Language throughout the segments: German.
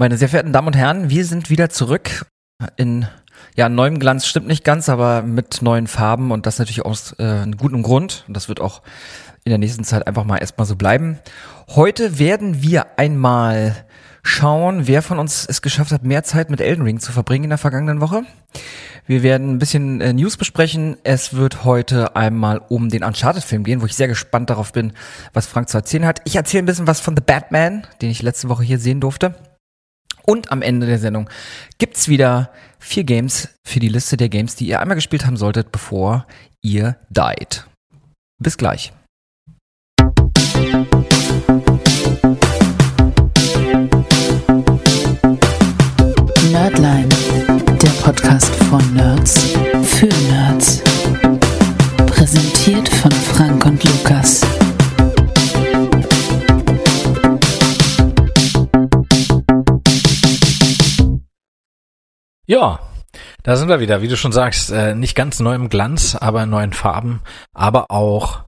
Meine sehr verehrten Damen und Herren, wir sind wieder zurück in ja, neuem Glanz stimmt nicht ganz, aber mit neuen Farben und das natürlich aus äh, einem guten Grund. Und das wird auch in der nächsten Zeit einfach mal erstmal so bleiben. Heute werden wir einmal schauen, wer von uns es geschafft hat, mehr Zeit mit Elden Ring zu verbringen in der vergangenen Woche. Wir werden ein bisschen äh, News besprechen. Es wird heute einmal um den Uncharted-Film gehen, wo ich sehr gespannt darauf bin, was Frank zu erzählen hat. Ich erzähle ein bisschen was von The Batman, den ich letzte Woche hier sehen durfte. Und am Ende der Sendung gibt's wieder vier Games für die Liste der Games, die ihr einmal gespielt haben solltet, bevor ihr died. Bis gleich. Nerdline, der Podcast von Nerds Ja, da sind wir wieder, wie du schon sagst, äh, nicht ganz neu im Glanz, aber in neuen Farben, aber auch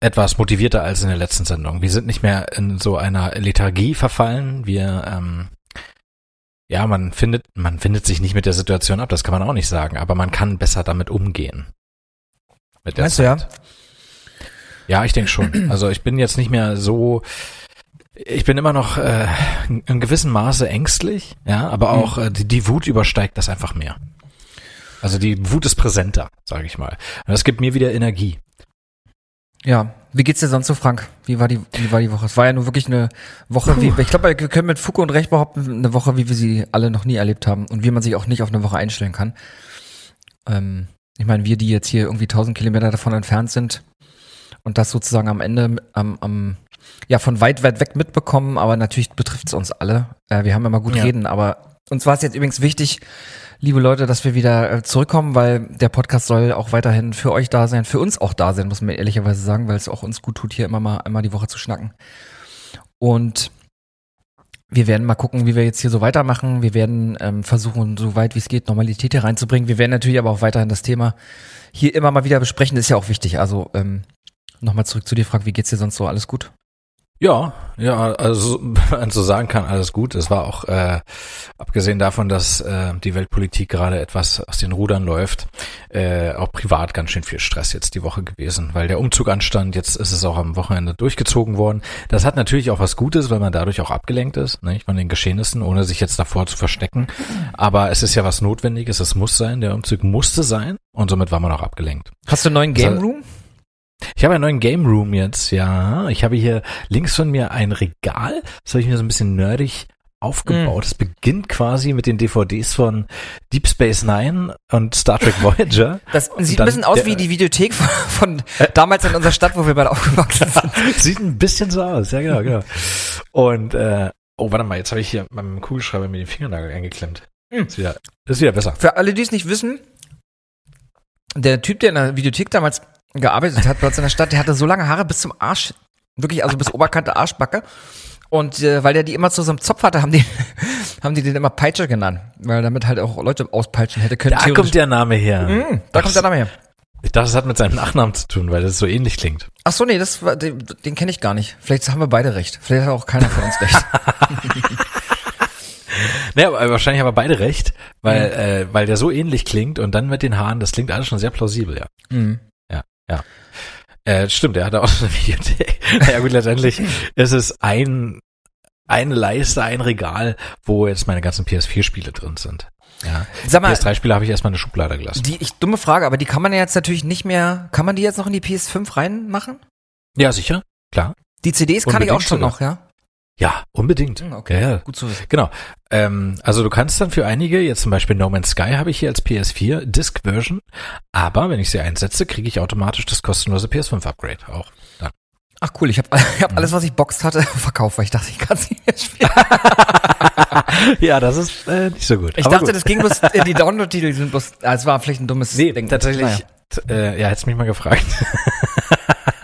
etwas motivierter als in der letzten Sendung. Wir sind nicht mehr in so einer Lethargie verfallen. Wir, ähm, ja, man findet, man findet sich nicht mit der Situation ab, das kann man auch nicht sagen, aber man kann besser damit umgehen. Mit der weißt Zeit. Du ja? Ja, ich denke schon. Also ich bin jetzt nicht mehr so ich bin immer noch äh, in gewissem Maße ängstlich, ja, aber mhm. auch äh, die, die Wut übersteigt das einfach mehr. Also die Wut ist präsenter, sage ich mal. Und das gibt mir wieder Energie. Ja, wie geht's dir sonst so, Frank? Wie war die, wie war die Woche? Es war ja nur wirklich eine Woche, Puh. wie, ich glaube, wir können mit Fug und Recht behaupten, eine Woche, wie wir sie alle noch nie erlebt haben und wie man sich auch nicht auf eine Woche einstellen kann. Ähm, ich meine, wir, die jetzt hier irgendwie 1000 Kilometer davon entfernt sind und das sozusagen am Ende, am, am ja von weit, weit weg mitbekommen, aber natürlich betrifft es uns alle. Äh, wir haben immer gut ja. reden, aber uns war es jetzt übrigens wichtig, liebe Leute, dass wir wieder äh, zurückkommen, weil der Podcast soll auch weiterhin für euch da sein, für uns auch da sein, muss man ehrlicherweise sagen, weil es auch uns gut tut, hier immer mal einmal die Woche zu schnacken. Und wir werden mal gucken, wie wir jetzt hier so weitermachen. Wir werden ähm, versuchen, so weit wie es geht, Normalität hier reinzubringen. Wir werden natürlich aber auch weiterhin das Thema hier immer mal wieder besprechen. Das ist ja auch wichtig. Also ähm, nochmal zurück zu dir, Frag, wie geht's dir sonst so? Alles gut? Ja, ja, also wenn man so sagen kann, alles gut. Es war auch, äh, abgesehen davon, dass äh, die Weltpolitik gerade etwas aus den Rudern läuft, äh, auch privat ganz schön viel Stress jetzt die Woche gewesen, weil der Umzug anstand, jetzt ist es auch am Wochenende durchgezogen worden. Das hat natürlich auch was Gutes, weil man dadurch auch abgelenkt ist, ne, von den Geschehnissen, ohne sich jetzt davor zu verstecken. Aber es ist ja was Notwendiges, es muss sein, der Umzug musste sein und somit war man auch abgelenkt. Hast du einen neuen Game Room? Ich habe einen neuen Game Room jetzt, ja. Ich habe hier links von mir ein Regal. Das habe ich mir so ein bisschen nerdig aufgebaut. Es mm. beginnt quasi mit den DVDs von Deep Space Nine und Star Trek Voyager. Das sieht ein bisschen aus wie die Videothek von, von äh, damals in unserer Stadt, wo wir beide aufgewachsen sind. sieht ein bisschen so aus, ja genau, genau. Und äh, oh, warte mal, jetzt habe ich hier meinem Kugelschreiber mit dem Fingernagel eingeklemmt. Mm. Ist, wieder, ist wieder besser. Für alle, die es nicht wissen, der Typ, der in der Videothek damals gearbeitet hat bei uns in der Stadt, der hatte so lange Haare bis zum Arsch, wirklich also bis Oberkante Arschbacke. Und äh, weil der die immer zu so einem Zopf hatte, haben die, haben die den immer Peitsche genannt, weil damit halt auch Leute auspeitschen hätte können. Da kommt der Name her. Mm, da kommt der Name her. Ich dachte, das hat mit seinem Nachnamen zu tun, weil das so ähnlich klingt. Ach so, nee, das war, den, den kenne ich gar nicht. Vielleicht haben wir beide recht. Vielleicht hat auch keiner von uns recht. naja, wahrscheinlich haben wir beide recht, weil, mhm. äh, weil der so ähnlich klingt und dann mit den Haaren, das klingt alles schon sehr plausibel, ja. Mhm. Ja. Äh, stimmt, er hatte auch eine Videothek. naja gut, letztendlich ist es ein, eine Leiste, ein Regal, wo jetzt meine ganzen PS4-Spiele drin sind. Ja. Sag mal, PS3-Spiele habe ich erstmal eine Schublade gelassen. Die, ich, dumme Frage, aber die kann man ja jetzt natürlich nicht mehr, kann man die jetzt noch in die PS5 reinmachen? Ja, sicher, klar. Die CDs Unbedingt kann ich auch schon sogar. noch, ja? Ja, unbedingt. Hm, okay, ja, gut zu wissen. Genau. Ähm, also du kannst dann für einige, jetzt zum Beispiel No Man's Sky habe ich hier als PS4 Disc Version, aber wenn ich sie einsetze, kriege ich automatisch das kostenlose PS5 Upgrade auch dann. Ach cool, ich habe ich hab alles, was ich boxt hatte, verkauft, weil ich dachte, ich kann es nicht mehr spielen. ja, das ist äh, nicht so gut. Ich dachte, gut. das ging bloß, die Download-Titel sind bloß, ah, es war vielleicht ein dummes nee, Ding. tatsächlich, naja. äh, ja, hättest mich mal gefragt.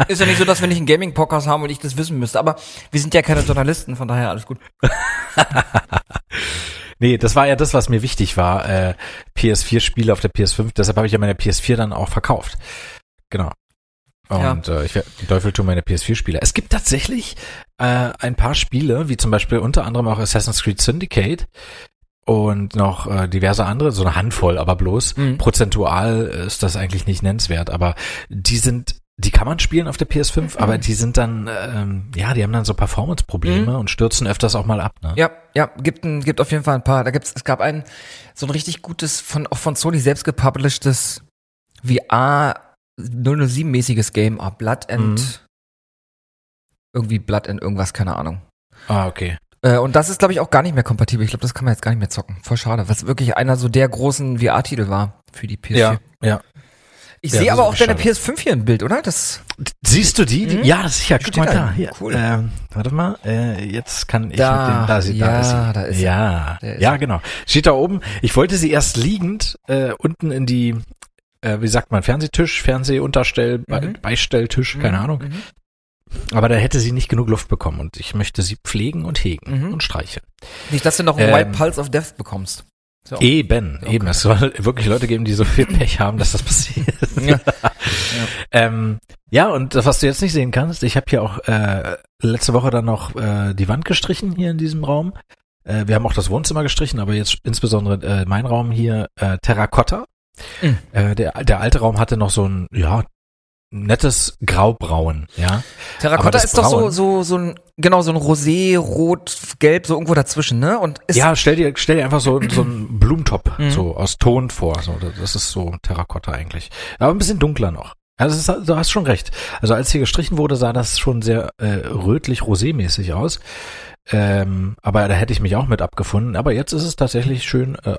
Ist ja nicht so, dass wir nicht einen Gaming-Podcast haben und ich das wissen müsste, aber wir sind ja keine Journalisten, von daher alles gut. nee, das war ja das, was mir wichtig war. Äh, PS4-Spiele auf der PS5, deshalb habe ich ja meine PS4 dann auch verkauft. Genau. Und ja. äh, ich den Teufel tun meine PS4-Spiele. Es gibt tatsächlich äh, ein paar Spiele, wie zum Beispiel unter anderem auch Assassin's Creed Syndicate und noch äh, diverse andere, so eine Handvoll, aber bloß Mhm. prozentual ist das eigentlich nicht nennenswert, aber die sind die kann man spielen auf der PS5, aber die sind dann, ähm, ja, die haben dann so Performance-Probleme und stürzen öfters auch mal ab. Ne? Ja, ja, gibt, ein, gibt auf jeden Fall ein paar. Da gibt's, es gab ein, so ein richtig gutes, von, auch von Sony selbst gepublishtes VR 007-mäßiges Game, ah, Blood and, Mhm. irgendwie Blood and irgendwas, keine Ahnung. Ah, okay. Äh, und das ist, glaube ich, auch gar nicht mehr kompatibel. Ich glaube, das kann man jetzt gar nicht mehr zocken. Voll schade, was wirklich einer so der großen VR-Titel war für die PS4. Ja, ja. Ich Ja, sehe aber auch deine schade. PS5 hier im Bild, oder? Das, Siehst du die? Mhm. Ja, sicher. Guck mal da. da. Hier. Cool. Ähm, warte mal. Äh, jetzt kann ich Da, mit dem. Da, sie, da ja, ist sie. da ist sie. ja, Der ist ja, sie. genau. Steht da oben. Ich wollte sie erst liegend äh, unten in die, äh, wie sagt man, Fernsehtisch, Fernsehunterstell, Mhm. Beistelltisch, keine Ahnung. Mhm. Aber da hätte sie nicht genug Luft bekommen und ich möchte sie pflegen und hegen Mhm. und streicheln. Nicht, dass du noch einen Ähm, White Pulse of Death bekommst. So. Eben, Okay. eben. Es soll wirklich Leute geben, die so viel Pech haben, dass das passiert. Ja. Ähm, ja, und das, was du jetzt nicht sehen kannst, ich habe hier auch äh, letzte Woche dann noch äh, die Wand gestrichen hier in diesem Raum. Äh, wir haben auch das Wohnzimmer gestrichen, aber jetzt insbesondere äh, mein Raum hier äh, Terrakotta. Mhm. Äh, der, der alte Raum hatte noch so ein, ja, nettes Graubraun, ja. Terrakotta ist doch so, so, so ein, genau, so ein Rosé, Rot, Gelb, so irgendwo dazwischen, ne? Und ist, ja, stell dir, stell dir einfach so, so einen Blumentop Mhm. so aus Ton vor. So, das- ist so Terrakotta eigentlich. Aber ein bisschen dunkler noch. Also ist, du hast schon recht. Also als hier gestrichen wurde, sah das schon sehr äh, rötlich-rosé-mäßig aus. Ähm, aber da hätte ich mich auch mit abgefunden. Aber jetzt ist es tatsächlich schön, äh,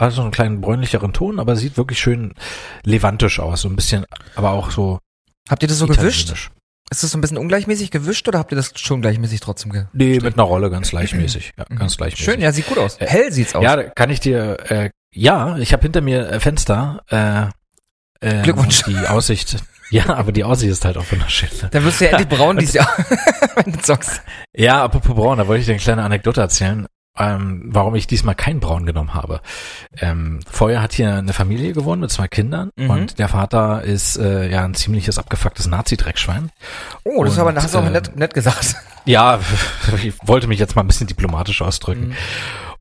also einen kleinen bräunlicheren Ton, aber sieht wirklich schön levantisch aus. So ein bisschen, aber auch so habt ihr das so gewischt? Ist das so ein bisschen ungleichmäßig gewischt oder habt ihr das schon gleichmäßig trotzdem ge Nee, mit einer Rolle ganz gleichmäßig. Ja, ganz gleichmäßig. Schön, ja, sieht gut aus. Äh, Hell sieht's aus. Ja, da kann ich dir, äh, ja, ich habe hinter mir äh, Fenster. Äh, äh, Glückwunsch. Die Aussicht. Ja, aber die Aussicht ist halt auch wunderschön. Dann wirst du ja endlich braun dieses Jahr, wenn du zockst. Ja, apropos Braun, da wollte ich dir eine kleine Anekdote erzählen, ähm, warum ich diesmal kein Braun genommen habe. Ähm, vorher hat hier eine Familie gewohnt mit zwei Kindern Mhm. und der Vater ist äh, ja ein ziemliches abgefucktes Nazi-Dreckschwein. Oh, das ist Und, aber, hast du aber ähm, nett, nett gesagt. Ja, ich wollte mich jetzt mal ein bisschen diplomatisch ausdrücken. Mhm.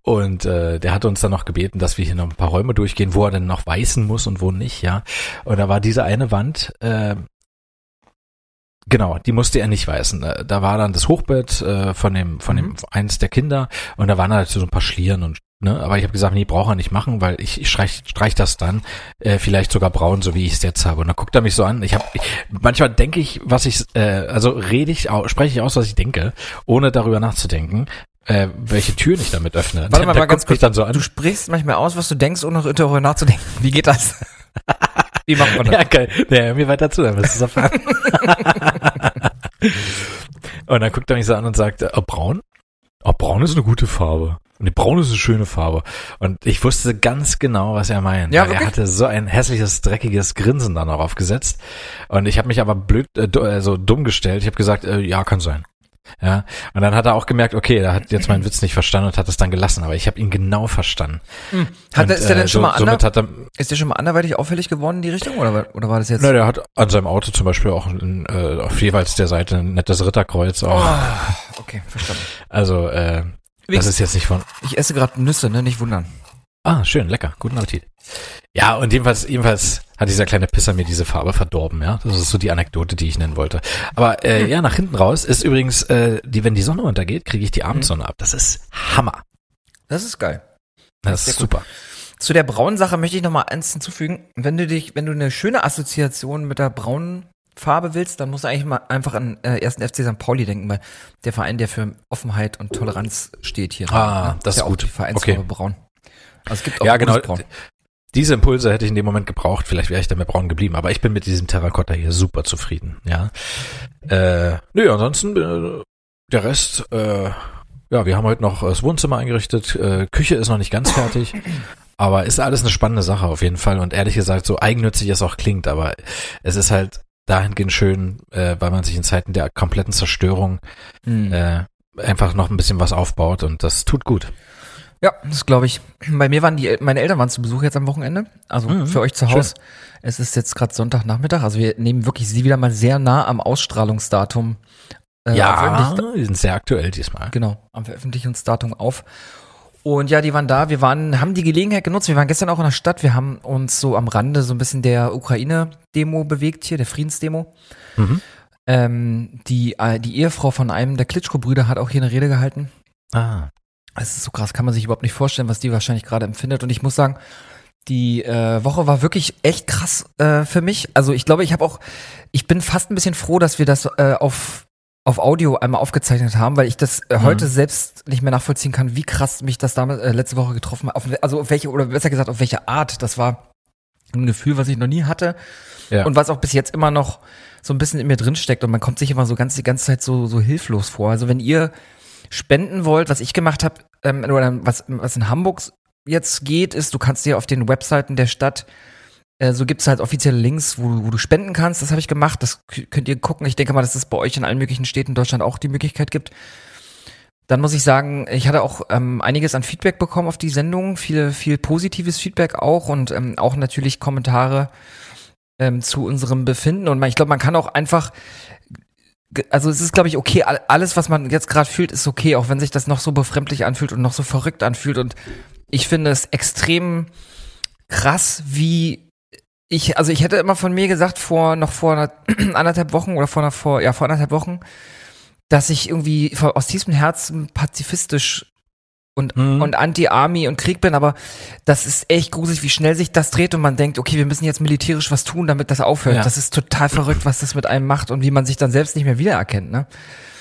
Und äh, der hatte uns dann noch gebeten, dass wir hier noch ein paar Räume durchgehen, wo er denn noch weißen muss und wo nicht, ja. Und da war diese eine Wand, äh, genau, die musste er nicht weißen. Da war dann das Hochbett äh, von dem, von dem Mhm. eins der Kinder und da waren halt so ein paar Schlieren und ne, aber ich habe gesagt, nee, braucht er nicht machen, weil ich, ich streich, streich das dann, äh, vielleicht sogar braun, so wie ich es jetzt habe. Und dann guckt er mich so an. Ich habe manchmal denke ich, was ich, äh, also rede ich, spreche ich aus, was ich denke, ohne darüber nachzudenken, äh, welche Türen ich damit öffne. Warte mal, mal ganz kurz. dann so an. Du sprichst manchmal aus, was du denkst, ohne darüber nachzudenken. Wie geht das? Wie macht man das? Ja, geil. Ja, hör mir weiter zu, dann wirst du es erfahren. und dann guckt er mich so an und sagt, oh, braun? Oh, braun ist eine gute Farbe. Und die braun ist eine schöne Farbe. Und ich wusste ganz genau, was er meint. Ja, er hatte so ein hässliches, dreckiges Grinsen dann auch aufgesetzt. Und ich habe mich aber blöd, äh, äh, so dumm gestellt. Ich habe gesagt, äh, ja, kann sein. Ja, und dann hat er auch gemerkt, okay, er hat jetzt meinen Witz nicht verstanden und hat es dann gelassen, aber ich habe ihn genau verstanden. Hat, und, der- ist der äh, denn schon so, mal somit ander, hat er, ist der schon mal anderweitig auffällig geworden in die Richtung oder, war- oder war das jetzt? Na, der hat an seinem Auto zum Beispiel auch ein, äh, auf jeweils der Seite ein nettes Ritterkreuz auch. Ah, okay, verstanden. Also, äh, das ist jetzt nicht von. Ich esse gerade Nüsse, ne? Nicht wundern. Ah, schön, lecker, guten Appetit. Ja, und jedenfalls, jedenfalls hat dieser kleine Pisser mir diese Farbe verdorben, ja. Das ist so die Anekdote, die ich nennen wollte. Aber äh, ja, nach hinten raus ist übrigens, äh, die, wenn die Sonne untergeht, kriege ich die Abendsonne ab. Das ist Hammer. Das ist geil. Das Sehr ist gut. super. Zu der braunen Sache möchte ich noch mal eins hinzufügen. Wenn du dich, wenn du eine schöne Assoziation mit der braunen Farbe willst, dann musst du eigentlich mal einfach an äh, ersten FC St. Pauli denken, weil der Verein, der für Offenheit und Toleranz steht hier. Ah, ne? das ist ja auch gut. Die Vereinsfarbe Okay. braun. Also es gibt auch Ja, genau. Braun. Diese Impulse hätte ich in dem Moment gebraucht. Vielleicht wäre ich dann mit braun geblieben. Aber ich bin mit diesem Terrakotta hier super zufrieden. Ja. Äh, nö, ansonsten äh, der Rest. Äh, ja, wir haben heute noch das Wohnzimmer eingerichtet. Äh, Küche ist noch nicht ganz fertig. Aber ist alles eine spannende Sache auf jeden Fall. Und ehrlich gesagt, so eigennützig es auch klingt, aber es ist halt dahingehend schön, äh, weil man sich in Zeiten der kompletten Zerstörung Hm. äh, einfach noch ein bisschen was aufbaut und das tut gut. Ja, das glaube ich. Bei mir waren die, meine Eltern waren zu Besuch jetzt am Wochenende. Also Mhm, für euch zu schön. Hause. Es ist jetzt gerade Sonntagnachmittag. Also wir nehmen wirklich sie wieder mal sehr nah am Ausstrahlungsdatum Äh, ja, die sind sehr aktuell diesmal. Genau, am Veröffentlichungsdatum auf. Und ja, die waren da. Wir waren, haben die Gelegenheit genutzt. Wir waren gestern auch in der Stadt. Wir haben uns so am Rande so ein bisschen der Ukraine-Demo bewegt hier, der Friedensdemo. Mhm. Ähm, die, äh, die Ehefrau von einem der Klitschko-Brüder hat auch hier eine Rede gehalten. Ah. Es ist so krass, kann man sich überhaupt nicht vorstellen, was die wahrscheinlich gerade empfindet. Und ich muss sagen, die äh, Woche war wirklich echt krass äh, für mich. Also ich glaube, ich habe auch, ich bin fast ein bisschen froh, dass wir das äh, auf auf Audio einmal aufgezeichnet haben, weil ich das äh, heute Mhm. selbst nicht mehr nachvollziehen kann, wie krass mich das damals äh, letzte Woche getroffen hat. Auf, also auf welche oder besser gesagt auf welche Art. Das war ein Gefühl, was ich noch nie hatte Ja. und was auch bis jetzt immer noch so ein bisschen in mir drin steckt und man kommt sich immer so ganz die ganze Zeit so so hilflos vor. Also wenn ihr spenden wollt, was ich gemacht habe, ähm, oder was was in Hamburg jetzt geht, ist, du kannst dir auf den Webseiten der Stadt äh, so gibt's halt offizielle Links, wo, wo du spenden kannst. Das habe ich gemacht. Das könnt ihr gucken. Ich denke mal, dass es bei euch in allen möglichen Städten in Deutschland auch die Möglichkeit gibt. Dann muss ich sagen, ich hatte auch ähm, einiges an Feedback bekommen auf die Sendung, viel, viel positives Feedback auch und ähm, auch natürlich Kommentare ähm, zu unserem Befinden. Und ich glaube, man kann auch einfach, also es ist, glaube ich, okay, all- alles, was man jetzt gerade fühlt, ist okay, auch wenn sich das noch so befremdlich anfühlt und noch so verrückt anfühlt. Und ich finde es extrem krass, wie ich, also ich hätte immer von mir gesagt, vor noch vor einer, anderthalb Wochen oder vor einer, vor, ja, vor anderthalb Wochen, dass ich irgendwie aus tiefstem Herzen pazifistisch und, Mhm. und Anti-Army und Krieg bin, aber das ist echt gruselig, wie schnell sich das dreht und man denkt, okay, wir müssen jetzt militärisch was tun, damit das aufhört. Ja. Das ist total verrückt, was das mit einem macht und wie man sich dann selbst nicht mehr wiedererkennt, ne?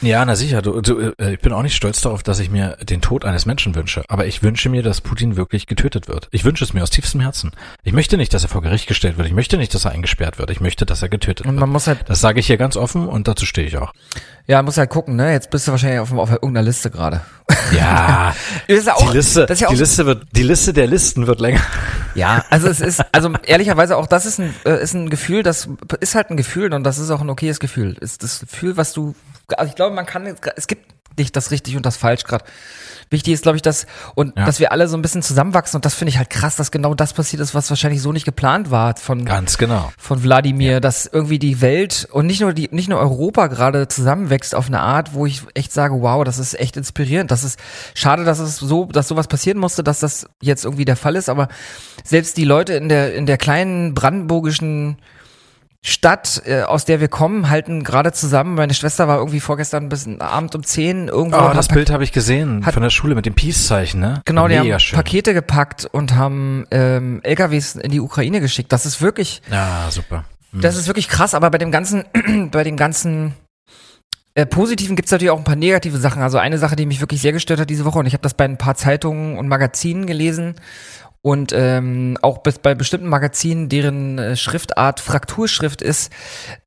Ja, na sicher. Du, du, äh, ich bin auch nicht stolz darauf, dass ich mir den Tod eines Menschen wünsche. Aber ich wünsche mir, dass Putin wirklich getötet wird. Ich wünsche es mir aus tiefstem Herzen. Ich möchte nicht, dass er vor Gericht gestellt wird. Ich möchte nicht, dass er eingesperrt wird. Ich möchte, dass er getötet Und wird. man muss halt, Das sage ich hier ganz offen und dazu stehe ich auch. ja, man muss halt gucken, ne? Jetzt bist du wahrscheinlich auf, auf irgendeiner Liste gerade. Ja, Ist ja auch, die Liste, das ist ja auch die Liste wird, die Liste der Listen wird länger. Ja, also es ist, also ehrlicherweise auch das ist ein, äh, ist ein Gefühl, das ist halt ein Gefühl und das ist auch ein okayes Gefühl. Ist das Gefühl, was du, also ich glaube, man kann jetzt, es gibt nicht das richtig und das falsch gerade. Wichtig ist, glaube ich, dass, und Ja. dass wir alle so ein bisschen zusammenwachsen und das finde ich halt krass, dass genau das passiert ist, was wahrscheinlich so nicht geplant war von, Ganz genau. von Wladimir, dass irgendwie die Welt und nicht nur die, nicht nur Europa gerade zusammenwächst auf eine Art, wo ich echt sage, wow, das ist echt inspirierend. Das ist schade, dass es so, dass sowas passieren musste, dass das jetzt irgendwie der Fall ist, aber selbst die Leute in der, in der kleinen brandenburgischen Stadt, äh, aus der wir kommen, halten gerade zusammen. Meine Schwester war irgendwie vorgestern bis Abend um 10 irgendwo. Oh, das Bild habe ich gesehen hat- von der Schule mit dem Peace-Zeichen, ne? Genau, die haben schön. Pakete gepackt und haben ähm, LKWs in die Ukraine geschickt. Das ist wirklich, Ja, super. Hm. das ist wirklich krass, aber bei dem ganzen, bei den ganzen äh, Positiven gibt's natürlich auch ein paar negative Sachen. Also eine Sache, die mich wirklich sehr gestört hat diese Woche, und ich habe das bei ein paar Zeitungen und Magazinen gelesen und ähm, auch bis bei bestimmten Magazinen, deren äh, Schriftart Frakturschrift ist,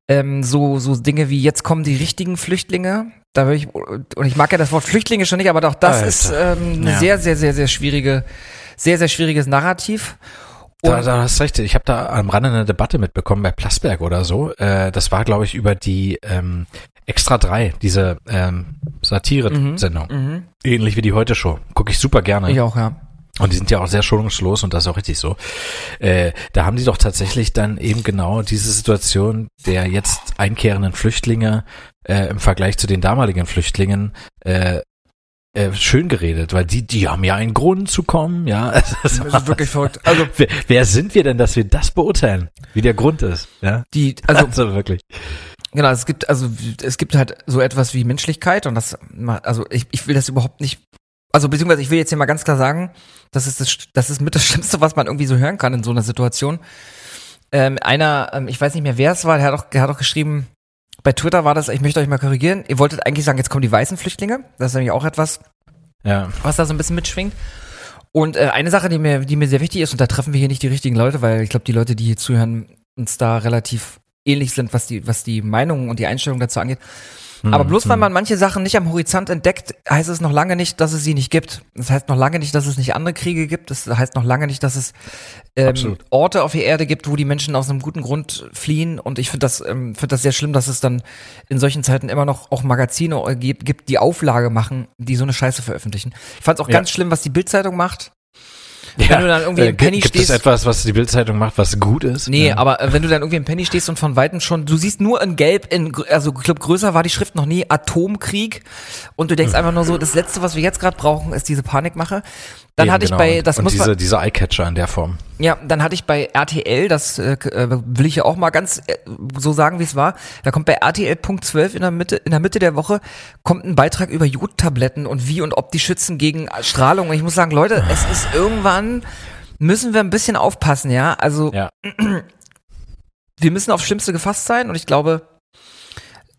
ähm, so, so Dinge wie jetzt kommen die richtigen Flüchtlinge. Da will ich, und ich mag ja das Wort Flüchtlinge schon nicht, aber doch das Alter. ist ähm, eine Ja. sehr, sehr, sehr, sehr schwierige, sehr, sehr schwieriges Narrativ. Da, Und- da hast recht. Ich habe da am Rande eine Debatte mitbekommen bei Plasberg oder so. Äh, das war, glaube ich, über die ähm, Extra 3, diese ähm, Satire-Sendung. Mhm. Ähnlich wie die heute Show. Gucke ich super gerne. Ich auch, ja. Und die sind ja auch sehr schonungslos und das ist auch richtig so. Äh, da haben die doch tatsächlich dann eben genau diese Situation der jetzt einkehrenden Flüchtlinge äh, im Vergleich zu den damaligen Flüchtlingen äh, äh, schön geredet, weil die, die haben ja einen Grund zu kommen, ja. Das Das ist wirklich verrückt. Also wer, wer sind wir denn, dass wir das beurteilen, wie der Grund ist, ja? die, also Also wirklich. Genau, es gibt also es gibt halt so etwas wie Menschlichkeit und das also ich, ich will das überhaupt nicht also beziehungsweise ich will jetzt hier mal ganz klar sagen, das ist das das ist mit das Schlimmste, was man irgendwie so hören kann in so einer Situation. Ähm, einer, ähm, ich weiß nicht mehr wer es war, der hat auch der hat auch geschrieben bei Twitter war das, ich möchte euch mal korrigieren. Ihr wolltet eigentlich sagen, jetzt kommen die weißen Flüchtlinge. Das ist nämlich auch etwas, Ja. was da so ein bisschen mitschwingt. Und äh, eine Sache, die mir, die mir sehr wichtig ist, und da treffen wir hier nicht die richtigen Leute, weil ich glaube, die Leute, die hier zuhören, uns da relativ ähnlich sind, was die, was die Meinungen und die Einstellung dazu angeht. Aber bloß weil man manche Sachen nicht am Horizont entdeckt, heißt es noch lange nicht, dass es sie nicht gibt. Das heißt noch lange nicht, dass es nicht andere Kriege gibt. Das heißt noch lange nicht, dass es ähm. Orte auf der Erde gibt, wo die Menschen aus einem guten Grund fliehen. Und ich finde das, ähm, finde das sehr schlimm, dass es dann in solchen Zeiten immer noch auch Magazine äh, gibt, gibt, die Auflage machen, die so eine Scheiße veröffentlichen. Ich fand es auch Ja. ganz schlimm, was die Bildzeitung macht. Wenn du dann irgendwie im Penny gibt stehst. es etwas, was die Bildzeitung macht, was gut ist? Nee, Ja. aber äh, wenn du dann irgendwie im Penny stehst und von Weitem schon, du siehst nur in Gelb, in, also ich glaube, größer war die Schrift noch nie, Atomkrieg. Und du denkst einfach nur so, das Letzte, was wir jetzt gerade brauchen, ist diese Panikmache. Dann Eben, hatte ich genau. bei, das und muss diese, man, diese Eyecatcher in der Form. ja, dann hatte ich bei RTL, das äh, äh, will ich ja auch mal ganz äh, so sagen, wie es war. Da kommt bei RTL Punkt 12 in der Mitte, in der Mitte der Woche kommt ein Beitrag über Jodtabletten und wie und ob die schützen gegen Strahlung. Und ich muss sagen, Leute, es ist irgendwann müssen wir ein bisschen aufpassen, ja. Also Ja. wir müssen aufs Schlimmste gefasst sein und ich glaube,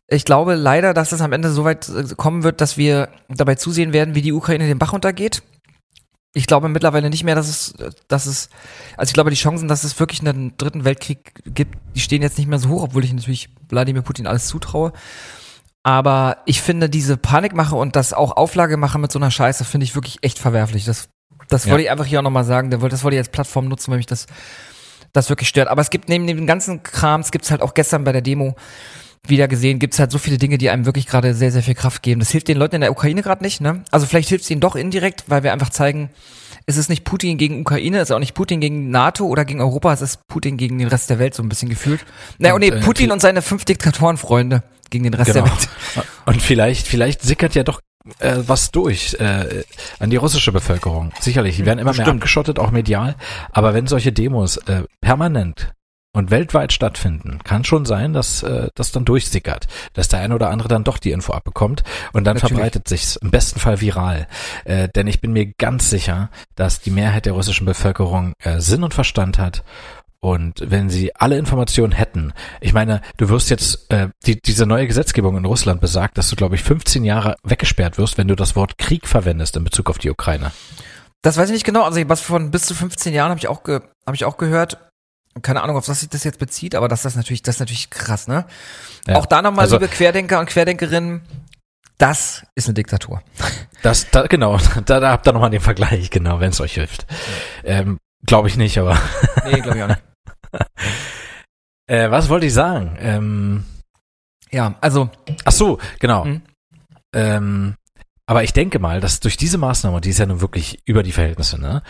ich glaube leider, dass es am Ende so weit äh, kommen wird, dass wir dabei zusehen werden, wie die Ukraine den Bach untergeht. Ich glaube mittlerweile nicht mehr, dass es, dass es, also ich glaube, die Chancen, dass es wirklich einen dritten Weltkrieg gibt, die stehen jetzt nicht mehr so hoch, obwohl ich natürlich Wladimir Putin alles zutraue. Aber ich finde diese Panikmache und das auch Auflage machen mit so einer Scheiße, finde ich wirklich echt verwerflich. Das, das Ja. wollte ich einfach hier auch nochmal sagen. Das wollte ich als Plattform nutzen, weil mich das, das wirklich stört. Aber es gibt neben dem ganzen Krams, gibt es halt auch gestern bei der Demo wieder gesehen, gibt es halt so viele Dinge, die einem wirklich gerade sehr, sehr viel Kraft geben. Das hilft den Leuten in der Ukraine gerade nicht, ne? Also vielleicht hilft es ihnen doch indirekt, weil wir einfach zeigen, es ist nicht Putin gegen Ukraine, es ist auch nicht Putin gegen NATO oder gegen Europa, es ist Putin gegen den Rest der Welt so ein bisschen gefühlt. Naja, und, Und, nee, äh, Putin und seine fünf Diktatorenfreunde gegen den Rest Genau. der Welt. Und vielleicht, vielleicht sickert ja doch äh, was durch äh, an die russische Bevölkerung. Sicherlich, die werden immer mehr Bestimmt. abgeschottet, auch medial. Aber wenn solche Demos äh, permanent und weltweit stattfinden, kann schon sein, dass äh, das dann durchsickert, dass der eine oder andere dann doch die Info abbekommt und dann Natürlich. verbreitet sich's im besten Fall viral. Äh, denn ich bin mir ganz sicher, dass die Mehrheit der russischen Bevölkerung äh, Sinn und Verstand hat und wenn sie alle Informationen hätten, ich meine, du wirst jetzt, äh, die, diese neue Gesetzgebung in Russland besagt, dass du, glaube ich, 15 Jahre weggesperrt wirst, wenn du das Wort Krieg verwendest in Bezug auf die Ukraine. Das weiß ich nicht genau. Also was von bis zu 15 Jahren habe ich auch ge habe ich auch gehört. Keine Ahnung, auf was sich das jetzt bezieht, aber das ist natürlich, das ist natürlich krass, ne? Ja. Auch da nochmal, Also- liebe Querdenker und Querdenkerinnen, das ist eine Diktatur. Das, da, genau, da, da habt ihr nochmal den Vergleich, genau, wenn es euch hilft. Ähm, glaube ich nicht, aber Nee, glaube ich auch nicht. äh, was wollte ich sagen? Ähm, Ja, also, ach so, genau. Mhm. Ähm, aber ich denke mal, dass durch diese Maßnahme, die ist ja nun wirklich über die Verhältnisse, ne?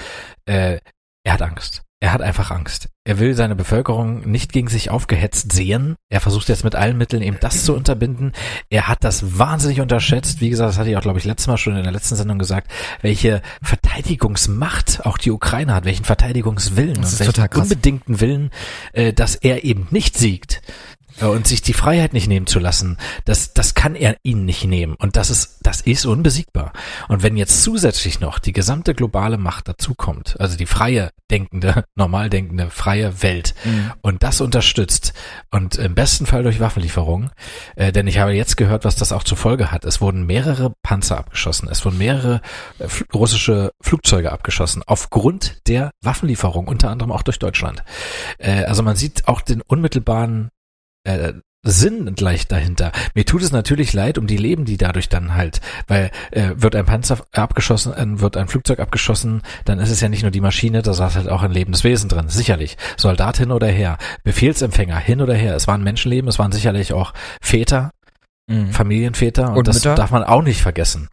Äh, er hat Angst. Er hat einfach Angst. Er will seine Bevölkerung nicht gegen sich aufgehetzt sehen. Er versucht jetzt mit allen Mitteln eben das zu unterbinden. Er hat das wahnsinnig unterschätzt. Wie gesagt, das hatte ich auch, glaube ich, letztes Mal schon in der letzten Sendung gesagt, welche Verteidigungsmacht auch die Ukraine hat, welchen Verteidigungswillen und welchen unbedingten Willen, äh, dass er eben nicht siegt und sich die Freiheit nicht nehmen zu lassen, das, das kann er ihnen nicht nehmen. Und das ist, das ist unbesiegbar. Und wenn jetzt zusätzlich noch die gesamte globale Macht dazukommt, also die freie denkende, normal denkende, freie Welt, und das unterstützt und im besten Fall durch Waffenlieferungen, äh, denn ich habe jetzt gehört, was das auch zur Folge hat. Es wurden mehrere Panzer abgeschossen, es wurden mehrere äh, russische Flugzeuge abgeschossen, aufgrund der Waffenlieferung, unter anderem auch durch Deutschland. Äh, also man sieht auch den unmittelbaren äh, Sinn gleich dahinter. Mir tut es natürlich leid um die Leben, die dadurch dann halt, weil äh, wird ein Panzer abgeschossen, äh, wird ein Flugzeug abgeschossen, dann ist es ja nicht nur die Maschine, da saß halt auch ein lebendes Wesen drin, sicherlich. Soldat hin oder her, Befehlsempfänger hin oder her. Es waren Menschenleben, es waren sicherlich auch Väter, mhm. Familienväter und, Und das Mütter. darf man auch nicht vergessen.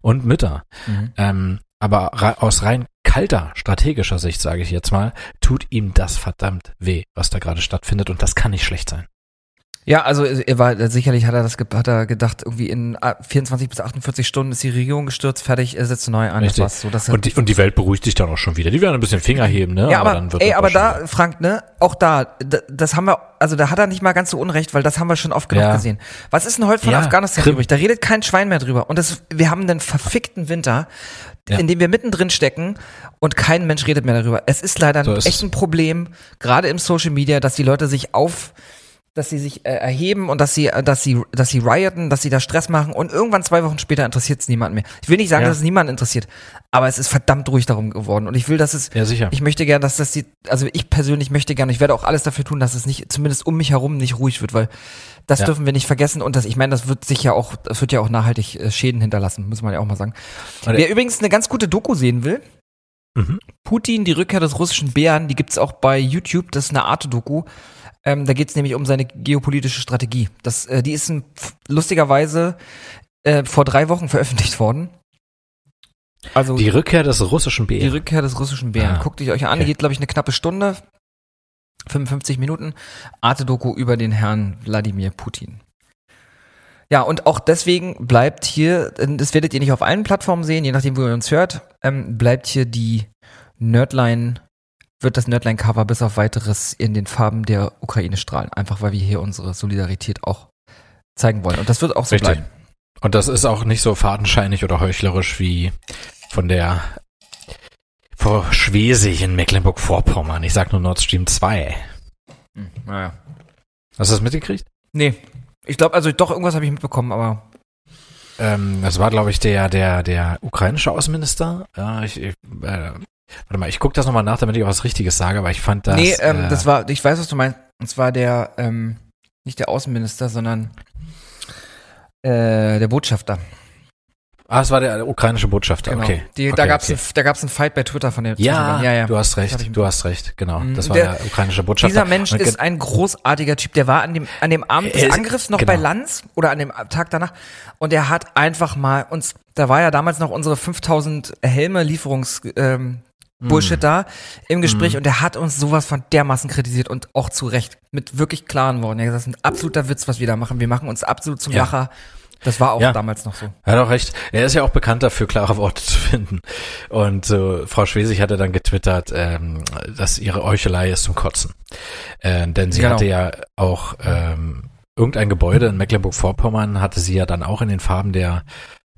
Und Mütter. Mhm. Ähm, aber aus rein kalter, strategischer Sicht, sage ich jetzt mal, tut ihm das verdammt weh, was da gerade stattfindet und das kann nicht schlecht sein. Ja, also er war sicherlich hat er das hat er gedacht, irgendwie in ah, 24 bis 48 Stunden ist die Regierung gestürzt, fertig, er setzt neu an. Das Richtig. war's so, das Und die, und die Welt beruhigt sich dann auch schon wieder. Die werden ein bisschen Finger heben, ne? ja, aber, dann wird ey, das aber da, Frank, ne, auch da, das haben wir, also da hat er nicht mal ganz so unrecht, weil das haben wir schon oft genug Ja. gesehen. Was ist denn heute von Ja, Afghanistan Krim. übrig? Da redet kein Schwein mehr drüber. Und das, wir haben einen verfickten Winter, Ja. in dem wir mittendrin stecken und kein Mensch redet mehr darüber. Es ist leider So ein ist echt ein Problem, gerade im Social Media, dass die Leute sich auf dass sie sich äh, erheben und dass sie, äh, dass sie, dass sie rioten, dass sie da Stress machen und irgendwann zwei Wochen später interessiert es niemand mehr. Ich will nicht sagen, Ja. dass es niemand interessiert, aber es ist verdammt ruhig darum geworden und ich will, dass es, Ja, sicher. ich möchte gern, dass das die, also ich persönlich möchte gern, ich werde auch alles dafür tun, dass es nicht, zumindest um mich herum nicht ruhig wird, weil das Ja. dürfen wir nicht vergessen und das, ich meine, das wird sich ja auch, das wird ja auch nachhaltig äh, Schäden hinterlassen, muss man ja auch mal sagen. Und- Wer übrigens eine ganz gute Doku sehen will, Mhm. Putin, die Rückkehr des russischen Bären, die gibt's auch bei YouTube, das ist eine Art-Doku. Ähm, da geht's nämlich um seine geopolitische Strategie. Das, äh, die ist ein, lustigerweise äh, vor drei Wochen veröffentlicht worden. Also Die Rückkehr des russischen Die Bären. Rückkehr des russischen Bären. Ah, Guckt ihr euch an, okay. geht, glaube ich, eine knappe Stunde. 55 Minuten. Arte-Doku über den Herrn Wladimir Putin. Ja, und auch deswegen bleibt hier, das werdet ihr nicht auf allen Plattformen sehen, je nachdem, wo ihr uns hört, ähm, bleibt hier die Nerdline, wird das Nerdline-Cover bis auf weiteres in den Farben der Ukraine strahlen. Einfach weil wir hier unsere Solidarität auch zeigen wollen. Und das wird auch so Richtig. bleiben. Und das ist auch nicht so fadenscheinig oder heuchlerisch wie von der vor Schwesig in Mecklenburg-Vorpommern. Ich sag nur Nord Stream 2. Hm, naja. Hast du das mitgekriegt? Nee. Ich glaube, also doch, irgendwas habe ich mitbekommen, aber Ähm, das war, glaube ich, der, der, der ukrainische Außenminister. Ja, ich, ich äh, warte mal, ich gucke das nochmal nach, damit ich auch was Richtiges sage, aber ich fand das. nee, ähm, äh, das war, ich weiß, was du meinst. Und zwar der, ähm, nicht der Außenminister, sondern äh, der Botschafter. Ah, es war der ukrainische Botschafter, Genau. okay. Die, okay, da gab's okay. ein, da gab's einen Fight bei Twitter von der Ja, ja, ja. du hast recht, du hast recht, genau. Mhm. Das war Der- der, ukrainische Botschafter. Dieser Mensch ist ein großartiger Typ. Der war an dem, an dem Abend des Angriffs noch genau. bei Lanz oder an dem Tag danach und er hat einfach mal uns, da war ja damals noch unsere 5000 Helme Lieferungs, ähm, Bullshit Mhm. da im Gespräch und er hat uns sowas von dermaßen kritisiert und auch zu Recht mit wirklich klaren Worten. Er hat gesagt, das ist ein absoluter Witz, was wir da machen. Wir machen uns absolut zum Ja. Lacher. Das war auch Ja. damals noch so. Er hat auch recht. Er ist ja auch bekannt dafür, klare Worte zu finden. Und so, Frau Schwesig hatte dann getwittert, ähm, dass ihre Euchelei ist zum Kotzen. Äh, denn sie Genau. hatte ja auch ähm, irgendein Gebäude in Mecklenburg-Vorpommern, hatte sie ja dann auch in den Farben der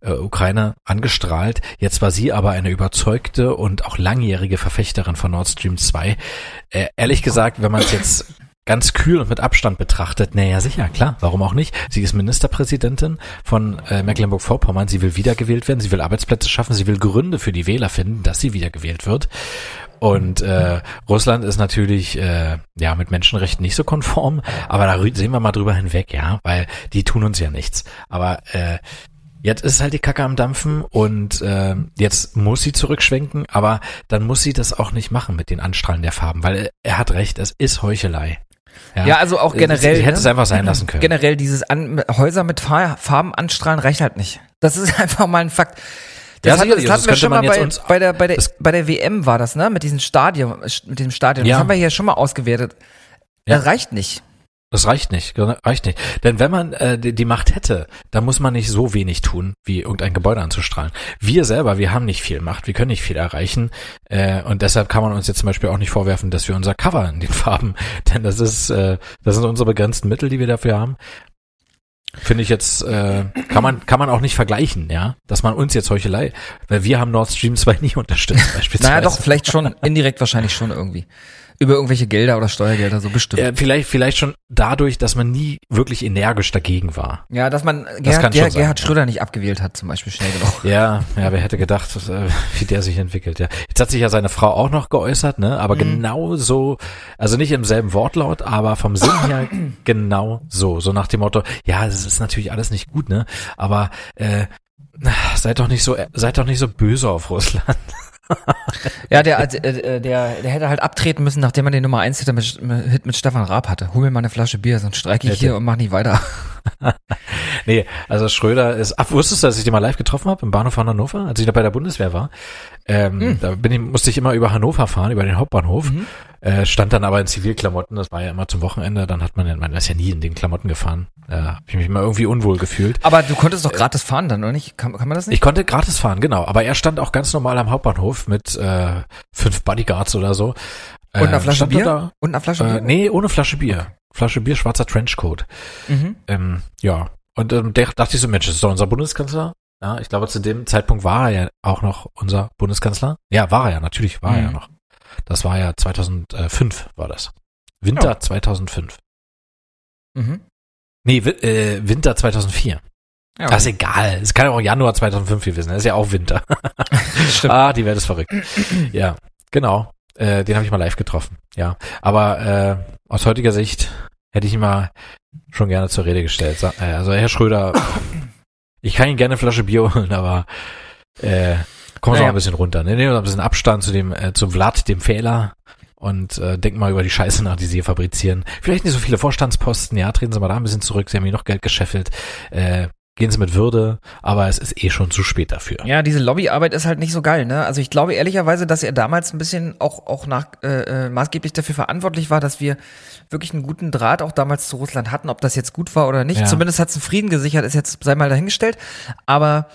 äh, Ukraine angestrahlt. Jetzt war sie aber eine überzeugte und auch langjährige Verfechterin von Nord Stream 2. Äh, ehrlich gesagt, wenn man es jetzt ganz kühl und mit Abstand betrachtet, naja, sicher, klar, warum auch nicht? Sie ist Ministerpräsidentin von äh, Mecklenburg-Vorpommern, sie will wiedergewählt werden, sie will Arbeitsplätze schaffen, sie will Gründe für die Wähler finden, dass sie wiedergewählt wird. Und äh, Russland ist natürlich äh, ja mit Menschenrechten nicht so konform, aber da sehen wir mal drüber hinweg, ja, weil die tun uns ja nichts. Aber äh, Jetzt ist halt die Kacke am Dampfen und äh, jetzt muss sie zurückschwenken, aber dann muss sie das auch nicht machen mit den Anstrahlen der Farben, weil er, er hat recht, es ist Heuchelei. Ja, also auch generell. Sie hätte ne? es einfach sein lassen können. Generell dieses An Häuser mit Fa Farben anstrahlen reicht halt nicht. Das ist einfach mal ein Fakt. Ja, Das, hat, sicherlich, das hatten wir könnte schon mal bei, uns- bei der bei der bei der WM war das, ne? Mit diesem Stadion, mit dem Stadion. Ja. Das haben wir hier schon mal ausgewertet. Ja. Das reicht nicht. Das reicht nicht, genau, reicht nicht. Denn wenn man äh, die, die Macht hätte, dann muss man nicht so wenig tun, wie irgendein Gebäude anzustrahlen. Wir selber, wir haben nicht viel Macht, wir können nicht viel erreichen äh, und deshalb kann man uns jetzt zum Beispiel auch nicht vorwerfen, dass wir unser Cover in den Farben, denn das ist, äh, das sind unsere begrenzten Mittel, die wir dafür haben. Finde ich jetzt, äh, kann man, kann man auch nicht vergleichen, ja, dass man uns jetzt Heuchelei, weil wir haben Nord Stream 2 nie unterstützt beispielsweise. Naja, doch, vielleicht schon, indirekt wahrscheinlich schon irgendwie. Über irgendwelche Gelder oder Steuergelder, so bestimmt. Ja, vielleicht, vielleicht schon dadurch, dass man nie wirklich energisch dagegen war. Ja, dass man kann Gerhard, schon Gerhard, sein, Gerhard ja. Schröder nicht abgewählt hat, zum Beispiel schnell genug. Ja, ja, wer hätte gedacht, äh, wie der sich entwickelt, ja. Jetzt hat sich ja seine Frau auch noch geäußert, ne, aber genau so, also nicht im selben Wortlaut, aber vom Sinn her genau so, so nach dem Motto, ja, es ist natürlich alles nicht gut, ne, aber, äh, seid doch nicht so, seid doch nicht so böse auf Russland. Ja, der, äh, äh, der, der hätte halt abtreten müssen, nachdem er den Nummer 1 Hit mit, mit Stefan Raab hatte. Hol mir mal eine Flasche Bier, sonst streike ich Hätte. hier und mach nicht weiter. Nee, also Schröder ist, ach, wusstest du, dass ich den mal live getroffen habe im Bahnhof von Hannover, als ich da bei der Bundeswehr war? Ähm, Hm. Da bin ich, musste ich immer über Hannover fahren, über den Hauptbahnhof. Mhm. Äh, stand dann aber in Zivilklamotten, das war ja immer zum Wochenende, dann hat man, ja- man ist ja nie in den Klamotten gefahren. Äh, hab ich mich immer irgendwie unwohl gefühlt. Aber du konntest doch gratis fahren dann, oder nicht? Kann, kann man das nicht? Ich konnte gratis fahren, genau, aber er stand auch ganz normal am Hauptbahnhof mit äh, fünf Bodyguards oder so. und eine Äh, Flasche Bier? Da, Und eine Flasche äh, Bier? nee, ohne Flasche Bier. Flasche Bier, schwarzer Trenchcoat. Mhm. Ähm, ja. Und ähm, der dachte ich so, Mensch, das ist doch unser Bundeskanzler. Ja, ich glaube, zu dem Zeitpunkt war er ja auch noch unser Bundeskanzler. Ja, war er ja, natürlich war er ja Mhm. noch. Das war ja 2005 war das. Winter Ja. 2005. Mhm. Nee, äh, Winter 2004. Ja, Das ist egal. Es kann ja auch Januar 2005 gewesen. Das ist ja auch Winter. ah, die Welt ist verrückt. ja, genau. Äh, den habe ich mal live getroffen. Ja, aber äh, aus heutiger Sicht hätte ich ihn mal schon gerne zur Rede gestellt. Äh, Also Herr Schröder, ich kann Ihnen gerne eine Flasche Bier holen, aber äh, kommen Sie Naja. mal ein bisschen runter. Ne? Nehmen Sie mal ein bisschen Abstand zu dem, äh, zum Vlad, dem Fehler und äh, denken mal über die Scheiße nach, die Sie hier fabrizieren. Vielleicht nicht so viele Vorstandsposten, ja, treten Sie mal da ein bisschen zurück, Sie haben hier noch Geld gescheffelt. Äh, gehen Sie mit Würde, aber es ist eh schon zu spät dafür. Ja, diese Lobbyarbeit ist halt nicht so geil, ne? Also ich glaube ehrlicherweise, dass er damals ein bisschen auch, auch nach, äh, äh, maßgeblich dafür verantwortlich war, dass wir wirklich einen guten Draht auch damals zu Russland hatten. Ob das jetzt gut war oder nicht, Ja. zumindest hat es einen Frieden gesichert, ist jetzt, sei mal dahingestellt. Aber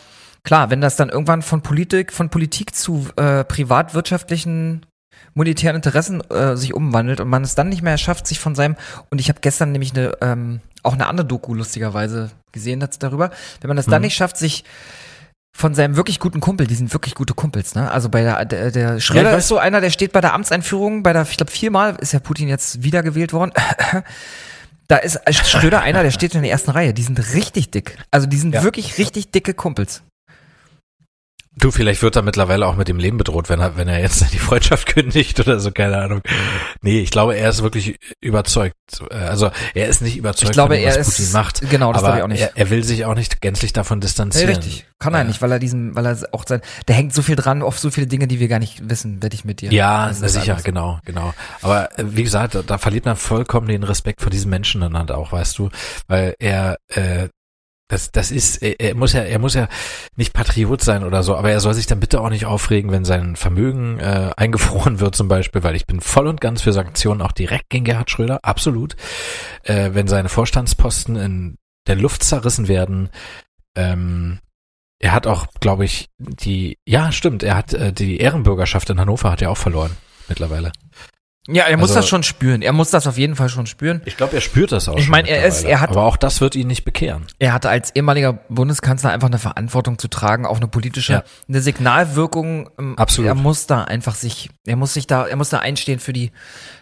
klar, wenn das dann irgendwann von Politik, von Politik zu äh, privatwirtschaftlichen monetären Interessen äh, sich umwandelt und man es dann nicht mehr schafft, sich von seinem und ich habe gestern nämlich eine ähm, auch eine andere Doku lustigerweise gesehen dazu darüber, wenn man das dann Mhm. nicht schafft, sich von seinem wirklich guten Kumpel, die sind wirklich gute Kumpels, ne? Also bei der, der, der Schröder weiß. ist so einer, der steht bei der Amtseinführung, bei der, ich glaube viermal ist ja Putin jetzt wiedergewählt worden. Da ist Schröder einer, der steht in der ersten Reihe. Die sind richtig dick. Also die sind Ja. wirklich richtig dicke Kumpels. Du, vielleicht wird er mittlerweile auch mit dem Leben bedroht, wenn er, wenn er jetzt die Freundschaft kündigt oder so, keine Ahnung. Nee, ich glaube, er ist wirklich überzeugt. Äh, Also, er ist nicht überzeugt Ich glaube, von dem, er was ist Putin macht. genau, das glaube ich auch nicht. Er, er will sich auch nicht gänzlich davon Nee, distanzieren. richtig. Kann er Ja. nicht, weil er diesen, weil er auch sein, der hängt so viel dran auf so viele Dinge, die wir gar nicht wissen, wette ich mit dir. Ja, ist sicher, alles. genau, genau. Aber äh, wie gesagt, da, da verliert man vollkommen den Respekt vor diesem Menschen dann halt auch, weißt du, weil er äh, das, das ist, er, muss ja, er muss ja nicht Patriot sein oder so, aber er soll sich dann bitte auch nicht aufregen, wenn sein Vermögen äh, eingefroren wird zum Beispiel, weil ich bin voll und ganz für Sanktionen auch direkt gegen Gerhard Schröder, absolut. Äh, wenn seine Vorstandsposten in der Luft zerrissen werden, ähm, er hat auch, glaube ich, die, ja, stimmt, er hat äh, die Ehrenbürgerschaft in Hannover hat er auch verloren mittlerweile. Ja, er muss Also- das schon spüren. Er muss das auf jeden Fall schon spüren. Ich glaube, er spürt das auch. Ich meine, er ist- er hat- aber auch das wird ihn nicht bekehren. Er hatte als ehemaliger Bundeskanzler einfach eine Verantwortung zu tragen, auch eine politische, Ja. eine Signalwirkung. ähm, Absolut. Er muss da einfach sich, er muss sich da, er muss da einstehen für die,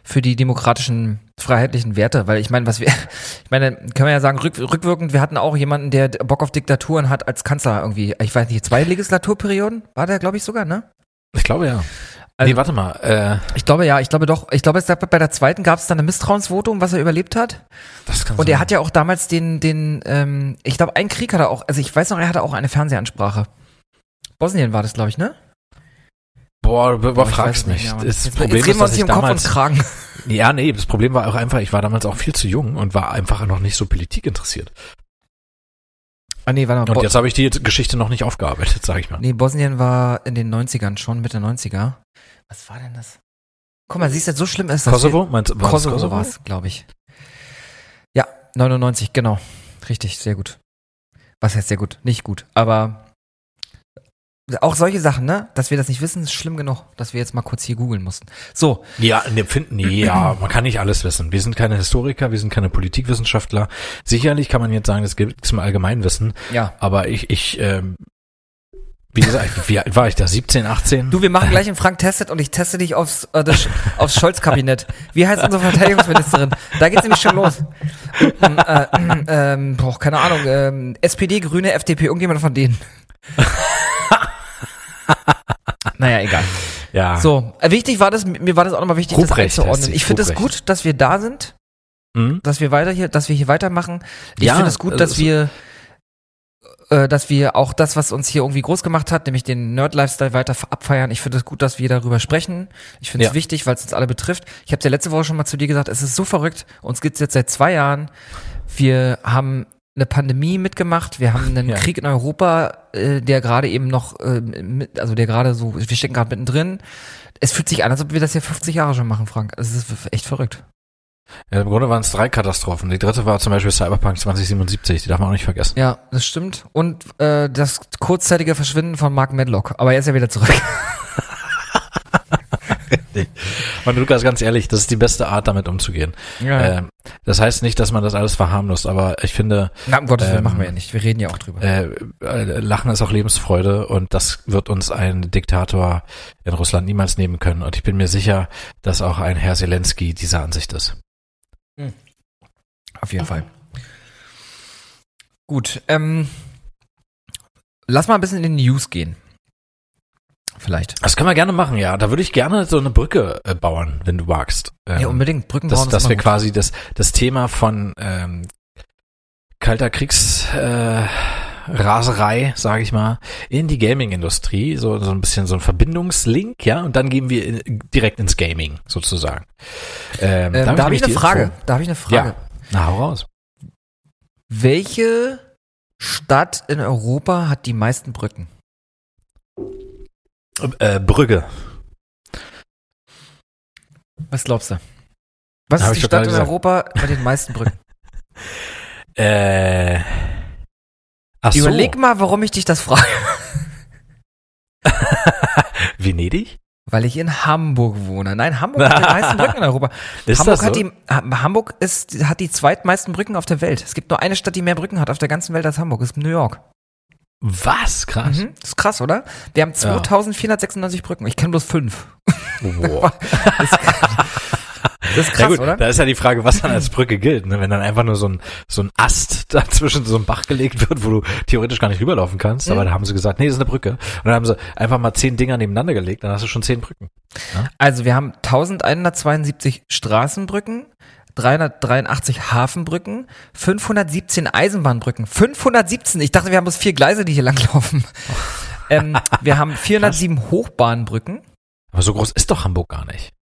für die demokratischen, freiheitlichen Werte, weil ich meine, was wir, ich meine, können wir ja sagen, rück, rückwirkend, wir hatten auch jemanden, der Bock auf Diktaturen hat als Kanzler irgendwie, ich weiß nicht, zwei Legislaturperioden war der, glaube ich, sogar, ne? Ich glaube ja. Also- nee, warte mal. Äh, Ich glaube ja, ich glaube doch, ich glaube, bei der zweiten gab es dann ein Misstrauensvotum, was er überlebt hat. das kann Und sein. er hat ja auch damals den, den, ähm, ich glaube, einen Krieg hat er auch, also ich weiß noch, er hatte auch eine Fernsehansprache. Bosnien war das, glaube ich, ne? Boah, du überfragst nicht mich. das jetzt, Problem jetzt reden ist, wir dass uns ich hier um Kopf und damals, Kragen. ja, nee, das Problem war auch einfach, ich war damals auch viel zu jung und war einfach noch nicht so Politik interessiert. Ah, nee, warte mal. Und Bo jetzt habe ich die Geschichte noch nicht aufgearbeitet, sage ich mal. nee, Bosnien war in den 90ern schon, Mitte 90er. Was war denn das? Guck mal, siehst du, so schlimm ist das. Kosovo? Meinst, war das Kosovo, war es, glaube ich. Ja, 99, genau. Richtig, sehr gut. Was heißt sehr gut? Nicht gut, aber auch solche Sachen, ne? Dass wir das nicht wissen, ist schlimm genug, dass wir jetzt mal kurz hier googeln mussten. So, Ja, ne, finden, ja, man kann nicht alles wissen. Wir sind keine Historiker, wir sind keine Politikwissenschaftler. Sicherlich kann man jetzt sagen, das gibt es im Allgemeinwissen, ja. aber ich, ich, ähm, wie gesagt, wie alt war ich da? 17, 18? Du, wir machen gleich einen Frank Testet und ich teste dich aufs, äh, das, aufs Scholz-Kabinett. Wie heißt unsere Verteidigungsministerin? Da geht's nämlich schon los. Ähm, äh, ähm, boah, keine Ahnung, ähm, SPD, Grüne, FDP, irgendjemand von denen. Naja, egal. ja. So, äh, wichtig war das, mir war das auch nochmal wichtig, Ruprecht das einzuordnen. Ich finde es gut, dass wir da sind, Hm? dass wir weiter hier, dass wir hier weitermachen. Ich Ja, finde es gut, dass also- wir äh, dass wir auch das, was uns hier irgendwie groß gemacht hat, nämlich den Nerd-Lifestyle weiter abfeiern. Ich finde es gut, dass wir darüber sprechen. Ich finde es Ja. wichtig, weil es uns alle betrifft. Ich habe ja letzte Woche schon mal zu dir gesagt, es ist so verrückt. Uns gibt's jetzt seit zwei Jahren. Wir haben eine Pandemie mitgemacht. Wir haben einen Ja. Krieg in Europa, äh, der gerade eben noch, äh, mit, also der gerade so, wir stecken gerade mittendrin. Es fühlt sich an, als ob wir das hier 50 Jahre schon machen, Frank. Es ist echt verrückt. Ja, Im Grunde waren es drei Katastrophen. Die dritte war zum Beispiel Cyberpunk 2077, die darf man auch nicht vergessen. Ja, das stimmt. Und äh, das kurzzeitige Verschwinden von Mark Medlock. Aber er ist ja wieder zurück. Und Lukas, ganz ehrlich, das ist die beste Art, damit umzugehen. Ja. Ähm, das heißt nicht, dass man das alles verharmlost, aber ich finde, Na, um Gottes Willen ähm, machen wir ja nicht. Wir reden ja auch drüber. äh, äh, Lachen ist auch Lebensfreude und das wird uns ein Diktator in Russland niemals nehmen können. Und ich bin mir sicher, dass auch ein Herr Zelensky dieser Ansicht ist. Auf jeden Fall. Gut, ähm, lass mal ein bisschen in die News gehen. Vielleicht. Das können wir gerne machen, ja. Da würde ich gerne so eine Brücke äh, bauen, wenn du magst. Ähm, ja, unbedingt. Brücken dass, bauen dass immer wir gut. quasi das, das Thema von ähm, kalter Kriegs äh, Raserei, sage ich mal, in die Gaming-Industrie, so, so ein bisschen so ein Verbindungslink, ja, und dann gehen wir in, direkt ins Gaming, sozusagen. Ähm, Ähm, da habe ich die eine Frage. Info. Da habe ich eine Frage. Ja. Na, hau raus. Welche Stadt in Europa hat die meisten Brücken? Äh, Brügge. Was glaubst du? Was Hab ist die Stadt in gesagt. Europa mit den meisten Brücken? Äh, ach so. Überleg mal, warum ich dich das frage. Venedig? Weil ich in Hamburg wohne. Nein, Hamburg hat die meisten Brücken in Europa. Ist Hamburg so? hat die Ha- Hamburg ist hat die zweitmeisten Brücken auf der Welt. Es gibt nur eine Stadt, die mehr Brücken hat auf der ganzen Welt als Hamburg. Das ist New York. Was? Krass. Mhm. Das ist krass, oder? Wir haben 2496 Brücken. Ich kenne bloß fünf. Wow. Das ist krass, ja gut, oder? da ist ja die Frage, was dann als Brücke gilt. Ne? Wenn dann einfach nur so ein, so ein Ast da zwischen so einem Bach gelegt wird, wo du theoretisch gar nicht rüberlaufen kannst. Aber da haben sie gesagt, nee, das ist eine Brücke. Und dann haben sie einfach mal zehn Dinger nebeneinander gelegt, dann hast du schon zehn Brücken. Also wir haben 1172 Straßenbrücken, 383 Hafenbrücken, 517 Eisenbahnbrücken. 517! Ich dachte, wir haben bloß vier Gleise, die hier langlaufen. ähm, wir haben 407 Hochbahnbrücken. Aber so groß ist doch Hamburg gar nicht.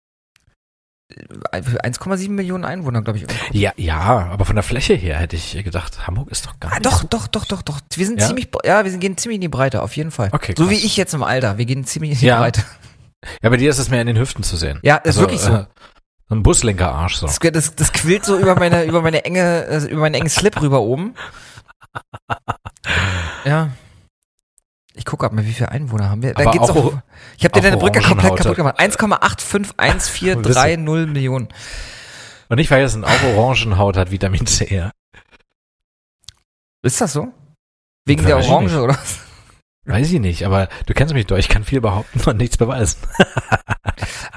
1,7 Millionen Einwohner, glaube ich. Ja, ja, aber von der Fläche her hätte ich gedacht, Hamburg ist doch gar Ah, nicht. doch, so- doch, doch, doch, doch. Wir sind Ja? ziemlich, ja, wir sind, gehen ziemlich in die Breite, auf jeden Fall. Okay, So krass. wie ich jetzt im Alter. Wir gehen ziemlich in die Ja. Breite. Ja, bei dir ist es mehr in den Hüften zu sehen. Ja, ist wirklich so. äh, So ein Buslenkerarsch so. Das, das, das quillt so über meine, über meine enge, also über meinen engen Slip rüber oben. Ja. Ich gucke mal, wie viele Einwohner haben wir. Da geht's auch- auch, ich habe dir deine Brücke komplett kaputt gemacht. 1,851430 Millionen. Und nicht vergessen, auch Orangenhaut hat Vitamin C. Ja. Ist das so? Wegen der Orange, oder? Weiß ich nicht, aber du kennst mich doch, ich kann viel behaupten und nichts beweisen.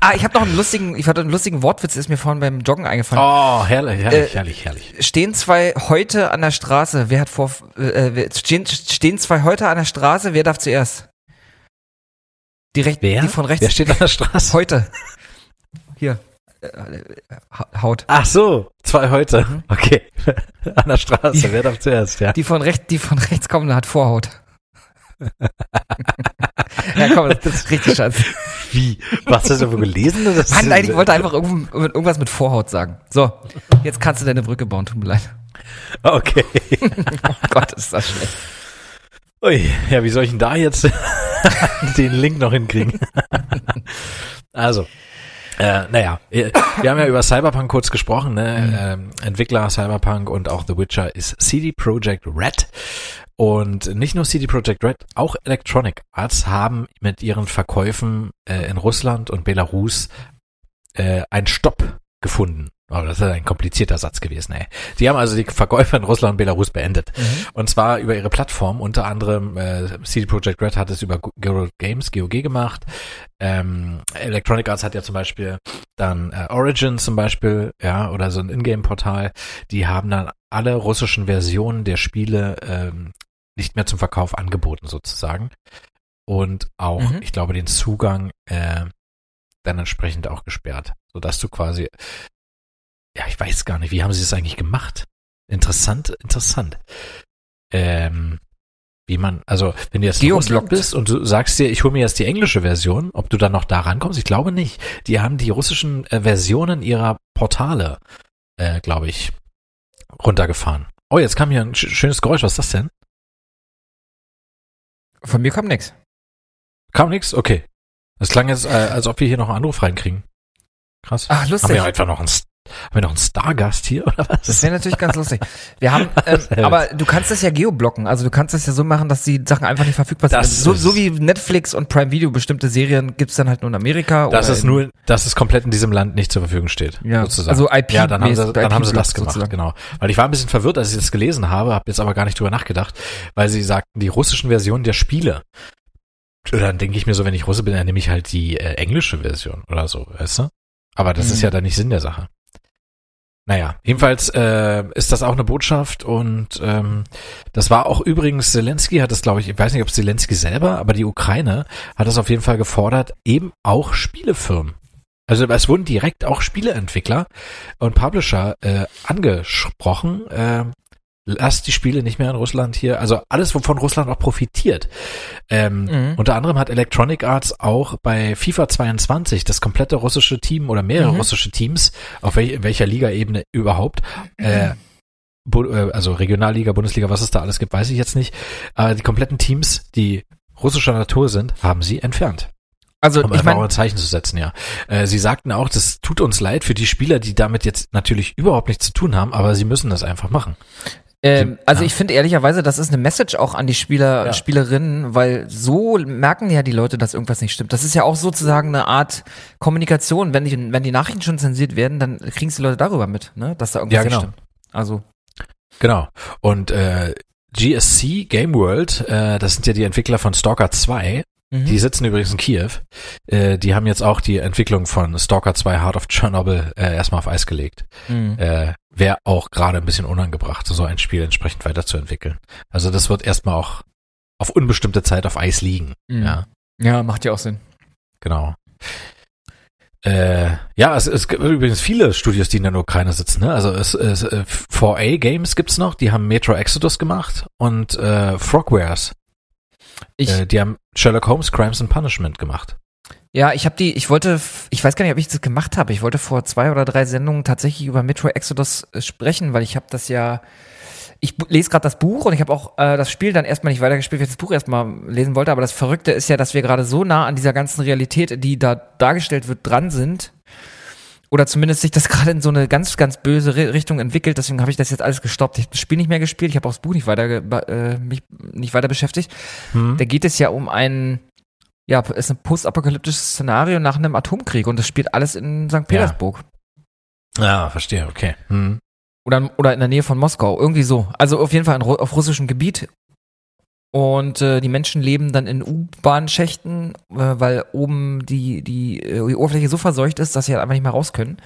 Ah, ich habe noch einen lustigen, ich hatte einen lustigen Wortwitz, ist mir vorhin beim Joggen eingefallen. Oh, herrlich, herrlich, Äh, herrlich, herrlich. Stehen zwei heute an der Straße, wer hat vor, äh, stehen, stehen zwei heute an der Straße, wer darf zuerst? Die, recht, Wer? die von rechts. Wer steht an der Straße? Heute. Hier. Äh, Ha- Haut. Ach so, zwei heute. Mhm. Okay. An der Straße, Die- wer darf zuerst, ja. Die von rechts, die von rechts kommende hat Vorhaut. Ja, komm, das ist richtig scheiße. Wie? Was hast du wohl gelesen? Das Mann, nein, ich wollte einfach irgend- irgendwas mit Vorhaut sagen. So, jetzt kannst du deine Brücke bauen, tut mir leid. Okay. Oh Gott, ist das schlecht. Ui, ja, wie soll ich denn da jetzt den Link noch hinkriegen? also, äh, naja, wir haben ja über Cyberpunk kurz gesprochen, ne? Ähm, Entwickler Cyberpunk und auch The Witcher ist CD Projekt Red. Und nicht nur CD Projekt Red, auch Electronic Arts haben mit ihren Verkäufen äh, in Russland und Belarus äh, einen Stopp gefunden. Aber das ist ein komplizierter Satz gewesen, ey. Die haben also die Verkäufe in Russland und Belarus beendet. Und zwar über ihre Plattform, unter anderem äh, CD Projekt Red hat es über Gero Games, GOG gemacht. Ähm, Electronic Arts hat ja zum Beispiel dann äh, Origin zum Beispiel, ja, oder so ein Ingame-Portal. Die haben dann alle russischen Versionen der Spiele ähm, nicht mehr zum Verkauf angeboten sozusagen. Und auch, Mhm. ich glaube, den Zugang äh, dann entsprechend auch gesperrt, sodass du quasi, ja, ich weiß gar nicht, wie haben sie es eigentlich gemacht? Interessant, interessant. Ähm, wie man, also wenn du jetzt. Russland bist und du sagst dir, ich hole mir jetzt die englische Version, ob du dann noch da rankommst, ich glaube nicht. Die haben die russischen äh, Versionen ihrer Portale, äh, glaube ich, runtergefahren. Oh, jetzt kam hier ein sch schönes Geräusch, was ist das denn? Von mir kommt nix. Kam nix? Okay. Das klang jetzt, äh, als ob wir hier noch einen Anruf reinkriegen. Krass. Ach, Haben lustig. wir einfach noch einen, haben wir noch einen Stargast hier, oder was? Das wäre natürlich ganz lustig. Wir haben, ähm, aber du kannst das ja geoblocken. Also du kannst das ja so machen, dass die Sachen einfach nicht verfügbar sind. Das So, ist- so wie Netflix und Prime Video bestimmte Serien gibt's dann halt nur in Amerika. es in, nur, dass es komplett in diesem Land nicht zur Verfügung steht. Ja, sozusagen. also IP Ja, dann haben sie, dann haben sie das gemacht, sozusagen. genau. Weil ich war ein bisschen verwirrt, als ich das gelesen habe, habe jetzt aber gar nicht drüber nachgedacht, weil sie sagten, die russischen Versionen der Spiele. Dann denke ich mir so, wenn ich Russe bin, dann nehme ich halt die äh, englische Version oder so, weißt du? Aber das Mhm. ist ja dann nicht Sinn der Sache. Naja, jedenfalls äh, ist das auch eine Botschaft und ähm, das war auch übrigens, Zelensky hat es, glaube ich, ich weiß nicht, ob Zelensky selber, aber die Ukraine hat es auf jeden Fall gefordert, eben auch Spielefirmen. Also es wurden direkt auch Spieleentwickler und Publisher äh, angesprochen, äh, lasst die Spiele nicht mehr in Russland hier, also alles, wovon Russland auch profitiert. Ähm, Mhm. Unter anderem hat Electronic Arts auch bei FIFA 22 das komplette russische Team oder mehrere Mhm. russische Teams, auf wel welcher Liga-Ebene überhaupt, äh, Bu äh, also Regionalliga, Bundesliga, was es da alles gibt, weiß ich jetzt nicht. Aber die kompletten Teams, die russischer Natur sind, haben sie entfernt. Also um ich meine, ein Zeichen zu setzen, ja. Äh, sie sagten auch, das tut uns leid für die Spieler, die damit jetzt natürlich überhaupt nichts zu tun haben, aber sie müssen das einfach machen. Ähm, also Ja. ich finde ehrlicherweise, das ist eine Message auch an die Spieler, Ja. Spielerinnen, weil so merken ja die Leute, dass irgendwas nicht stimmt. Das ist ja auch sozusagen eine Art Kommunikation. Wenn die, wenn die Nachrichten schon zensiert werden, dann kriegen die Leute darüber mit, ne? dass da irgendwas Ja, nicht genau. stimmt. Also, Genau. Und äh, GSC Game World, äh, das sind ja die Entwickler von Stalker 2, mhm. die sitzen übrigens in Kiew. Äh, die haben jetzt auch die Entwicklung von Stalker 2 Heart of Chernobyl äh, erstmal auf Eis gelegt. Mhm. Äh, Wäre auch gerade ein bisschen unangebracht, so ein Spiel entsprechend weiterzuentwickeln. Also das wird erstmal auch auf unbestimmte Zeit auf Eis liegen. Mhm. Ja. ja, macht ja auch Sinn. Genau. Äh, ja, es, es gibt übrigens viele Studios, die in der Ukraine sitzen. Ne? Also es, es, äh, 4A Games gibt's noch, die haben Metro Exodus gemacht und äh, Frogwares, Ich, äh, die haben Sherlock Holmes Crimes and Punishment gemacht. Ja, ich habe die, ich wollte, ich weiß gar nicht, ob ich das gemacht habe. Ich wollte vor zwei oder drei Sendungen tatsächlich über Metro Exodus äh, sprechen, weil ich habe das ja, ich lese gerade das Buch und ich habe auch äh, das Spiel dann erstmal nicht weitergespielt, weil ich das Buch erstmal lesen wollte. Aber das Verrückte ist ja, dass wir gerade so nah an dieser ganzen Realität, die da dargestellt wird, dran sind. Oder zumindest sich das gerade in so eine ganz, ganz böse Ri- Richtung entwickelt. Deswegen habe ich das jetzt alles gestoppt. Ich habe das Spiel nicht mehr gespielt. Ich habe auch das Buch nicht weiter, äh, mich nicht weiter beschäftigt. Hm? Da geht es ja um ein, ja, es ist ein postapokalyptisches Szenario nach einem Atomkrieg und das spielt alles in St. Petersburg. Ja, verstehe, okay. Hm. Oder, oder in der Nähe von Moskau, irgendwie so. Also auf jeden Fall in, auf russischem Gebiet. Und äh, die Menschen leben dann in U-Bahn-Schächten, äh, weil oben die, die, äh, die Oberfläche so verseucht ist, dass sie halt einfach nicht mehr raus können.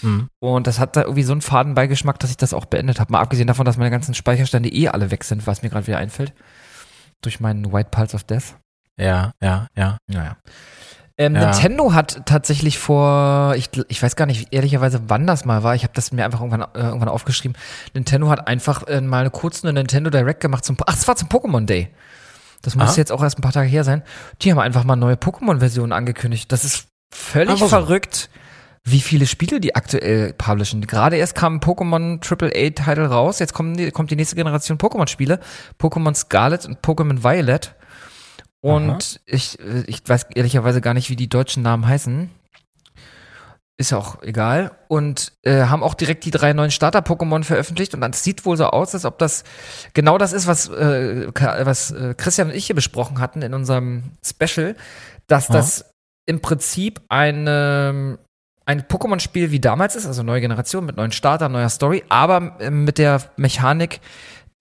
Hm. Und das hat da irgendwie so einen Fadenbeigeschmack, dass ich das auch beendet habe. Mal abgesehen davon, dass meine ganzen Speicherstände eh alle weg sind, was mir gerade wieder einfällt. Durch meinen White Pulse of Death. Ja, ja, ja. Naja. Ähm, Ja. Nintendo hat tatsächlich vor, ich, ich weiß gar nicht ehrlicherweise, wann das mal war. Ich habe das mir einfach irgendwann, äh, irgendwann aufgeschrieben. Nintendo hat einfach äh, mal eine kurze Nintendo Direct gemacht zum, ach, es war zum Pokémon Day. Das muss Aha. jetzt auch erst ein paar Tage her sein. Die haben einfach mal neue Pokémon-Versionen angekündigt. Das ist völlig Aber so. verrückt, wie viele Spiele die aktuell publishen. Gerade erst kam ein Pokémon AAA-Title raus. Jetzt kommen die, kommt die nächste Generation Pokémon-Spiele. Pokémon Scarlet und Pokémon Violet. Und ich, ich weiß ehrlicherweise gar nicht, wie die deutschen Namen heißen. Ist ja auch egal. Und äh, haben auch direkt die drei neuen Starter-Pokémon veröffentlicht. Und dann sieht wohl so aus, als ob das genau das ist, was, äh, was äh, Christian und ich hier besprochen hatten in unserem Special, dass Ja. das im Prinzip eine, ein Pokémon-Spiel wie damals ist, also neue Generation mit neuen Starter, neuer Story, aber äh, mit der Mechanik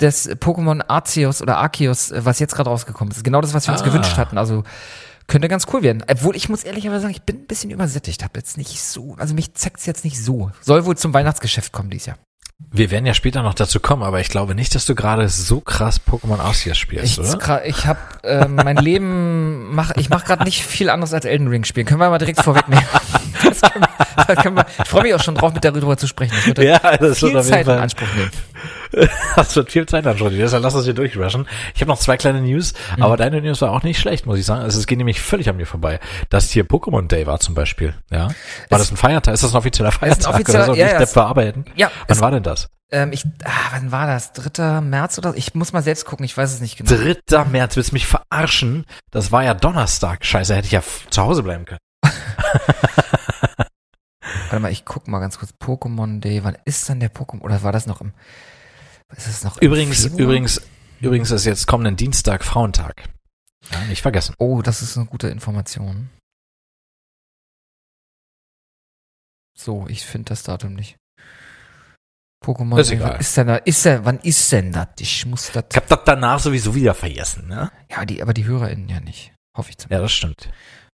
des Pokémon Arceus oder Arceus, äh, was jetzt gerade rausgekommen ist. Genau das, was wir uns Ah. gewünscht hatten. Also könnte ganz cool werden. Obwohl ich muss ehrlicherweise sagen, ich bin ein bisschen übersättigt. Hab jetzt nicht so, also mich zeckt's jetzt nicht so. Soll wohl zum Weihnachtsgeschäft kommen dieses Jahr. Wir werden ja später noch dazu kommen, aber ich glaube nicht, dass du gerade so krass Pokémon Arceus spielst, Ich, oder? ich habe ähm, mein Leben, mach, ich mache gerade nicht viel anderes als Elden Ring spielen. Können wir mal direkt vorwegnehmen. Das können das können wir, ich freue mich auch schon drauf, mit darüber zu sprechen. Das wird Ja, das viel wird Zeit in. Anspruch nehmen. Das wird viel Zeit anschauen. Deshalb lass uns hier durchrushen. Ich habe noch zwei kleine News, Mhm. aber deine News war auch nicht schlecht, muss ich sagen. Also es geht nämlich völlig an mir vorbei. Dass hier Pokémon Day war zum Beispiel. Ja. War Es- das ein Feiertag? Ist das ein offizieller Feiertag offizieller- oder so? ja, ja, es- verarbeiten? Ja, Wann war denn das? Ähm, ich, ah, wann war das? 3. März oder? Ich muss mal selbst gucken, ich weiß es nicht genau. 3. März, willst du mich verarschen? Das war ja Donnerstag. Scheiße, hätte ich ja zu Hause bleiben können. Warte mal, ich guck mal ganz kurz. Pokémon Day, wann ist denn der Pokémon? Oder war das noch im, ist es noch Übrigens, übrigens, übrigens ist jetzt kommenden Dienstag Frauentag. Ja, nicht vergessen. Oh, das ist eine gute Information. So, ich finde das Datum nicht. Pokémon Ist egal. wann ist denn da, ist der, wann ist denn das? Ich muss das, Ich hab das danach sowieso wieder vergessen, ne? ja, die, aber die HörerInnen ja nicht. Hoffe ich zumindest. Ja, das stimmt.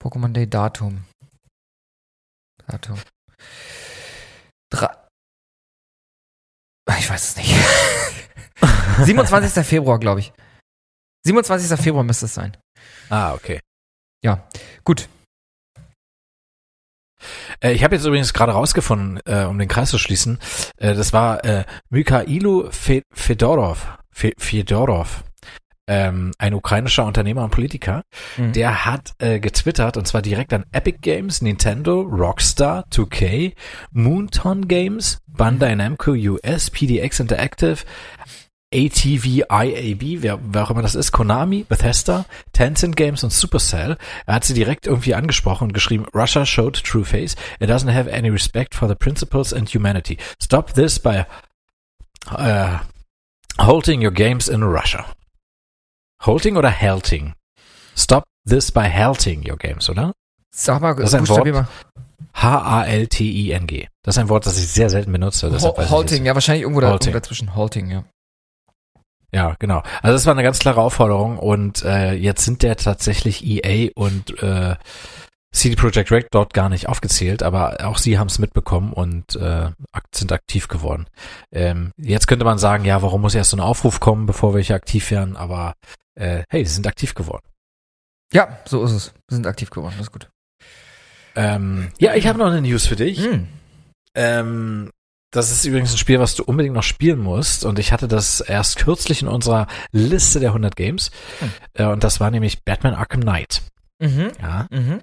Pokémon Day Datum. Datum. Drei. Ich weiß es nicht. 27. Februar, glaube ich. 27. Februar müsste es sein. Ah, okay. Ja, gut. Äh, ich habe jetzt übrigens gerade rausgefunden, äh, um den Kreis zu schließen, äh, das war äh, Mykhailo Fe Fedorov. Fe Fedorov. ähm, ein ukrainischer Unternehmer und Politiker, Mhm. der hat äh, getwittert und zwar direkt an Epic Games, Nintendo, Rockstar, 2K, Moonton Games, Bandai Namco US, PDX Interactive, ATV IAB, wer, wer auch immer das ist, Konami, Bethesda, Tencent Games und Supercell. Er hat sie direkt irgendwie angesprochen und geschrieben, Russia showed true face. It doesn't have any respect for the principles and humanity. Stop this by uh, holding your games in Russia. Holding oder halting? Stop this by halting your games, oder? Sag mal, Das ist ein Wort. H-A-L-T-I-N-G. Das ist ein Wort, das ich sehr selten benutze. Halting, ja, wahrscheinlich irgendwo, da, irgendwo dazwischen. Halting, ja. Ja, genau. Also das war eine ganz klare Aufforderung und äh, jetzt sind der tatsächlich EA und äh, CD Projekt Red dort gar nicht aufgezählt, aber auch sie haben es mitbekommen und äh, sind aktiv geworden. Ähm, jetzt könnte man sagen, ja, warum muss erst so ein Aufruf kommen, bevor welche aktiv werden, aber äh, hey, sie sind aktiv geworden. Ja, so ist es. Wir sind aktiv geworden, das ist gut. Ähm, ja, ich habe noch eine News für dich. Hm. Ähm, das ist übrigens ein Spiel, was du unbedingt noch spielen musst. Und ich hatte das erst kürzlich in unserer Liste der 100 Games. Hm. Äh, und das war nämlich Batman Arkham Knight. Mhm. Ja. Mhm.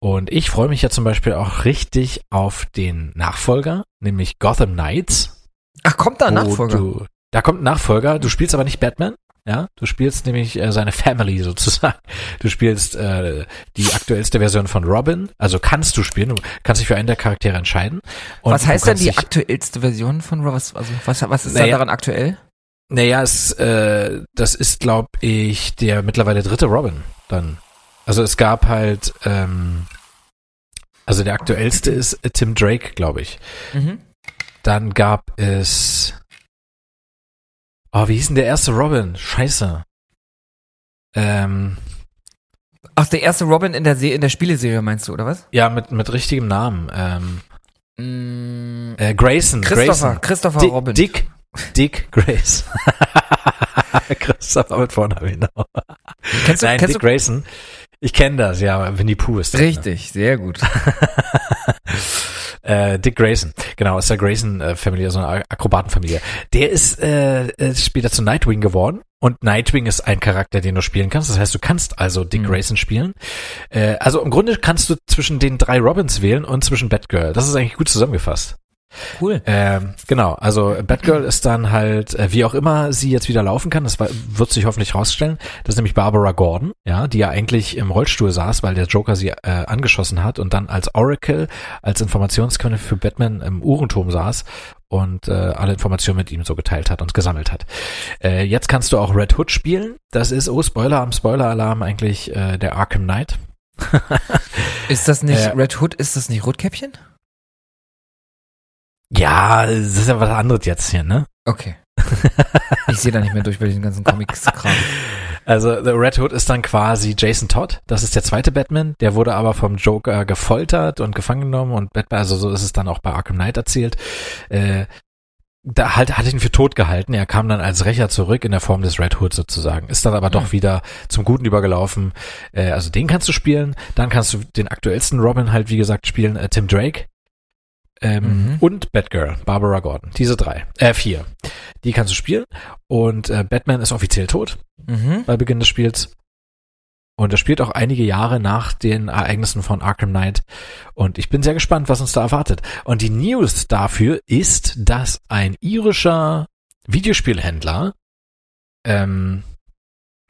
Und ich freue mich ja zum Beispiel auch richtig auf den Nachfolger, nämlich Gotham Knights. Ach, kommt da ein Nachfolger? Du, da kommt ein Nachfolger. Du spielst aber nicht Batman. Ja, du spielst nämlich äh, seine Family sozusagen. Du spielst äh, die aktuellste Version von Robin. Also kannst du spielen. Du kannst dich für einen der Charaktere entscheiden. Und was heißt denn die aktuellste Version von Rob? Was, also, was, was ist da Naja. daran aktuell? Naja, es, äh, das ist, glaube ich, der mittlerweile dritte Robin dann. Also es gab halt, ähm, also der aktuellste ist Tim Drake, glaube ich. Mhm. Dann gab es, oh, wie hieß denn der erste Robin? Scheiße. Ähm, Ach, der erste Robin in der, Se in der Spieleserie meinst du, oder was? ja, mit, mit richtigem Namen. Ähm, Mm, äh, Grayson. Christopher, Grayson. Christopher Dick, Robin. Dick, Dick Grace. Christopher mit Vornamen, genau. kennst du, Nein, kennst Dick Grayson. Ich kenne das, ja, Winnie Pooh ist du? das. ne? Richtig, sehr gut. äh, Dick Grayson, genau, aus der Grayson-Familie, so eine Akrobatenfamilie. Der ist äh, äh, später zu Nightwing geworden und Nightwing ist ein Charakter, den du spielen kannst. Das heißt, du kannst also Dick Mhm. Grayson spielen. Äh, also im Grunde kannst du zwischen den drei Robins wählen und zwischen Batgirl. Das ist eigentlich gut zusammengefasst. Cool. Ähm, genau, also Batgirl ist dann halt, äh, wie auch immer sie jetzt wieder laufen kann, das wird sich hoffentlich rausstellen, das ist nämlich Barbara Gordon, ja, die ja eigentlich im Rollstuhl saß, weil der Joker sie äh, angeschossen hat und dann als Oracle, als Informationsquelle für Batman im Uhrenturm saß und äh, alle Informationen mit ihm so geteilt hat und gesammelt hat. Äh, jetzt kannst du auch Red Hood spielen, das ist, oh Spoiler am Spoiler-Alarm eigentlich äh, der Arkham Knight. Ist das nicht Äh, Red Hood? Ist das nicht Rotkäppchen? Ja, das ist ja was anderes jetzt hier, ne? Okay. ich sehe da nicht mehr durch bei diesen ganzen Comics-Kram. Also The Red Hood ist dann quasi Jason Todd. Das ist der zweite Batman. Der wurde aber vom Joker gefoltert und gefangen genommen und Batman, also so ist es dann auch bei Arkham Knight erzählt. Äh, da halt hatte ich ihn für tot gehalten. Er kam dann als Rächer zurück in der Form des Red Hood sozusagen. Ist dann aber doch Hm. wieder zum Guten übergelaufen. Äh, also den kannst du spielen. Dann kannst du den aktuellsten Robin halt, wie gesagt, spielen, äh, Tim Drake. Ähm, Mhm. Und Batgirl, Barbara Gordon. Diese drei. Äh, vier. Die kannst du spielen. Und äh, Batman ist offiziell tot Mhm. bei Beginn des Spiels. Und das spielt auch einige Jahre nach den Ereignissen von Arkham Knight. Und ich bin sehr gespannt, was uns da erwartet. Und die News dafür ist, dass ein irischer Videospielhändler, ähm,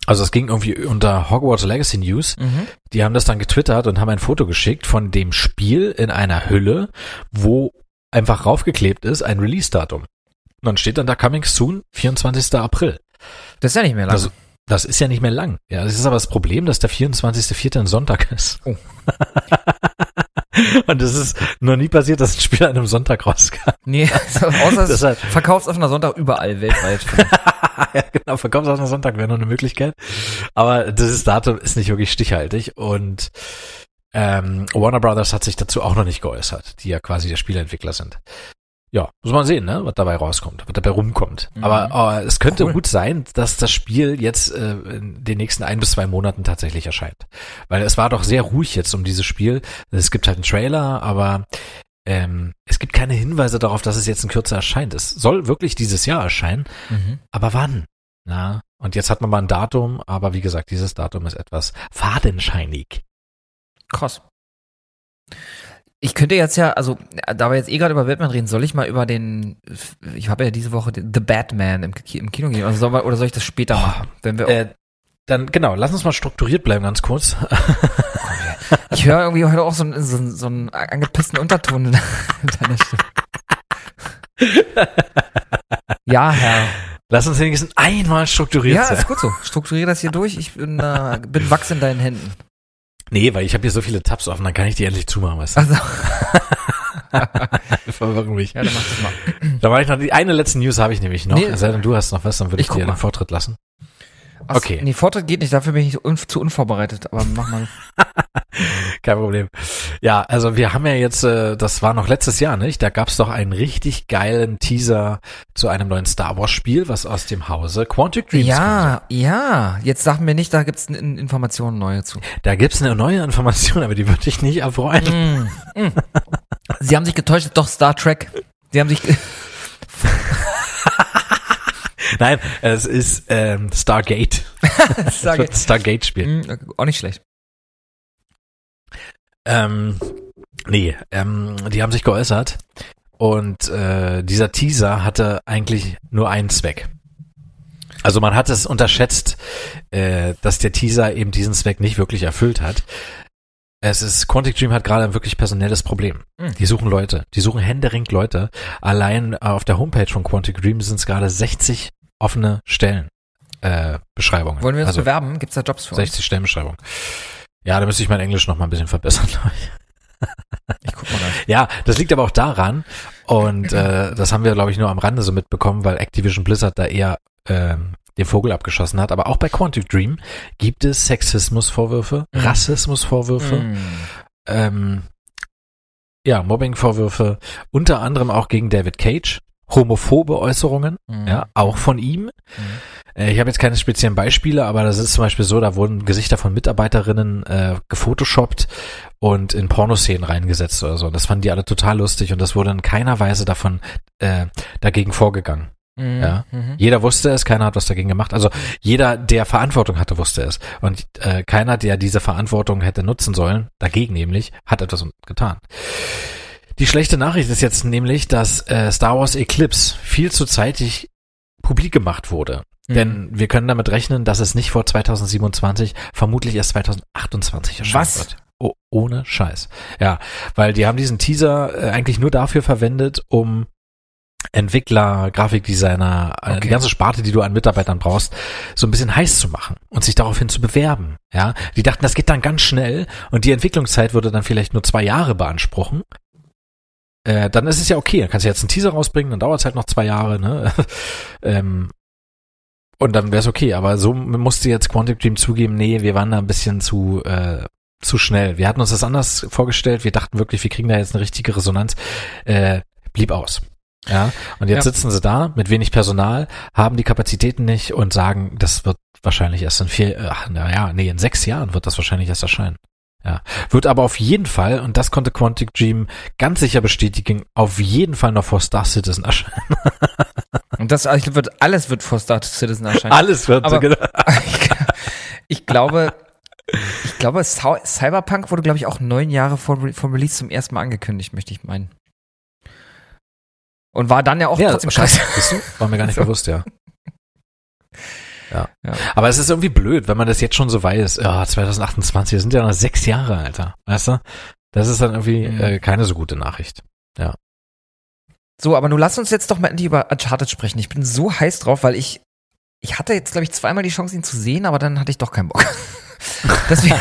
also es ging irgendwie unter Hogwarts Legacy News, Mhm. die haben das dann getwittert und haben ein Foto geschickt von dem Spiel in einer Hülle, wo einfach raufgeklebt ist ein Release-Datum. Und dann steht dann da Coming Soon, 24. April. Das ist ja nicht mehr lang. Das, das ist ja nicht mehr lang. Ja, das ist aber das Problem, dass der 24.04. ein Sonntag ist. Oh. Und es ist noch nie passiert, dass ein Spiel an einem Sonntag rauskam. nee, also, außer es Deshalb- verkaufsoffener Sonntag überall weltweit. ja, genau, Verkaufs auf einen Sonntag wäre noch eine Möglichkeit. Aber dieses Datum ist nicht wirklich stichhaltig und ähm, Warner Brothers hat sich dazu auch noch nicht geäußert, die ja quasi der Spieleentwickler sind. Ja, muss man sehen, ne, was dabei rauskommt, was dabei rumkommt. Mhm. Aber äh, es könnte Cool. gut sein, dass das Spiel jetzt äh, in den nächsten ein bis zwei Monaten tatsächlich erscheint. Weil es war doch sehr ruhig jetzt um dieses Spiel. Es gibt halt einen Trailer, aber ähm, es gibt keine Hinweise darauf, dass es jetzt in Kürze erscheint. Es soll wirklich dieses Jahr erscheinen, Mhm. aber wann? Na, Und jetzt hat man mal ein Datum, aber wie gesagt, dieses Datum ist etwas fadenscheinig. Krass. Ich könnte jetzt ja, also da wir jetzt eh gerade über Batman reden, soll ich mal über den, ich habe ja diese Woche The Batman im, im Kino gehen, also soll oder soll ich das später machen? Wenn wir, Äh, dann genau, lass uns mal strukturiert bleiben, ganz kurz. ich höre irgendwie heute auch so, einen- so, so einen angepissten Unterton in deiner Stimme. ja, Herr. Lass uns wenigstens einmal strukturiert Ja, sein. ist gut so. Strukturiere das hier durch. Ich bin, äh, bin Wachs in deinen Händen. Nee, weil ich habe hier so viele Tabs offen, dann kann ich die endlich zumachen, weißt du? Also, Verwirren mich. ja, dann mach das mal. Da war ich noch, die eine letzte News habe ich nämlich noch. Nee. Denn, du hast noch was, dann würde ich, Ich dir mal. den Vortritt lassen. Ach, Okay. Nee, Vortritt geht nicht, dafür bin ich un zu unvorbereitet, aber mach mal. Kein Problem. Ja, also wir haben ja jetzt, äh, das war noch letztes Jahr, nicht? Da gab's doch einen richtig geilen Teaser zu einem neuen Star Wars Spiel, was aus dem Hause Quantic Dreams kommt. Ja, ja. Jetzt sag mir nicht, da gibt's n- Informationen neue zu. Da gibt's eine neue Information, aber die würde ich nicht erfreuen. Mm, mm. Sie haben sich getäuscht, doch Star Trek. Sie haben sich. Nein, es ist ähm, Stargate. Wird ein Stargate-Spiel. Mm, auch nicht schlecht. Ähm, nee, ähm, die haben sich geäußert und äh, dieser Teaser hatte eigentlich nur einen Zweck. Also man hat es unterschätzt, äh, dass der Teaser eben diesen Zweck nicht wirklich erfüllt hat. Es ist, Quantic Dream hat gerade ein wirklich personelles Problem. Hm. Die suchen Leute, die suchen händeringend Leute. Allein auf der Homepage von Quantic Dream sind es gerade 60 offene Stellen, äh, Beschreibungen. Wollen wir uns also bewerben? Gibt's da Jobs für uns? 60 Stellenbeschreibungen. Ja, da müsste ich mein Englisch noch mal ein bisschen verbessern, glaube ich. Ich guck mal rein. Ja, das liegt aber auch daran und äh, das haben wir, glaube ich, nur am Rande so mitbekommen, weil Activision Blizzard da eher ähm, den Vogel abgeschossen hat. Aber auch bei Quantic Dream gibt es Sexismusvorwürfe, Mhm. Rassismusvorwürfe, Mm. ähm, ja, Mobbingvorwürfe, unter anderem auch gegen David Cage, homophobe Äußerungen, Mm. ja, auch von ihm. Mm. Äh, Ich habe jetzt keine speziellen Beispiele, aber das ist zum Beispiel so, da wurden Gesichter von Mitarbeiterinnen äh, gefotoshoppt und in Pornoszenen reingesetzt oder so. Und das fanden die alle total lustig und das wurde in keiner Weise davon äh, dagegen vorgegangen. Mm. Ja. Mhm. Jeder wusste es, keiner hat was dagegen gemacht. Also jeder, der Verantwortung hatte, wusste es. Und äh, keiner, der diese Verantwortung hätte nutzen sollen, dagegen nämlich, hat etwas getan. Die schlechte Nachricht ist jetzt nämlich, dass äh, Star Wars Eclipse viel zu zeitig publik gemacht wurde. Mhm. Denn wir können damit rechnen, dass es nicht vor 2027, vermutlich erst 2028 erscheinen Was? wird. Oh, ohne Scheiß. Ja, weil die haben diesen Teaser äh, eigentlich nur dafür verwendet, um Entwickler, Grafikdesigner, äh, die Okay. ganze Sparte, die du an Mitarbeitern brauchst, so ein bisschen heiß zu machen und sich daraufhin zu bewerben. Ja, die dachten, das geht dann ganz schnell und die Entwicklungszeit würde dann vielleicht nur zwei Jahre beanspruchen. Äh, dann ist es ja okay, dann kannst du jetzt einen Teaser rausbringen, dann dauert es halt noch zwei Jahre, ne? ähm, und dann wäre es okay, aber so musste jetzt Quantic Dream zugeben, nee, wir waren da ein bisschen zu, äh, zu schnell. Wir hatten uns das anders vorgestellt, wir dachten wirklich, wir kriegen da jetzt eine richtige Resonanz, äh, blieb aus. Ja, und jetzt Ja. sitzen sie da mit wenig Personal, haben die Kapazitäten nicht und sagen, das wird wahrscheinlich erst in vier, äh, ach, naja, nee, in sechs Jahren wird das wahrscheinlich erst erscheinen. Ja, wird aber auf jeden Fall, und das konnte Quantic Dream ganz sicher bestätigen, auf jeden Fall noch vor Star Citizen erscheinen. Und das wird alles wird vor Star Citizen erscheinen. Alles wird Aber- genau. ich, ich glaube, ich glaube, Cyberpunk wurde, glaube ich, auch neun Jahre vor, vor Release zum ersten Mal angekündigt, möchte ich meinen. Und war dann ja auch trotzdem scheiße. War mir gar nicht So. bewusst, ja. Ja. Ja. Aber es ist irgendwie blöd, wenn man das jetzt schon so weiß. Ja, 2028, das sind ja noch sechs Jahre, Alter. Weißt du? Das ist dann irgendwie Mhm. äh, keine so gute Nachricht. So, aber nun lass uns jetzt doch mal endlich über Uncharted sprechen. Ich bin so heiß drauf, weil ich, ich hatte jetzt, glaube ich, zweimal die Chance, ihn zu sehen, aber dann hatte ich doch keinen Bock. deswegen,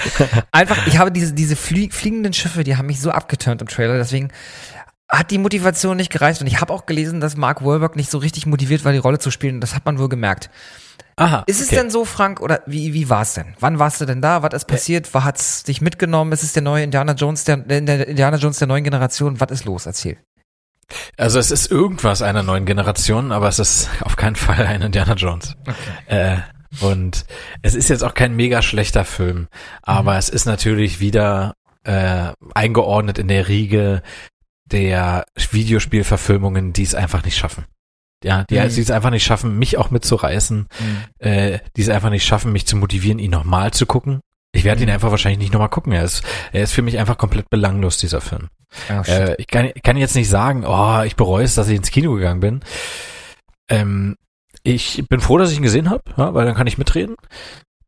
einfach, ich habe diese, diese flie fliegenden Schiffe, die haben mich so abgeturnt im Trailer, deswegen hat die Motivation nicht gereicht und ich habe auch gelesen, dass Mark Wahlberg nicht so richtig motiviert war, die Rolle zu spielen. Das hat man wohl gemerkt. Aha. Ist es okay. denn so, Frank, oder wie, wie war es denn? Wann warst du denn da? Was ist passiert? Was hat's dich mitgenommen? Ist es der neue Indiana Jones, der, der, Indiana Jones der neuen Generation? Was ist los? Erzähl. Also es ist irgendwas einer neuen Generation, aber es ist auf keinen Fall ein Indiana Jones. Äh, und es ist jetzt auch kein mega schlechter Film, aber es ist natürlich wieder äh, eingeordnet in der Riege der Videospielverfilmungen, die es einfach nicht schaffen. Ja, die, Mhm. die es einfach nicht schaffen, mich auch mitzureißen, äh, die es einfach nicht schaffen, mich zu motivieren, ihn nochmal zu gucken. Ich werde ihn Mhm. einfach wahrscheinlich nicht nochmal gucken. Er ist, er ist für mich einfach komplett belanglos, dieser Film. Shit. Äh, ich kann, ich kann jetzt nicht sagen, oh, ich bereue es, dass ich ins Kino gegangen bin. Ähm, ich bin froh, dass ich ihn gesehen habe, ja, weil dann kann ich mitreden.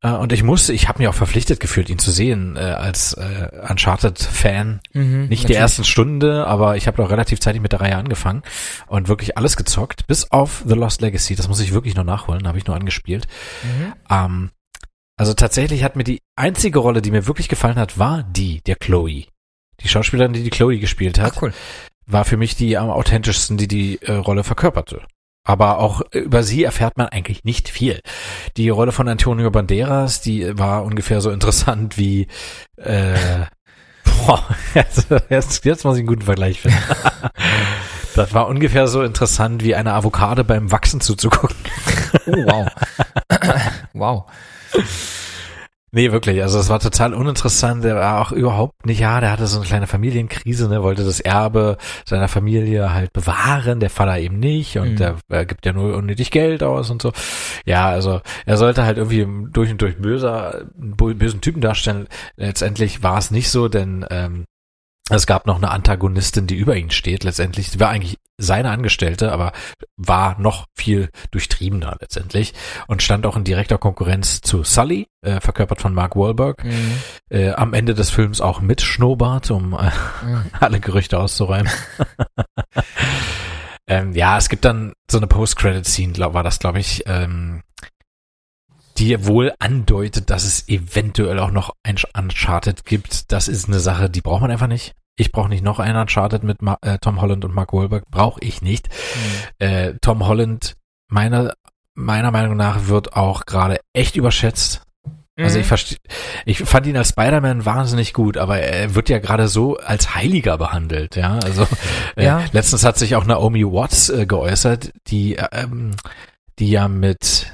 Äh, und ich muss, ich habe mich auch verpflichtet gefühlt, ihn zu sehen äh, als äh, Uncharted-Fan. Mhm, Nicht die natürlich. ersten Stunde, aber ich habe doch relativ zeitig mit der Reihe angefangen und wirklich alles gezockt, bis auf The Lost Legacy. Das muss ich wirklich noch nachholen, habe ich nur angespielt. Mhm. Ähm, also tatsächlich hat mir die einzige Rolle, die mir wirklich gefallen hat, war die der Chloe. Die Schauspielerin, die die Chloe gespielt hat, Ach, cool. war für mich die am authentischsten, die die äh, Rolle verkörperte. Aber auch über sie erfährt man eigentlich nicht viel. Die Rolle von Antonio Banderas, die war ungefähr so interessant wie äh, boah, jetzt, jetzt, jetzt muss ich einen guten Vergleich finden. Das war ungefähr so interessant wie eine Avocado beim Wachsen zuzugucken. Oh, wow. wow. Nee, wirklich. Also es war total uninteressant. Der war auch überhaupt nicht, ja, der hatte so eine kleine Familienkrise, ne, wollte das Erbe seiner Familie halt bewahren, der Vater eben nicht und Mhm. der äh, gibt ja nur unnötig Geld aus und so. Ja, also er sollte halt irgendwie durch und durch böser, bösen Typen darstellen. Letztendlich war es nicht so, denn ähm, es gab noch eine Antagonistin, die über ihn steht. Letztendlich, sie war eigentlich seine Angestellte, aber war noch viel durchtriebener letztendlich und stand auch in direkter Konkurrenz zu Sully, äh, verkörpert von Mark Wahlberg. Mhm. Äh, am Ende des Films auch mit Schnurrbart, um äh, Mhm. alle Gerüchte auszuräumen. ähm, ja, es gibt dann so eine Post-Credit-Scene, war das, glaube ich, ähm, die wohl andeutet, dass es eventuell auch noch ein Uncharted gibt. Das ist eine Sache, die braucht man einfach nicht. Ich brauche nicht noch einen Uncharted mit Ma äh, Tom Holland und Mark Wahlberg. Brauche ich nicht. Mhm. Äh, Tom Holland, meiner, meiner Meinung nach, wird auch gerade echt überschätzt. Also ich Mhm. verstehe, ich fand ihn als Spider-Man wahnsinnig gut, aber er wird ja gerade so als Heiliger behandelt, ja. Also äh, Ja. letztens hat sich auch Naomi Watts äh, geäußert, die äh, ähm, die ja mit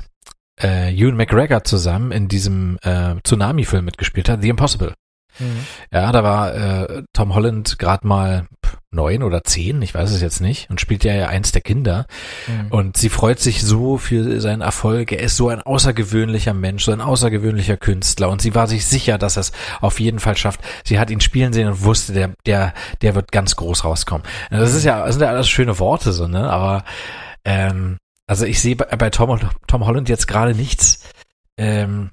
äh, Ewan McGregor zusammen in diesem äh, Tsunami-Film mitgespielt hat, The Impossible. Mhm. Ja, da war äh, Tom Holland gerade mal neun oder zehn, ich weiß es jetzt nicht, und spielt ja eins der Kinder. Mhm. Und sie freut sich so für seinen Erfolg. Er ist so ein außergewöhnlicher Mensch, so ein außergewöhnlicher Künstler. Und sie war sich sicher, dass er es auf jeden Fall schafft. Sie hat ihn spielen sehen und wusste, der, der, der wird ganz groß rauskommen. Und Das ist ja, das sind ja alles schöne Worte, so, ne? Aber ähm, also ich sehe bei, bei Tom, Tom Holland jetzt gerade nichts, ähm,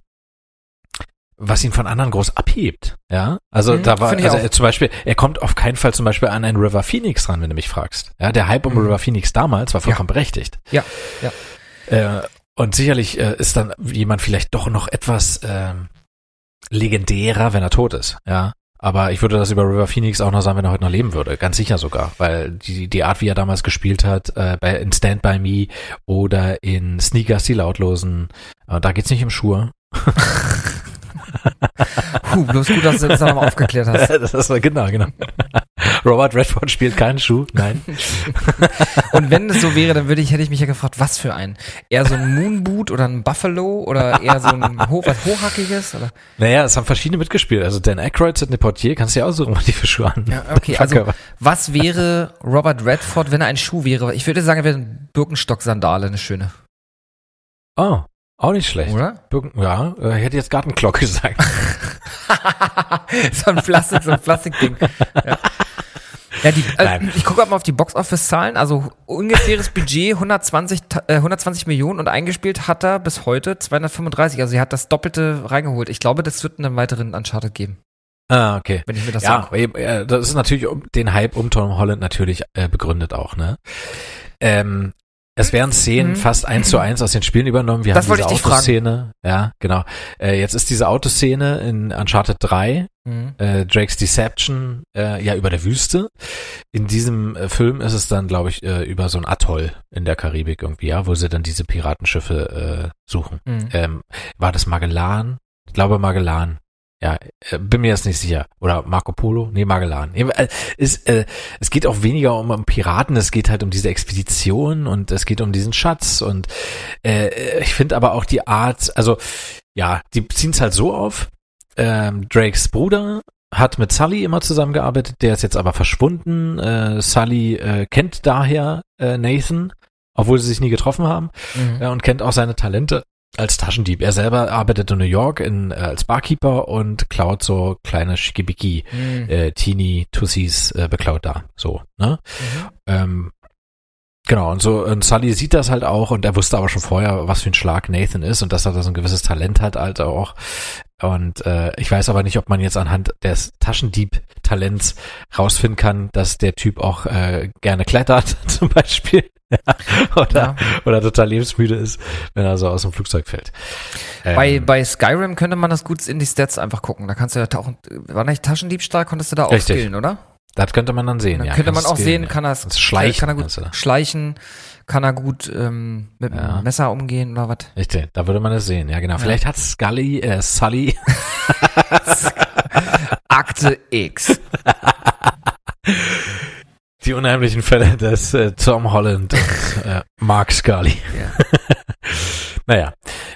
was ihn von anderen groß abhebt, ja. Also Mhm, da war, also er, zum Beispiel, er kommt auf keinen Fall zum Beispiel an einen River Phoenix ran, wenn du mich fragst. Ja, der Hype um Mhm. River Phoenix damals war vollkommen berechtigt. Ja, ja. Äh, und sicherlich äh, ist dann jemand vielleicht doch noch etwas ähm, legendärer, wenn er tot ist, ja. Aber ich würde das über River Phoenix auch noch sagen, wenn er heute noch leben würde. Ganz sicher sogar. Weil die, die Art, wie er damals gespielt hat, äh, bei, in Stand By Me oder in Sneakers, die Lautlosen, äh, da geht's nicht um Schuhe. Puh, bloß gut, dass du das nochmal aufgeklärt hast. das ist, genau, genau. Robert Redford spielt keinen Schuh, nein. Und wenn es so wäre, dann würde ich, hätte ich mich ja gefragt, was für ein? Eher so ein Moonboot oder ein Buffalo oder eher so ein Ho was Hochhackiges? Oder? Naja, es haben verschiedene mitgespielt. Also Dan Aykroyd, Sidney Portier, kannst du ja aussuchen, was die für Schuhe an. Ja, okay, also was wäre Robert Redford, wenn er ein Schuh wäre? Ich würde sagen, er wäre eine Birkenstock-Sandale, eine schöne. Oh, auch nicht schlecht. Oder? Ja, äh, ich hätte jetzt Gartenglocke gesagt. so ein Plastik, so ein Plastikding. Ja. Ja, die, äh, ich gucke mal auf die Box-Office-Zahlen. Also ungefähres Budget 120, ta- äh, 120 Millionen und eingespielt hat er bis heute 235. Also er hat das Doppelte reingeholt. Ich glaube, das wird einen weiteren Uncharted geben, ah, okay. wenn ich mir das Ja, eben, äh, das ist natürlich um, den Hype um Tom Holland natürlich äh, begründet auch, ne? Ähm, es werden Szenen Mhm. fast eins zu eins aus den Spielen übernommen. Wir Das haben diese. Autoszene. Ja, genau. Äh, jetzt ist diese Autoszene in Uncharted 3, Mhm. äh, Drake's Deception, äh, ja, über der Wüste. In diesem äh, Film ist es dann, glaube ich, äh, über so ein Atoll in der Karibik irgendwie, ja, wo sie dann diese Piratenschiffe äh, suchen. Mhm. Ähm, war das Magellan? Ich glaube Magellan. Ja, äh, bin mir jetzt nicht sicher. Oder Marco Polo? Nee, Magellan. Äh, Ist, äh, es geht auch weniger um, um Piraten, es geht halt um diese Expedition und es geht um diesen Schatz und äh, ich finde aber auch die Art, also ja, die ziehen es halt so auf. Ähm, Drakes Bruder hat mit Sully immer zusammengearbeitet, der ist jetzt aber verschwunden. Äh, Sully äh, kennt daher äh, Nathan obwohl sie sich nie getroffen haben Mhm. und kennt auch seine Talente als Taschendieb. Er selber arbeitet in New York in, äh, als Barkeeper und klaut so kleine Schickibicki Mhm. äh, Teenie Tussis äh, beklaut da. So, ne? Mhm. Ähm, genau, und so, und Sully sieht das halt auch und er wusste aber schon vorher, was für ein Schlag Nathan ist und dass er da so ein gewisses Talent hat, halt auch. Und äh, ich weiß aber nicht, ob man jetzt anhand des Taschendieb-Talents rausfinden kann, dass der Typ auch äh, gerne klettert, zum Beispiel. oder, Ja. oder total lebensmüde ist, wenn er so aus dem Flugzeug fällt. Ähm, Bei, bei Skyrim könnte man das gut in die Stats einfach gucken. Da kannst du ja tauchen. War nicht Taschendiebstahl, konntest du da auch skillen, oder? das könnte man dann sehen, Dann ja. könnte man auch sehen, ja. kann er schleichen, kann er gut du. schleichen, kann er gut ähm, mit Ja. dem Messer umgehen oder was? Richtig, da würde man es sehen, ja genau. Vielleicht hat Scully, äh, Sully Akte X. die unheimlichen Fälle des äh, Tom Holland und äh, Mark Scully. Ja. Naja,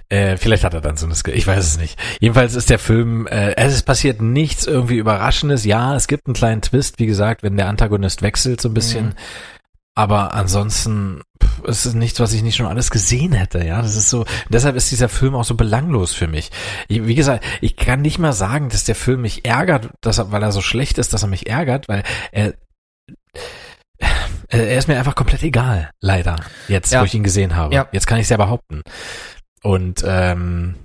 äh, vielleicht hat er dann so eine Skill, ich weiß es nicht. Jedenfalls ist der Film, äh, es ist passiert nichts irgendwie Überraschendes. Ja, es gibt einen kleinen Twist, wie gesagt, wenn der Antagonist wechselt so ein bisschen. Mhm. Aber ansonsten es ist nichts, was ich nicht schon alles gesehen hätte. Ja, das ist so. Deshalb ist dieser Film auch so belanglos für mich. Ich, wie gesagt, ich kann nicht mal sagen, dass der Film mich ärgert, dass er, weil er so schlecht ist, dass er mich ärgert, weil er er ist mir einfach komplett egal, leider. Jetzt, Ja. wo ich ihn gesehen habe. Ja. Jetzt kann ich es ja behaupten. Und ähm,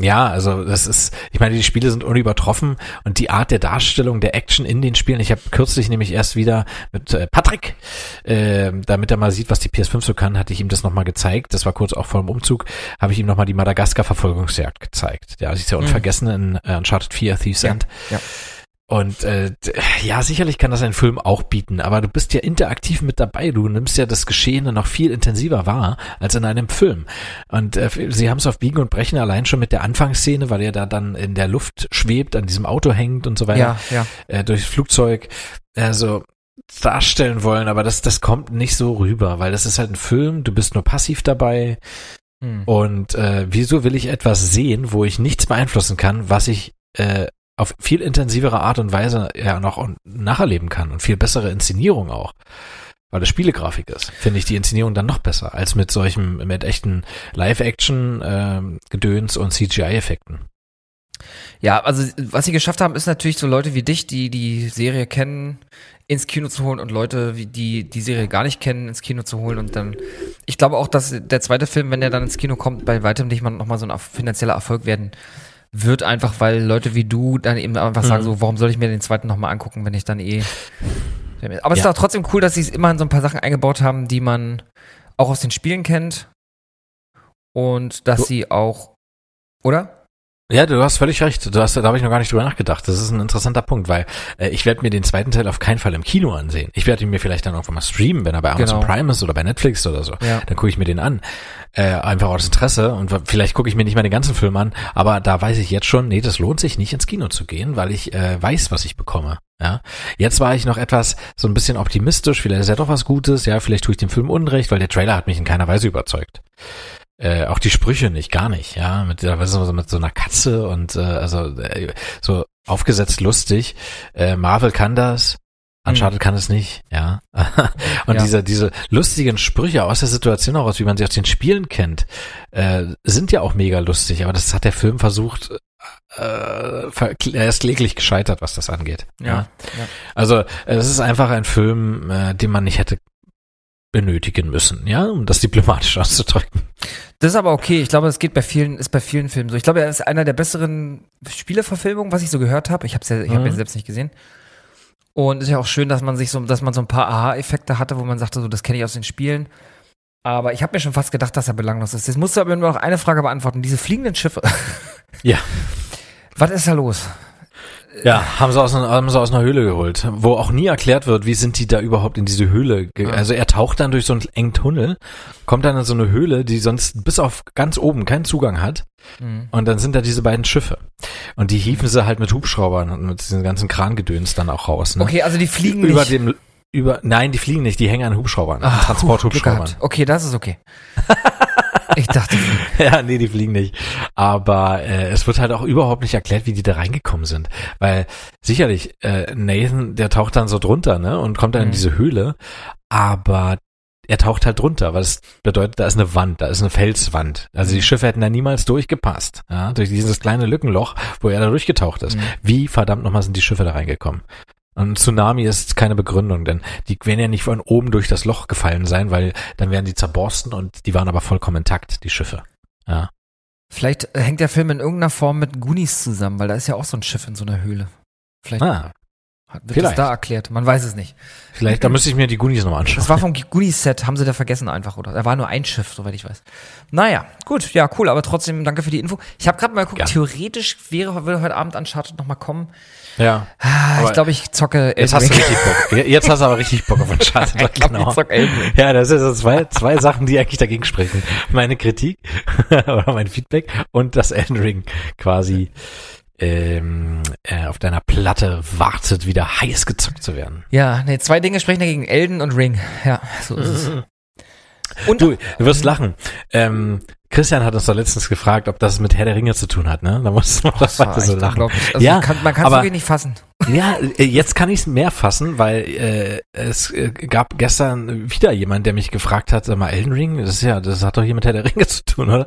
ja, also das ist, ich meine, die Spiele sind unübertroffen und die Art der Darstellung der Action in den Spielen. Ich habe kürzlich nämlich erst wieder mit äh, Patrick, äh, damit er mal sieht, was die PS5 so kann, hatte ich ihm das nochmal gezeigt. Das war kurz auch vor dem Umzug, habe ich ihm nochmal die Madagaskar-Verfolgungsjagd gezeigt. Ja, das ist ja Mhm. unvergessen in äh, Uncharted 4, Thieves Ja, End. ja. Und äh, ja, sicherlich kann das ein Film auch bieten, aber du bist ja interaktiv mit dabei. Du nimmst ja das Geschehene noch viel intensiver wahr als in einem Film. Und äh, sie haben es auf Biegen und Brechen allein schon mit der Anfangsszene, weil er da dann in der Luft schwebt, an diesem Auto hängt und so weiter, Ja, ja. äh, durchs Flugzeug, also darstellen wollen, aber das, das kommt nicht so rüber, weil das ist halt ein Film, du bist nur passiv dabei Hm. und äh, wieso will ich etwas sehen, wo ich nichts beeinflussen kann, was ich äh, auf viel intensivere Art und Weise ja noch nacherleben kann und viel bessere Inszenierung auch. Weil das Spielegrafik ist, finde ich die Inszenierung dann noch besser als mit solchen, mit echten Live-Action, ähm, Gedöns und CGI-Effekten. Ja, also was sie geschafft haben, ist natürlich so Leute wie dich, die die Serie kennen, ins Kino zu holen und Leute, die die Serie gar nicht kennen, ins Kino zu holen und dann. Ich glaube auch, dass der zweite Film, wenn der dann ins Kino kommt, bei weitem nicht mal nochmal so ein finanzieller Erfolg werden wird, einfach weil Leute wie du dann eben einfach sagen Mhm. so, warum soll ich mir den zweiten nochmal angucken, wenn ich dann eh. Aber es ist Ja. auch trotzdem cool, dass sie es immerhin so ein paar Sachen eingebaut haben, die man auch aus den Spielen kennt und dass Du- sie auch, oder? Ja, du hast völlig recht. Du hast, da habe ich noch gar nicht drüber nachgedacht. Das ist ein interessanter Punkt, weil äh, ich werde mir den zweiten Teil auf keinen Fall im Kino ansehen. Ich werde ihn mir vielleicht dann irgendwann mal streamen, wenn er bei Amazon Genau. Prime ist oder bei Netflix oder so. Ja. Dann gucke ich mir den an. Äh, einfach aus Interesse und vielleicht gucke ich mir nicht mal den ganzen Film an, aber da weiß ich jetzt schon, nee, das lohnt sich nicht ins Kino zu gehen, weil ich äh, weiß, was ich bekomme. Ja, jetzt war ich noch etwas so ein bisschen optimistisch. Vielleicht ist ja doch was Gutes. Ja, vielleicht tue ich dem Film Unrecht, weil der Trailer hat mich in keiner Weise überzeugt. Äh, auch die Sprüche nicht, gar nicht, ja, mit, der- weißt du, so mit so einer Katze und äh, also äh, so aufgesetzt lustig. Äh, Marvel kann das, Uncharted kann es nicht, ja. und Ja. diese diese lustigen Sprüche aus der Situation heraus, wie man sie aus den Spielen kennt, äh, sind ja auch mega lustig, aber das hat der Film versucht, äh, er ist kläglich gescheitert, was das angeht. Ja. ja. Also es ist einfach ein Film, äh, den man nicht hätte benötigen müssen, ja, um das diplomatisch auszudrücken. Das ist aber okay. Ich glaube, es geht bei vielen, ist bei vielen Filmen so. Ich glaube, er ist einer der besseren Spieleverfilmungen, was ich so gehört habe. Ich habe ja, ich habe Mhm. ihn selbst nicht gesehen. Und ist ja auch schön, dass man sich so, dass man so ein paar Aha-Effekte hatte, wo man sagte, so, das kenne ich aus den Spielen. Aber ich habe mir schon fast gedacht, dass er belanglos ist. Jetzt musst du aber nur noch eine Frage beantworten. Diese fliegenden Schiffe. Ja. Was ist da los? Ja, haben sie aus, einer- haben sie aus einer Höhle geholt, wo auch nie erklärt wird, wie sind die da überhaupt in diese Höhle. Ja. Also er taucht dann durch so einen engen Tunnel, kommt dann in so eine Höhle, die sonst bis auf ganz oben keinen Zugang hat. Hm. Und dann sind da diese beiden Schiffe. Und die hieven sie halt mit Hubschraubern und mit diesen ganzen Krangedöns dann auch raus. Ne? Okay, also die fliegen über nicht. dem über nein, die fliegen nicht, die hängen an Hubschraubern, an Ach, Transporthubschraubern. Okay, das ist okay. ich dachte, Ja, nee, die fliegen nicht. Aber äh, es wird halt auch überhaupt nicht erklärt, wie die da reingekommen sind. Weil sicherlich, äh, Nathan, der taucht dann so drunter, ne? Und kommt dann in Mhm. diese Höhle. Aber er taucht halt drunter, es bedeutet, da ist eine Wand, da ist eine Felswand. Also die Schiffe hätten da niemals durchgepasst, ja, durch dieses kleine Lückenloch, wo er da durchgetaucht ist. Mhm. Wie verdammt nochmal sind die Schiffe da reingekommen? Und ein Tsunami ist keine Begründung, denn die werden ja nicht von oben durch das Loch gefallen sein, weil dann wären die zerborsten und die waren aber vollkommen intakt, die Schiffe. Ja. Vielleicht hängt der Film in irgendeiner Form mit Goonies zusammen, weil da ist ja auch so ein Schiff in so einer Höhle. Vielleicht Ah, wird vielleicht. das da erklärt. Man weiß es nicht. vielleicht, da müsste ich mir die Goonies nochmal anschauen. Das war vom Goonies-Set, haben sie da vergessen einfach, oder? Da war nur ein Schiff, soweit ich weiß. Naja, gut, ja, cool, aber trotzdem danke für die Info. Ich habe gerade mal geguckt, Gerne. theoretisch wäre, würde heute Abend Uncharted noch mal kommen. Ja. Ah, ich glaube, ich zocke Jetzt Elden hast du Ring. richtig Bock. Jetzt hast du aber richtig Bock auf Uncharted. Ich glaub, ich zock Elden Ring. Ja, das sind so zwei, zwei Sachen, die eigentlich dagegen sprechen. Meine Kritik oder mein Feedback und das Elden Ring quasi ähm, äh, auf deiner Platte wartet, wieder heiß gezockt zu werden. Ja, nee, zwei Dinge sprechen dagegen, Elden und Ring. Ja, so ist es. Und Du, du wirst lachen. Ähm, Christian hat uns doch letztens gefragt, ob das mit Herr der Ringe zu tun hat, ne? Da muss man das weiter so lachen. Also Ja, kann, man kann es wirklich nicht fassen. Ja, äh, jetzt kann ich es mehr fassen, weil äh, es äh, gab gestern wieder jemand, der mich gefragt hat, sag mal, Elden Ring, das ist ja, das hat doch hier mit Herr der Ringe zu tun, oder?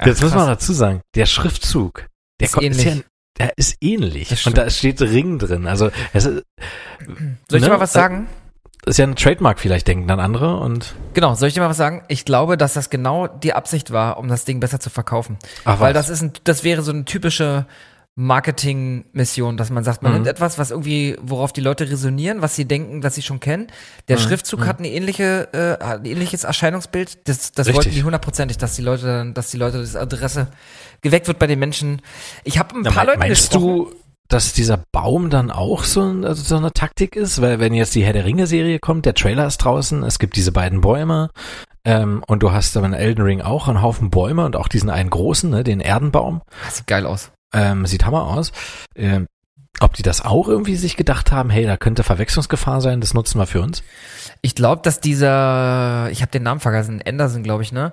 Ach, jetzt muss man dazu sagen, der Schriftzug, der Ist kommt- ähnlich. ja, der ist ähnlich. Und da steht Ring drin. Also es ist, Soll ich Ne? mal was sagen? Ist ja ein Trademark vielleicht, denken dann andere und Genau, soll ich dir mal was sagen? Ich glaube, dass das genau die Absicht war, um das Ding besser zu verkaufen. Ach, Weil was? das ist ein, das wäre so eine typische Marketing-Mission, dass man sagt, man Mhm. nimmt etwas, was irgendwie, worauf die Leute resonieren, was sie denken, dass sie schon kennen. Der Mhm. Schriftzug hat eine ähnliche, äh, ein ähnliches Erscheinungsbild. Das, das Richtig. wollten die hundertprozentig, dass die Leute, dann- dass die Leute das Adresse geweckt wird bei den Menschen. Ich habe ein Na, paar mein- Leuten meinst gesprochen. du, dass dieser Baum dann auch so, ein, also so eine Taktik ist? Weil wenn jetzt die Herr der Ringe-Serie kommt, der Trailer ist draußen, es gibt diese beiden Bäume ähm, und du hast aber in Elden Ring auch einen Haufen Bäume und auch diesen einen großen, ne, den Erdenbaum. Das sieht geil aus. Ähm, sieht hammer aus. Ähm, ob die das auch irgendwie sich gedacht haben, hey, da könnte Verwechslungsgefahr sein, das nutzen wir für uns. Ich glaube, dass dieser, ich habe den Namen vergessen, Anderson, glaube ich, ne?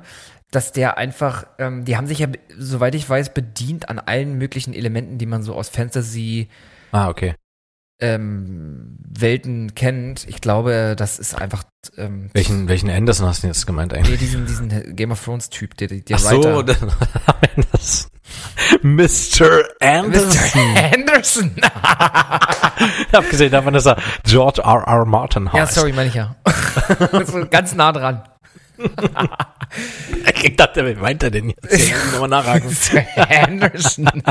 Dass der einfach, ähm, die haben sich ja, soweit ich weiß, bedient an allen möglichen Elementen, die man so aus Fantasy Ah, okay. ähm, Welten kennt. Ich glaube, das ist einfach ähm, Welchen, welchen Anderson hast du jetzt gemeint eigentlich? nee, diesen, diesen Game of Thrones Typ, der, der Ach so, Writer. dann, das, Mr. Anderson. Mr. Anderson. Abgesehen davon, dass er George R. R. Martin heißt. ja, sorry, meine ich ja. so ganz nah dran. Ich dachte, wer meint er denn jetzt? Ich muss nochmal nachhaken. Mr. Anderson.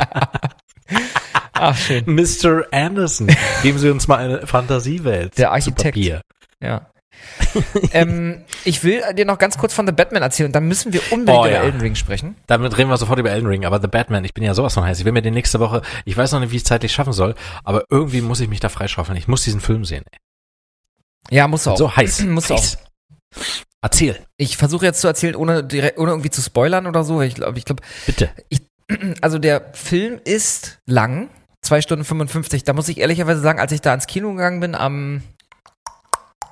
Ach, schön. Mr. Anderson. Geben Sie uns mal eine Fantasiewelt. Der Architekt. Ja. ähm, ich will dir noch ganz kurz von The Batman erzählen und dann müssen wir unbedingt Oh, über ja. Elden Ring sprechen. Damit reden wir sofort über Elden Ring. Aber The Batman, ich bin ja sowas von heiß. Ich will mir den nächste Woche, ich weiß noch nicht, wie ich es zeitlich schaffen soll, aber irgendwie muss ich mich da freischaufeln. Ich muss diesen Film sehen. Ey. Ja, musst du auch. So heiß. Musst du auch. Erzähl, Ich versuche jetzt zu erzählen, ohne, direkt, ohne irgendwie zu spoilern oder so. Ich glaube, ich glaube, bitte. also der Film ist lang, zwei Stunden 55. Da muss ich ehrlicherweise sagen, als ich da ins Kino gegangen bin am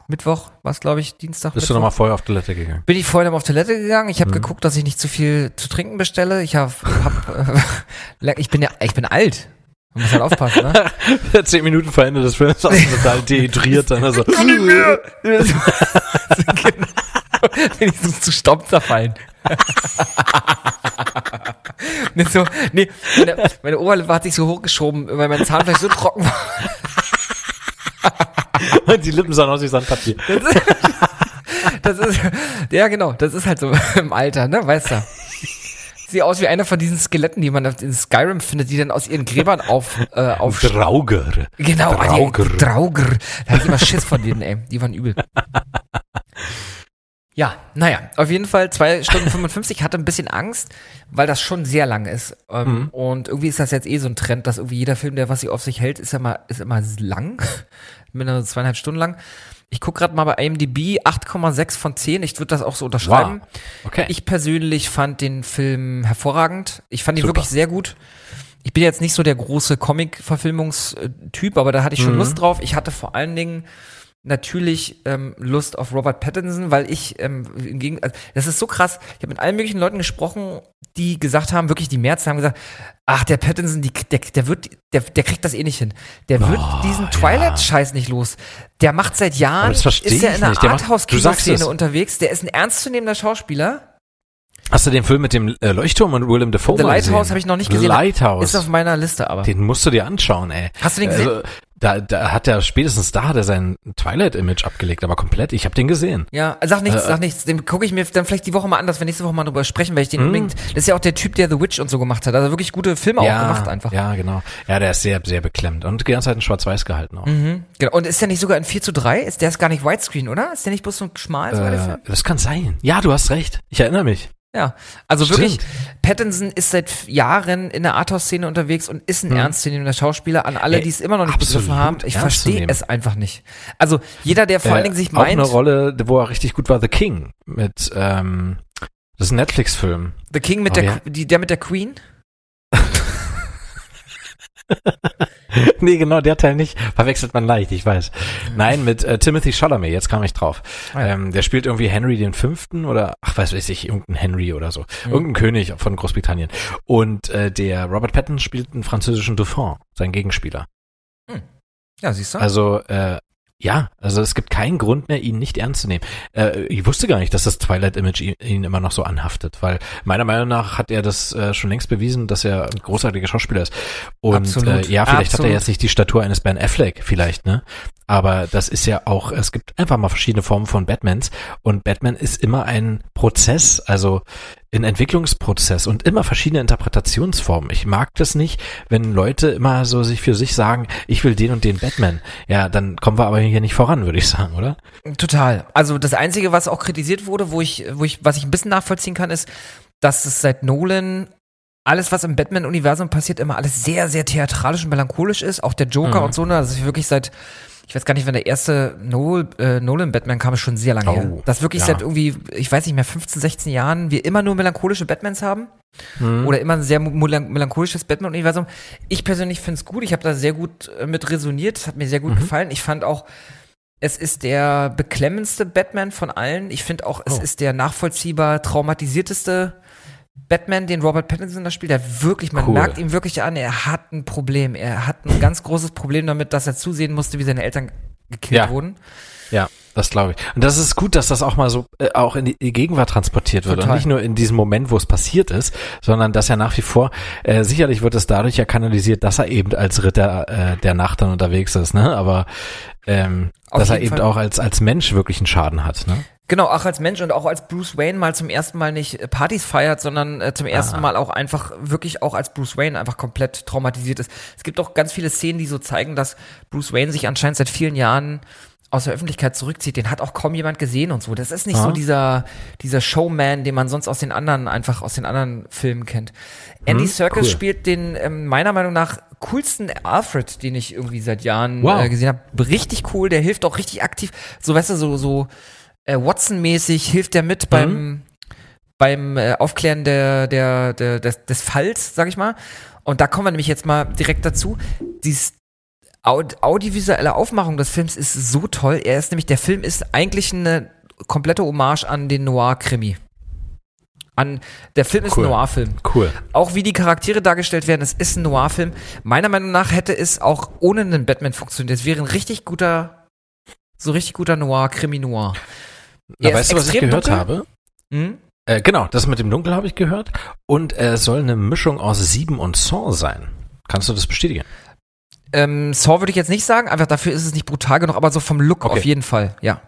Mittwoch, was glaube ich, Dienstag. Bist du Mittwoch, nochmal vorher auf Toilette gegangen? bin ich vorher noch auf Toilette gegangen. Ich habe Mhm. geguckt, dass ich nicht zu viel zu trinken bestelle. Ich habe, hab, äh, ich bin ja, ich bin alt. Man muss halt aufpassen, ne? Zehn Minuten vor Ende des Films warst du total dehydriert. Dann also, kann nicht mehr. genau. So zu Staub zerfallen. Nicht so, nee, meine, meine Oberlippe hat sich so hochgeschoben, weil mein Zahnfleisch so trocken war. und die Lippen sahen aus wie Sandpapier. Das ist, ja genau, das ist halt so im Alter, ne, weißt du. Sieht aus wie einer von diesen Skeletten, die man in Skyrim findet, die dann aus ihren Gräbern auf, äh, auf Drauger. Genau, ah, Drauger. die Drauger. Da hab ich immer Schiss von denen, ey. Die waren übel. Ja, naja, auf jeden Fall zwei Stunden 55. Hatte ein bisschen Angst, weil das schon sehr lang ist. Ähm, Mhm. Und irgendwie ist das jetzt eh so ein Trend, dass irgendwie jeder Film, der was sich auf sich hält, ist immer, ist immer lang. Mindestens zweieinhalb Stunden lang. Ich guck gerade mal bei IMDb 8,6 von 10. Ich würde das auch so unterschreiben. Okay. Ich persönlich fand den Film hervorragend. Ich fand ihn Super. wirklich sehr gut. Ich bin jetzt nicht so der große Comic-Verfilmungstyp, aber da hatte ich schon Mhm. Lust drauf. Ich hatte vor allen Dingen natürlich ähm, Lust auf Robert Pattinson, weil ich ähm, im Gegen also, das ist so krass. Ich habe mit allen möglichen Leuten gesprochen, die gesagt haben, wirklich die Mehrzahl haben gesagt, ach, der Pattinson, die, der, der wird, der, der kriegt das eh nicht hin. Der wird Oh, diesen ja. Twilight-Scheiß nicht los. Der macht seit Jahren, ist er ich in einer Arthouse-Kinoszene unterwegs. Der ist ein ernstzunehmender Schauspieler. Hast du den Film mit dem äh, Leuchtturm und Willem Dafoe The Lighthouse habe ich noch nicht gesehen. Lighthouse. Ist auf meiner Liste aber. den musst du dir anschauen, ey. Hast du den gesehen? Also, da, da hat er spätestens da hat er sein Twilight-Image abgelegt, aber komplett. Ich habe den gesehen. Ja, sag nichts, Äh, sag nichts. Den gucke ich mir dann vielleicht die Woche mal an, dass wir nächste Woche mal drüber sprechen, weil ich den Mhm. unbedingt. Das ist ja auch der Typ, der The Witch und so gemacht hat. Also wirklich gute Filme auch gemacht einfach. Ja, genau. Ja, der ist sehr, sehr beklemmt und die ganze Zeit in Schwarz-Weiß gehalten auch. Mhm. Genau. Und ist der nicht sogar in 4 zu 3? Ist der ist gar nicht Widescreen, oder? Ist der nicht bloß so schmal sogar der Äh, Film? das kann sein. Ja, du hast recht. Ich erinnere mich. Ja. Also Stimmt. wirklich, Pattinson ist seit Jahren in der Arthouse-Szene unterwegs und ist ein ernstzunehmender Schauspieler. An alle, die es immer noch nicht absolut begriffen haben, ich verstehe es einfach nicht. Also jeder, der vor allen Dingen sich auch meint, eine Rolle, wo er richtig gut war, The King mit ähm, das ist ein Netflix-Film. The King mit Oh, der, ja. die, der mit der Queen, nee, genau, der Teil nicht. Verwechselt man leicht, ich weiß. Nein, mit äh, Timothy Chalamet, jetzt kam ich drauf. Ah, ähm, der spielt irgendwie Henry den Fünften oder, ach, weiß weiß ich, irgendein Henry oder so. Mhm. Irgendein König von Großbritannien. Und äh, der Robert Patton spielt einen französischen Dauphin, sein Gegenspieler. ja, siehst du? Also, äh, ja, also es gibt keinen Grund mehr, ihn nicht ernst zu nehmen. Äh, ich wusste gar nicht, dass das Twilight-Image ihn, ihn immer noch so anhaftet, weil meiner Meinung nach hat er das äh, schon längst bewiesen, dass er ein großartiger Schauspieler ist. Und Absolut, Äh, ja, vielleicht hat absolut. er jetzt nicht die Statur eines Ben Affleck, vielleicht, ne? Aber das ist ja auch, es gibt einfach mal verschiedene Formen von Batmans und Batman ist immer ein Prozess, also ein Entwicklungsprozess und immer verschiedene Interpretationsformen. Ich mag das nicht, wenn Leute immer so sich für sich sagen, ich will den und den Batman. Ja, dann kommen wir aber hier nicht voran, würde ich sagen, oder? Total. Also das Einzige, was auch kritisiert wurde, wo ich, wo ich, was ich ein bisschen nachvollziehen kann, ist, dass es seit Nolan alles, was im Batman-Universum passiert, immer alles sehr, sehr theatralisch und melancholisch ist. Auch der Joker Mhm. und so, ne? Das ist wirklich seit, ich weiß gar nicht, wenn der erste äh, Nolan-Batman kam, ist schon sehr lange Oh, her. Das wirklich ja. seit irgendwie, ich weiß nicht mehr, 15, 16 Jahren wir immer nur melancholische Batmans haben. Mhm. Oder immer ein sehr melan- melancholisches Batman-Universum. Ich persönlich finde es gut. Ich habe da sehr gut äh, mit resoniert. Es hat mir sehr gut Mhm. gefallen. Ich fand auch, es ist der beklemmendste Batman von allen. Ich finde auch, es Oh. ist der nachvollziehbar traumatisierteste Batman, den Robert Pattinson da spielt. Der wirklich, man Cool. merkt ihm wirklich an, er hat ein Problem. Er hat ein ganz großes Problem damit, dass er zusehen musste, wie seine Eltern gekillt Ja. wurden. Ja, das glaube ich. Und das ist gut, dass das auch mal so äh, auch in die, Gegenwart transportiert wird Total. und nicht nur in diesem Moment, wo es passiert ist, sondern dass er nach wie vor äh, sicherlich wird es dadurch ja kanalisiert, dass er eben als Ritter äh, der Nacht dann unterwegs ist, ne? Aber ähm, Auf dass er eben Fall. auch als als Mensch wirklich einen Schaden hat, ne? Genau, auch als Mensch und auch als Bruce Wayne mal zum ersten Mal nicht äh, Partys feiert, sondern äh, zum ersten Ah. Mal auch einfach wirklich auch als Bruce Wayne einfach komplett traumatisiert ist. Es gibt auch ganz viele Szenen, die so zeigen, dass Bruce Wayne sich anscheinend seit vielen Jahren aus der Öffentlichkeit zurückzieht. Den hat auch kaum jemand gesehen und so. Das ist nicht Ah. so dieser, dieser Showman, den man sonst aus den anderen, einfach aus den anderen Filmen kennt. Andy Hm, Serkis cool. spielt den ähm, meiner Meinung nach coolsten Alfred, den ich irgendwie seit Jahren Wow. äh, gesehen habe. Richtig cool, der hilft auch richtig aktiv. So, weißt du, so, so äh, Watson-mäßig hilft der mit beim, beim äh, Aufklären der, der, der, des, des Falls, sag ich mal. Und da kommen wir nämlich jetzt mal direkt dazu. Dies Aud audiovisuelle Aufmachung des Films ist so toll. Er ist nämlich, der Film ist eigentlich eine komplette Hommage an den Noir-Krimi. An, der Film ist Cool. ein Noir-Film. Cool. Auch wie die Charaktere dargestellt werden, es ist ein Noir-Film. Meiner Meinung nach hätte es auch ohne einen Batman funktioniert. Es wäre ein richtig guter, so richtig guter Noir, Krimi-Noir. Na, weißt du, was ich gehört dunkel. habe? Hm? Äh, genau, das mit dem Dunkel habe ich gehört. Und äh, es soll eine Mischung aus Sieben und Saw sein. Kannst du das bestätigen? Ähm, Saw würde ich jetzt nicht sagen, einfach dafür ist es nicht brutal genug, aber so vom Look Okay. auf jeden Fall, ja.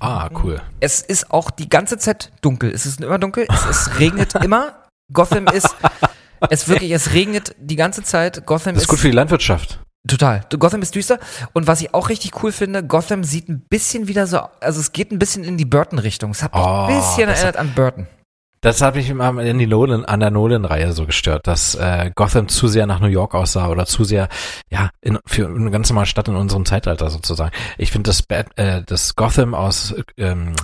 Ah, cool. Es ist auch die ganze Zeit dunkel. Es ist immer dunkel, es, es regnet immer. Gotham ist, es wirklich, es regnet die ganze Zeit. Gotham Das ist gut für die Landwirtschaft. Total. Gotham ist düster. Und was ich auch richtig cool finde, Gotham sieht ein bisschen wieder so, also es geht ein bisschen in die Burton-Richtung. Es hat mich Oh, ein bisschen erinnert an Burton. Das hat mich immer in die Nolan, an der Nolan-Reihe so gestört, dass äh, Gotham zu sehr nach New York aussah oder zu sehr, ja, in, für eine ganz normale Stadt in unserem Zeitalter sozusagen. Ich finde das, Bat- äh, das Gotham aus ähm,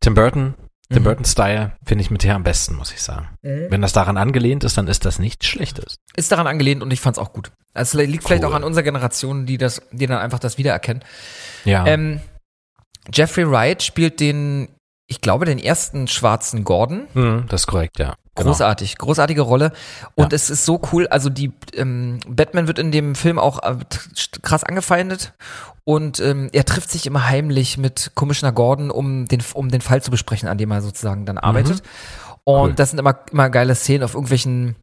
Tim Burton, Tim Mhm. Burton-Style, finde ich mit der am besten, muss ich sagen. Wenn das daran angelehnt ist, dann ist das nichts Schlechtes. Ist daran angelehnt und ich fand's auch gut. Es liegt vielleicht Cool. auch an unserer Generation, die das, die dann einfach das wiedererkennen. Ja. Ähm, Jeffrey Wright spielt den ich glaube, den ersten schwarzen Gordon. Mhm, das ist korrekt, ja. Genau. Großartig, großartige Rolle. Und ja. es ist so cool, also die ähm, Batman wird in dem Film auch äh, krass angefeindet und ähm, er trifft sich immer heimlich mit Commissioner Gordon, um den, um den Fall zu besprechen, an dem er sozusagen dann arbeitet. Mhm. Und cool. das sind immer, immer geile Szenen auf irgendwelchen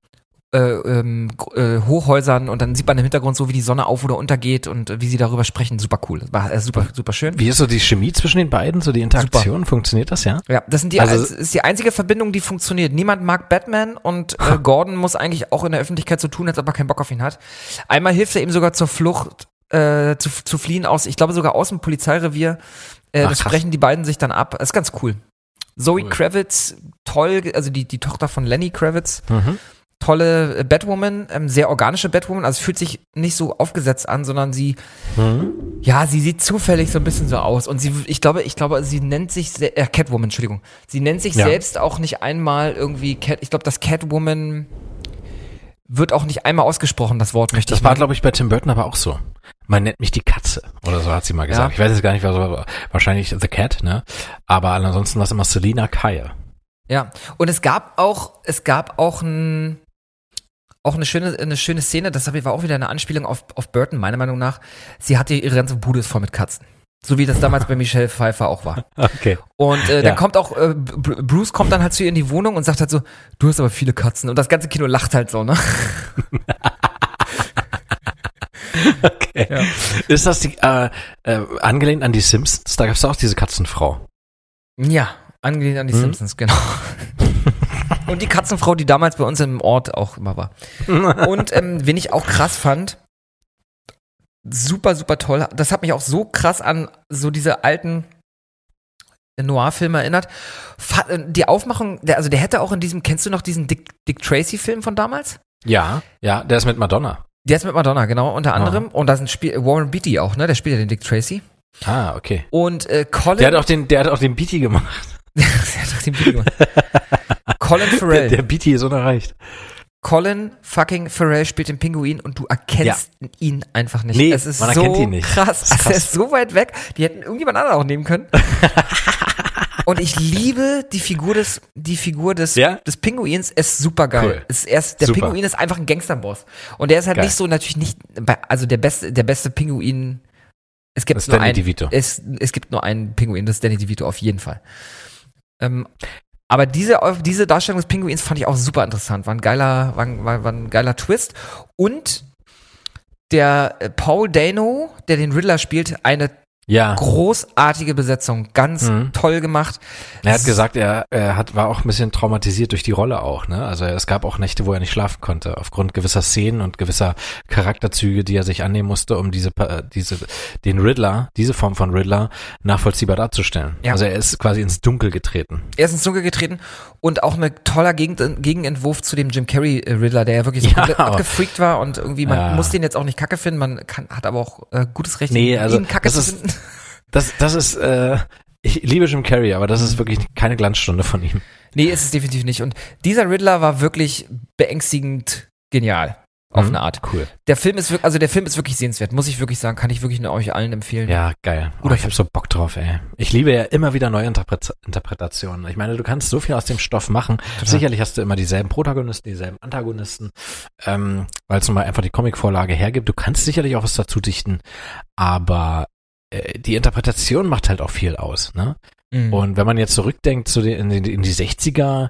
äh, ähm, äh, Hochhäusern und dann sieht man im Hintergrund so, wie die Sonne auf oder untergeht und äh, wie sie darüber sprechen. Super cool. War äh, super, super schön. Wie ist so die Chemie zwischen den beiden, so die Interaktion? Super. Funktioniert das, ja? Ja, das sind die, also, das ist die einzige Verbindung, die funktioniert. Niemand mag Batman und äh, Gordon muss eigentlich auch in der Öffentlichkeit so tun, als ob er keinen Bock auf ihn hat. Einmal hilft er ihm sogar zur Flucht, äh, zu, zu fliehen aus, ich glaube sogar aus dem Polizeirevier. Äh, Ach, das sprechen die beiden sich dann ab. Das ist ganz cool. Zoe cool. Kravitz, toll, also die, die Tochter von Lenny Kravitz. Mhm tolle Batwoman, ähm, sehr organische Batwoman. Also es fühlt sich nicht so aufgesetzt an, sondern sie, hm? ja, sie sieht zufällig so ein bisschen so aus. Und sie, ich glaube, ich glaube, sie nennt sich, äh, Catwoman, Entschuldigung. Sie nennt sich ja. selbst auch nicht einmal irgendwie Cat, ich glaube, das Catwoman wird auch nicht einmal ausgesprochen, das Wort möchte das ich. Das war, glaube ich, bei Tim Burton aber auch so. Man nennt mich die Katze oder so hat sie mal gesagt. Ja. Ich weiß jetzt gar nicht, was so, wahrscheinlich The Cat, ne? Aber ansonsten war es immer Selina Kyle. Ja, und es gab auch, es gab auch ein, auch eine schöne, eine schöne Szene, das war auch wieder eine Anspielung auf, auf Burton, meiner Meinung nach. Sie hatte ihre ganze Bude voll mit Katzen. So wie das damals bei Michelle Pfeiffer auch war. Okay. Und äh, dann ja. kommt auch, äh, Bruce kommt dann halt zu ihr in die Wohnung und sagt halt so, du hast aber viele Katzen. Und das ganze Kino lacht halt so, ne? okay. Ja. Ist das die, äh, äh, angelehnt an die Simpsons? Da gab es auch diese Katzenfrau. Ja, angelehnt an die hm? Simpsons, genau. Und die Katzenfrau, die damals bei uns im Ort auch immer war. Und ähm, wen ich auch krass fand, super, super toll. Das hat mich auch so krass an so diese alten Noir-Filme erinnert. Äh, die Aufmachung, der, also der hätte auch in diesem, kennst du noch diesen Dick, Dick Tracy-Film von damals? Ja, ja, der ist mit Madonna. Der ist mit Madonna, genau, unter anderem. Oh. Und da ist ein Spiel, Warren Beatty auch, ne? Der spielt ja den Dick Tracy. Ah, okay. Und äh, Colin. Der hat auch den, der hat auch den Beatty gemacht. der hat auch den Beatty gemacht. Colin Farrell. Der, der Beatty ist unerreicht. Colin fucking Farrell spielt den Pinguin und du erkennst ja. ihn einfach nicht. Nee, es ist man so erkennt ihn nicht. krass. krass. Er ist so weit weg. Die hätten irgendjemand anderen auch nehmen können. und ich liebe die Figur des, die Figur des, ja? des Pinguins. Ist super geil. Cool. Ist erst, der super. Pinguin ist einfach ein Gangsterboss. Und der ist halt geil. nicht so, natürlich nicht, also der beste, der beste Pinguin. Es gibt nur einen, es, es gibt nur einen Pinguin, das ist Danny DeVito auf jeden Fall. Ähm, aber diese, diese Darstellung des Pinguins fand ich auch super interessant. War ein geiler, war, war, war ein geiler Twist. Und der äh, Paul Dano, der den Riddler spielt, eine ja. Großartige Besetzung, ganz mhm. toll gemacht. Er hat gesagt, er, er hat, war auch ein bisschen traumatisiert durch die Rolle auch, ne? Also es gab auch Nächte, wo er nicht schlafen konnte, aufgrund gewisser Szenen und gewisser Charakterzüge, die er sich annehmen musste, um diese, diese, den Riddler, diese Form von Riddler nachvollziehbar darzustellen. Ja. Also er ist quasi ins Dunkel getreten. Er ist ins Dunkel getreten und auch ein toller Gegen Gegenentwurf zu dem Jim Carrey äh, Riddler, der ja wirklich so ja, komplett abgefreakt war und irgendwie, man ja. muss den jetzt auch nicht kacke finden, man kann, hat aber auch äh, gutes Recht, nee, also, ihn kacke zu finden. Das, das ist, äh, ich liebe Jim Carrey, aber das ist wirklich keine Glanzstunde von ihm. Nee, ist es definitiv nicht. Und dieser Riddler war wirklich beängstigend genial. Auf mhm, eine Art. Cool. Der Film ist wirklich, also der Film ist wirklich sehenswert, muss ich wirklich sagen, kann ich wirklich nur euch allen empfehlen. Ja, geil. Oh, ich habe so Bock drauf, ey. Ich liebe ja immer wieder neue Interpret Interpretationen. Ich meine, du kannst so viel aus dem Stoff machen. Total. Sicherlich hast du immer dieselben Protagonisten, dieselben Antagonisten, ähm, weil es nun mal einfach die Comicvorlage hergibt. Du kannst sicherlich auch was dazu dichten, aber äh, die Interpretation macht halt auch viel aus, ne? Mhm. Und wenn man jetzt zurückdenkt zu den, in, die, in die 60er,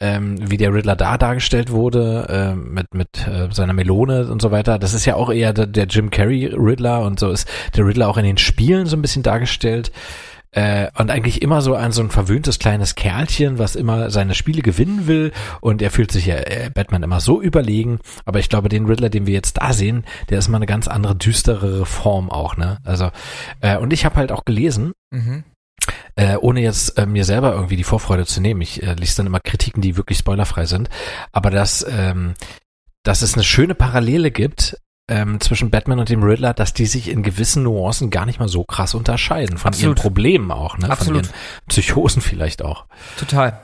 ähm, wie der Riddler da dargestellt wurde, äh, mit, mit äh, seiner Melone und so weiter, das ist ja auch eher der, der Jim Carrey Riddler und so ist der Riddler auch in den Spielen so ein bisschen dargestellt. Äh, und eigentlich immer so ein so ein verwöhntes kleines Kerlchen, was immer seine Spiele gewinnen will und er fühlt sich ja äh, Batman immer so überlegen, aber ich glaube, den Riddler, den wir jetzt da sehen, der ist mal eine ganz andere düsterere Form auch, ne? Also äh, und ich habe halt auch gelesen, mhm. Äh, ohne jetzt äh, mir selber irgendwie die Vorfreude zu nehmen. Ich äh, lese dann immer Kritiken, die wirklich spoilerfrei sind. Aber dass, ähm, dass es eine schöne Parallele gibt ähm, zwischen Batman und dem Riddler, dass die sich in gewissen Nuancen gar nicht mal so krass unterscheiden. Von Absolut. ihren Problemen auch, ne? Absolut. Von ihren Psychosen vielleicht auch. Total.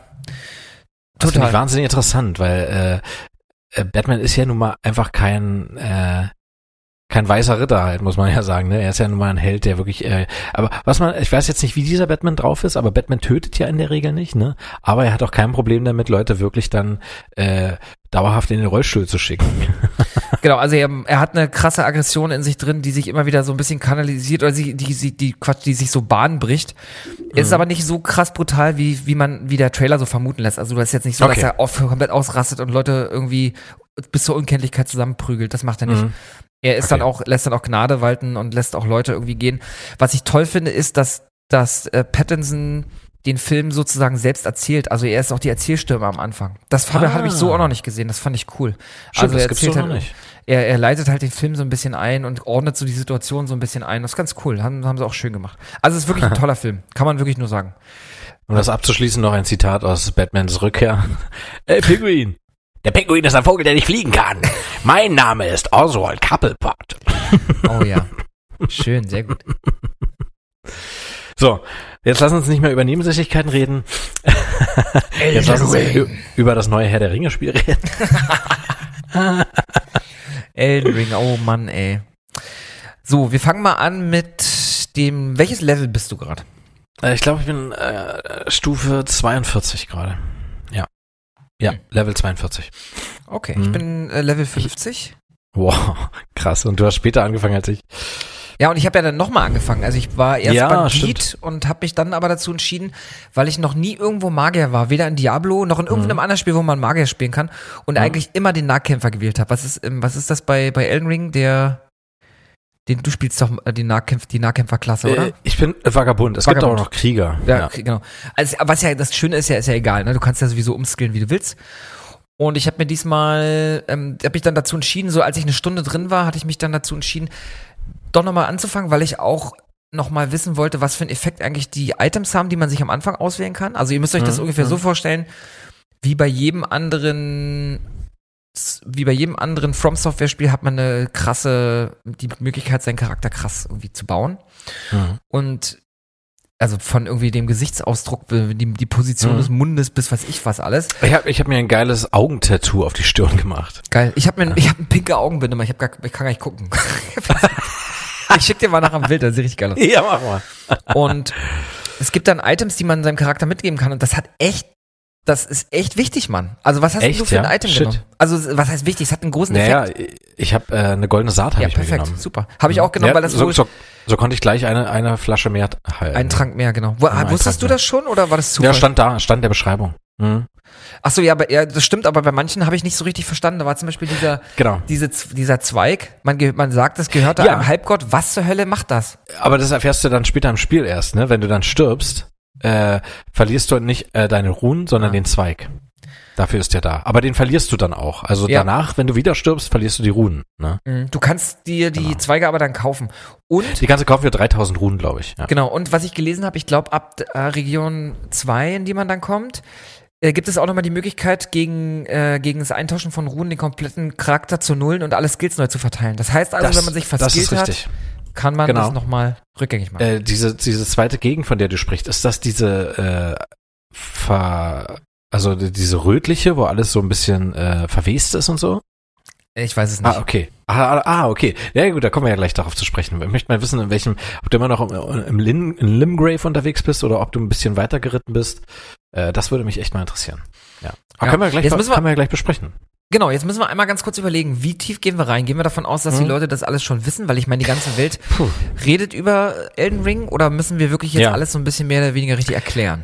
Das finde ich wahnsinnig interessant, weil äh, äh, Batman ist ja nun mal einfach kein äh, kein weißer Ritter halt, muss man ja sagen. Ne? Er ist ja nun mal ein Held, der wirklich. Äh, aber was man, ich weiß jetzt nicht, wie dieser Batman drauf ist, aber Batman tötet ja in der Regel nicht. Ne? Aber er hat auch kein Problem damit, Leute wirklich dann äh, dauerhaft in den Rollstuhl zu schicken. genau, also er, er hat eine krasse Aggression in sich drin, die sich immer wieder so ein bisschen kanalisiert oder sie, die, die, die Quatsch, die sich so Bahn bricht. Mhm. Ist aber nicht so krass brutal, wie, wie man, wie der Trailer so vermuten lässt. Also das ist jetzt nicht so, okay. dass er oft komplett ausrastet und Leute irgendwie bis zur Unkenntlichkeit zusammenprügelt. Das macht er nicht. Mhm. Er ist okay. dann auch, lässt dann auch Gnade walten und lässt auch Leute irgendwie gehen. Was ich toll finde, ist, dass, dass äh, Pattinson den Film sozusagen selbst erzählt. Also er ist auch die Erzählstimme am Anfang. Das habe, ah. habe ich so auch noch nicht gesehen. Das fand ich cool. Stimmt, also er erzählt halt, nicht. Er, er leitet halt den Film so ein bisschen ein und ordnet so die Situation so ein bisschen ein. Das ist ganz cool. Haben, haben sie auch schön gemacht. Also es ist wirklich ein toller Film. Kann man wirklich nur sagen. Um das abzuschließen, noch ein Zitat aus Batmans Rückkehr. Ey, Pinguin! Der Pinguin ist ein Vogel, der nicht fliegen kann. Mein Name ist Oswald Couplepot. Oh ja. Schön, sehr gut. So, jetzt lass uns nicht mehr über Nebensächlichkeiten reden. jetzt lass uns über das neue Herr der Ringe Spiel reden. Elden Ring, oh Mann, ey. So, wir fangen mal an mit dem, welches Level bist du gerade? Äh, ich glaube, ich bin äh, Stufe 42 gerade. Ja. Level 42. Okay, hm. ich bin äh, Level 50. Wow, krass. Und du hast später angefangen als ich. Ja, und ich habe ja dann nochmal angefangen. Also ich war erst ja, Bandit stimmt. und habe mich dann aber dazu entschieden, weil ich noch nie irgendwo Magier war, weder in Diablo noch in irgendeinem mhm. anderen Spiel, wo man Magier spielen kann und mhm. eigentlich immer den Nahkämpfer gewählt habe. Was ist, ähm, was ist das bei, bei Elden Ring, der den, du spielst doch äh, die, Nahkämpf, die Nahkämpferklasse, oder? Äh, ich bin Vagabund. Es Vagabund. gibt auch noch Krieger. Ja, ja, genau. Also, was ja das Schöne ist ja, ist ja egal. Ne? Du kannst ja sowieso umskillen, wie du willst. Und ich habe mir diesmal, ähm, habe ich dann dazu entschieden, so als ich eine Stunde drin war, hatte ich mich dann dazu entschieden, doch nochmal anzufangen, weil ich auch nochmal wissen wollte, was für einen Effekt eigentlich die Items haben, die man sich am Anfang auswählen kann. Also ihr müsst euch das mhm. ungefähr so mhm. vorstellen, wie bei jedem anderen wie bei jedem anderen From Software Spiel hat man eine krasse die Möglichkeit seinen Charakter krass irgendwie zu bauen. Mhm. Und also von irgendwie dem Gesichtsausdruck, die, die Position mhm. des Mundes bis was ich was alles. Ich habe ich hab mir ein geiles Augentattoo auf die Stirn gemacht. Geil. Ich habe mir ich hab ein pinke Augenbinde, aber ich, hab gar, ich kann gar nicht gucken. ich schick dir mal nachher ein Bild, das sieht richtig geil aus. Ja, mach mal. Und es gibt dann Items, die man seinem Charakter mitgeben kann und das hat echt das ist echt wichtig, Mann. Also was hast echt, du für ja? ein Item Shit. genommen? Also was heißt wichtig? Es hat einen großen naja, Effekt. ich habe äh, eine goldene Saat habe ja, ich perfekt, mir genommen. Super. Habe ich auch genommen, ja, weil das so, so, so konnte ich gleich eine eine Flasche mehr halten. Einen Trank mehr, genau. Wo, ja, wusstest du das schon oder war das Zufall? Ja, stand da, stand der Beschreibung. Mhm. Ach so, ja, aber ja, das stimmt, aber bei manchen habe ich nicht so richtig verstanden. Da war zum Beispiel dieser, genau. diese, dieser Zweig. Man, man sagt, das gehört da ja. einem Halbgott. Was zur Hölle macht das? Aber das erfährst du dann später im Spiel erst, ne? Wenn du dann stirbst, äh, verlierst du nicht äh, deine Runen, sondern ah. den Zweig. Dafür ist der da. Aber den verlierst du dann auch. Also ja. danach, wenn du wieder stirbst, verlierst du die Runen. Ne? Mhm. Du kannst dir die genau. Zweige aber dann kaufen. Und die kannst du kaufen für 3000 Runen, glaube ich. Ja. Genau. Und was ich gelesen habe, ich glaube ab äh, Region 2, in die man dann kommt, äh, gibt es auch nochmal die Möglichkeit, gegen, äh, gegen das Eintauschen von Runen den kompletten Charakter zu nullen und alle Skills neu zu verteilen. Das heißt also, das, wenn man sich verskillt hat, kann man genau. das nochmal rückgängig machen. Äh, diese, diese zweite Gegend, von der du sprichst, ist das diese äh, ver also diese rötliche, wo alles so ein bisschen äh, verwest ist und so? Ich weiß es nicht. Ah, okay. Ah, ah, ah, okay. Ja gut, da kommen wir ja gleich darauf zu sprechen. Ich möchte mal wissen, in welchem, ob du immer noch im, im Lim, in Limgrave unterwegs bist oder ob du ein bisschen weiter geritten bist. Äh, das würde mich echt mal interessieren. Ja. Aber ja. können wir gleich, jetzt müssen wir, können wir ja gleich besprechen. Genau, jetzt müssen wir einmal ganz kurz überlegen, wie tief gehen wir rein? Gehen wir davon aus, dass hm. die Leute das alles schon wissen, weil ich meine, die ganze Welt Puh. redet über Elden Ring oder müssen wir wirklich jetzt ja. alles so ein bisschen mehr oder weniger richtig erklären?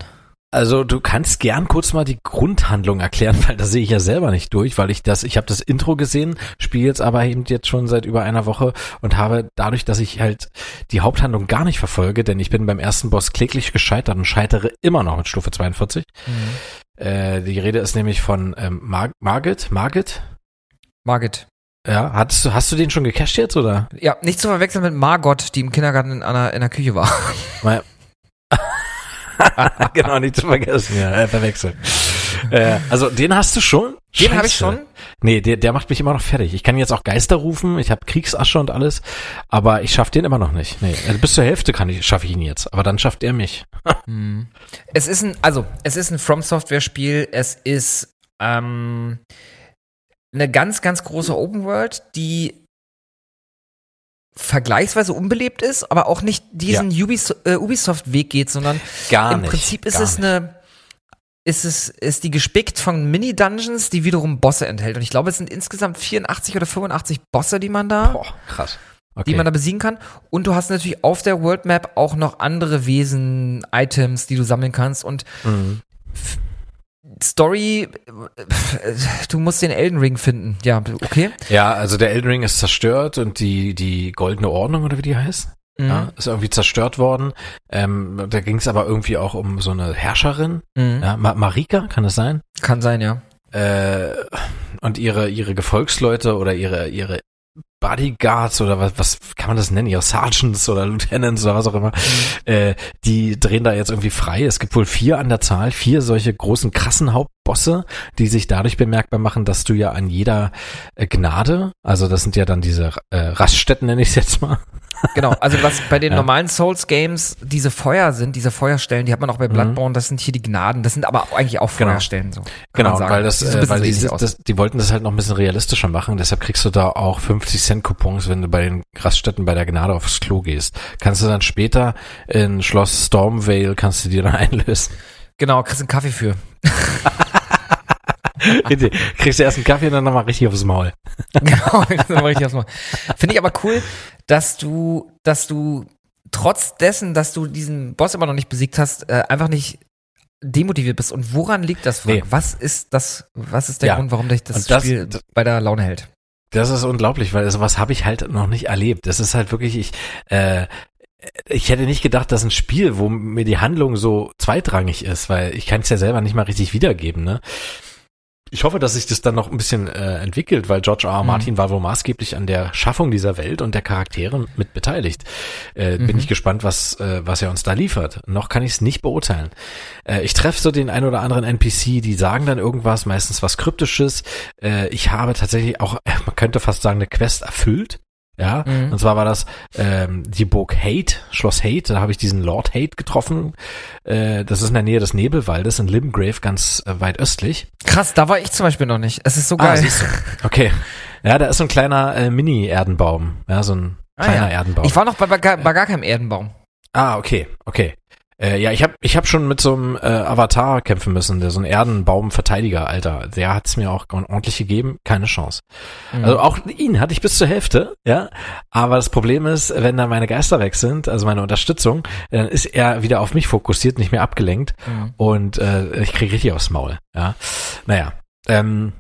Also du kannst gern kurz mal die Grundhandlung erklären, weil da sehe ich ja selber nicht durch, weil ich das, ich habe das Intro gesehen, spiele jetzt aber eben jetzt schon seit über einer Woche und habe dadurch, dass ich halt die Haupthandlung gar nicht verfolge, denn ich bin beim ersten Boss kläglich gescheitert und scheitere immer noch mit Stufe 42. Mhm. Äh, die Rede ist nämlich von ähm, Mar Margit, Margit? Margit. Ja, hast du, hast du den schon gecached jetzt, oder? Ja, nicht zu verwechseln mit Margot, die im Kindergarten in einer, in der Küche war. genau, nicht zu vergessen, ja, äh, verwechseln. Äh, also den hast du schon? Den habe ich schon. Nee, der, der macht mich immer noch fertig. Ich kann jetzt auch Geister rufen, ich habe Kriegsasche und alles, aber ich schaff den immer noch nicht. Nee, also bis zur Hälfte kann ich, schaffe ich ihn jetzt, aber dann schafft er mich. hm. Es ist ein, also es ist ein From Software Spiel. Es ist ähm, eine ganz, ganz große Open World, die vergleichsweise unbelebt ist, aber auch nicht diesen Ubis, äh, Ubisoft-Weg geht, sondern Gar im nicht, Prinzip ist gar es eine, ist es, ist die gespickt von Mini-Dungeons, die wiederum Bosse enthält. Und ich glaube, es sind insgesamt 84 oder 85 Bosse, die man da, Boah, krass. Okay. die man da besiegen kann. Und du hast natürlich auf der World Map auch noch andere Wesen, Items, die du sammeln kannst. Und Mhm. Story, du musst den Elden Ring finden. Ja, okay. Ja, also der Elden Ring ist zerstört und die, die Goldene Ordnung oder wie die heißt, Mhm. ja, ist irgendwie zerstört worden. Ähm, da ging es aber irgendwie auch um so eine Herrscherin, Mhm. ja, Ma Marika, kann das sein? Kann sein, ja. Äh, und ihre, ihre Gefolgsleute oder ihre, ihre Bodyguards oder was, was kann man das nennen, ihre Sergeants oder Lieutenants oder was auch immer, äh, die drehen da jetzt irgendwie frei. Es gibt wohl vier an der Zahl, vier solche großen, krassen Hauptbosse, die sich dadurch bemerkbar machen, dass du ja an jeder äh, Gnade, also das sind ja dann diese äh, Raststätten, nenne ich es jetzt mal, Genau, also was bei den Ja. normalen Souls-Games diese Feuer sind, diese Feuerstellen, die hat man auch bei Mhm. Bloodborne, das sind hier die Gnaden, das sind aber eigentlich auch Genau. Feuerstellen so. Genau, man sagen. weil das, so ein äh, weil so die, das, die wollten das halt noch ein bisschen realistischer machen, deshalb kriegst du da auch 50 Cent Coupons, wenn du bei den Raststätten bei der Gnade aufs Klo gehst. Kannst du dann später in Schloss Stormvale, kannst du dir dann einlösen. Genau, kriegst einen Kaffee für. kriegst du erst einen Kaffee und dann nochmal richtig aufs Maul. genau, aber richtig erstmal. Finde ich aber cool, dass du, dass du trotz dessen, dass du diesen Boss immer noch nicht besiegt hast, äh, einfach nicht demotiviert bist. Und woran liegt das, Frank? Nee. Was ist das, was ist der Ja. Grund, warum dich das, das- Spiel das- bei der Laune hält? Das ist unglaublich, weil sowas habe ich halt noch nicht erlebt. Das ist halt wirklich, ich, äh, ich hätte nicht gedacht, dass ein Spiel, wo mir die Handlung so zweitrangig ist, weil ich kann es ja selber nicht mal richtig wiedergeben, ne? Ich hoffe, dass sich das dann noch ein bisschen äh, entwickelt, weil George R. R. Mhm. Martin war wohl maßgeblich an der Schaffung dieser Welt und der Charaktere mit beteiligt. Äh, Bin Mhm. ich gespannt, was, äh, was er uns da liefert. Noch kann ich es nicht beurteilen. Äh, ich treffe so den ein oder anderen NPC, die sagen dann irgendwas, meistens was Kryptisches. Äh, ich habe tatsächlich auch, man könnte fast sagen, eine Quest erfüllt. Ja, Mhm. und zwar war das ähm, die Burg Hate, Schloss Hate, da habe ich diesen Lord Hate getroffen. Äh, das ist in der Nähe des Nebelwaldes in Limgrave, ganz äh, weit östlich. Krass, da war ich zum Beispiel noch nicht. Es ist so Ah, geil. du. Okay. Ja, da ist so ein kleiner äh, Mini-Erdenbaum. Ja, so ein Ah, kleiner ja. Erdenbaum. ich war noch bei, bei, bei gar keinem Erdenbaum. ah, okay, okay. Äh, ja, ich habe ich hab schon mit so einem äh, Avatar kämpfen müssen, der so ein Erdenbaum-Verteidiger, Alter. Der hat's mir auch ordentlich gegeben, keine Chance. Mhm. Also auch ihn hatte ich bis zur Hälfte, ja. Aber das Problem ist, wenn da meine Geister weg sind, also meine Unterstützung, dann ist er wieder auf mich fokussiert, nicht mehr abgelenkt Mhm. und äh, ich krieg richtig aufs Maul, ja. Naja, ähm,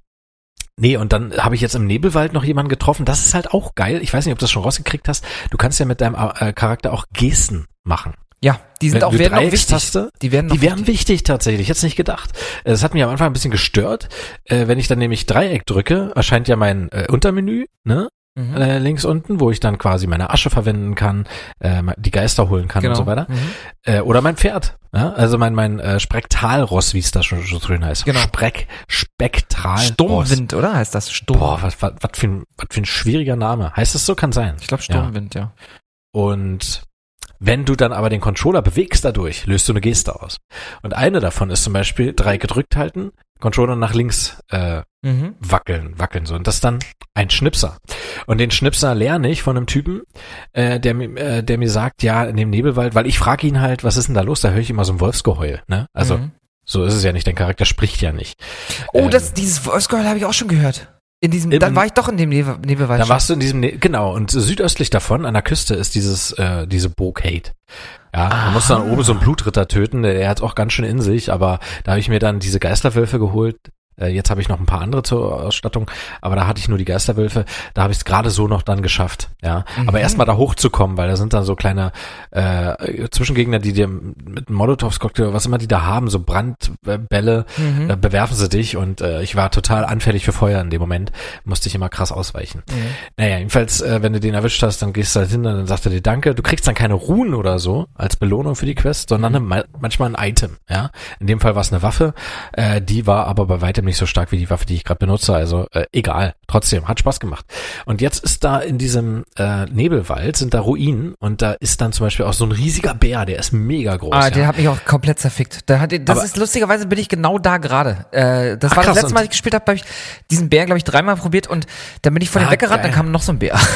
Nee, und dann habe ich jetzt im Nebelwald noch jemanden getroffen. Das ist halt auch geil. Ich weiß nicht, ob du das schon rausgekriegt hast. Du kannst ja mit deinem äh, Charakter auch Gesten machen. Ja, die sind Wenn auch, werden auch wichtig. Die werden, Die wären wichtig tatsächlich. Ich hätte es nicht gedacht. Äh, Das hat mich am Anfang ein bisschen gestört. Äh, wenn ich dann nämlich Dreieck drücke, erscheint ja mein äh, Untermenü, ne? Mhm. Äh, links unten, wo ich dann quasi meine Asche verwenden kann, äh, die Geister holen kann Genau. und so weiter. Mhm. Äh, oder mein Pferd. Ja? Also mein, mein äh, Spektralross, wie es da schon so schön heißt. Genau. Spreck, Spektralross. Sturmwind, oder? Heißt das Sturm? Boah, was, was, was, für ein, was für ein schwieriger Name. Heißt es so? Kann sein. Ich glaube Sturmwind, ja. Und wenn du dann aber den Controller bewegst dadurch, löst du eine Geste aus. Und eine davon ist zum Beispiel drei gedrückt halten, Controller nach links äh, Mhm. wackeln, wackeln so. Und das ist dann ein Schnipser. Und den Schnipser lerne ich von einem Typen, äh, der, mir- äh, der mir sagt, ja, in dem Nebelwald, weil ich frage ihn halt, was ist denn da los? Da höre ich immer so ein Wolfsgeheul. Ne? Also Mhm. so ist es ja nicht, dein Charakter spricht ja nicht. Oh, Ähm, das, dieses Voice-Geheul habe ich auch schon gehört. In diesem, Im- dann war ich doch in dem Nebel, Nebelwald. Da warst du in diesem, ne genau, und südöstlich davon, an der Küste, ist dieses, äh, diese Burg Hate. Ja, man muss dann oben so einen Blutritter töten, der, der hat auch ganz schön in sich, aber da habe ich mir dann diese Geisterwölfe geholt. Äh, jetzt habe ich noch ein paar andere zur Ausstattung, aber da hatte ich nur die Geisterwölfe. Da habe ich es gerade so noch dann geschafft. Ja, Mhm. aber erstmal da hochzukommen, weil da sind dann so kleine äh, Zwischengegner, die dir mit Molotovs Cocktail, was immer die da haben, so Brandbälle, Mhm. äh, bewerfen sie dich und äh, ich war total anfällig für Feuer in dem Moment, musste ich immer krass ausweichen. Mhm. Naja, jedenfalls, äh, wenn du den erwischt hast, dann gehst du halt hin und dann sagt er dir Danke. Du kriegst dann keine Runen oder so als Belohnung für die Quest, sondern Mhm. manchmal ein Item. Ja, In dem Fall war es eine Waffe, äh, die war aber bei weitem nicht so stark wie die Waffe, die ich gerade benutze. Also äh, egal, trotzdem, hat Spaß gemacht. Und jetzt ist da in diesem äh, Nebelwald, sind da Ruinen und da ist dann zum Beispiel auch so ein riesiger Bär, der ist mega groß. Ah, ja. der hat mich auch komplett zerfickt. Da hat, das Aber- ist lustigerweise bin ich genau da gerade. Äh, das Ach, war das letzte Mal, ich gespielt habe, habe ich diesen Bär, glaube ich, dreimal probiert und dann bin ich vor den Ah, weggerannt, geil. dann kam noch so ein Bär.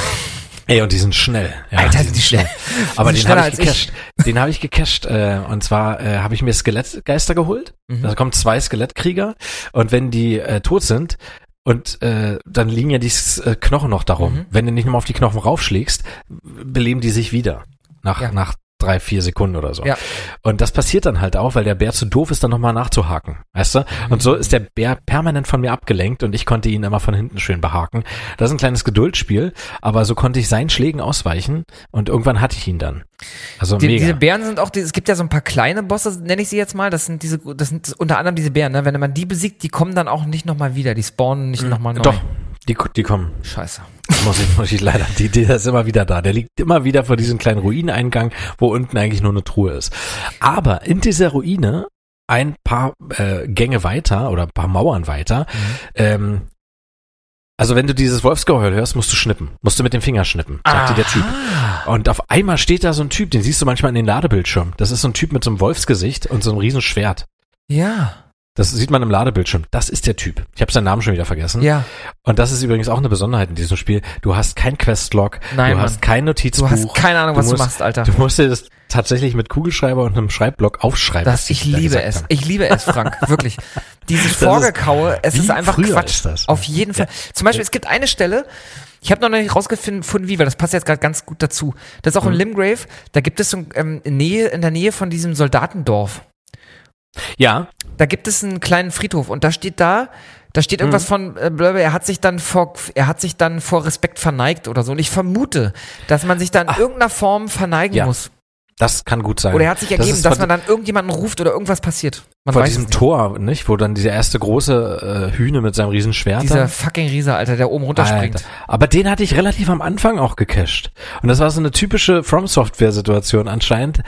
Ey, und die sind schnell. Ja, Alter, sind die schnell. Aber Die den sind habe ich. gecached. Den habe ich gecached. Äh, und zwar äh, habe ich mir Skelettgeister geholt. Mhm. Da kommen zwei Skelettkrieger. Und wenn die äh, tot sind, und äh, dann liegen ja die äh, Knochen noch darum. Mhm. Wenn du nicht nochmal auf die Knochen raufschlägst, beleben die sich wieder. Nach, Ja. nach drei, vier Sekunden oder so. Ja. Und das passiert dann halt auch, weil der Bär zu doof ist, dann nochmal nachzuhaken. Weißt du? Mhm. Und so ist der Bär permanent von mir abgelenkt und ich konnte ihn immer von hinten schön behaken. Das ist ein kleines Geduldsspiel, aber so konnte ich seinen Schlägen ausweichen und irgendwann hatte ich ihn dann. Also Die, mega. diese Bären sind auch, die, es gibt ja so ein paar kleine Bosse, nenne ich sie jetzt mal. Das sind diese, das sind unter anderem diese Bären, ne? Wenn man die besiegt, die kommen dann auch nicht nochmal wieder. Die spawnen nicht nochmal neu. Doch, die, die kommen. Scheiße. Muss ich, muss ich leider, die, die ist immer wieder da. Der liegt immer wieder vor diesem kleinen Ruineingang, wo unten eigentlich nur eine Truhe ist. Aber in dieser Ruine, ein paar äh, Gänge weiter oder ein paar Mauern weiter, ähm, also wenn du dieses Wolfsgeheul hörst, musst du schnippen. Musst du mit dem Finger schnippen, sagt dir der Typ. Und auf einmal steht da so ein Typ, den siehst du manchmal in den Ladebildschirm. Das ist so ein Typ mit so einem Wolfsgesicht und so einem riesen Schwert. Ja, Das sieht man im Ladebildschirm. Das ist der Typ. Ich habe seinen Namen schon wieder vergessen. ja. Und das ist übrigens auch eine Besonderheit in diesem Spiel. Du hast kein Questlog, Nein, du Mann. hast kein Notizbuch. Du hast keine Ahnung, was du musst, machst, Alter. Du musst dir das tatsächlich mit Kugelschreiber und einem Schreibblock aufschreiben. Das, ich liebe es. haben. Ich liebe es, Frank. Wirklich. Dieses Vorgekaue, es ist einfach Quatsch. ist das. Auf jeden Fall. Zum Beispiel, es gibt eine Stelle, ich habe noch nicht rausgefunden, wie, weil das passt jetzt gerade ganz gut dazu. Das ist auch in Mhm. Limgrave, da gibt es so ähm, in, Nähe, in der Nähe von diesem Soldatendorf. Ja, Da gibt es einen kleinen Friedhof und da steht da, da steht irgendwas von, äh, er hat sich dann vor, er hat sich dann vor Respekt verneigt oder so. Und ich vermute, dass man sich da in irgendeiner Form verneigen Ja. muss. das kann gut sein. Oder er hat sich Das ergeben, ist dass man dann irgendjemanden ruft oder irgendwas passiert. Man vor diesem. Tor, nicht? Wo dann dieser erste große äh, Hühne mit seinem riesen Schwert. Dieser fucking Riese, Alter, der oben runterspringt. Alter. Aber den hatte ich relativ am Anfang auch gecached. Und das war so eine typische From Software-Situation anscheinend.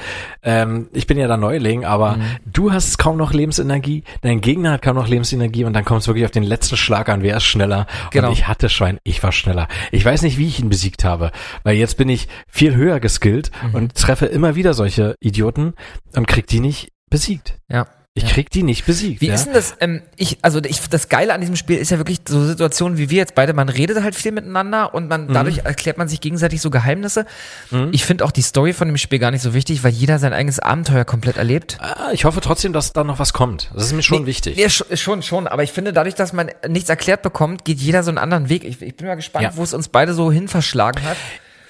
Ähm, ich bin ja da Neuling, aber Mhm. du hast kaum noch Lebensenergie, dein Gegner hat kaum noch Lebensenergie und dann kommt es wirklich auf den letzten Schlag an, wer ist schneller. Genau. Und ich hatte Schwein, ich war schneller. Ich weiß nicht, wie ich ihn besiegt habe, weil jetzt bin ich viel höher geskillt Mhm. und treffe immer wieder solche Idioten und krieg die nicht besiegt. Ja. Ich krieg die nicht besiegt. Wie ja? ist denn das? Ähm, ich, also ich, das Geile an diesem Spiel ist ja wirklich so Situationen wie wir jetzt beide. Man redet halt viel miteinander und man dadurch erklärt man sich gegenseitig so Geheimnisse. Mhm. Ich finde auch die Story von dem Spiel gar nicht so wichtig, weil jeder sein eigenes Abenteuer komplett erlebt. Ah, ich hoffe trotzdem, dass da noch was kommt. Das ist mir schon Nee, wichtig. Ja, sch- schon, schon. Aber ich finde, dadurch, dass man nichts erklärt bekommt, geht jeder so einen anderen Weg. Ich, ich bin mal gespannt, Ja. wo es uns beide so hin verschlagen hat.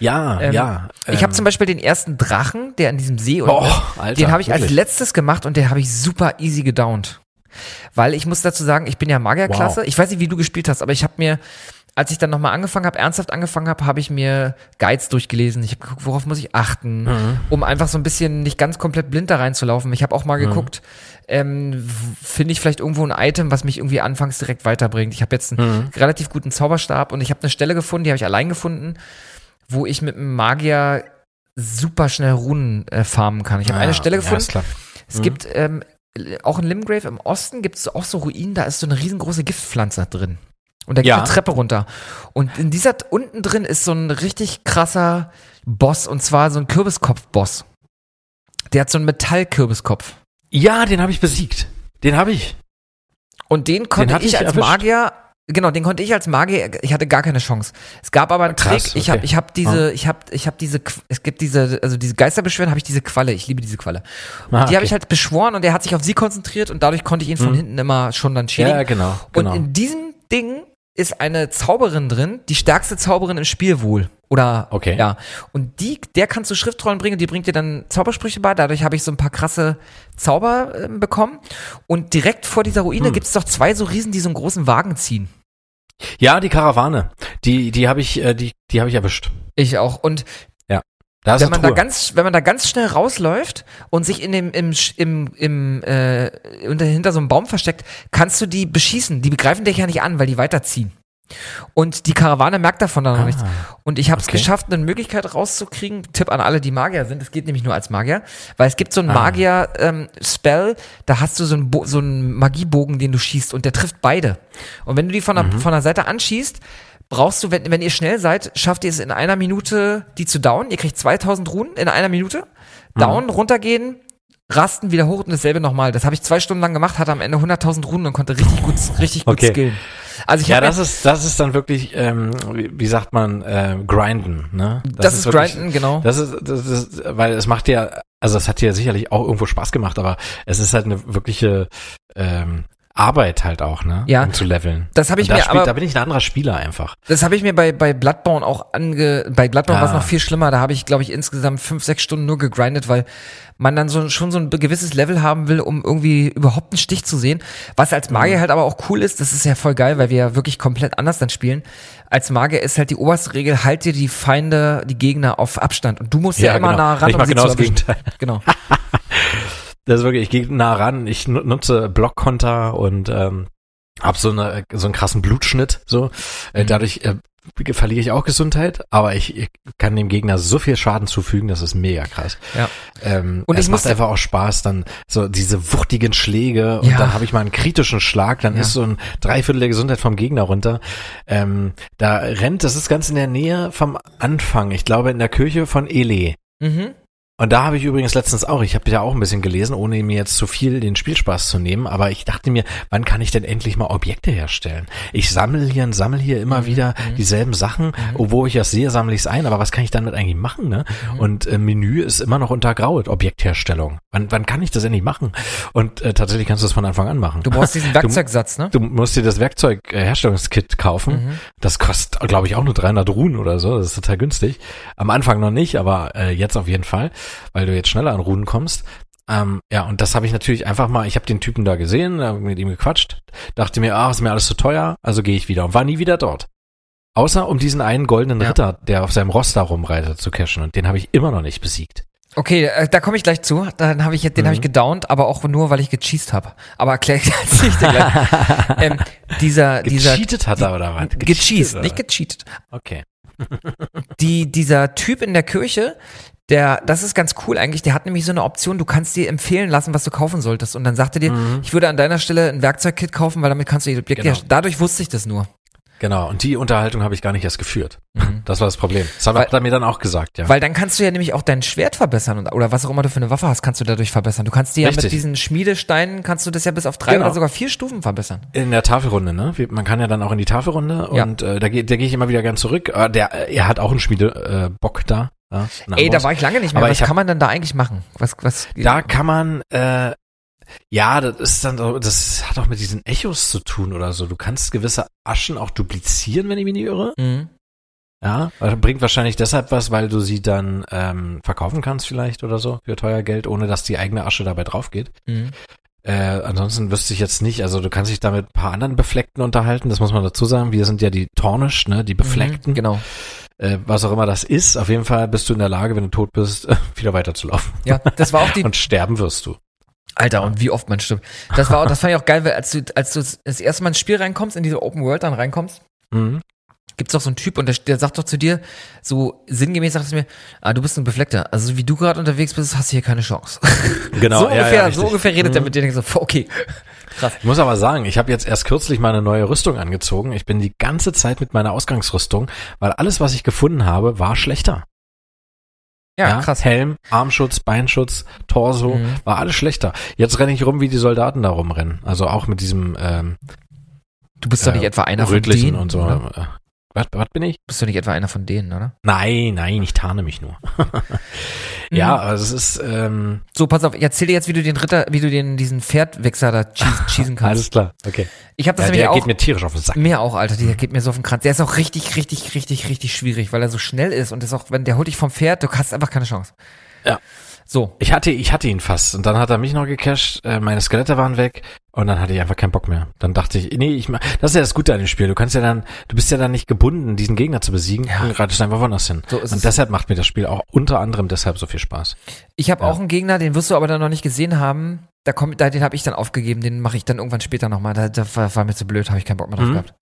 Ja, Ähm, ja. ich habe ähm, zum Beispiel den ersten Drachen, der in diesem See unten Oh, Alter, den habe ich als wirklich? letztes gemacht und den habe ich super easy gedownt. Weil ich muss dazu sagen, ich bin ja Magierklasse. Wow. Ich weiß nicht, wie du gespielt hast, aber ich habe mir, als ich dann nochmal angefangen habe, ernsthaft angefangen habe, habe ich mir Guides durchgelesen. Ich habe geguckt, worauf muss ich achten, Mhm. um einfach so ein bisschen nicht ganz komplett blind da reinzulaufen. Ich habe auch mal geguckt, ähm, w- finde ich vielleicht irgendwo ein Item, was mich irgendwie anfangs direkt weiterbringt. Ich habe jetzt einen Mhm. relativ guten Zauberstab und ich habe eine Stelle gefunden, die habe ich allein gefunden, wo ich mit einem Magier super schnell Runen äh, farmen kann. Ich habe Ah, eine Stelle ja, gefunden. klar. Es gibt ähm, auch in Limgrave im Osten gibt es auch so Ruinen, da ist so eine riesengroße Giftpflanze drin. Und da geht Ja. eine Treppe runter. Und in dieser unten drin ist so ein richtig krasser Boss und zwar so ein Kürbiskopf-Boss. Der hat so einen Metallkürbiskopf. Ja, den habe ich besiegt. Den habe ich. Und den konnte hatte ich, ich als erwischt. Magier, genau, den konnte ich als Magier, ich hatte gar keine Chance. Es gab aber einen Krass, Trick, ich habe okay. ich hab diese, ich habe ich habe diese, es gibt diese, also diese Geisterbeschwören, habe ich diese Qualle, ich liebe diese Qualle. Ah, die habe okay. ich halt beschworen und der hat sich auf sie konzentriert und dadurch konnte ich ihn von Mhm. hinten immer schon dann schädigen. Ja, genau. genau. Und in diesem Ding ist eine Zauberin drin, die stärkste Zauberin im Spiel wohl. Oder Okay. ja. Und die, der kannst du Schriftrollen bringen, die bringt dir dann Zaubersprüche bei. Dadurch habe ich so ein paar krasse Zauber ähm, bekommen. Und direkt vor dieser Ruine Hm. gibt es doch zwei so Riesen, die so einen großen Wagen ziehen. ja, die Karawane. Die, die habe ich, äh, die, die habe ich erwischt. Ich auch. Und Da wenn man da Truhe. ganz, wenn man da ganz schnell rausläuft und sich in dem, im, im, im, äh, hinter so einem Baum versteckt, kannst du die beschießen. Die begreifen dich ja nicht an, weil die weiterziehen. Und die Karawane merkt davon dann noch Ah, nichts. Und ich habe es okay. geschafft, eine Möglichkeit rauszukriegen. Tipp an alle, die Magier sind. Es geht nämlich nur als Magier, weil es gibt so einen Ah. Magier-Spell, da hast du so einen, Bo so einen Magiebogen, den du schießt und der trifft beide. Und wenn du die von der, Mhm. von der Seite anschießt, brauchst du, wenn, wenn ihr schnell seid, schafft ihr es in einer Minute, die zu down. Ihr kriegt 2000 Runen in einer Minute. Mhm. Down, runtergehen, rasten, wieder hoch und dasselbe nochmal. Das habe ich zwei Stunden lang gemacht, hatte am Ende 100.000 Runen und konnte richtig gut, richtig gut Okay. skillen. Also ich Ja, das ist, das ist dann wirklich, ähm, wie, sagt man, äh, grinden, ne? das, ist, wirklich- Grinden, genau. Das ist, das ist, weil es macht ja, also es hat dir sicherlich auch irgendwo Spaß gemacht, aber es ist halt eine wirkliche ähm, Arbeit halt auch, ne? Ja. Um zu leveln. Das habe ich da mir spielt, aber da bin ich ein anderer Spieler einfach. Das habe ich mir bei, bei Bloodborne auch ange... Bei Bloodborne war es Ah. noch viel schlimmer. Da habe ich, glaube ich, insgesamt fünf, sechs Stunden nur gegrindet, weil man dann so, schon so ein gewisses Level haben will, um irgendwie überhaupt einen Stich zu sehen. Was als Mhm. Magier halt aber auch cool ist, das ist ja voll geil, weil wir ja wirklich komplett anders dann spielen. Als Magier ist halt die oberste Regel, halt dir die Feinde, die Gegner auf Abstand. Und du musst ja, Ja, immer genau. nah ran, Ich um sie genau zu erwischen. Gegenteil. Genau. Das ist wirklich, ich gehe nah ran, ich nu- nutze Blockkonter und ähm, hab so eine so einen krassen Blutschnitt so. Äh, Mhm. dadurch äh, verliere ich auch Gesundheit, aber ich, ich kann dem Gegner so viel Schaden zufügen, das ist mega krass. Ja. Ähm, Und es macht einfach auch Spaß, dann so diese wuchtigen Schläge und Ja. dann habe ich mal einen kritischen Schlag, dann Ja. ist so ein Dreiviertel der Gesundheit vom Gegner runter. Ähm, da rennt, das ist ganz in der Nähe vom Anfang, ich glaube in der Kirche von Ele. Mhm. Und da habe ich übrigens letztens auch, ich habe ja auch ein bisschen gelesen, ohne mir jetzt zu viel den Spielspaß zu nehmen, aber ich dachte mir, wann kann ich denn endlich mal Objekte herstellen? Ich sammle hier und sammle hier immer wieder dieselben Sachen, obwohl ich das sehe, sammle ich es ein, aber was kann ich damit eigentlich machen? Ne? Und äh, Menü ist immer noch untergraut, Objektherstellung. Wann, wann kann ich das endlich machen? Und äh, tatsächlich kannst du das von Anfang an machen. Du brauchst diesen Werkzeugsatz, ne? Du musst dir das Werkzeug-Herstellungskit kaufen. Mhm. Das kostet, glaube ich, auch nur 300 Runen oder so. Das ist total günstig. Am Anfang noch nicht, aber äh, jetzt auf jeden Fall, weil du jetzt schneller an Runen kommst. Ähm, ja, und das habe ich natürlich einfach mal, ich habe den Typen da gesehen, hab mit ihm gequatscht, dachte mir, ah, ist mir alles zu teuer, also gehe ich wieder und war nie wieder dort. Außer um diesen einen goldenen Ja. Ritter, der auf seinem Ross da rumreitet, zu cashen. Und den habe ich immer noch nicht besiegt. Okay, äh, da komme ich gleich zu. Dann habe ich den Mhm. habe ich gedownt, aber auch nur, weil ich gecheased habe. Aber erkläre ich jetzt nicht gleich. ähm, dieser dieser Gecheatet hat er oder was? gecheased, oder nicht gecheatet. Okay. Die dieser Typ in der Kirche, der das ist ganz cool eigentlich, der hat nämlich so eine Option, du kannst dir empfehlen lassen, was du kaufen solltest und dann sagte dir, ich würde an deiner Stelle ein Werkzeugkit kaufen, weil damit kannst du die Objekte Genau. Dadurch wusste ich das nur. Genau, und die Unterhaltung habe ich gar nicht erst geführt. Mhm. Das war das Problem. Das hat Weil- er mir dann auch gesagt, ja. Weil dann kannst du ja nämlich auch dein Schwert verbessern und, oder was auch immer du für eine Waffe hast, kannst du dadurch verbessern. Du kannst dir ja mit diesen Schmiedesteinen, kannst du das ja bis auf drei Genau. oder sogar vier Stufen verbessern. In der Tafelrunde, ne? Man kann ja dann auch in die Tafelrunde Ja. und äh, da gehe da geh ich immer wieder gern zurück. Äh, der, er hat auch einen Schmiedebock äh, Bock da. Ja, Ey, da war ich lange nicht mehr. Aber was hab- kann man denn da eigentlich machen? Was, was? Da kann man, äh, ja, das ist dann, so- das hat auch mit diesen Echos zu tun oder so. Du kannst gewisse Aschen auch duplizieren, wenn ich mich nicht irre. Mhm. Ja, bringt wahrscheinlich deshalb was, weil du sie dann ähm, verkaufen kannst vielleicht oder so für teuer Geld, ohne dass die eigene Asche dabei drauf geht. Mhm. Äh, ansonsten wüsste ich jetzt nicht, also du kannst dich da mit ein paar anderen Befleckten unterhalten, das muss man dazu sagen. Wir sind ja die Tornisch, ne, die Befleckten, Mhm, genau. Äh, was auch immer das ist. Auf jeden Fall bist du in der Lage, wenn du tot bist, wieder weiterzulaufen. Ja, das war auch die. Und sterben wirst du. Alter, und wie oft man stirbt. Das war auch, das fand ich auch geil, weil als du, als du das erste Mal ins Spiel reinkommst, in diese Open World dann reinkommst, Mhm. gibt's doch so einen Typ und der, der sagt doch zu dir, so sinngemäß sagt es mir, ah, du bist ein Befleckter. Also so wie du gerade unterwegs bist, hast du hier keine Chance. Genau, so ja, ungefähr, ja, so ungefähr redet er Mhm. mit dir. Denkst so, okay. Krass. Ich muss aber sagen, ich habe jetzt erst kürzlich meine neue Rüstung angezogen. Ich bin die ganze Zeit mit meiner Ausgangsrüstung, weil alles, was ich gefunden habe, war schlechter. Ja, krass. Helm, Armschutz, Beinschutz, Torso, Mhm. war alles schlechter. Jetzt renne ich rum, wie die Soldaten da rumrennen. Also auch mit diesem ähm, Du bist doch äh, nicht etwa einer von denen, und so. oder? Äh, Was, was bin ich? Bist du nicht etwa einer von denen, oder? Nein, nein, ich tarne mich nur. ja, also es ist ähm, So, pass auf, ich erzähl dir jetzt, wie du den Ritter, wie du den, diesen Pferdwichser da cheesen, cheesen kannst. alles klar. Okay. Ich habe das Ja, nämlich der auch. geht mir tierisch auf den Sack. Mir auch, Alter, der geht mir so auf den Kranz. Der ist auch richtig, richtig, richtig, richtig schwierig, weil er so schnell ist und ist auch, wenn der holt dich vom Pferd, du hast einfach keine Chance. Ja. So. Ich hatte, ich hatte ihn fast und dann hat er mich noch gecached, äh, meine Skelette waren weg und dann hatte ich einfach keinen Bock mehr. Dann dachte ich, nee, ich das ist ja das Gute an dem Spiel. Du kannst ja dann, du bist ja dann nicht gebunden, diesen Gegner zu besiegen Ja. und reitest einfach woanders hin. So ist und es. deshalb macht mir das Spiel auch unter anderem deshalb so viel Spaß. Ich habe Ja. auch einen Gegner, den wirst du aber dann noch nicht gesehen haben. Da kommt, da, den habe ich dann aufgegeben, den mache ich dann irgendwann später nochmal. Da, da war, war mir zu blöd, habe ich keinen Bock mehr drauf Mhm. gehabt.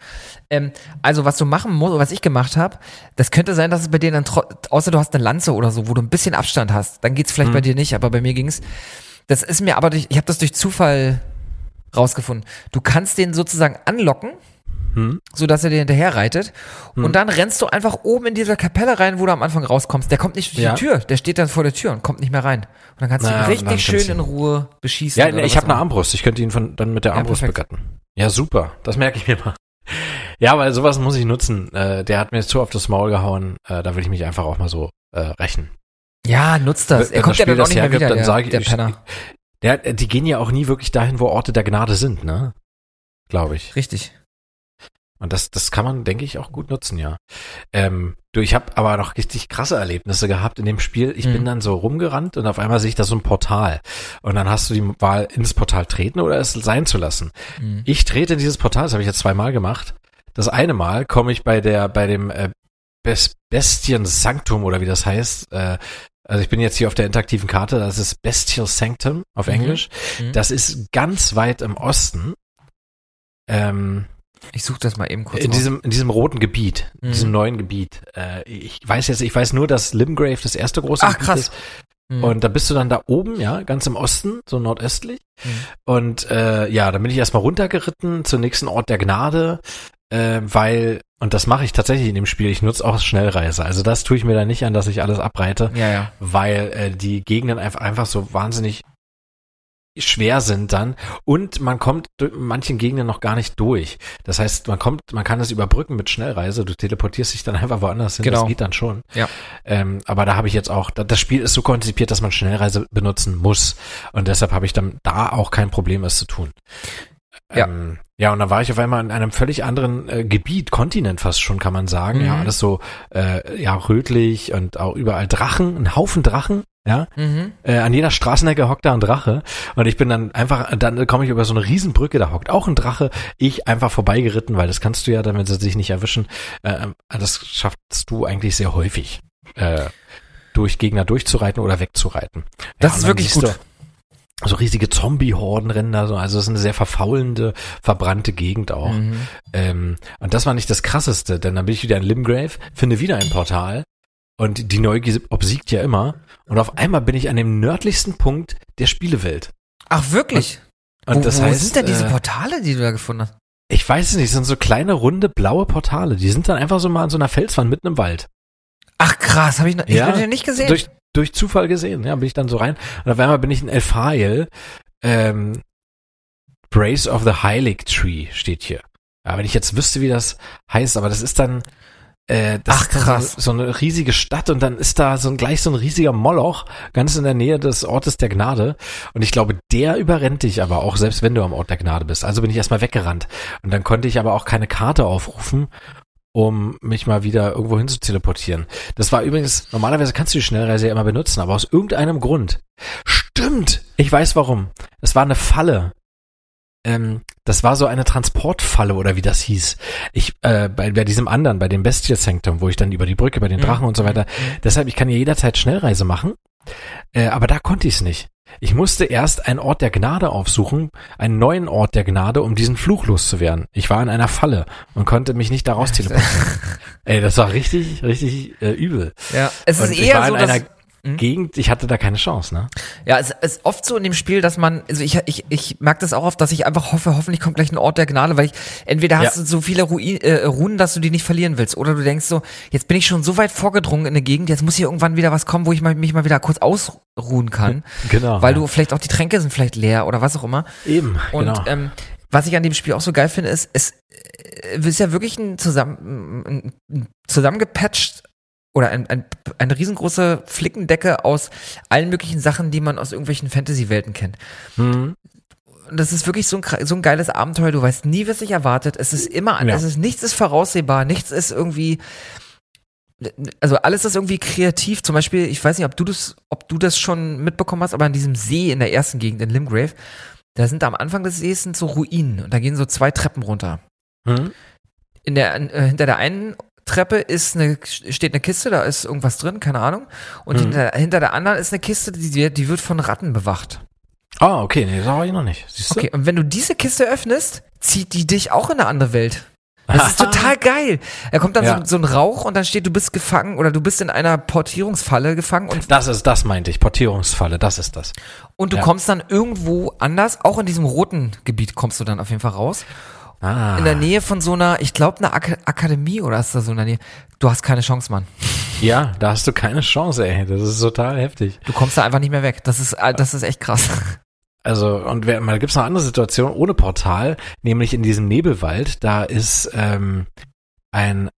Ähm, also was du machen musst, was ich gemacht habe, das könnte sein, dass es bei dir dann, außer du hast eine Lanze oder so, wo du ein bisschen Abstand hast, dann geht's vielleicht Mhm. bei dir nicht, aber bei mir ging's. Das ist mir aber durch, ich habe das durch Zufall rausgefunden. Du kannst den sozusagen anlocken, Hm? so dass er dir hinterher reitet. Hm. Und dann rennst du einfach oben in dieser Kapelle rein, wo du am Anfang rauskommst. Der kommt nicht durch Ja. die Tür, der steht dann vor der Tür und kommt nicht mehr rein. Und dann kannst du Na, ihn richtig schön in Ruhe beschießen. Ja, ich habe eine. Armbrust. Ich könnte ihn von, dann mit der Ja, Armbrust perfekt. begatten. Ja, super. Das merke ich mir mal. Ja, weil sowas muss ich nutzen. Äh, der hat mir jetzt zu auf das Maul gehauen. Äh, da will ich mich einfach auch mal so äh, rächen. Ja, nutzt das. Wenn Er kommt das ja Spiel dann auch nicht mehr hergibt, wieder, dann der, sag ich- der ich- Penner. Der, die gehen ja auch nie wirklich dahin, wo Orte der Gnade sind, ne? Glaube ich. Richtig. Und das, das kann man, denke ich, auch gut nutzen, ja. Ähm, du, ich habe aber noch richtig krasse Erlebnisse gehabt in dem Spiel. Ich Mhm. bin dann so rumgerannt und auf einmal sehe ich da so ein Portal. Und dann hast du die Wahl, ins Portal treten oder es sein zu lassen. Mhm. Ich trete in dieses Portal, das habe ich jetzt zweimal gemacht. Das eine Mal komme ich bei der, bei dem äh, Bes Bestien Sanctum oder wie das heißt. Äh, also ich bin jetzt hier auf der interaktiven Karte, das ist Bestial Sanctum auf Mhm. Englisch. Mhm. Das ist ganz weit im Osten. Ähm, Ich suche das mal eben kurz in raus. diesem, in diesem roten Gebiet, in Mhm. diesem neuen Gebiet. Äh, ich weiß jetzt, ich weiß nur, dass Limgrave das erste große Ach, Gebiet krass. ist. Mhm. Und da bist du dann da oben, ja, ganz im Osten, so nordöstlich. Mhm. Und äh, ja, dann bin ich erstmal runtergeritten zum nächsten Ort der Gnade, äh, weil, und das mache ich tatsächlich in dem Spiel, ich nutze auch Schnellreise. Also das tue ich mir da nicht an, dass ich alles abreite, Ja, ja. weil äh, die Gegenden einfach, einfach so wahnsinnig schwer sind dann und man kommt manchen Gegenden noch gar nicht durch. Das heißt, man kommt, man kann es überbrücken mit Schnellreise. Du teleportierst dich dann einfach woanders hin. Genau. Das geht dann schon. Ja. Ähm, aber da habe ich jetzt auch, da- das Spiel ist so konzipiert, dass man Schnellreise benutzen muss und deshalb habe ich dann da auch kein Problem, es zu tun. Ja. Ähm, ja, und dann war ich auf einmal in einem völlig anderen äh, Gebiet, Kontinent fast schon, kann man sagen. Ja, Mhm. alles so äh, ja rötlich und auch überall Drachen, ein Haufen Drachen. Ja, Mhm. äh, an jeder Straßenecke hockt da ein Drache und ich bin dann einfach, dann komme ich über so eine Riesenbrücke, da hockt auch ein Drache, ich einfach vorbeigeritten, weil das kannst du ja, damit sie sich nicht erwischen, äh, das schaffst du eigentlich sehr häufig, äh, durch Gegner durchzureiten oder wegzureiten. Das ist wirklich gut. So riesige Zombie-Horden rennen da so, also es ist eine sehr verfaulende, verbrannte Gegend auch. Mhm. Ähm, und das war nicht das krasseste, denn dann bin ich wieder in Limgrave, finde wieder ein Portal und die Neugier obsiegt ja immer. Und auf einmal bin ich an dem nördlichsten Punkt der Spielewelt. Ach, wirklich? Und wo, das wo heißt, sind denn diese äh, Portale, die du da gefunden hast? ich weiß es nicht, es sind so kleine, runde, blaue Portale. Die sind dann einfach so mal an so einer Felswand mitten im Wald. Ach, krass, habe ich noch, ich Ja, den nicht gesehen. Durch, durch Zufall gesehen, ja, bin ich dann so rein. Und auf einmal bin ich in Elphael, ähm, Brace of the Heilig Tree steht hier. Ja, wenn ich jetzt wüsste, wie das heißt, aber das ist dann, äh, das Ach, krass. So, so eine riesige Stadt und dann ist da so ein, gleich so ein riesiger Moloch, ganz in der Nähe des Ortes der Gnade. Und ich glaube, der überrennt dich aber auch, selbst wenn du am Ort der Gnade bist. Also bin ich erstmal weggerannt. Und dann konnte ich aber auch keine Karte aufrufen, um mich mal wieder irgendwo hin zu teleportieren. Das war übrigens, normalerweise kannst du die Schnellreise ja immer benutzen, aber aus irgendeinem Grund. Stimmt! Ich weiß warum. Es war eine Falle. Ähm, das war so eine Transportfalle oder wie das hieß. Ich, äh, bei, bei diesem anderen, bei dem Bestial Sanctum, wo ich dann über die Brücke, bei den Mhm. Drachen und so weiter. Deshalb, ich kann ja jederzeit Schnellreise machen. Äh, aber da konnte ich es nicht. Ich musste erst einen Ort der Gnade aufsuchen, einen neuen Ort der Gnade, um diesen Fluch loszuwerden. Ich war in einer Falle und konnte mich nicht daraus teleportieren. Ey, das war richtig, richtig äh, übel. Ja, es ist Und ich eher war so, in dass, Mhm. Gegend, ich hatte da keine Chance, ne? ja, es ist oft so in dem Spiel, dass man, also ich, ich, ich merke das auch oft, dass ich einfach hoffe, hoffentlich kommt gleich ein Ort der Gnade, weil ich, entweder hast Ja. du so viele Ruin, äh, Runen, dass du die nicht verlieren willst, oder du denkst so, jetzt bin ich schon so weit vorgedrungen in eine Gegend, jetzt muss hier irgendwann wieder was kommen, wo ich mal, mich mal wieder kurz ausruhen kann, Genau. weil ja. du vielleicht auch die Tränke sind vielleicht leer oder was auch immer. eben, Und genau. ähm, was ich an dem Spiel auch so geil finde, ist, es äh, ist ja wirklich ein, zusammen, ein, ein zusammengepatcht oder ein, ein, eine riesengroße Flickendecke aus allen möglichen Sachen, die man aus irgendwelchen Fantasy-Welten kennt. Hm. Und das ist wirklich so ein, so ein geiles Abenteuer. Du weißt nie, was dich erwartet. Es ist immer, Ja. es ist, nichts ist voraussehbar, nichts ist irgendwie, also alles ist irgendwie kreativ. Zum Beispiel, ich weiß nicht, ob du das, ob du das schon mitbekommen hast, aber an diesem See in der ersten Gegend in Limgrave, da sind am Anfang des Sees sind so Ruinen und da gehen so zwei Treppen runter. Hm? In der, äh, hinter der einen Treppe ist eine, steht eine Kiste, da ist irgendwas drin, keine Ahnung. Und Mhm. hinter, hinter der anderen ist eine Kiste, die, wird- die wird von Ratten bewacht. Ah, okay, nee, das habe ich noch nicht. Siehst du? Okay, und wenn du diese Kiste öffnest, zieht die dich auch in eine andere Welt. Das ist total geil. Da kommt dann Ja. so, so ein Rauch und dann steht, du bist gefangen oder du bist in einer Portierungsfalle gefangen und, Das ist, das meinte ich, Portierungsfalle, das ist das. und du Ja. kommst dann irgendwo anders, auch in diesem roten Gebiet kommst du dann auf jeden Fall raus. Ah. In der Nähe von so einer, ich glaube, einer Ak Akademie oder ist da so in der Nähe. Du hast keine Chance, Mann. Ja, da hast du keine Chance, ey. Das ist total heftig. Du kommst da einfach nicht mehr weg. Das ist, äh, das ist echt krass. Also, und wer, mal gibt's noch eine andere Situation ohne Portal, nämlich in diesem Nebelwald, da ist ähm, ein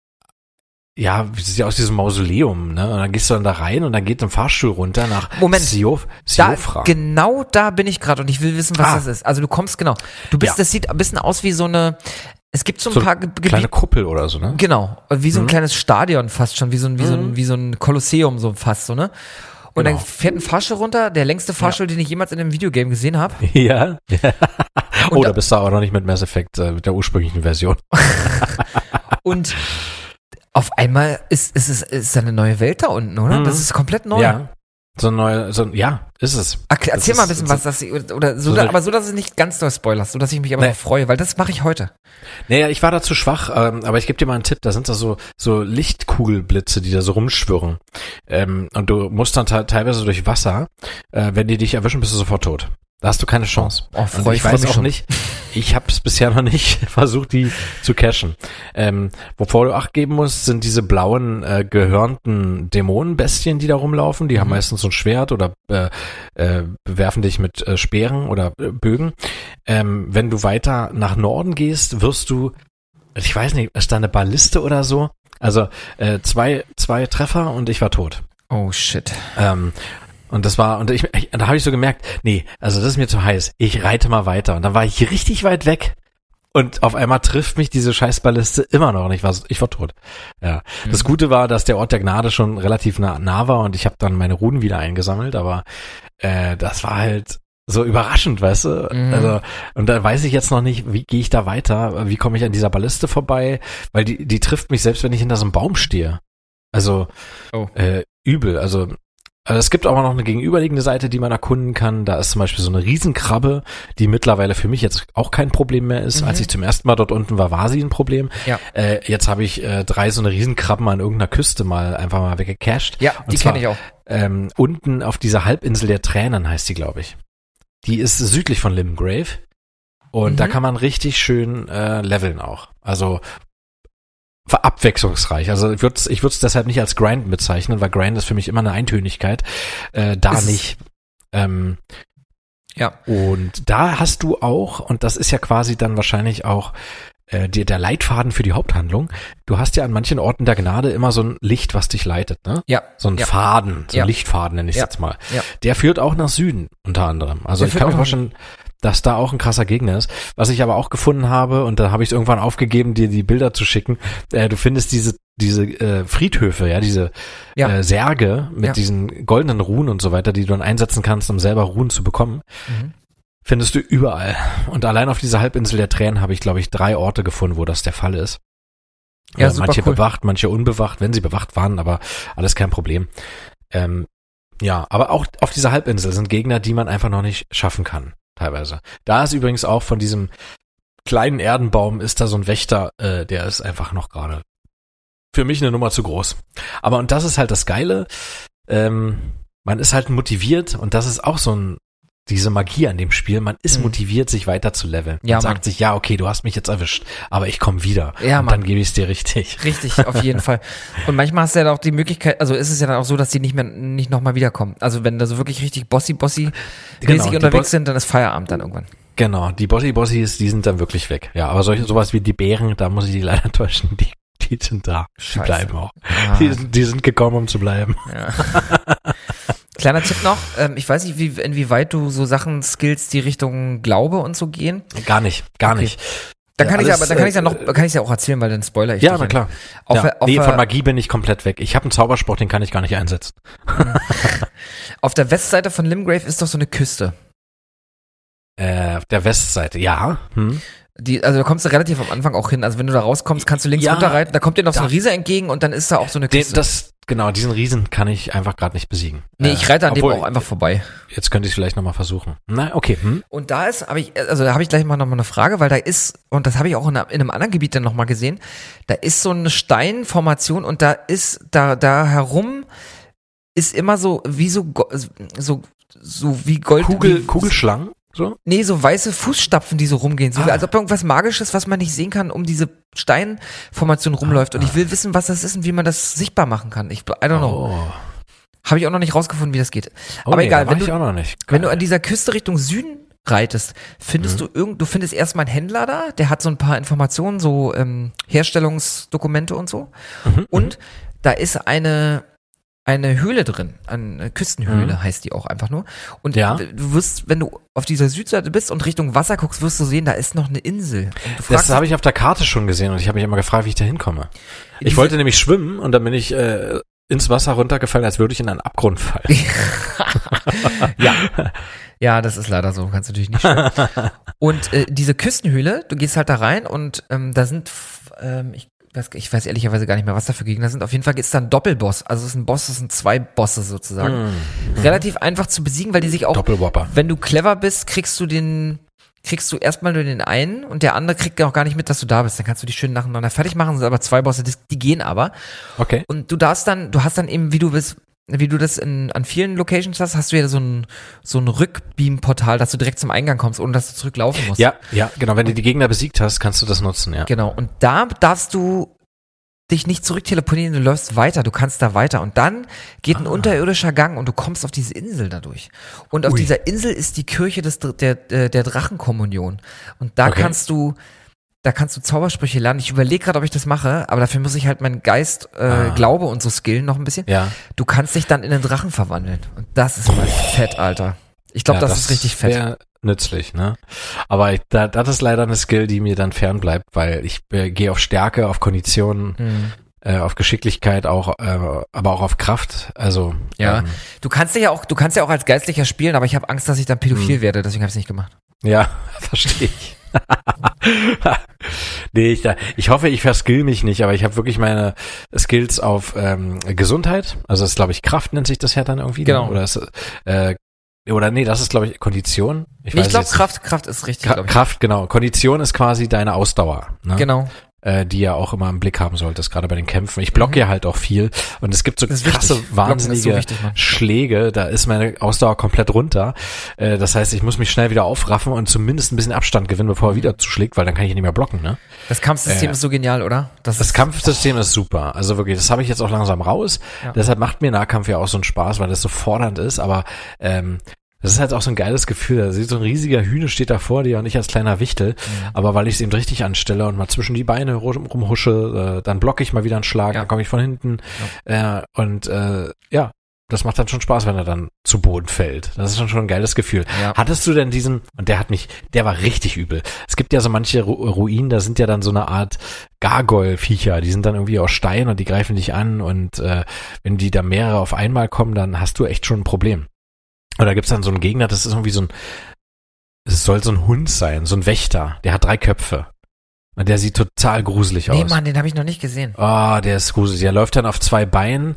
ja, wie sieht ja aus diesem Mausoleum, ne? Und dann gehst du dann da rein und dann geht ein Fahrstuhl runter nach Moment, Siof, Da, Siofra. genau da bin ich gerade und ich will wissen, was Ah. das ist. Also du kommst genau. Du bist, Ja. das sieht ein bisschen aus wie so eine. Es gibt so ein so paar eine Ge- kleine Gebiete. Kuppel oder so, ne? Genau, wie so ein Mhm. kleines Stadion fast schon, wie so ein, wie so ein, Mhm. wie so ein Kolosseum so fast so, ne? Und Genau. dann fährt ein Fahrstuhl runter, der längste Fahrstuhl, den ich jemals in einem Videogame gesehen habe. Ja. Oh, da- da bist du aber noch nicht mit Mass Effect, äh, mit der ursprünglichen Version. Und auf einmal ist, ist, ist, ist eine neue Welt da unten, oder? Mhm. Das ist komplett neu. Ja. So ein neuer, so ein, ja, ist es. Das erzähl mal ein bisschen, was das oder so, so da, aber so, dass es nicht ganz doll spoilerst, so dass ich mich aber noch freue, weil das mache ich heute. Naja, ich war da zu schwach, ähm, aber ich gebe dir mal einen Tipp, da sind da so, so Lichtkugelblitze, die da so rumschwirren. Ähm, und du musst dann te teilweise durch Wasser, äh, wenn die dich erwischen, bist du sofort tot. Da hast du keine Chance. Oh, freu, ich freu weiß auch schon. nicht, ich habe es bisher noch nicht versucht, die zu cashen. Ähm, wovor du Acht geben musst, sind diese blauen, äh, gehörnten Dämonenbestien, die da rumlaufen. Die haben Mhm. meistens so ein Schwert oder äh, äh, bewerfen dich mit äh, Speeren oder äh, Bögen. Ähm, wenn du weiter nach Norden gehst, wirst du, ich weiß nicht, ist da eine Balliste oder so? Also äh, zwei, zwei Treffer und ich war tot. Oh shit. Ähm, und das war, und ich, ich da habe ich so gemerkt, nee, also das ist mir zu heiß. Ich reite mal weiter. Und dann war ich richtig weit weg. Und auf einmal trifft mich diese Scheißballiste immer noch. Und ich war, ich war tot. Ja. Das Mhm. Gute war, dass der Ort der Gnade schon relativ nah, nah war und ich habe dann meine Runen wieder eingesammelt, aber äh, das war halt so überraschend, weißt du? Mhm. Also, und da weiß ich jetzt noch nicht, wie gehe ich da weiter, wie komme ich an dieser Balliste vorbei, weil die, die trifft mich selbst, wenn ich hinter so einem Baum stehe. Also Oh. äh, übel. Also es gibt aber noch eine gegenüberliegende Seite, die man erkunden kann. Da ist zum Beispiel so eine Riesenkrabbe, die mittlerweile für mich jetzt auch kein Problem mehr ist. Mhm. Als ich zum ersten Mal dort unten war, war sie ein Problem. Ja. Äh, jetzt habe ich äh, drei so eine Riesenkrabben an irgendeiner Küste mal einfach mal weggecached. Ja, Und die kenne ich auch. Ähm, unten auf dieser Halbinsel der Tränen heißt die, glaube ich. Die ist südlich von Limgrave. Und Mhm. da kann man richtig schön äh, leveln auch. Also abwechslungsreich. Also ich würde es ich würd's deshalb nicht als Grind bezeichnen, weil Grind ist für mich immer eine Eintönigkeit. Äh, da es. nicht. Ähm, Ja. und da hast du auch, und das ist ja quasi dann wahrscheinlich auch äh, die, der Leitfaden für die Haupthandlung, du hast ja an manchen Orten der Gnade immer so ein Licht, was dich leitet, ne? Ja. So ein Ja. Faden, so ein Ja. Lichtfaden nenne ich Ja. jetzt mal. Ja. Der führt auch nach Süden, unter anderem. Also Der ich kann mir vorstellen, dass da auch ein krasser Gegner ist. Was ich aber auch gefunden habe, und da habe ich es irgendwann aufgegeben, dir die Bilder zu schicken, äh, du findest diese diese äh, Friedhöfe, ja, diese Ja. äh, Särge mit Ja. diesen goldenen Runen und so weiter, die du dann einsetzen kannst, um selber Runen zu bekommen, Mhm. findest du überall. Und allein auf dieser Halbinsel der Tränen habe ich, glaube ich, drei Orte gefunden, wo das der Fall ist. Ja, Äh, manche cool. bewacht, manche unbewacht, wenn sie bewacht waren, aber alles kein Problem. Ähm, ja, aber auch auf dieser Halbinsel sind Gegner, die man einfach noch nicht schaffen kann, teilweise. Da ist übrigens auch von diesem kleinen Erdenbaum ist da so ein Wächter, äh, der ist einfach noch gerade für mich eine Nummer zu groß. Aber und das ist halt das Geile, ähm, man ist halt motiviert und das ist auch so ein diese Magie an dem Spiel, man ist Mhm. motiviert, sich weiter zu leveln. Ja, man Mann. sagt sich, ja, okay, du hast mich jetzt erwischt, aber ich komme wieder. Ja, und Mann. dann gebe ich es dir richtig. Richtig, auf jeden Fall. Und manchmal hast du ja auch die Möglichkeit, also ist es ja dann auch so, dass die nicht mehr, nicht nochmal wiederkommen. Also wenn da so wirklich richtig bossy, bossy Genau, mäßig die unterwegs Bo- sind, dann ist Feierabend dann irgendwann. Genau, die Bossy Bossys, die sind dann wirklich weg. Ja, aber solche, sowas wie die Bären, da muss ich die leider täuschen, die, die sind da. Die Scheiße. bleiben auch. Ah, Die, sind- die sind gekommen, um zu bleiben. ja. Kleiner Tipp noch, ähm, ich weiß nicht, wie, inwieweit du so Sachen, Skills, die Richtung Glaube und so gehen. Gar nicht, gar Okay. nicht. Dann Ja, kann ich alles, aber, dann kann ich ja äh, noch, kann ich ja auch erzählen, weil dann spoiler ich Ja, na klar. Auf, ja. auf, nee, von Magie bin ich komplett weg. Ich habe einen Zauberspruch, den kann ich gar nicht einsetzen. auf der Westseite von Limgrave ist doch so eine Küste. Äh, auf der Westseite, ja. Hm. Die, also da kommst du relativ am Anfang auch hin. Also wenn du da rauskommst, kannst du links Ja, runterreiten, da kommt dir noch so ein da- Riese entgegen und dann ist da auch so eine Den, Küste. das, genau, diesen Riesen kann ich einfach gerade nicht besiegen. nee, ich reite an dem obwohl, auch einfach vorbei. Jetzt könnte ich es vielleicht nochmal versuchen. Na, okay. Hm? Und da ist, habe ich, also da habe ich gleich mal nochmal eine Frage, weil da ist, und das habe ich auch in, einem anderen Gebiet dann nochmal gesehen, da ist so eine Steinformation und da ist, da, da herum ist immer so, wie so, so, so wie Gold. Kugel, wie, Kugelschlangen? So? Nee, so weiße Fußstapfen, die so rumgehen. So, Ah. als ob irgendwas Magisches, was man nicht sehen kann, um diese Steinformation rumläuft. Und ich will wissen, was das ist und wie man das sichtbar machen kann. Ich, I don't know. Oh. Habe ich auch noch nicht rausgefunden, wie das geht. Oh, Aber nee, egal, wenn ich du, wenn du an dieser Küste Richtung Süden reitest, findest Mhm. du irgend, du findest erstmal einen Händler da, der hat so ein paar Informationen, so ähm, Herstellungsdokumente und so. Mhm. Und da ist eine eine Höhle drin, eine Küstenhöhle Mhm. heißt die auch einfach nur. Und Ja. du wirst, wenn du auf dieser Südseite bist und Richtung Wasser guckst, wirst du sehen, da ist noch eine Insel. Du Das habe ich auf der Karte schon gesehen und ich habe mich immer gefragt, wie ich da hinkomme. Ich wollte nämlich schwimmen und dann bin ich äh, ins Wasser runtergefallen, als würde ich in einen Abgrund fallen. ja. Ja, das ist leider so, kannst natürlich nicht schwimmen. Und äh, diese Küstenhöhle, du gehst halt da rein und ähm, da sind, ähm, ich, ich weiß ehrlicherweise gar nicht mehr, was da für Gegner sind. Auf jeden Fall ist da ein Doppelboss. Also es ist ein Boss, es sind zwei Bosse sozusagen. Mhm. Relativ einfach zu besiegen, weil die sich auch, wenn du clever bist, kriegst du den, kriegst du erstmal nur den einen und der andere kriegt auch gar nicht mit, dass du da bist. Dann kannst du die schön nacheinander fertig machen, sind aber zwei Bosse, die, die gehen aber. Okay. Und du darfst dann, du hast dann eben, wie du bist, wie du das in, an vielen Locations hast, hast du ja so ein, so ein Rückbeam-Portal, dass du direkt zum Eingang kommst, ohne dass du zurücklaufen musst. Ja, ja, genau. Wenn du die Gegner besiegt hast, kannst du das nutzen, ja. Genau. Und da darfst du dich nicht zurückteleportieren, du läufst weiter, du kannst da weiter. Und dann geht ein unterirdischer Gang und du kommst auf diese Insel dadurch. Und auf Ui. dieser Insel ist die Kirche des, der, der, der Drachenkommunion. Und da Okay. kannst du, da kannst du Zaubersprüche lernen. Ich überlege gerade, ob ich das mache, aber dafür muss ich halt meinen Geist, äh, Ah. Glaube und so skillen noch ein bisschen. Ja. Du kannst dich dann in einen Drachen verwandeln. Und das ist mal fett, Alter. Ich glaube, ja, das, ist richtig fett. nützlich, ne? Aber ich, da, das ist leider eine Skill, die mir dann fernbleibt, weil ich äh, gehe auf Stärke, auf Kondition, Mhm. äh, auf Geschicklichkeit, auch, äh, aber auch auf Kraft. Also Ja. ähm, Du kannst ja auch, du kannst ja auch als Geistlicher spielen, aber ich habe Angst, dass ich dann pädophil Hm. werde, deswegen habe ich es nicht gemacht. Ja, verstehe ich. nee, ich, ich hoffe, ich verskill mich nicht, aber ich habe wirklich meine Skills auf ähm, Gesundheit. Also das ist, glaube ich, Kraft nennt sich das ja dann irgendwie. Genau. Ne? Oder, ist, äh, oder nee, das ist, glaube ich, Kondition. Ich Nee, ich glaube, Kraft, Kraft ist richtig, Kra glaube ich. Kraft, genau. Kondition ist quasi deine Ausdauer. Ne? Genau. Äh, die ja auch immer im Blick haben solltest, gerade bei den Kämpfen. Ich blocke ja halt auch viel und es gibt so Mhm. Das krasse, wichtig. Ist so wahnsinnige wichtig. Schläge, da ist meine Ausdauer komplett runter. Äh, das heißt, ich muss mich schnell wieder aufraffen und zumindest ein bisschen Abstand gewinnen, bevor er wieder zuschlägt, weil dann kann ich nicht mehr blocken. Ne? Das Kampfsystem Äh, ist so genial, oder? Das ist- Kampfsystem ist super. Also wirklich, das habe ich jetzt auch langsam raus. Ja. Deshalb macht mir Nahkampf ja auch so einen Spaß, weil das so fordernd ist. Aber ähm, das ist halt auch so ein geiles Gefühl. Da sieht so ein riesiger Hühne steht da vor dir und ich als kleiner Wichtel. Mhm. Aber weil ich es eben richtig anstelle und mal zwischen die Beine rum- rumhusche, äh, dann blocke ich mal wieder einen Schlag, Ja. dann komme ich von hinten. Äh, und äh, ja, das macht dann schon Spaß, wenn er dann zu Boden fällt. Das ist schon schon ein geiles Gefühl. Ja. Hattest du denn diesen, und der hat mich, der war richtig übel. Es gibt ja so manche Ru Ruinen, da sind ja dann so eine Art Gargoyle-Viecher, die sind dann irgendwie aus Stein und die greifen dich an und äh, wenn die da mehrere auf einmal kommen, dann hast du echt schon ein Problem. Und da gibt's dann so einen Gegner, das ist irgendwie so ein, es soll so ein Hund sein, so ein Wächter, der hat drei Köpfe. Und der sieht total gruselig Nee, aus. Mann, den habe ich noch nicht gesehen. Oh, der ist gruselig. Der läuft dann auf zwei Beinen.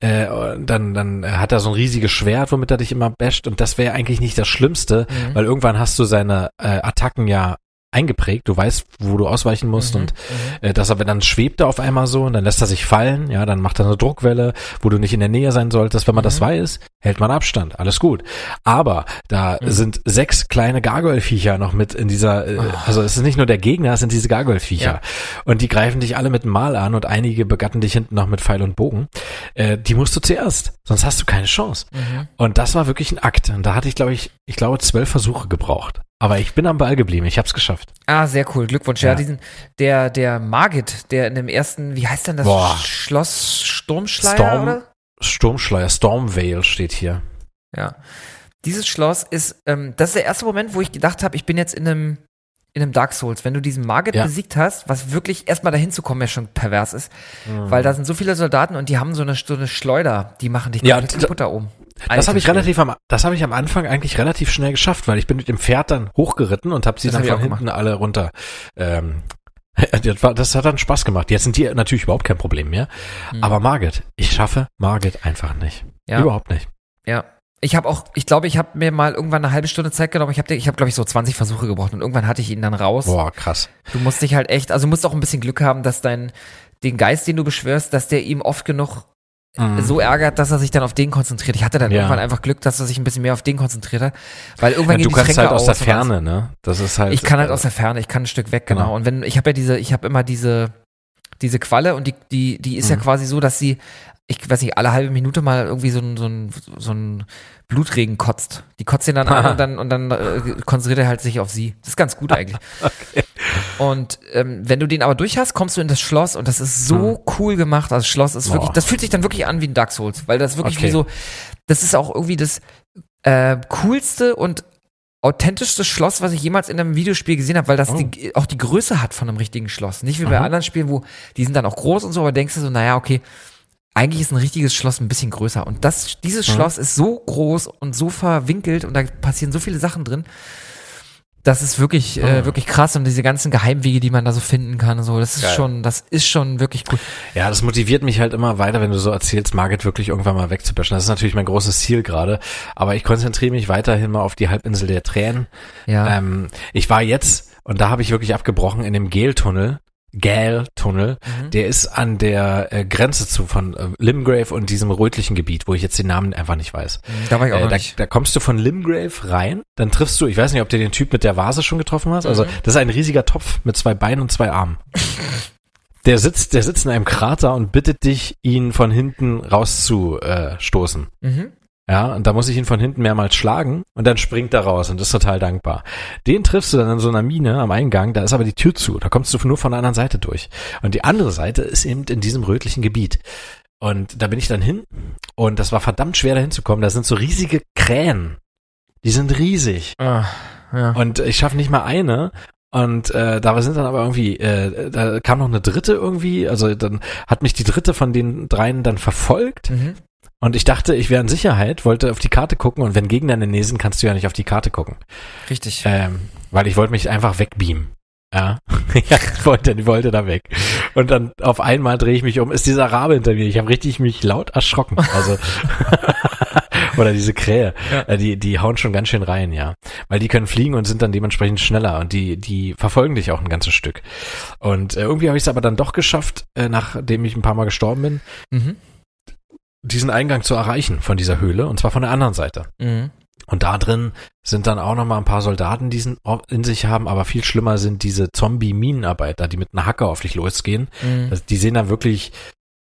Äh, dann, dann hat er so ein riesiges Schwert, womit er dich immer basht. Und das wäre eigentlich nicht das Schlimmste, Mhm. weil irgendwann hast du seine äh, Attacken ja eingeprägt. Du weißt, wo du ausweichen musst Mhm, und mhm. äh, dass er dann schwebt er auf einmal so und dann lässt er sich fallen. Ja, dann macht er eine Druckwelle, wo du nicht in der Nähe sein solltest. Wenn man das Mhm. weiß, hält man Abstand. Alles gut. Aber da Mhm. sind sechs kleine Gargoyle-Viecher noch mit in dieser, äh, Oh. also es ist nicht nur der Gegner, es sind diese Gargoyle-Viecher. Ja. Und die greifen dich alle mit dem Mal an und einige begatten dich hinten noch mit Pfeil und Bogen. Äh, die musst du zuerst, sonst hast du keine Chance. Mhm. Und das war wirklich ein Akt. Und da hatte ich, glaube ich, ich glaube, zwölf Versuche gebraucht. Aber ich bin am Ball geblieben. Ich habe es geschafft. Ah, sehr cool. Glückwunsch. Ja, Ja. diesen, der, der Margit, der in dem ersten, wie heißt denn das? Boah. Schloss Sturmschleier, Storm- oder? Sturmschleier, Stormvale steht hier. Ja. Dieses Schloss ist, ähm, das ist der erste Moment, wo ich gedacht habe, ich bin jetzt in einem, in einem Dark Souls. Wenn du diesen Margit Ja. besiegt hast, was wirklich erstmal dahin zu kommen ja schon pervers ist, weil da sind so viele Soldaten und die haben so eine, so eine Schleuder, die machen dich Ja, kaputt da oben. Das habe ich relativ am, das habe ich am Anfang eigentlich relativ schnell geschafft, weil ich bin mit dem Pferd dann hochgeritten und habe sie Das dann hab von hinten alle runter. Ähm, das, war, das hat dann Spaß gemacht. Jetzt sind die natürlich überhaupt kein Problem mehr. Mhm. Aber Margit, ich schaffe Margit einfach nicht. Ja. Überhaupt nicht. Ja. Ich habe auch, ich glaube, ich habe mir mal irgendwann eine halbe Stunde Zeit genommen. Ich habe, ich habe, glaube ich, so 20 Versuche gebraucht und irgendwann hatte ich ihn dann raus. Boah, krass. Du musst dich halt echt, also du musst auch ein bisschen Glück haben, dass dein, den Geist, den du beschwörst, dass der ihm oft genug Mhm. so ärgert, dass er sich dann auf den konzentriert. Ich hatte dann Ja. irgendwann einfach Glück, dass er sich ein bisschen mehr auf den konzentriert hat, weil irgendwann Ja, gehen du die kannst Tränke halt aus der aus. Ferne, ne? Das ist halt. Ich kann halt äh, aus der Ferne, ich kann ein Stück weg, genau. Genau. Und wenn, ich habe ja diese, ich habe immer diese, diese Qualle und die, die, die ist ja Mhm. quasi so, dass sie ich weiß nicht, alle halbe Minute mal irgendwie so ein, so ein, so ein Blutregen kotzt. Die kotzt ihn dann an und dann, und dann äh, konzentriert er halt sich auf sie. Das ist ganz gut eigentlich. okay. Und ähm, wenn du den aber durch hast, kommst du in das Schloss und das ist so hm. cool gemacht. Also das Schloss ist wirklich, das fühlt sich dann wirklich an wie ein Dark Souls, weil das wirklich okay. wie so, das ist auch irgendwie das äh, coolste und authentischste Schloss, was ich jemals in einem Videospiel gesehen habe, weil das oh. die, auch die Größe hat von einem richtigen Schloss. Nicht wie bei Aha. anderen Spielen, wo die sind dann auch groß und so, aber denkst du so, naja, okay, eigentlich ist ein richtiges Schloss ein bisschen größer. Und das, dieses mhm. Schloss ist so groß und so verwinkelt und da passieren so viele Sachen drin. Das ist wirklich, mhm. äh, wirklich krass und diese ganzen Geheimwege, die man da so finden kann, so, das ist Geil. schon, das ist schon wirklich cool. Ja, das motiviert mich halt immer weiter, wenn du so erzählst, Margit wirklich irgendwann mal wegzuböschen. Das ist natürlich mein großes Ziel gerade. Aber ich konzentriere mich weiterhin mal auf die Halbinsel der Tränen. Ja. Ähm, ich war jetzt, und da habe ich wirklich abgebrochen, in dem Geltunnel Gale-Tunnel, mhm. der ist an der äh, Grenze zu von äh, Limgrave und diesem rötlichen Gebiet, wo ich jetzt den Namen einfach nicht weiß. Mhm, da war ich auch äh, da, nicht. Da kommst du von Limgrave rein, dann triffst du, ich weiß nicht, ob du den Typ mit der Vase schon getroffen hast. Also mhm. das ist ein riesiger Topf mit zwei Beinen und zwei Armen. der sitzt, der sitzt in einem Krater und bittet dich, ihn von hinten rauszustoßen. Äh, mhm. Ja, und da muss ich ihn von hinten mehrmals schlagen und dann springt er raus und ist total dankbar. Den triffst du dann in so einer Mine am Eingang, da ist aber die Tür zu, da kommst du nur von der anderen Seite durch. Und die andere Seite ist eben in diesem rötlichen Gebiet. Und da bin ich dann hin und das war verdammt schwer da hinzukommen. Da sind so riesige Krähen. Die sind riesig. Ah, ja. Und ich schaffe nicht mal eine und äh, da sind dann aber irgendwie, äh, da kam noch eine dritte irgendwie, also dann hat mich die dritte von den dreien dann verfolgt. Mhm. Und ich dachte, ich wäre in Sicherheit, wollte auf die Karte gucken und wenn Gegner in den Nähe sind, kannst du ja nicht auf die Karte gucken. Richtig. Ähm, weil ich wollte mich einfach wegbeamen. Ja, ja ich wollte, ich wollte da weg. Und dann auf einmal drehe ich mich um, ist dieser Rabe hinter mir. Ich habe richtig mich laut erschrocken. Also oder diese Krähe, ja. Äh, die die hauen schon ganz schön rein, ja, weil die können fliegen und sind dann dementsprechend schneller und die die verfolgen dich auch ein ganzes Stück. Und äh, irgendwie habe ich es aber dann doch geschafft, äh, nachdem ich ein paar Mal gestorben bin, mhm diesen Eingang zu erreichen von dieser Höhle und zwar von der anderen Seite. Mhm. Und da drin sind dann auch noch mal ein paar Soldaten, die in sich haben, aber viel schlimmer sind diese Zombie-Minenarbeiter, die mit einer Hacke auf dich losgehen. Mhm. Also die sehen dann wirklich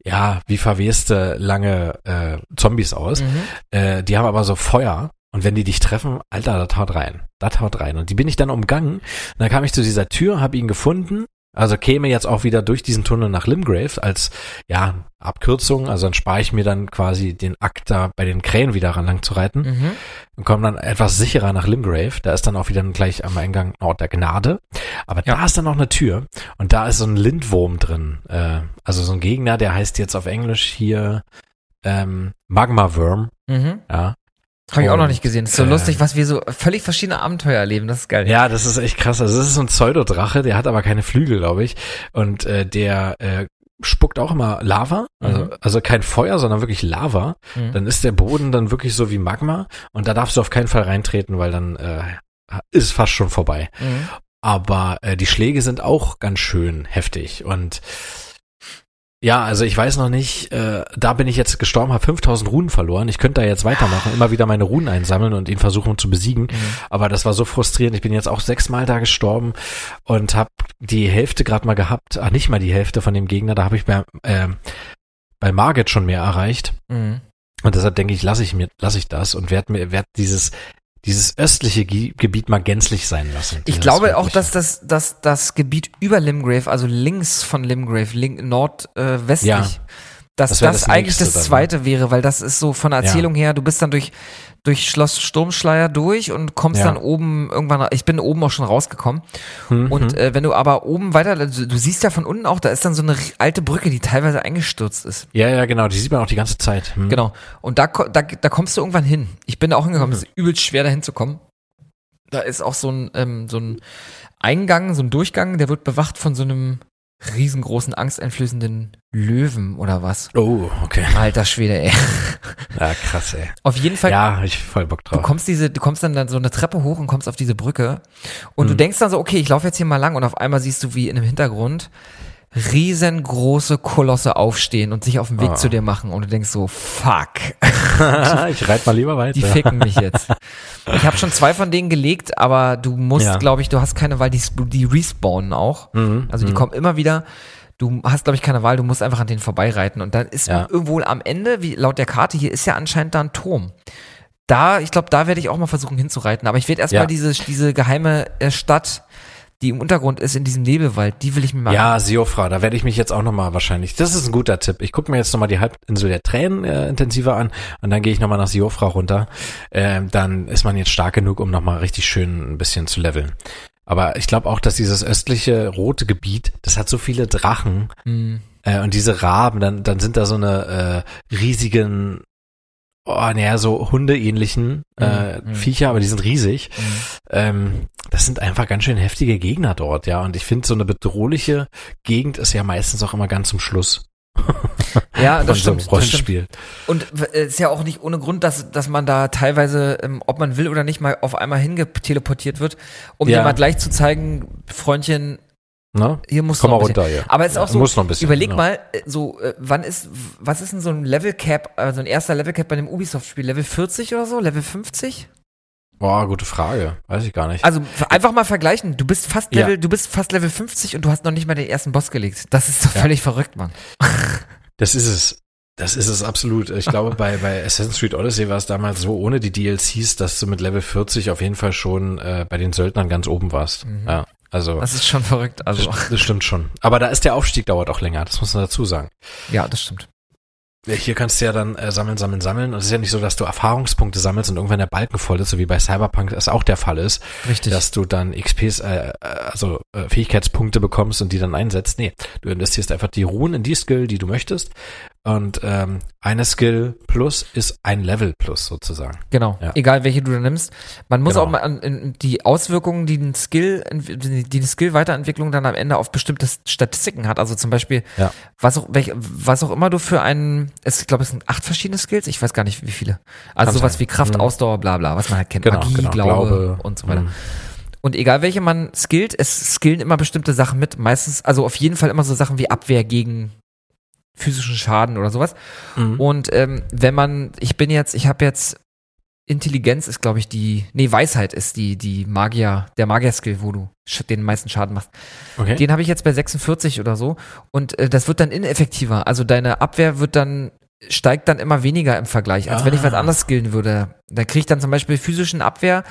ja wie verweste lange äh, Zombies aus. Mhm. Äh, die haben aber so Feuer und wenn die dich treffen, Alter, das haut rein. Das haut rein. Und die bin ich dann umgangen. Und dann kam ich zu dieser Tür, habe ihn gefunden also käme jetzt auch wieder durch diesen Tunnel nach Limgrave als ja Abkürzung. Also dann spare ich mir dann quasi den Akt da bei den Krähen wieder ran lang zu reiten mhm. und komme dann etwas sicherer nach Limgrave. Da ist dann auch wieder gleich am Eingang Ort der Gnade. Aber ja. da ist dann noch eine Tür und da ist so ein Lindwurm drin. Äh, also so ein Gegner, der heißt jetzt auf Englisch hier ähm, Magma Worm. Mhm. Ja. Habe ich auch noch nicht gesehen. Das ist so äh, lustig, was wir so völlig verschiedene Abenteuer erleben. Das ist geil. Ja, das ist echt krass. Also das ist so ein Pseudodrache, der hat aber keine Flügel, glaube ich. Und äh, der äh, spuckt auch immer Lava, also, mhm. also kein Feuer, sondern wirklich Lava. Mhm. Dann ist der Boden dann wirklich so wie Magma und da darfst du auf keinen Fall reintreten, weil dann äh, ist fast schon vorbei. Mhm. Aber äh, die Schläge sind auch ganz schön heftig und ja, also ich weiß noch nicht, äh, da bin ich jetzt gestorben, habe 5000 Runen verloren. Ich könnte da jetzt weitermachen, immer wieder meine Runen einsammeln und ihn versuchen zu besiegen. Mhm. Aber das war so frustrierend. Ich bin jetzt auch sechsmal da gestorben und habe die Hälfte gerade mal gehabt. Ach, nicht mal die Hälfte von dem Gegner. Da habe ich bei, äh, bei Margit schon mehr erreicht. Mhm. Und deshalb denke ich, lasse ich mir, lasse ich das und werde mir, werde dieses dieses östliche Gebiet mal gänzlich sein lassen. Ich glaube auch, dass das, dass das Gebiet über Limgrave, also links von Limgrave, link, nordwestlich, äh, ja, dass das, das, das eigentlich das zweite dann, wäre, weil das ist so von der Erzählung ja. her, du bist dann durch durch Schloss Sturmschleier durch und kommst ja. dann oben irgendwann, ich bin oben auch schon rausgekommen. Mhm. Und äh, wenn du aber oben weiter, also du siehst ja von unten auch, da ist dann so eine alte Brücke, die teilweise eingestürzt ist. Ja, ja, genau, die sieht man auch die ganze Zeit. Mhm. Genau. Und da, da, da kommst du irgendwann hin. Ich bin da auch hingekommen, es mhm. ist übelst schwer da hinzukommen. Da ist auch so ein, ähm, so ein Eingang, so ein Durchgang, der wird bewacht von so einem riesengroßen, angsteinflößenden Löwen oder was. Oh, okay. Alter Schwede, ey. Ja, krass, ey. Auf jeden Fall. Ja, ich voll Bock drauf. Du kommst diese, du kommst dann, dann so eine Treppe hoch und kommst auf diese Brücke und mhm. du denkst dann so, okay, ich laufe jetzt hier mal lang und auf einmal siehst du, wie in dem Hintergrund riesengroße Kolosse aufstehen und sich auf den Weg oh. zu dir machen und du denkst so, fuck. ich reite mal lieber weiter. Die ficken mich jetzt. Ich habe schon zwei von denen gelegt, aber du musst, ja. glaube ich, du hast keine, weil die, die respawnen auch. Mhm. Also die mhm. kommen immer wieder. du hast, glaube ich, keine Wahl, du musst einfach an denen vorbeireiten. Und dann ist Ja. irgendwo am Ende, wie laut der Karte hier, ist ja anscheinend da ein Turm. Da, ich glaube, da werde ich auch mal versuchen hinzureiten. Aber ich werde erstmal Ja. diese, diese geheime äh, Stadt, die im Untergrund ist, in diesem Nebelwald, die will ich mir mal Ja, Siofra, da werde ich mich jetzt auch nochmal wahrscheinlich. Das ist ein guter Tipp. Ich gucke mir jetzt nochmal die Halbinsel der Tränen äh, intensiver an und dann gehe ich nochmal nach Siofra runter. Ähm, dann ist man jetzt stark genug, um nochmal richtig schön ein bisschen zu leveln. Aber ich glaube auch, dass dieses östliche rote Gebiet, das hat so viele Drachen Mhm. äh, und diese Raben, dann, dann sind da so eine äh, riesigen, oh, naja, so hundeähnlichen äh, Mhm, mhm. Viecher, aber die sind riesig. Mhm. Ähm, das sind einfach ganz schön heftige Gegner dort, ja. Und ich finde, so eine bedrohliche Gegend ist ja meistens auch immer ganz zum Schluss Ja, das so stimmt, das stimmt. Und es ist ja auch nicht ohne Grund, dass, dass man da teilweise, ähm, ob man will oder nicht, mal auf einmal hingeteleportiert wird, um Ja. dir mal gleich zu zeigen, Freundchen, Ne? hier musst Komm mal noch bisschen. runter hier. Aber es ist auch Ja, so, muss noch ein bisschen, überleg genau. mal, äh, so, äh, wann ist, was ist denn so ein Level Cap, also ein erster Level Cap bei einem Ubisoft-Spiel? Level 40 oder so? Level 50? Boah, gute Frage. Weiß ich gar nicht. Also einfach mal vergleichen. Du bist fast Ja. Level, du bist fast Level 50 und du hast noch nicht mal den ersten Boss gelegt. Das ist doch Ja. völlig verrückt, Mann. Das ist es. Das ist es absolut. Ich glaube, bei, bei Assassin's Creed Odyssey war es damals so, ohne die DLCs, dass du mit Level 40 auf jeden Fall schon äh, bei den Söldnern ganz oben warst. Ja, also Das ist schon verrückt. Also, das, stimmt schon. Aber da ist der Aufstieg dauert auch länger, das muss man dazu sagen. ja, das stimmt. Ja, Hier kannst du ja dann äh, sammeln, sammeln, sammeln. Und es ist ja nicht so, dass du Erfahrungspunkte sammelst und irgendwann der Balken voll ist, so wie bei Cyberpunk das auch der Fall ist, Richtig. dass du dann XPs, äh, also äh, Fähigkeitspunkte bekommst und die dann einsetzt. Nee, du investierst einfach die Ruhen in die Skill, die du möchtest. Und ähm, eine Skill plus ist ein Level plus sozusagen. Genau, Ja. egal welche du da nimmst. Man muss Genau. auch mal an in die Auswirkungen, die ein Skill, die die Skill-Weiterentwicklung dann am Ende auf bestimmte Statistiken hat. Also zum Beispiel, Ja. was auch, welch, was auch immer du für einen, es, ich glaube, es sind acht verschiedene Skills, ich weiß gar nicht wie viele. Also Kann sowas sein. wie Kraft, Mhm. Ausdauer, bla bla, was man halt kennt. Genau, Magie, genau, Glaube, Glaube. und so weiter. Mhm. Und egal welche man skillt, es skillen immer bestimmte Sachen mit. Meistens, also auf jeden Fall immer so Sachen wie Abwehr gegen physischen Schaden oder sowas. Mhm. Und ähm, wenn man, ich bin jetzt, ich habe jetzt Intelligenz ist, glaube ich, die, nee, Weisheit ist die, die Magier, der Magier-Skill, wo du den meisten Schaden machst. Okay. Den habe ich jetzt bei 46 oder so. Und äh, das wird dann ineffektiver. Also deine Abwehr wird dann, steigt dann immer weniger im Vergleich, als wenn ich was Ah. anderes skillen würde. Da kriege ich dann zum Beispiel physischen Abwehr.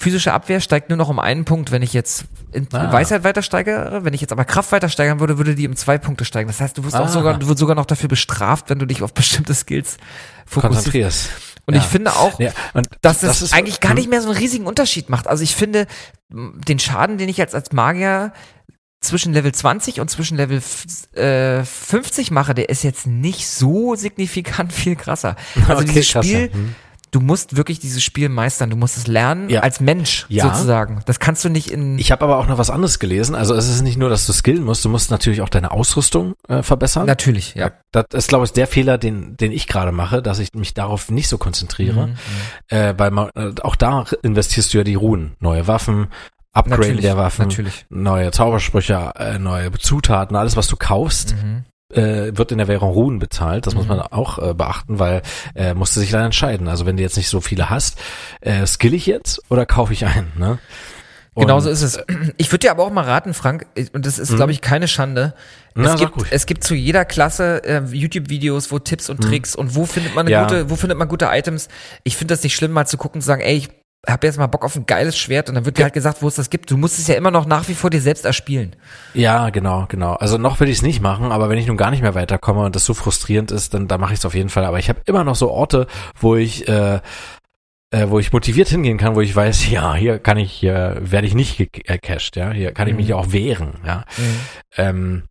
Physische Abwehr steigt nur noch um einen Punkt, wenn ich jetzt in Ah. Weisheit weiter steigere. Wenn ich jetzt aber Kraft weiter steigern würde, würde die um zwei Punkte steigen. Das heißt, du wirst auch Ah. sogar, du wirst sogar noch dafür bestraft, wenn du dich auf bestimmte Skills fokussierst. Konzentrierst. Und Ja. ich finde auch, Ja, dass das ist- eigentlich gar hm. nicht mehr so einen riesigen Unterschied macht. Also ich finde, den Schaden, den ich jetzt als Magier zwischen Level 20 und zwischen Level äh, 50 mache, der ist jetzt nicht so signifikant viel krasser. Also Okay, dieses. Spiel, Hm. Du musst wirklich dieses Spiel meistern. Du musst es lernen Ja. als Mensch Ja. sozusagen. Das kannst du nicht in Ich habe aber auch noch was anderes gelesen. Also es ist nicht nur, dass du skillen musst, du musst natürlich auch deine Ausrüstung äh, verbessern. natürlich, ja. Das ist, glaube ich, der Fehler, den, den ich gerade mache, dass ich mich darauf nicht so konzentriere. Mhm. Äh, weil man, äh, auch da investierst du ja die Ruhen. Neue Waffen, Upgrade Natürlich, der Waffen, natürlich. neue Zaubersprüche, äh, neue Zutaten, alles, was du kaufst, Mhm. Äh, wird in der Währung Ruhen bezahlt. Das muss Mhm. man auch äh, beachten, weil äh, musst du sich dann entscheiden. Also wenn du jetzt nicht so viele hast, äh, skill ich jetzt oder kaufe ich ein? Ne? Und- Genau so ist es. Ich würde dir aber auch mal raten, Frank, und das ist, glaube ich, keine Schande. Mhm. Na, es, gibt, es gibt zu jeder Klasse äh, YouTube-Videos, wo Tipps und Tricks und wo findet man eine Ja. gute, wo findet man gute Items. Ich finde das nicht schlimm, mal zu gucken und zu sagen, ey, ich habe jetzt mal Bock auf ein geiles Schwert und dann wird dir halt gesagt, wo es das gibt. Du musst es ja immer noch nach wie vor dir selbst erspielen. Ja, genau, genau. Also noch will ich es nicht machen, aber wenn ich nun gar nicht mehr weiterkomme und das so frustrierend ist, dann da mache ich es auf jeden Fall. Aber ich habe immer noch so Orte, wo ich äh, äh, wo ich motiviert hingehen kann, wo ich weiß, ja, hier kann ich, hier werde ich nicht gecached, ja, hier kann ich mich Mhm. auch wehren, ja. Ähm,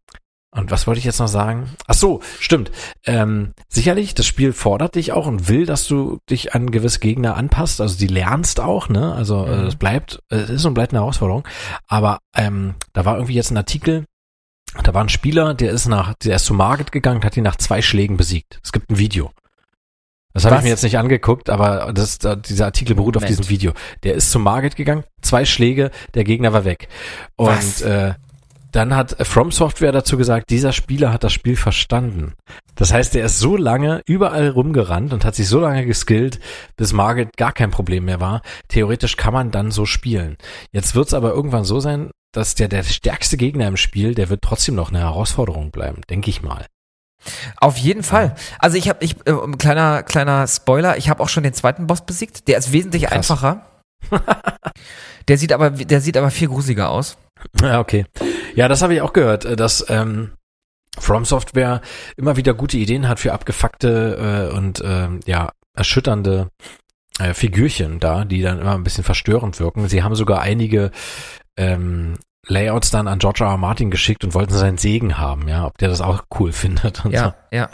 und was wollte ich jetzt noch sagen? Ach so, stimmt. Ähm, sicherlich, das Spiel fordert dich auch und will, dass du dich an gewisse Gegner anpasst. Also die lernst auch, ne? Also äh, Mhm. es bleibt, es ist und bleibt eine Herausforderung. Aber ähm, da war irgendwie jetzt ein Artikel, da war ein Spieler, der ist nach, der ist zu Market gegangen, hat ihn nach zwei Schlägen besiegt. Es gibt ein Video. Das habe ich mir jetzt nicht angeguckt, aber das, da, dieser Artikel beruht auf Moment. diesem Video. Der ist zu Market gegangen, zwei Schläge, der Gegner war weg. Und Was? äh, dann hat From Software dazu gesagt, dieser Spieler hat das Spiel verstanden. Das heißt, er ist so lange überall rumgerannt und hat sich so lange geskillt, bis Market gar kein Problem mehr war. Theoretisch kann man dann so spielen. Jetzt wird es aber irgendwann so sein, dass der, der stärkste Gegner im Spiel, der wird trotzdem noch eine Herausforderung bleiben, denke ich mal. Auf jeden Fall. Also ich habe, ich, äh, kleiner, kleiner Spoiler, ich habe auch schon den zweiten Boss besiegt. Der ist wesentlich Krass. einfacher. der sieht aber, der sieht aber viel gruseliger aus. Ja, okay. Ja, das habe ich auch gehört, äh, dass ähm, From Software immer wieder gute Ideen hat für abgefuckte äh, und ähm, ja erschütternde äh, Figürchen da, die dann immer ein bisschen verstörend wirken. Sie haben sogar einige ähm, Layouts dann an George R. R. Martin geschickt und wollten seinen Segen haben, ja, ob der das auch cool findet und Ja, ja.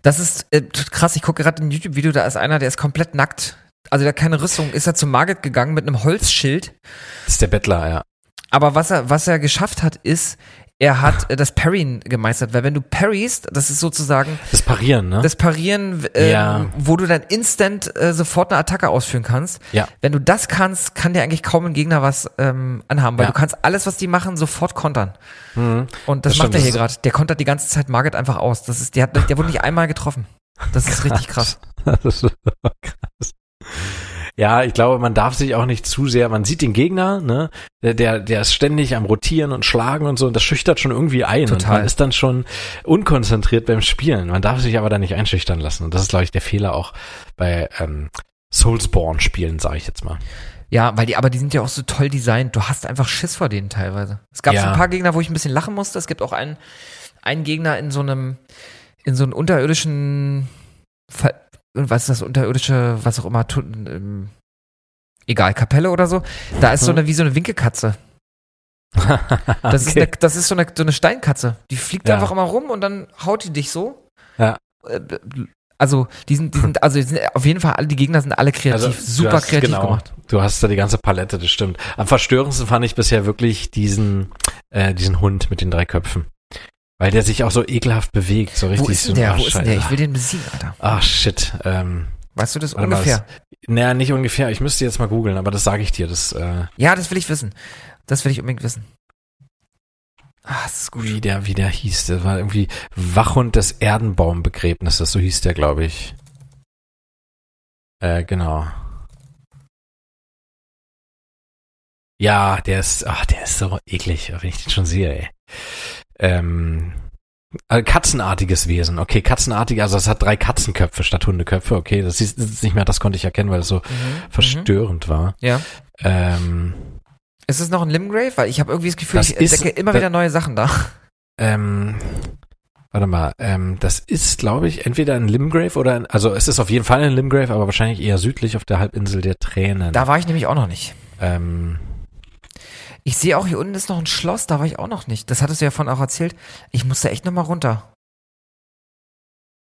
Das ist äh, krass. Ich gucke gerade ein YouTube-Video, da ist einer, der ist komplett nackt. Also der hat keine Rüstung, ist er zum Market gegangen mit einem Holzschild. so. Das ist der Bettler, ja. Aber was er, was er geschafft hat, ist, er hat äh, das Parryen gemeistert. Weil wenn du parryst, das ist sozusagen Das Parieren, ne? das Parieren, ähm, Ja. wo du dann instant äh, sofort eine Attacke ausführen kannst. Ja. Wenn du das kannst, kann dir eigentlich kaum ein Gegner was ähm, anhaben, weil Ja. du kannst alles, was die machen, sofort kontern. Mhm. Und das, Das macht stimmt, er hier gerade. Der kontert die ganze Zeit Margaret einfach aus. Das ist, der, hat, der wurde nicht einmal getroffen. Das ist richtig krass. Das ist krass. Ja, ich glaube, man darf sich auch nicht zu sehr, man sieht den Gegner, ne, der, der, ist ständig am Rotieren und Schlagen und so, und das schüchtert schon irgendwie ein. Und Total. man ist dann schon unkonzentriert beim Spielen. Man darf sich aber da nicht einschüchtern lassen. Und das ist, glaube ich, der Fehler auch bei ähm, Soulsborne-Spielen, sage ich jetzt mal. Ja, weil die, aber die sind ja auch so toll designt. Du hast einfach Schiss vor denen teilweise. Es gab so Ja. ein paar Gegner, wo ich ein bisschen lachen musste. Es gibt auch einen, einen Gegner in so einem, in so einem unterirdischen, Ver- was ist das, unterirdische, was auch immer, ähm, egal, Kapelle oder so. Da ist so eine, wie so eine Winkelkatze. Das, ist, Okay. eine, das ist so eine, so eine Steinkatze. Die fliegt Ja. einfach immer rum und dann haut die dich so. Ja. Äh, Also, die sind, die sind, also die sind auf jeden Fall alle, die Gegner sind alle kreativ, Also, super hast- kreativ genau, gemacht. Du hast da die ganze Palette, das stimmt. Am verstörendsten fand ich bisher wirklich diesen, äh, diesen Hund mit den drei Köpfen. Weil der sich auch so ekelhaft bewegt, so richtig Wo ist so, denn der? ah, Wo ist denn der? Ich will den besiegen, Alter. Ach shit. Ähm, Weißt du das mal, ungefähr? naja, nicht ungefähr. Ich müsste jetzt mal googeln, aber das sage ich dir. Das, äh, Ja, das will ich wissen. Das will ich unbedingt wissen. Ah, das ist gut. wie der, wie der hieß. Das war irgendwie Wachhund des Erdenbaumbegräbnisses, so hieß der, glaube ich. Äh, genau. Ja, der ist, ach, der ist so eklig, wenn ich den schon sehe, ey. Ähm, also katzenartiges Wesen, okay, katzenartig, also es hat drei Katzenköpfe statt Hundeköpfe, okay, das ist, das ist nicht mehr, das konnte ich erkennen, weil es so Mhm. verstörend war. Ja. Ähm, Ist es noch ein Limgrave? Weil ich habe irgendwie das Gefühl, Das ich ist- entdecke immer da- wieder neue Sachen da. Ähm, warte mal, ähm, das ist, glaube ich, entweder ein Limgrave oder ein, also es ist auf jeden Fall ein Limgrave, aber wahrscheinlich eher südlich auf der Halbinsel der Tränen. Da war ich nämlich auch noch nicht. ähm, Ich sehe auch, hier unten ist noch ein Schloss, da war ich auch noch nicht. Das hattest du ja von auch erzählt. Ich musste echt noch mal runter.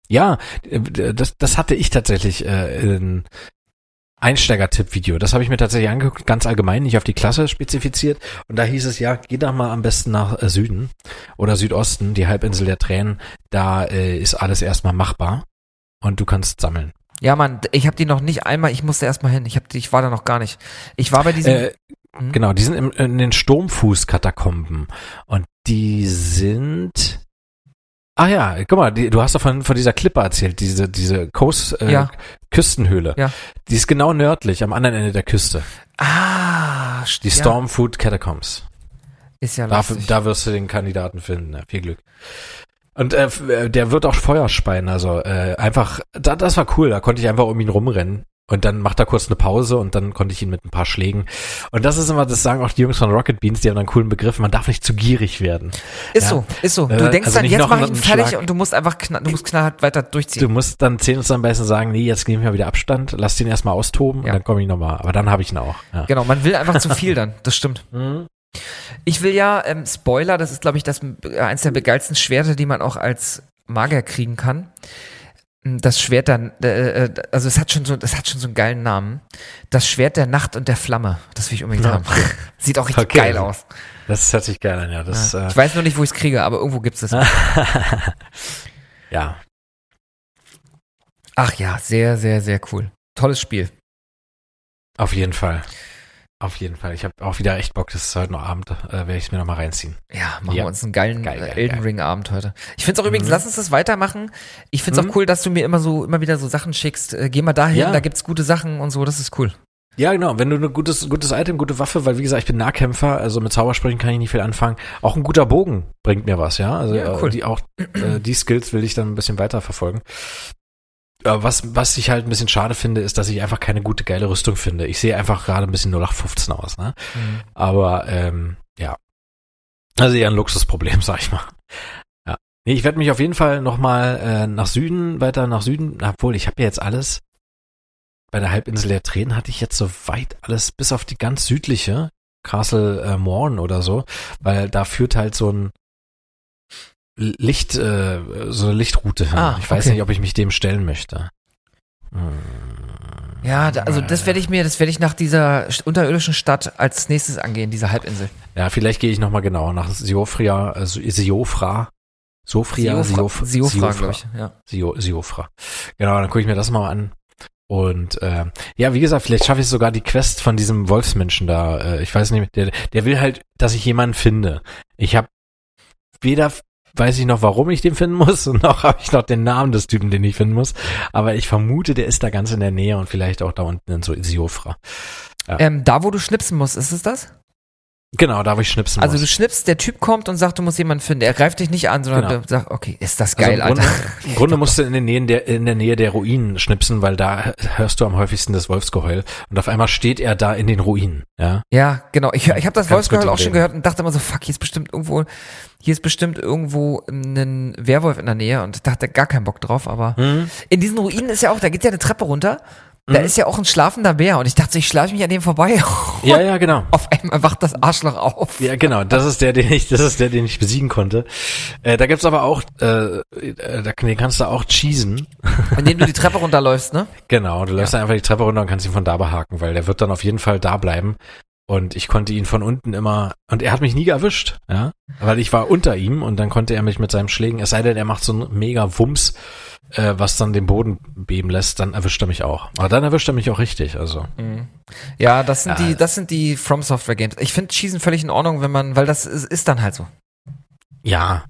ja, äh, das, das hatte ich tatsächlich äh, in Einsteiger-Tipp-Video. Das habe ich mir tatsächlich angeguckt, ganz allgemein, nicht auf die Klasse spezifiziert. Und da hieß es ja, geh doch mal am besten nach äh, Süden oder Südosten, die Halbinsel der Tränen. Da äh, ist alles erstmal machbar und du kannst sammeln. Ja, Mann, ich habe die noch nicht einmal, ich musste erst mal hin. Ich, hab, die- ich war da noch gar nicht. Ich war bei diesem. Äh, Hm? Genau, die sind im, in den Sturmfuß-Katakomben. Und die sind. Ah ja, guck mal, die, du hast doch von, von dieser Klippe erzählt, diese, diese Coast, äh, Ja. Küstenhöhle. Ja. Die ist genau nördlich, am anderen Ende der Küste. ah, Die ja, Stormfood Catacombs. Ist ja Da, lustig. da wirst du den Kandidaten finden. Ja, viel Glück. Und äh, äh, der wird auch Feuer speien, also äh, einfach, da, das war cool, da konnte ich einfach um ihn rumrennen. Und dann macht er kurz eine Pause und dann konnte ich ihn mit ein paar Schlägen. Und das ist immer, das sagen auch die Jungs von Rocket Beans, die haben einen coolen Begriff, man darf nicht zu gierig werden. Ist Ja. so, ist so. Du Äh, denkst also dann, jetzt noch mach ich ihn fertig Schlag. und du musst einfach knall, du musst knallhart weiter Du durchziehen. musst dann Zähne zusammenbeißen und sagen, nee, jetzt nehme ich mal wieder Abstand, lass den erstmal austoben Ja. und dann komme ich nochmal. Aber dann habe ich ihn auch. Ja. Genau, man will einfach zu viel dann. Das stimmt. Mhm. Ich will ja, ähm, Spoiler, das ist, glaube ich, das äh, eins der geilsten Schwerter, die man auch als Magier kriegen kann. Das Schwert dann, äh, äh, also es hat schon so, das hat schon so einen geilen Namen. Das Schwert der Nacht und der Flamme. Das will ich unbedingt Ja. haben. Sieht auch richtig Okay. geil aus. Das hört sich geil an, ja. Das, Ja. äh, Ich weiß nur nicht, wo ich es kriege, aber irgendwo gibt's es. ja. Ach ja, sehr, sehr, sehr cool. Tolles Spiel. Auf jeden Fall. Auf jeden Fall. Ich habe auch wieder echt Bock, das ist heute noch Abend, äh, werde ich es mir nochmal reinziehen. Ja, machen Ja. wir uns einen geilen Geil, geil, äh, Elden geil. Ring Abend heute. Ich find's auch übrigens, Mhm. lass uns das weitermachen. Ich find's Mhm. auch cool, dass du mir immer so, immer wieder so Sachen schickst. Äh, geh mal dahin, Ja. da gibt's gute Sachen und so, das ist cool. Ja, genau. Wenn du ein gutes, gutes Item, gute Waffe, weil wie gesagt, ich bin Nahkämpfer, also mit Zaubersprechen kann ich nicht viel anfangen. Auch ein guter Bogen bringt mir was, ja. Also Ja, cool. äh, die auch äh, die Skills will ich dann ein bisschen weiter verfolgen. Aber was, was ich halt ein bisschen schade finde, ist, dass ich einfach keine gute, geile Rüstung finde. Ich sehe einfach gerade ein bisschen 0815 aus, ne? Aber ähm, ja. Also eher ein Luxusproblem, sag ich mal. Ja. Nee, ich werde mich auf jeden Fall nochmal äh, nach Süden, weiter nach Süden, obwohl ich habe ja jetzt alles. Bei der Halbinsel der Tränen hatte ich jetzt soweit alles, bis auf die ganz südliche, Castle äh, Morn oder so, weil da führt halt so ein Licht, äh, so eine Lichtroute hin. Ah, ich weiß okay. nicht, ob ich mich dem stellen möchte. Hm. Ja, da, also das werde ich mir, das werde ich nach dieser unterirdischen Stadt als nächstes angehen, diese Halbinsel. Ja, vielleicht gehe ich nochmal genauer nach Siofria, äh, Siofra. Sofria, Siof, Siofra, glaube ich. Ja. Sio, Siofra. Genau, dann gucke ich mir das mal an. Und äh, ja, wie gesagt, vielleicht schaffe ich sogar die Quest von diesem Wolfsmenschen da. Äh, ich weiß nicht, der, der will halt, dass ich jemanden finde. Ich habe weder weiß ich noch, warum ich den finden muss und noch habe ich noch den Namen des Typen, den ich finden muss. Aber ich vermute, der ist da ganz in der Nähe und vielleicht auch da unten in so Siofra. Ja. Ähm, da, wo du schnipsen musst, ist es das? Genau, da wo ich schnipsen Also muss. du schnippst, der Typ kommt und sagt, du musst jemanden finden. Er greift dich nicht an, sondern Genau. du sagst, okay, ist das Also geil, im Grunde, Alter. Im Grunde musst du in der, Nähe der, in der Nähe der Ruinen schnipsen, weil da hörst du am häufigsten das Wolfsgeheul. Und auf einmal steht er da in den Ruinen. Ja, Ja, genau. Ich, ich habe das Kannst Wolfsgeheul auch schon gehört und dachte immer so, fuck, hier ist bestimmt irgendwo, hier ist bestimmt irgendwo ein Werwolf in der Nähe und dachte gar keinen Bock drauf, aber Hm? in diesen Ruinen ist ja auch, da geht ja eine Treppe runter, da Mhm. ist ja auch ein schlafender Bär und ich dachte, ich schlafe mich an dem vorbei. ja, ja, genau. Auf einmal wacht das Arschloch auf. Ja, genau. Das ist der, den ich, das ist der, den ich besiegen konnte. Äh, da gibt's aber auch, äh, äh, da den kannst du auch cheesen. Indem du die Treppe runterläufst, ne? Genau, du läufst dann einfach die Treppe runter und kannst ihn von da behaken, weil der wird dann auf jeden Fall da bleiben. Und ich konnte ihn von unten immer, und er hat mich nie erwischt, ja, weil ich war unter ihm und dann konnte er mich mit seinem Schlägen, es sei denn, er macht so einen mega Wumms, äh, was dann den Boden beben lässt, dann erwischt er mich auch. Aber dann erwischt er mich auch richtig, also. Ja, das sind Ja. die, das sind die From Software Games. Ich finde Schießen völlig in Ordnung, wenn man, weil das ist, ist dann halt so. Ja,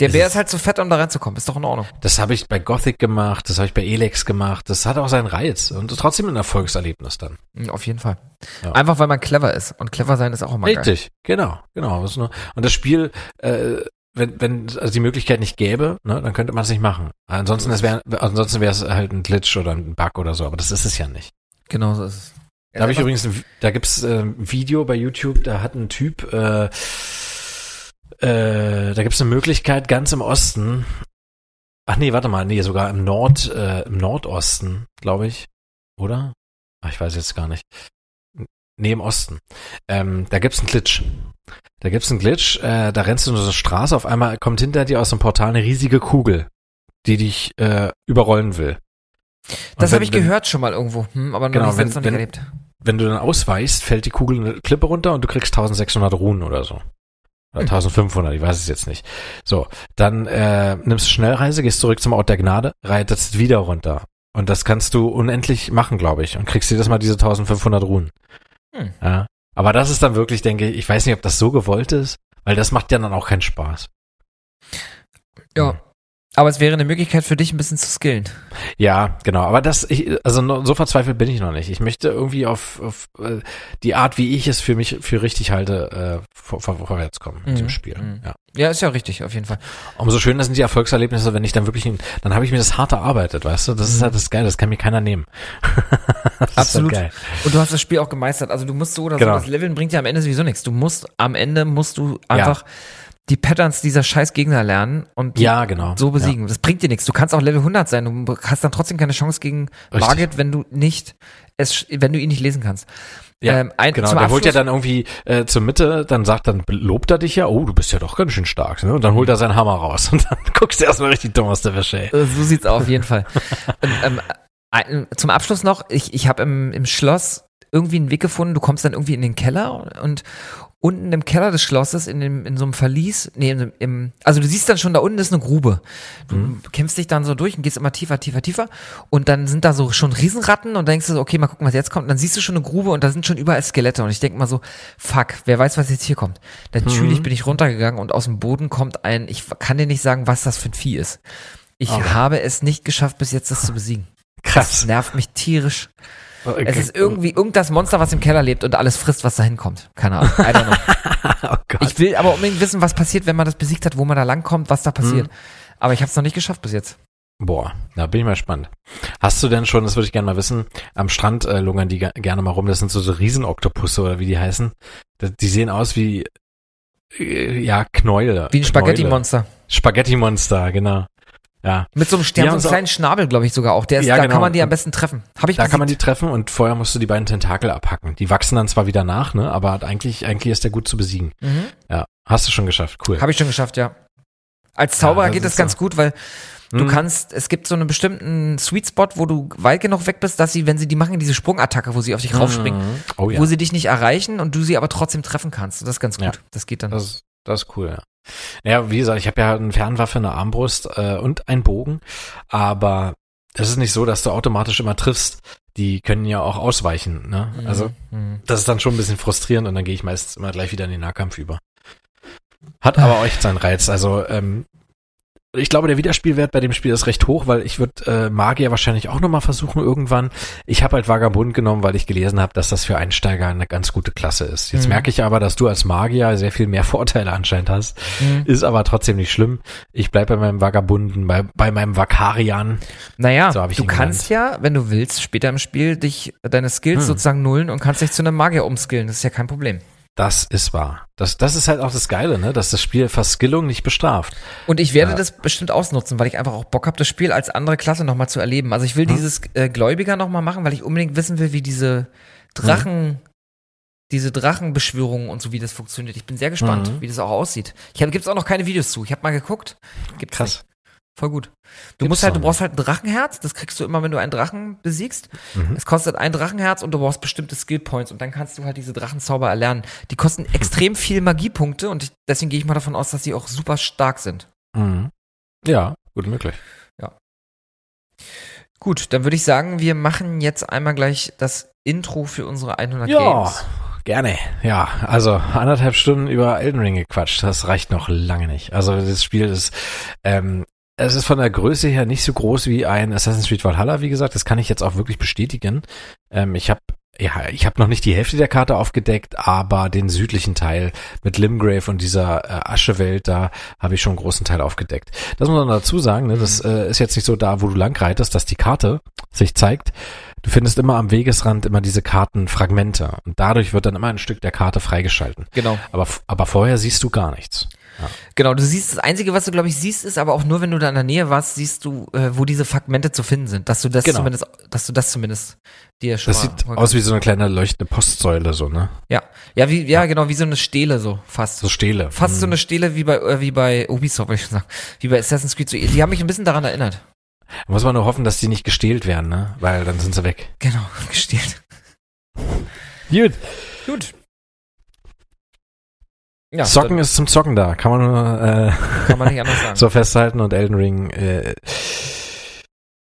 Der Bär ist- halt zu fett, um da reinzukommen. Ist doch in Ordnung. das habe ich bei Gothic gemacht, das habe ich bei Elex gemacht, das hat auch seinen Reiz und trotzdem ein Erfolgserlebnis dann. Mhm, Auf jeden Fall. Ja. Einfach weil man clever ist. Und clever sein ist auch immer geil. Richtig, genau, genau. Nur, und das Spiel, äh, wenn, wenn es also die Möglichkeit nicht gäbe, ne, dann könnte man es nicht machen. Ansonsten es wäre, ansonsten wäre es halt ein Glitch oder ein Bug oder so, aber das ist es ja nicht. Genau so ist es. Da habe ich übrigens, ein, da gibt's äh, ein Video bei YouTube, da hat ein Typ, äh, äh, da gibt's eine Möglichkeit ganz im Osten. Ach nee, warte mal, nee, sogar im Nord, äh, im Nordosten, glaube ich, oder? Ach, ich weiß jetzt gar nicht. Nee, im Osten. Ähm, da gibt's einen Glitch. Da gibt's einen Glitch, äh, da rennst du nur so eine Straße, auf einmal kommt hinter dir aus dem Portal eine riesige Kugel, die dich äh, überrollen will. Und Das habe ich wenn- gehört schon mal irgendwo, hm, aber Genau, wenn- noch nicht wenn- erlebt. wenn du dann ausweichst, fällt die Kugel eine Klippe runter und du kriegst 1600 Runen oder so. Oder Hm. 1500, ich weiß es jetzt nicht. So, dann äh, nimmst du Schnellreise, gehst zurück zum Ort der Gnade, reitest wieder runter. Und das kannst du unendlich machen, glaube ich. Und kriegst jedes Mal diese 1500 Runen. Hm. Ja. Aber das ist dann wirklich, denke ich, ich weiß nicht, ob das so gewollt ist, weil das macht ja dann auch keinen Spaß. Ja. Aber es wäre eine Möglichkeit für dich, ein bisschen zu skillen. Ja, genau. Aber das, ich, also so verzweifelt bin ich noch nicht. Ich möchte irgendwie auf, auf äh, die Art, wie ich es für mich für richtig halte, äh, vor, vor, vorwärts kommen Mhm. Spiel. Mhm. Ja. Ja, ist ja richtig, auf jeden Fall. Umso schöner sind die Erfolgserlebnisse, wenn ich dann wirklich, dann habe ich mir das hart erarbeitet, weißt du? Das ist halt das Geile, das kann mir keiner nehmen. das Absolut. Halt geil. Und du hast das Spiel auch gemeistert. Also du musst so oder Genau. so, das Leveln bringt ja am Ende sowieso nichts. Du musst, am Ende musst du einfach die Patterns dieser scheiß Gegner lernen und Ja, genau. so besiegen. Das bringt dir nichts. Du kannst auch Level 100 sein. Du hast dann trotzdem keine Chance gegen Richtig. Margit, wenn du nicht es, wenn du ihn nicht lesen kannst. Ja, Ähm, ein- genau. Der holt ja Abschluss- dann irgendwie äh, zur Mitte, dann sagt, dann lobt er dich ja, oh, du bist ja doch ganz schön stark. Ne? Und dann holt er seinen Hammer raus und dann guckst du erstmal richtig dumm aus der Wäsche. Ey. Äh, So sieht's auf jeden Fall. Und, ähm, ein, zum Abschluss noch, ich, ich habe im, im Schloss irgendwie einen Weg gefunden, du kommst dann irgendwie in den Keller und unten im Keller des Schlosses, in, dem, in so einem Verlies, nee, im, im, also du siehst dann schon, da unten ist eine Grube. Du kämpfst dich dann so durch und gehst immer tiefer, tiefer, tiefer und dann sind da so schon Riesenratten und denkst du so, okay, mal gucken, was jetzt kommt. Und dann siehst du schon eine Grube und da sind schon überall Skelette und ich denk mal so, fuck, wer weiß, was jetzt hier kommt. Natürlich bin ich runtergegangen und aus dem Boden kommt ein, ich kann dir nicht sagen, was das für ein Vieh ist. Ich Oh. habe es nicht geschafft, bis jetzt das zu besiegen. Das Krass. nervt mich tierisch. Okay. Es ist irgendwie irgenddas Monster, was im Keller lebt und alles frisst, was da hinkommt. Keine Ahnung. I don't know. oh. Ich will aber unbedingt wissen, was passiert, wenn man das besiegt hat, wo man da langkommt, was da passiert. Mhm. Aber ich habe es noch nicht geschafft bis jetzt. Boah, da bin ich mal spannend. Hast du denn schon, das würde ich gerne mal wissen, am Strand äh, lungern die gerne mal rum, das sind so, so Riesenoktopusse oder wie die heißen. Die sehen aus wie, äh, ja, Knäule. Wie ein. Spaghetti-Monster. Spaghetti-Monster, genau. Ja, Mit so einem Stern, so einem kleinen Schnabel, glaube ich sogar auch. Der ist, Ja, da genau. kann man die am besten treffen. Habe ich da kann man die besiegt. treffen und vorher musst du die beiden Tentakel abhacken. Die wachsen dann zwar wieder nach, ne, aber eigentlich, eigentlich ist der gut zu besiegen. Mhm. Ja, hast du schon geschafft, cool. Habe ich schon geschafft, ja. Als Zauberer das geht das ganz so. gut, weil du Mhm. kannst, es gibt so einen bestimmten Sweet Spot, wo du weit genug weg bist, dass sie, wenn sie die machen, diese Sprungattacke, wo sie auf dich raufspringen, Mhm. Oh ja. wo sie dich nicht erreichen und du sie aber trotzdem treffen kannst. Das ist ganz gut. Ja. Das geht dann. Das, ist- das ist cool, ja. Ja, wie gesagt, ich habe ja eine Fernwaffe, eine Armbrust äh, und einen Bogen, aber es ist nicht so, dass du automatisch immer triffst. Die können ja auch ausweichen, ne? Mhm. Also Mhm. das ist dann schon ein bisschen frustrierend und dann gehe ich meistens immer gleich wieder in den Nahkampf über. Hat aber auch echt seinen Reiz. Also ähm, ich glaube, der Wiederspielwert bei dem Spiel ist recht hoch, weil ich würde äh, Magier wahrscheinlich auch nochmal versuchen irgendwann. Ich habe halt Vagabund genommen, weil ich gelesen habe, dass das für Einsteiger eine ganz gute Klasse ist. Jetzt Mhm. merke ich aber, dass du als Magier sehr viel mehr Vorteile anscheinend hast. Mhm. Ist aber trotzdem nicht schlimm. Ich bleib bei meinem Vagabunden, bei, bei meinem Vakarian. Naja, So du kannst ja, wenn du willst, später im Spiel dich deine Skills Hm. sozusagen nullen und kannst dich zu einem Magier umskillen. Das ist ja kein Problem. Das ist wahr. Das, das ist halt auch das Geile, ne? dass das Spiel Verskillung nicht bestraft. Und ich werde Ja. das bestimmt ausnutzen, weil ich einfach auch Bock habe, das Spiel als andere Klasse nochmal zu erleben. Also ich will Hm. dieses äh, Gläubiger nochmal machen, weil ich unbedingt wissen will, wie diese Drachen, diese Drachenbeschwörungen und so, wie das funktioniert. Ich bin sehr gespannt, Mhm. wie das auch aussieht. Ich habe, gibt's auch noch keine Videos zu. Ich habe mal geguckt. Gibt's Krass. nicht. Voll gut. Du Gibt's musst halt, du brauchst halt ein Drachenherz. Das kriegst du immer, wenn du einen Drachen besiegst. Mhm. Es kostet ein Drachenherz und du brauchst bestimmte Skillpoints und dann kannst du halt diese Drachenzauber erlernen. Die kosten extrem viel Magiepunkte und ich, deswegen gehe ich mal davon aus, dass sie auch super stark sind. Mhm. Ja, gut möglich. Gut, dann würde ich sagen, wir machen jetzt einmal gleich das Intro für unsere 100 Ja, Games. gerne. Ja, also anderthalb Stunden über Elden Ring gequatscht, das reicht noch lange nicht. Also das Spiel ist, ähm, es ist von der Größe her nicht so groß wie ein Assassin's Creed Valhalla, wie gesagt. Das kann ich jetzt auch wirklich bestätigen. Ähm, ich habe ja, ich habe noch nicht die Hälfte der Karte aufgedeckt, aber den südlichen Teil mit Limgrave und dieser äh, Aschewelt, da habe ich schon einen großen Teil aufgedeckt. Das muss man dazu sagen, ne? das äh, ist jetzt nicht so da, wo du lang reitest, dass die Karte sich zeigt. Du findest immer am Wegesrand immer diese Kartenfragmente und dadurch wird dann immer ein Stück der Karte freigeschalten. Genau. Aber, aber vorher siehst du gar nichts. Genau, du siehst, das Einzige, was du, glaube ich, siehst, ist aber auch nur, wenn du da in der Nähe warst, siehst du, äh, wo diese Fragmente zu finden sind. Dass du das Genau. zumindest, dass du das zumindest dir schon Das sieht aus wie so eine kleine leuchtende Postsäule, so, ne? Ja, ja, wie, ja, genau, wie so eine Stele so, fast. So Stele. Fast so Hm. eine Stele wie bei, äh, wie bei Ubisoft, würde ich schon sagen. Wie bei Assassin's Creed. So, die haben mich ein bisschen daran erinnert. Muss man nur hoffen, dass die nicht gestählt werden, ne? Weil dann sind sie weg. Genau, gestielt. Gut. Gut. Ja, Zocken ist zum Zocken da. Kann man nur äh, kann man nicht anders sagen. so festhalten und Elden Ring. Äh,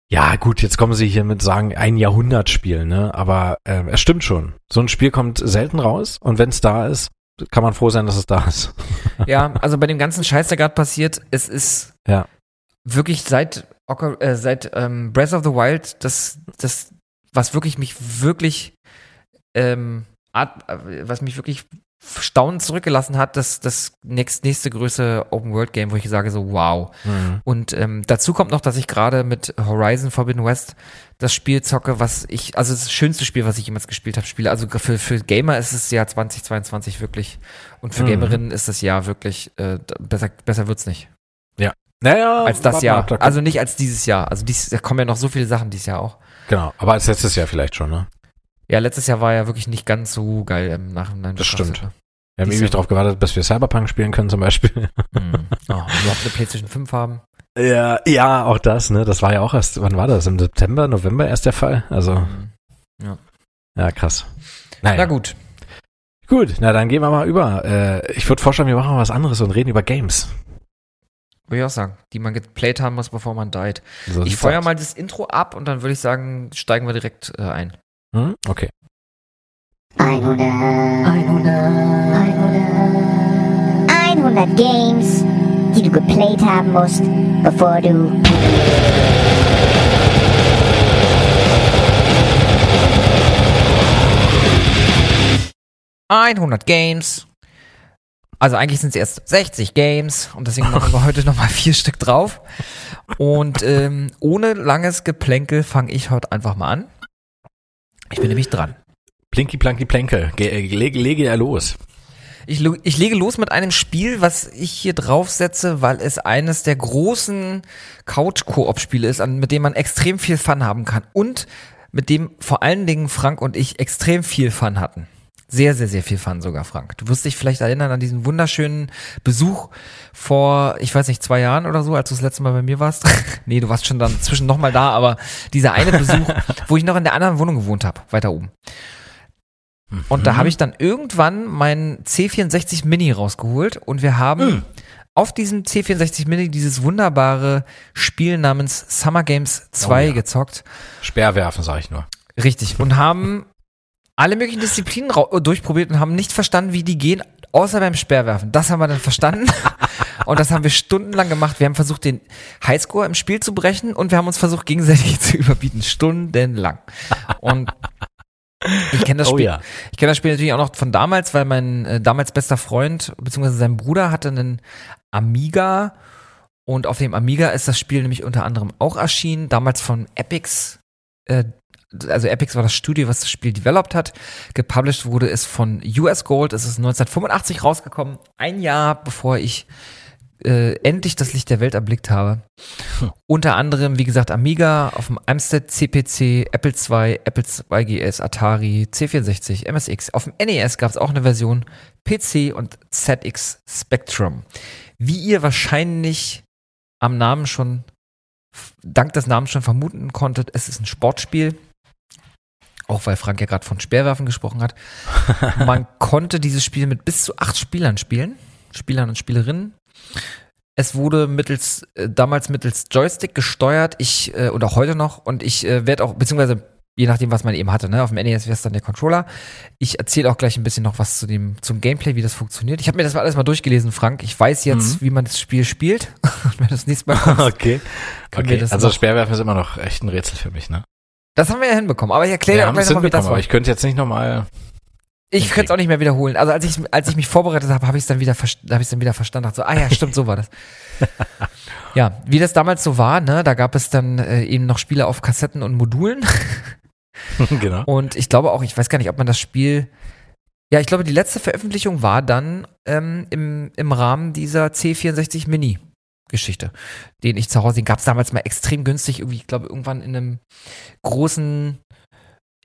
ja, gut, jetzt kommen sie hier mit sagen, ein Jahrhundertspiel, ne? Aber äh, es stimmt schon. So ein Spiel kommt selten raus und wenn es da ist, kann man froh sein, dass es da ist. Ja, also bei dem ganzen Scheiß, der gerade passiert, es ist Ja. wirklich seit, äh, seit ähm, Breath of the Wild das, das, was wirklich mich wirklich, ähm, äh, was mich wirklich staunend zurückgelassen hat, das, das nächst, nächste größte Open-World-Game, wo ich sage so, wow. Mhm. Und ähm, dazu kommt noch, dass ich gerade mit Horizon Forbidden West das Spiel zocke, was ich, also das schönste Spiel, was ich jemals gespielt habe, spiele. Also für, für Gamer ist es Jahr 2022 wirklich. Und für Mhm. Gamerinnen ist das Jahr wirklich, äh, besser, besser wird's nicht. Naja, Als das Jahr. ab, da Also nicht als dieses Jahr. Also dies, da kommen ja noch so viele Sachen dieses Jahr auch. genau, aber als letztes Jahr vielleicht schon, ne? Ja, letztes Jahr war ja wirklich nicht ganz so geil im Nachhinein. Das stimmt. ne? Wir haben ewig darauf gewartet, bis wir Cyberpunk spielen können zum Beispiel. Hm. Oh, überhaupt eine PlayStation 5 haben. Ja, ja, auch das, ne? Das war ja auch erst, wann war das? Im September, November erst der Fall? Also, Hm. ja, krass. Naja. Na gut. Gut, na dann gehen wir mal über. Äh, ich würde vorschlagen, wir machen mal was anderes und reden über Games. Würde ich auch sagen. Die man geplayt haben muss, bevor man died. So Ich feuer mal das Intro ab und dann würde ich sagen, steigen wir direkt äh, ein. Hm? Okay. 100, 100, 100, 100 Games, die du geplayt haben musst, bevor du... ...100 Games, also eigentlich sind es erst 60 Games und deswegen machen wir heute nochmal vier Stück drauf. Und ähm, ohne langes Geplänkel fange ich heute einfach mal an. Ich bin nämlich dran. Plinky Planky Plänkel, Ge äh, lege, lege ja los. Ich, ich lege los mit einem Spiel, was ich hier draufsetze, weil es eines der großen Couch-Koop-Spiele ist, an, mit dem man extrem viel Fun haben kann. Und mit dem vor allen Dingen Frank und ich extrem viel Fun hatten. Sehr, sehr, sehr viel Fun sogar, Frank. Du wirst dich vielleicht erinnern an diesen wunderschönen Besuch vor, ich weiß nicht, zwei Jahren oder so, als du das letzte Mal bei mir warst. nee, du warst schon dann zwischen nochmal da, aber dieser eine Besuch, wo ich noch in der anderen Wohnung gewohnt habe, weiter oben. Und da habe ich dann irgendwann meinen C64 Mini rausgeholt und wir haben Mhm. auf diesem C64 Mini dieses wunderbare Spiel namens Summer Games 2 Oh ja. gezockt. Speerwerfen, sag ich nur. Richtig. Und haben alle möglichen Disziplinen durchprobiert und haben nicht verstanden, wie die gehen, außer beim Speerwerfen. Das haben wir dann verstanden. und das haben wir stundenlang gemacht. Wir haben versucht, den Highscore im Spiel zu brechen und wir haben uns versucht, gegenseitig zu überbieten. Stundenlang. Und ich kenne das Oh Spiel. ja. Ich kenne das Spiel natürlich auch noch von damals, weil mein äh, damals bester Freund beziehungsweise sein Bruder hatte einen Amiga und auf dem Amiga ist das Spiel nämlich unter anderem auch erschienen, damals von Epix. Äh, also Epix war das Studio, was das Spiel developed hat. Gepublished wurde es von US Gold. Es ist 1985 rausgekommen, ein Jahr bevor ich äh, endlich das Licht der Welt erblickt habe. Unter anderem, wie gesagt, Amiga, auf dem Amstrad CPC, Apple II, Apple II GS, Atari, C64, MSX. Auf dem NES gab es auch eine Version, PC und ZX Spectrum. Wie ihr wahrscheinlich am Namen schon, dank des Namens schon vermuten konntet, es ist ein Sportspiel. Auch weil Frank ja gerade von Speerwerfen gesprochen hat. Man konnte dieses Spiel mit bis zu acht Spielern spielen. Spielern und Spielerinnen. Es wurde mittels, äh, damals mittels Joystick gesteuert, ich, äh, und auch heute noch, und ich äh, werde auch, beziehungsweise je nachdem, was man eben hatte, ne, auf dem NES wäre es dann der Controller. Ich erzähle auch gleich ein bisschen noch was zu dem, zum Gameplay, wie das funktioniert. Ich habe mir das mal alles mal durchgelesen, Frank. Ich weiß jetzt, wie man das Spiel spielt. Und wenn das nächste Mal kommt, Okay. okay. Also Speerwerfen ist immer noch echt ein Rätsel für mich, ne? Das haben wir ja hinbekommen. Aber ich erkläre Wir dir auch haben gleich es nochmal, wie das war. ich könnte jetzt nicht nochmal. Ich könnte es auch nicht mehr wiederholen. Also als ich, als ich mich vorbereitet habe, habe ich es dann wieder, habe ich dann wieder verstanden. Dachte so, ah ja, stimmt, so war das. ja, wie das damals so war, ne, da gab es dann äh, eben noch Spiele auf Kassetten und Modulen. genau. Und ich glaube auch, ich weiß gar nicht, ob man das Spiel. Ja, ich glaube, die letzte Veröffentlichung war dann ähm, im, im Rahmen dieser C64 Mini. Geschichte, den ich zu Hause, den gab es damals mal extrem günstig, irgendwie, ich glaube, irgendwann in einem großen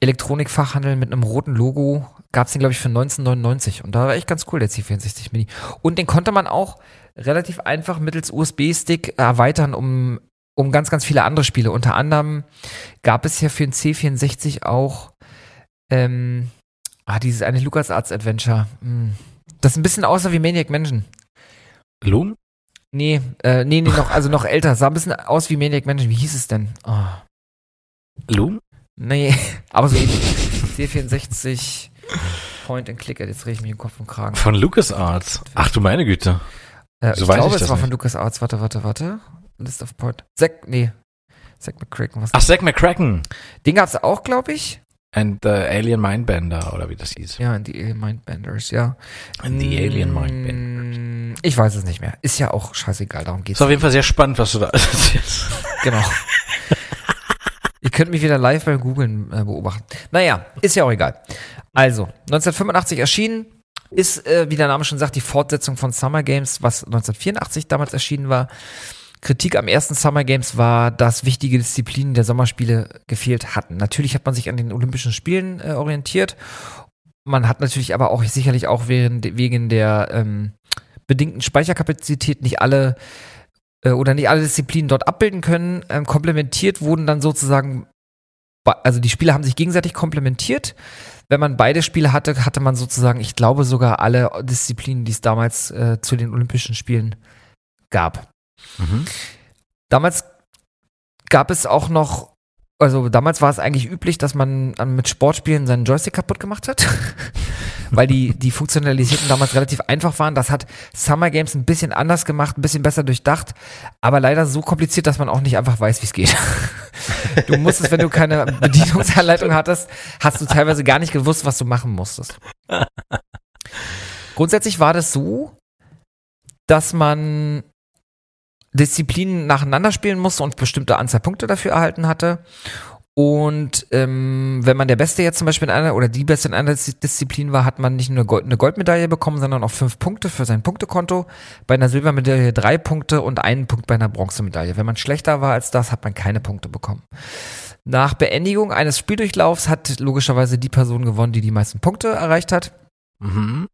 Elektronikfachhandel mit einem roten Logo gab es den, glaube ich, für 1999. Und da war echt ganz cool, der C64 Mini. Und den konnte man auch relativ einfach mittels USB-Stick erweitern, um, um ganz, ganz viele andere Spiele. Unter anderem gab es ja für den C64 auch ähm, ah, dieses eine LucasArts Adventure. Hm. Das ein bisschen aussah wie Maniac Mansion. Loom? Nee, äh, nee, nee, noch, also noch älter. Sah ein bisschen aus wie Maniac Mansion. Wie hieß es denn? Oh. Loom? Nee, aber so ähnlich. C64 Point and Click. Jetzt drehe ich mich im Kopf und Kragen. Von LucasArts. Ach du meine Güte. Äh, so ich weiß glaube, ich es war von nicht. LucasArts. Warte, warte, warte. List of Point. Zack, nee. Zack McCracken. Was? Ach, Zack McCracken. Den gab's auch, glaube ich. And the Alien Mindbender, oder wie das hieß. Ja, die Alien Mindbenders, ja. And the Alien Mm, Mindbenders. Ich weiß es nicht mehr. Ist ja auch scheißegal, darum geht's. Ist auf jeden Fall sehr spannend, was du da erzählst. Genau. Ihr könnt mich wieder live beim Googlen äh, beobachten. Naja, ist ja auch egal. Also, 1985 erschienen, ist, äh, wie der Name schon sagt, die Fortsetzung von Summer Games, was 1984 damals erschienen war. Kritik am ersten Summer Games war, dass wichtige Disziplinen der Sommerspiele gefehlt hatten. Natürlich hat man sich an den Olympischen Spielen äh, orientiert. Man hat natürlich aber auch sicherlich auch während, wegen der ähm, bedingten Speicherkapazität nicht alle äh, oder nicht alle Disziplinen dort abbilden können. Ähm, komplementiert wurden dann sozusagen, also die Spiele haben sich gegenseitig komplementiert. Wenn man beide Spiele hatte, hatte man sozusagen, ich glaube sogar alle Disziplinen, die es damals äh, zu den Olympischen Spielen gab. Mhm. Damals gab es auch noch, also damals war es eigentlich üblich, dass man an- mit Sportspielen seinen Joystick kaputt gemacht hat, weil die, die Funktionalitäten damals relativ einfach waren. Das hat Summer Games ein bisschen anders gemacht, ein bisschen besser durchdacht, aber leider so kompliziert, dass man auch nicht einfach weiß, wie es geht. Du musstest, wenn du keine Bedienungsanleitung hattest, hast du teilweise gar nicht gewusst, was du machen musstest. Grundsätzlich war das so, dass man Disziplinen nacheinander spielen musste und bestimmte Anzahl Punkte dafür erhalten hatte. Und ähm, wenn man der Beste jetzt zum Beispiel in einer oder die Beste in einer Dis- Disziplin war, hat man nicht nur Gold, eine Goldmedaille bekommen, sondern auch fünf Punkte für sein Punktekonto. Bei einer Silbermedaille drei Punkte und einen Punkt bei einer Bronzemedaille. Wenn man schlechter war als das, hat man keine Punkte bekommen. Nach Beendigung eines Spieldurchlaufs hat logischerweise die Person gewonnen, die die meisten Punkte erreicht hat. Mhm.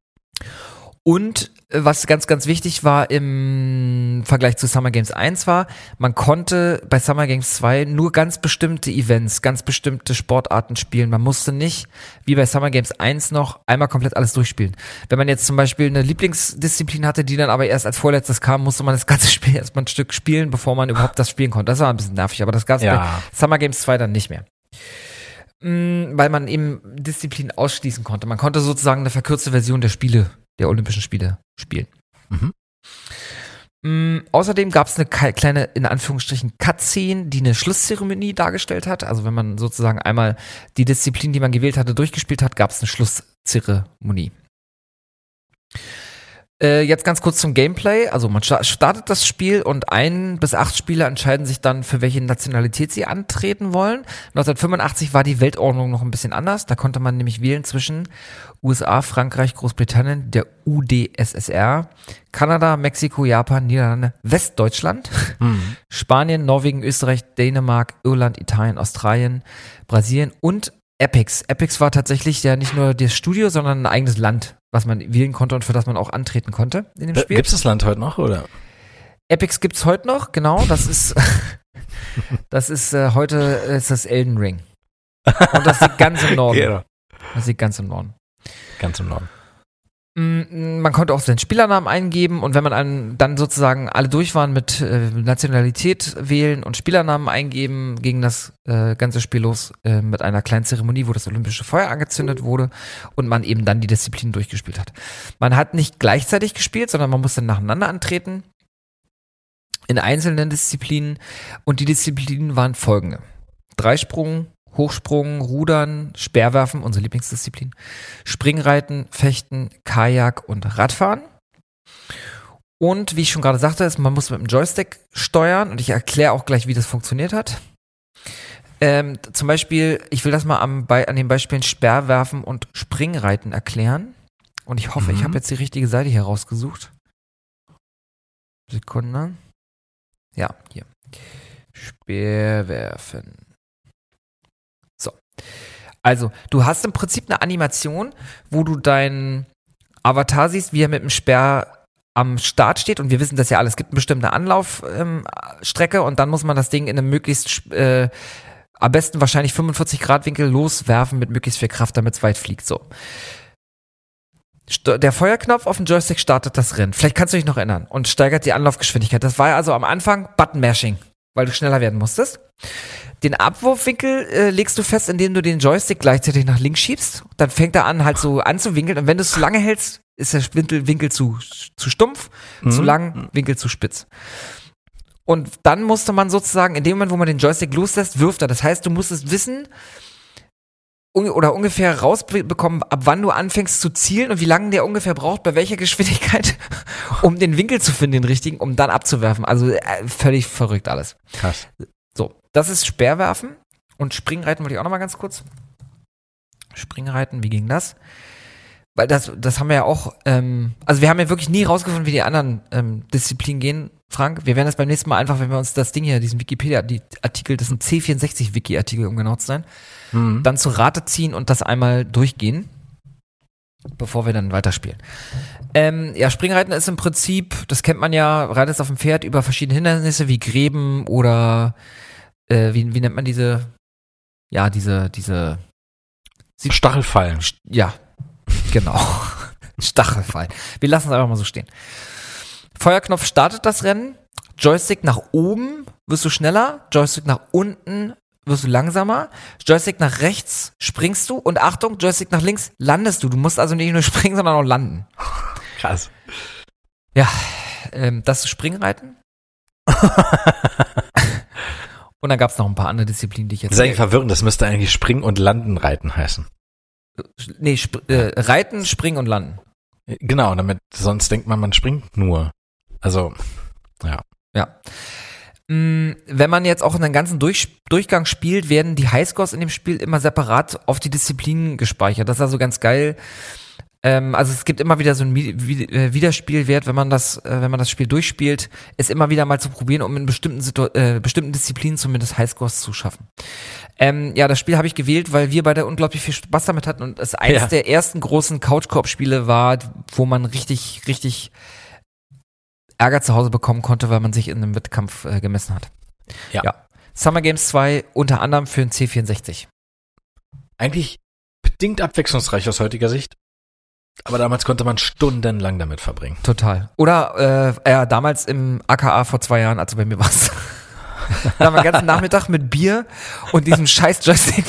Und äh, was ganz, ganz wichtig war im Vergleich zu Summer Games 1 war, man konnte bei Summer Games 2 nur ganz bestimmte Events, ganz bestimmte Sportarten spielen. Man musste nicht, wie bei Summer Games 1 noch, einmal komplett alles durchspielen. Wenn man jetzt zum Beispiel eine Lieblingsdisziplin hatte, die dann aber erst als vorletztes kam, musste man das ganze Spiel erstmal ein Stück spielen, bevor man überhaupt das spielen konnte. Das war ein bisschen nervig, aber das gab es Ja. bei Summer Games 2 dann nicht mehr. Mm, Weil man eben Disziplinen ausschließen konnte. Man konnte sozusagen eine verkürzte Version der Spiele, der Olympischen Spiele spielen. Mhm. Mm, außerdem gab es eine kleine, in Anführungsstrichen, Cutscene, die eine Schlusszeremonie dargestellt hat. Also wenn man sozusagen einmal die Disziplin, die man gewählt hatte, durchgespielt hat, gab es eine Schlusszeremonie. Äh, jetzt ganz kurz zum Gameplay. Also man sta- startet das Spiel und ein bis acht Spieler entscheiden sich dann, für welche Nationalität sie antreten wollen. 1985 war die Weltordnung noch ein bisschen anders. Da konnte man nämlich wählen zwischen USA, Frankreich, Großbritannien, der UdSSR, Kanada, Mexiko, Japan, Niederlande, Westdeutschland, Mhm. Spanien, Norwegen, Österreich, Dänemark, Irland, Italien, Australien, Brasilien und Epix. Epix war tatsächlich ja nicht nur das Studio, sondern ein eigenes Land, was man wählen konnte und für das man auch antreten konnte in dem Spiel. Gibt es das Land heute noch, oder? Epix gibt's heute noch, genau. Das ist, das ist äh, heute ist das Elden Ring. Und das liegt ganz im Norden. Ja. Das liegt ganz im Norden. Ganz im Norden. Mm, Man konnte auch seinen Spielernamen eingeben und wenn man einen, dann sozusagen alle durch waren mit äh, Nationalität wählen und Spielernamen eingeben, ging das äh, ganze Spiel los äh, mit einer kleinen Zeremonie, wo das olympische Feuer angezündet wurde und man eben dann die Disziplinen durchgespielt hat. Man hat nicht gleichzeitig gespielt, sondern man musste nacheinander antreten in einzelnen Disziplinen und die Disziplinen waren folgende. Dreisprung, Hochsprung, Rudern, Speerwerfen, unsere Lieblingsdisziplin, Springreiten, Fechten, Kajak und Radfahren. Und wie ich schon gerade sagte, ist, man muss mit dem Joystick steuern und ich erkläre auch gleich, wie das funktioniert hat. Ähm, zum Beispiel, ich will das mal am, bei, an den Beispielen Speerwerfen und Springreiten erklären. Und ich hoffe, ich Mhm. habe jetzt die richtige Seite hier rausgesucht. Sekunde. Ja, hier. Speerwerfen. So. Also, du hast im Prinzip eine Animation, wo du deinen Avatar siehst, wie er mit dem Speer am Start steht und wir wissen das ja alles. Es gibt eine bestimmte Anlaufstrecke ähm, und dann muss man das Ding in einem möglichst äh, am besten wahrscheinlich 45 Grad Winkel loswerfen mit möglichst viel Kraft, damit es weit fliegt. So. Der Feuerknopf auf dem Joystick startet das Rennen. Vielleicht kannst du dich noch erinnern und steigert die Anlaufgeschwindigkeit. Das war ja also am Anfang Button-Mashing, weil du schneller werden musstest. Den Abwurfwinkel äh, legst du fest, indem du den Joystick gleichzeitig nach links schiebst. Dann fängt er an, halt so anzuwinkeln. Und wenn du es zu lange hältst, ist der Winkel, zu, zu stumpf, zu Mhm. lang, Winkel zu spitz. Und dann musste man sozusagen, in dem Moment, wo man den Joystick loslässt, wirft er. Das heißt, du musstest wissen un oder ungefähr rausbekommen, ab wann du anfängst zu zielen und wie lange der ungefähr braucht, bei welcher Geschwindigkeit, um den Winkel zu finden, den richtigen, um dann abzuwerfen. Also äh, völlig verrückt alles. Krass. Das ist Speerwerfen und Springreiten wollte ich auch noch mal ganz kurz. Springreiten, wie ging das? Weil das, das haben wir ja auch, ähm, also wir haben ja wirklich nie rausgefunden, wie die anderen ähm, Disziplinen gehen, Frank. Wir werden das beim nächsten Mal einfach, wenn wir uns das Ding hier, diesen Wikipedia, die Artikel, das sind C64-Wiki-Artikel, um genau zu sein, Mhm. dann zu Rate ziehen und das einmal durchgehen, bevor wir dann weiterspielen. Ähm, ja, Springreiten ist im Prinzip, das kennt man ja, reitest auf dem Pferd über verschiedene Hindernisse wie Gräben oder äh, wie, wie nennt man diese, ja, diese, diese, Stachelfallen. St- ja, genau, Stachelfall. Wir lassen es einfach mal so stehen. Feuerknopf startet das Rennen, Joystick nach oben wirst du schneller, Joystick nach unten wirst du langsamer, Joystick nach rechts springst du und Achtung, Joystick nach links landest du. Du musst also nicht nur springen, sondern auch landen. Krass. Ja, ähm, das Springreiten. und dann gab es noch ein paar andere Disziplinen, die ich jetzt. Das ist eigentlich verwirrend. Das müsste eigentlich Springen und Landen reiten heißen. nee, sp äh, Reiten, Springen und Landen. Genau, damit, sonst denkt man, man springt nur. Also, ja. Ja. Mm, Wenn man jetzt auch einen ganzen Durch Durchgang spielt, werden die Highscores in dem Spiel immer separat auf die Disziplinen gespeichert. Das ist also ganz geil. Ähm, also es gibt immer wieder so einen Mi- Wi- äh, Wiederspielwert, wenn man das, äh, wenn man das Spiel durchspielt, es immer wieder mal zu probieren, um in bestimmten, Situ äh, bestimmten Disziplinen zumindest Highscores zu schaffen. Ähm, ja, das Spiel habe ich gewählt, weil wir beide unglaublich viel Spaß damit hatten und es eines Ja. der ersten großen Couch-Koop-Spiele war, wo man richtig, richtig Ärger zu Hause bekommen konnte, weil man sich in einem Wettkampf äh, gemessen hat. Ja. Summer Games 2 unter anderem für den C64. Eigentlich bedingt abwechslungsreich aus heutiger Sicht. Aber damals konnte man stundenlang damit verbringen. Total. Oder äh, ja, damals im AKA vor zwei Jahren, also bei mir war's. da haben wir den ganzen Nachmittag mit Bier und diesem scheiß Joystick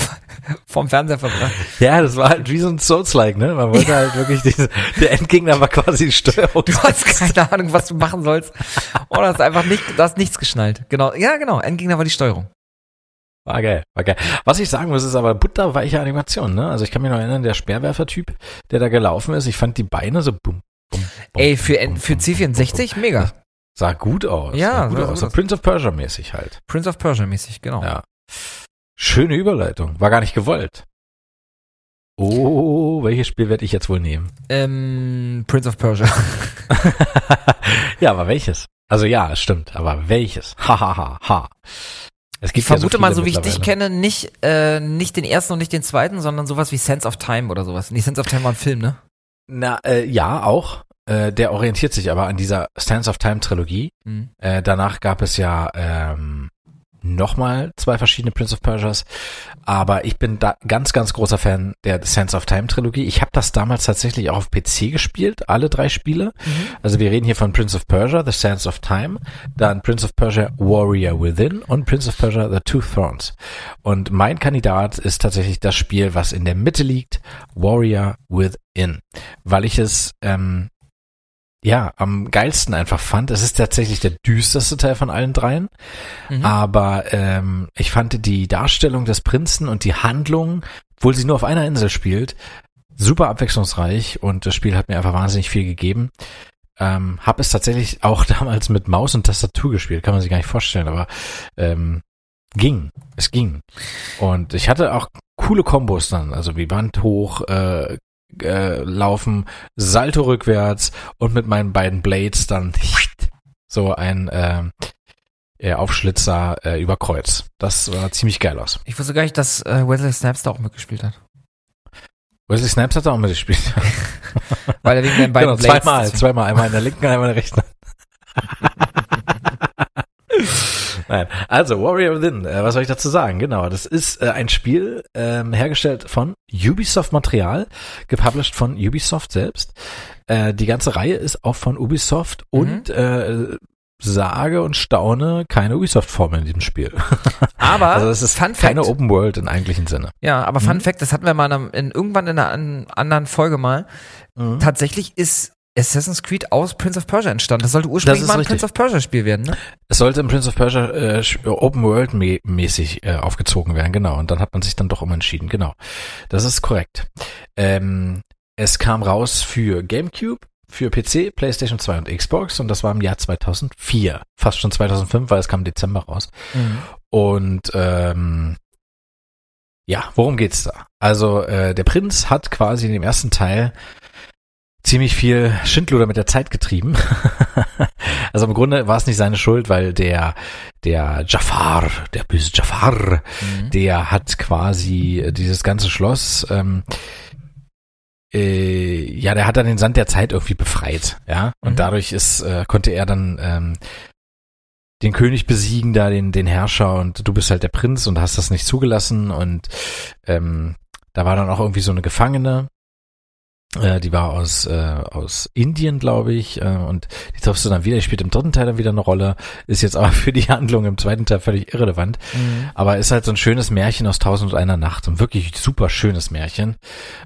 vom Fernseher verbracht. Ja, das war halt wie so ein Souls-like, ne? Man wollte halt wirklich diese, der Endgegner war quasi die Steuerung. Du hast keine Ahnung, was du machen sollst. Oder hast einfach nicht, du hast nichts geschnallt. Genau, ja, genau. Endgegner war die Steuerung. War geil, war geil. Was ich sagen muss, ist aber butterweiche Animation, ne? Also ich kann mich noch erinnern, der Speerwerfer-Typ, der da gelaufen ist, ich fand die Beine so bum, bum, bum, Ey, für, bum, für bum, bum, bum. C64 mega. Sah gut aus. Ja, sah gut sah aus. gut aus. Prince of Persia mäßig halt. Prince of Persia mäßig, genau. Ja. Schöne Überleitung. War gar nicht gewollt. Oh, welches Spiel werde ich jetzt wohl nehmen? Ähm, Prince of Persia. ja, aber welches? Also ja, stimmt, aber welches? Ha, ha, ha, ha. Es Ich gibt ja vermute so mal, so wie ich dich kenne, nicht, äh, nicht den ersten und nicht den zweiten, sondern sowas wie Sense of Time oder sowas. Nee, Sense of Time war ein Film, ne? Na, äh, ja, auch. Äh, der orientiert sich aber an dieser Stance of Time Trilogie. Mhm. Äh, danach gab es ja ähm, nochmal zwei verschiedene Prince of Persias. Aber ich bin da ganz, ganz großer Fan der Sense of Time Trilogie. Ich habe das damals tatsächlich auch auf PC gespielt, alle drei Spiele. Also wir reden hier von Prince of Persia, The Sands of Time, dann Prince of Persia Warrior Within und Prince of Persia The Two Thrones. Und mein Kandidat ist tatsächlich das Spiel, was in der Mitte liegt, Warrior Within, weil ich es ähm, ja am geilsten einfach fand. Es ist tatsächlich der düsterste Teil von allen dreien, Mhm. aber ähm, ich fand die Darstellung des Prinzen und die Handlung, obwohl sie nur auf einer Insel spielt, super abwechslungsreich und das Spiel hat mir einfach wahnsinnig viel gegeben. Ähm, hab es tatsächlich auch damals mit Maus und Tastatur gespielt, kann man sich gar nicht vorstellen, aber ähm, ging, es ging. Und ich hatte auch coole Kombos dann, also wie Wand hoch, äh, äh, laufen, Salto rückwärts und mit meinen beiden Blades dann so ein ähm, äh, Aufschlitzer äh, über Kreuz. Das sah ziemlich geil aus. Ich wusste gar nicht, dass äh, Wesley Snipes da auch mitgespielt hat. Wesley Snipes hat da auch mitgespielt. Weil er wegen den beiden genau, Blades- zweimal, zweimal, einmal in der linken, einmal in der rechten. Nein. Also, Warrior Within, äh, was soll ich dazu sagen? Genau, das ist äh, ein Spiel ähm, hergestellt von Ubisoft Material, gepublished von Ubisoft selbst. Äh, die ganze Reihe ist auch von Ubisoft Mhm. und äh, sage und staune keine Ubisoft-Formel in diesem Spiel. Aber Also es ist Fun keine Fact, Open World im eigentlichen Sinne. ja, aber Fun Mhm. Fact, das hatten wir mal in, in irgendwann in einer an, anderen Folge mal. Tatsächlich ist Assassin's Creed aus Prince of Persia entstanden. Das sollte ursprünglich ist mal ein richtig. Prince of Persia Spiel werden, ne? Es sollte im Prince of Persia äh, sch- Open World mä- mäßig äh, aufgezogen werden, genau. Und dann hat man sich dann doch umentschieden, genau. Das ist korrekt. Ähm, es kam raus für GameCube, für PC, PlayStation 2 und Xbox und das war im Jahr 2004. Fast schon 2005, weil es kam im Dezember raus. Und ähm, ja, worum geht's da? Also äh, der Prinz hat quasi in dem ersten Teil ziemlich viel Schindluder mit der Zeit getrieben. also im Grunde war es nicht seine Schuld, weil der der Jafar, der böse Jafar, Mhm. der hat quasi dieses ganze Schloss ähm, äh, ja, der hat dann den Sand der Zeit irgendwie befreit, ja, und Mhm. dadurch ist äh, konnte er dann ähm, den König besiegen, da den den Herrscher und du bist halt der Prinz und hast das nicht zugelassen und ähm, da war dann auch irgendwie so eine Gefangene, äh, die war aus äh, aus Indien, glaube ich, äh, und die triffst du dann wieder. Die spielt im dritten Teil dann wieder eine Rolle, ist jetzt aber für die Handlung im zweiten Teil völlig irrelevant. Mhm. Aber ist halt so ein schönes Märchen aus Tausend und einer Nacht. Ein wirklich super schönes Märchen.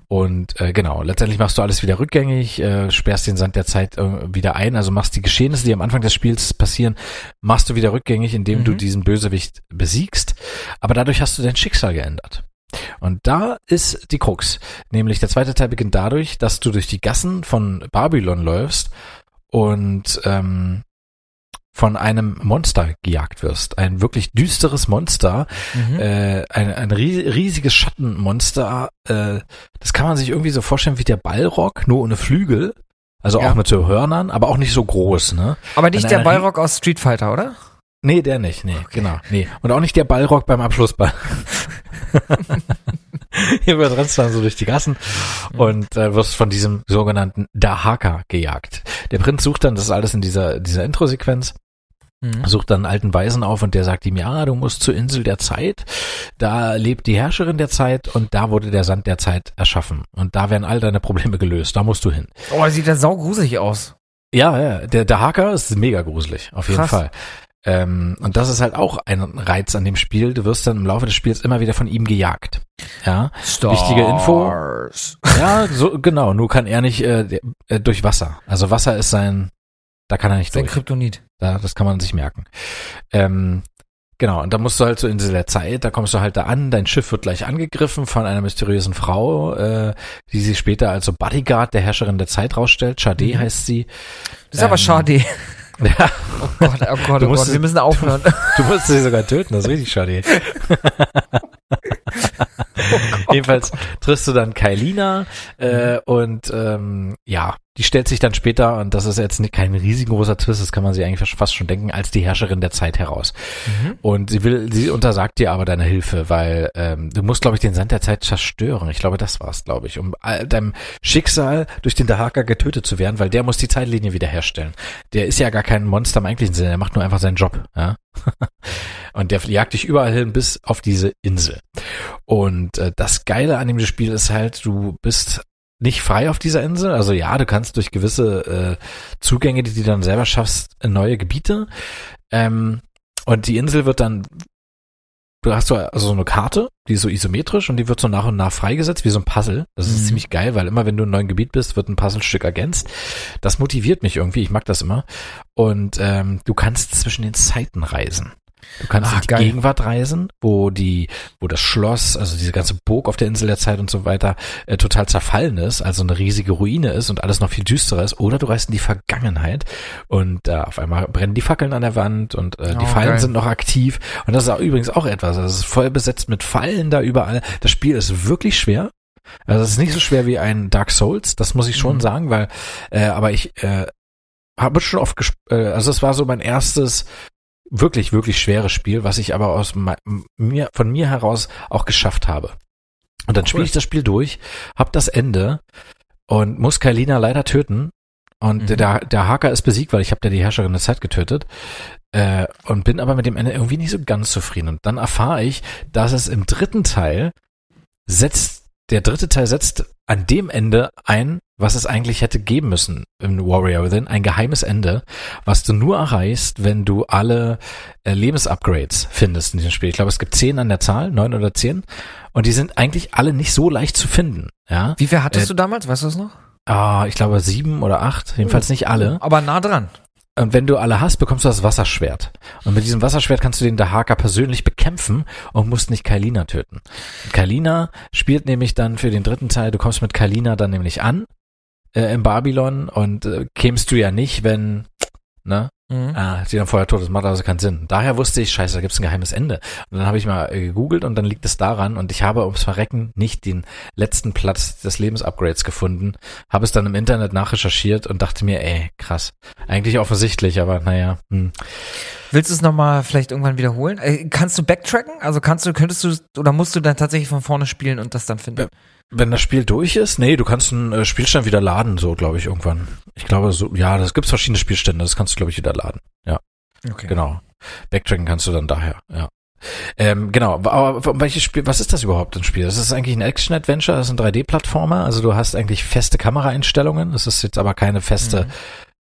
Und äh, genau, letztendlich machst du alles wieder rückgängig, äh, sperrst den Sand der Zeit äh, wieder ein, also machst die Geschehnisse, die am Anfang des Spiels passieren, machst du wieder rückgängig, indem du Mhm. diesen Bösewicht besiegst. Aber dadurch hast du dein Schicksal geändert. Und da ist die Krux. Nämlich der zweite Teil beginnt dadurch, dass du durch die Gassen von Babylon läufst und ähm, von einem Monster gejagt wirst. Ein wirklich düsteres Monster, mhm. äh, ein, ein riesiges Schattenmonster. Äh, das kann man sich irgendwie so vorstellen wie der Ballrock, nur ohne Flügel. Also ja. auch mit so Hörnern, aber auch nicht so groß, ne? Aber nicht der Ballrock aus Street Fighter, oder? Nee, der nicht, nee, okay. genau, nee. Und auch nicht der Ballrock beim Abschlussball. Hier wird rennst dann so durch die Gassen mhm. und äh, wirst von diesem sogenannten Dahaka gejagt. Der Prinz sucht dann, das ist alles in dieser, dieser Intro-Sequenz, Mhm. Sucht dann einen alten Weisen auf und der sagt ihm, ja, du musst zur Insel der Zeit. Da lebt die Herrscherin der Zeit und da wurde der Sand der Zeit erschaffen. Und da werden all deine Probleme gelöst. Da musst du hin. Oh, sieht ja saugruselig aus. Ja, ja, der, der Hacker ist mega gruselig, auf jeden Krass. Fall. Ähm, und das ist halt auch ein Reiz an dem Spiel. Du wirst dann im Laufe des Spiels immer wieder von ihm gejagt. Ja, Stars. wichtige Info. Ja, so genau. Nur kann er nicht äh, äh, durch Wasser. Also Wasser ist sein da kann er nicht Sein durch. Kryptonit. Da, das kann man sich merken. Ähm, genau, und da musst du halt zur Insel der Zeit, da kommst du halt da an, dein Schiff wird gleich angegriffen von einer mysteriösen Frau, äh, die sich später als so Bodyguard der Herrscherin der Zeit rausstellt. Chade mhm. heißt sie. Das ist ähm, aber Chade. Ja. Oh Gott, oh Gott, oh Gott, wir müssen aufhören. Du, du musst sie sogar töten, das ist richtig schade. oh Jedenfalls triffst du dann Kailina äh, und ähm, ja, die stellt sich dann später, und das ist jetzt kein riesengroßer Twist, das kann man sich eigentlich fast schon denken, als die Herrscherin der Zeit heraus. Mhm. Und sie will, sie untersagt dir aber deine Hilfe, weil ähm, du musst, glaube ich, den Sand der Zeit zerstören. Ich glaube, das war's, glaube ich, um deinem Schicksal durch den Dahaka getötet zu werden, weil der muss die Zeitlinie wiederherstellen. Der ist ja gar kein Monster im eigentlichen Sinne, der macht nur einfach seinen Job. Ja? und der jagt dich überall hin bis auf diese Insel. Und äh, das Geile an dem Spiel ist halt, du bist nicht frei auf dieser Insel. Also ja, du kannst durch gewisse äh, Zugänge, die du dann selber schaffst, neue Gebiete. Ähm, und die Insel wird dann, du hast so also so eine Karte, die ist so isometrisch und die wird so nach und nach freigesetzt, wie so ein Puzzle. Das ist mhm. ziemlich geil, weil immer wenn du in einem neuen Gebiet bist, wird ein Puzzlestück ergänzt. Das motiviert mich irgendwie, ich mag das immer. Und ähm, du kannst zwischen den Zeiten reisen. Du kannst Ach, in die geil. Gegenwart reisen, wo die, wo das Schloss, also diese ganze Burg auf der Insel der Zeit und so weiter, äh, total zerfallen ist, also eine riesige Ruine ist und alles noch viel düsterer ist. Oder du reist in die Vergangenheit und äh, auf einmal brennen die Fackeln an der Wand und äh, die oh, Fallen geil. sind noch aktiv. Und das ist auch übrigens auch etwas. Das ist voll besetzt mit Fallen da überall. Das Spiel ist wirklich schwer. Also es ist nicht so schwer wie ein Dark Souls, das muss ich schon mhm. sagen, weil, äh, aber ich äh, habe schon oft, äh, also es war so mein erstes wirklich, wirklich schweres Spiel, was ich aber aus mir, von mir heraus auch geschafft habe. Und dann spiele ich das Spiel durch, hab das Ende und muss Kailina leider töten. Und mhm. der, der Haker ist besiegt, weil ich habe ja die Herrscherin der Zeit getötet. Äh, und bin aber mit dem Ende irgendwie nicht so ganz zufrieden. Und dann erfahre ich, dass es im dritten Teil setzt der dritte Teil setzt an dem Ende ein, was es eigentlich hätte geben müssen im Warrior Within, ein geheimes Ende, was du nur erreichst, wenn du alle äh, Lebensupgrades findest in diesem Spiel. Ich glaube, es gibt zehn an der Zahl, neun oder zehn, und die sind eigentlich alle nicht so leicht zu finden. Ja. Wie viel hattest äh, du damals? Weißt du es noch? Ah, ich glaube sieben oder acht, jedenfalls nicht alle. Aber nah dran. Und wenn du alle hast, bekommst du das Wasserschwert. Und mit diesem Wasserschwert kannst du den Dahaka persönlich bekämpfen und musst nicht Kailina töten. Kailina spielt nämlich dann für den dritten Teil, du kommst mit Kailina dann nämlich an äh, in Babylon und äh, kämst du ja nicht, wenn, ne, Mhm. Ah, sie dann vorher tot, das macht also keinen Sinn. Daher wusste ich, scheiße, da gibt's ein geheimes Ende. Und dann habe ich mal äh, gegoogelt und dann liegt es daran und ich habe ums Verrecken nicht den letzten Platz des Lebensupgrades gefunden, habe es dann im Internet nachrecherchiert und dachte mir, ey, krass. Eigentlich offensichtlich, aber naja. Hm. Willst du es nochmal vielleicht irgendwann wiederholen? Äh, kannst du backtracken? Also kannst du, könntest du, oder musst du dann tatsächlich von vorne spielen und das dann finden? Wenn das Spiel durch ist, nee, du kannst einen äh, Spielstand wieder laden, so glaube ich irgendwann. Ich glaube so, ja, das gibt verschiedene Spielstände, das kannst du glaube ich wieder laden. Ja. Okay. Genau. Backtracken kannst du dann daher, ja. Ähm, genau, aber welches Spiel, was ist das überhaupt ein Spiel? Das ist eigentlich ein Action-Adventure, das ist ein 3D-Plattformer, also du hast eigentlich feste Kameraeinstellungen, das ist jetzt aber keine feste,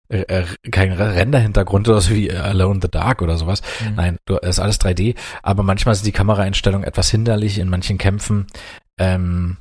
mhm. äh, äh kein Render-Hintergrund oder so wie Alone in the Dark oder sowas. Mhm. Nein, du, ist alles 3D, aber manchmal sind die Kameraeinstellungen etwas hinderlich in manchen Kämpfen. Ähm,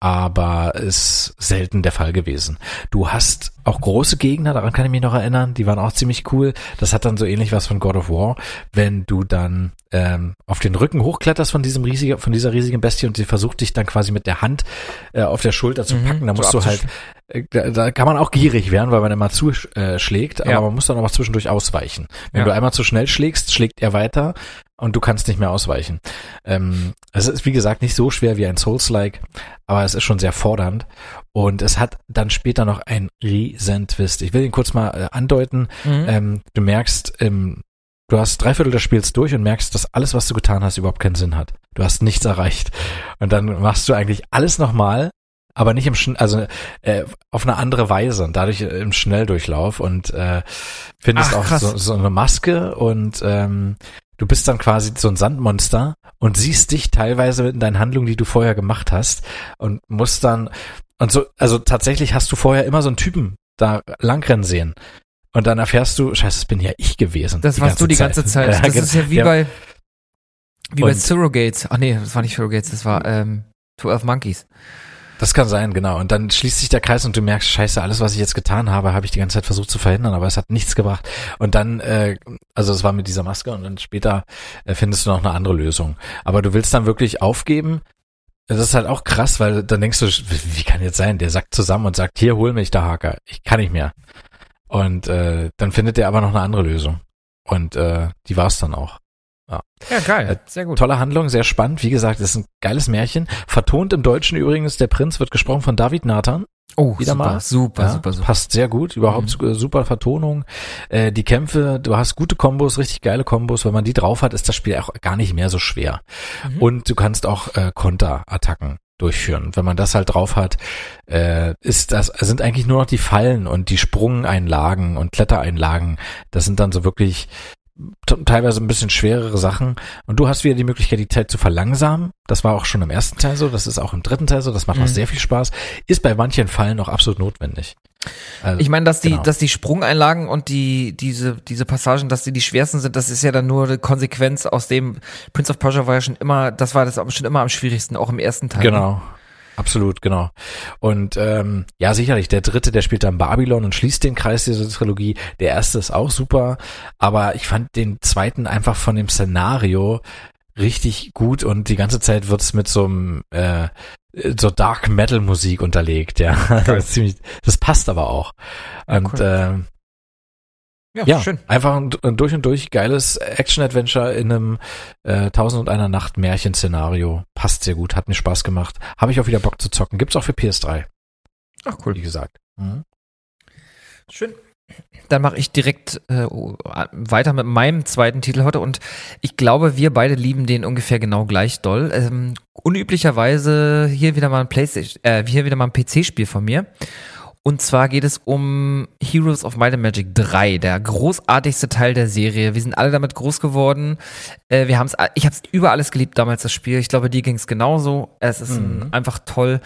aber ist selten der Fall gewesen. Du hast auch große Gegner, daran kann ich mich noch erinnern, die waren auch ziemlich cool. Das hat dann so ähnlich was von God of War, wenn du dann ähm, auf den Rücken hochkletterst von diesem riesigen, von dieser riesigen Bestie und sie versucht dich dann quasi mit der Hand äh, auf der Schulter zu Mhm, packen. Da so musst du halt, äh, da, da kann man auch gierig werden, weil man immer zuschlägt, aber Ja. man muss dann auch zwischendurch ausweichen. Wenn Ja. du einmal zu schnell schlägst, schlägt er weiter und du kannst nicht mehr ausweichen. Ähm, es ist wie gesagt nicht so schwer wie ein Souls-like, aber es ist schon sehr fordernd und es hat dann später noch einen riesen Twist. Ich will ihn kurz mal äh, andeuten. Mhm. Ähm, du merkst, ähm, du hast drei Viertel des Spiels durch und merkst, dass alles, was du getan hast, überhaupt keinen Sinn hat. Du hast nichts erreicht. Und dann machst du eigentlich alles nochmal, aber nicht im Schn also äh, auf eine andere Weise und dadurch äh, im Schnelldurchlauf und äh, findest Ach, auch so, so eine Maske und ähm, du bist dann quasi so ein Sandmonster und siehst dich teilweise in deinen Handlungen, die du vorher gemacht hast und musst dann und so, also tatsächlich hast du vorher immer so einen Typen da langrennen sehen. Und dann erfährst du, scheiße, das bin ja ich gewesen. Das warst du die ganze Zeit. Ja, Das genau. ist ja wie Ja. bei wie bei Und- Surrogates. Ach nee, das war nicht Surrogates, das war ähm, 12 Monkeys. Das kann sein, genau. Und dann schließt sich der Kreis und du merkst, scheiße, alles, was ich jetzt getan habe, habe ich die ganze Zeit versucht zu verhindern, aber es hat nichts gebracht. Und dann, äh, also es war mit dieser Maske und dann später äh, findest du noch eine andere Lösung. Aber du willst dann wirklich aufgeben. Das ist halt auch krass, weil dann denkst du, wie kann jetzt sein? Der sackt zusammen und sagt, hier, hol mich, der Haker. Ich kann nicht mehr. Und äh, dann findet er aber noch eine andere Lösung. Und äh, die war's dann auch. Ja, geil. Äh, Sehr gut. Tolle Handlung, sehr spannend. Wie gesagt, es ist ein geiles Märchen. Vertont im Deutschen übrigens, der Prinz wird gesprochen von David Nathan. Oh, wieder super, mal. super, Ja, super, super. Passt sehr gut, überhaupt äh, super Vertonung. Äh, die Kämpfe, du hast gute Kombos, richtig geile Kombos. Wenn man die drauf hat, ist das Spiel auch gar nicht mehr so schwer. Mhm. Und du kannst auch äh, Konterattacken durchführen. Wenn man das halt drauf hat, äh, ist das sind eigentlich nur noch die Fallen und die Sprungeinlagen und Klettereinlagen. Das sind dann so wirklich teilweise ein bisschen schwerere Sachen. Und du hast wieder die Möglichkeit, die Zeit zu verlangsamen. Das war auch schon im ersten Teil so, das ist auch im dritten Teil so, das macht auch Mhm. sehr viel Spaß. Ist bei manchen Fallen auch absolut notwendig. Also, Ich meine, dass die, genau. dass die Sprungeinlagen und die, diese, diese Passagen, dass die die schwersten sind, das ist ja dann nur eine Konsequenz aus dem, Prince of Persia war ja schon immer, das war das schon immer am schwierigsten, auch im ersten Teil. Genau. Absolut, genau. Und ähm, ja, sicherlich, der dritte, der spielt dann Babylon und schließt den Kreis dieser Trilogie. Der erste ist auch super, aber ich fand den zweiten einfach von dem Szenario richtig gut und die ganze Zeit wird's mit so einem äh, so Dark Metal Musik unterlegt, ja. Das, ist ziemlich, das passt aber auch. Ja, und cool. ähm, Ja, ja, schön. einfach ein, ein durch und durch geiles Action-Adventure in einem äh, Tausend und einer Nacht Märchen-Szenario. Passt sehr gut, hat mir Spaß gemacht. Habe ich auch wieder Bock zu zocken. Gibt's auch für PS3, Ach wie cool. gesagt. Mhm. Schön. Dann mache ich direkt äh, weiter mit meinem zweiten Titel heute und ich glaube, wir beide lieben den ungefähr genau gleich doll. Ähm, unüblicherweise hier wieder mal ein PlayStation, äh, hier wieder mal ein PC-Spiel von mir. Und zwar geht es um Heroes of Might and Magic 3, der großartigste Teil der Serie. Wir sind alle damit groß geworden. Äh, wir haben's, ich habe es über alles geliebt damals das Spiel. Ich glaube, dir ging es genauso. Es ist Mhm. ein, einfach toll.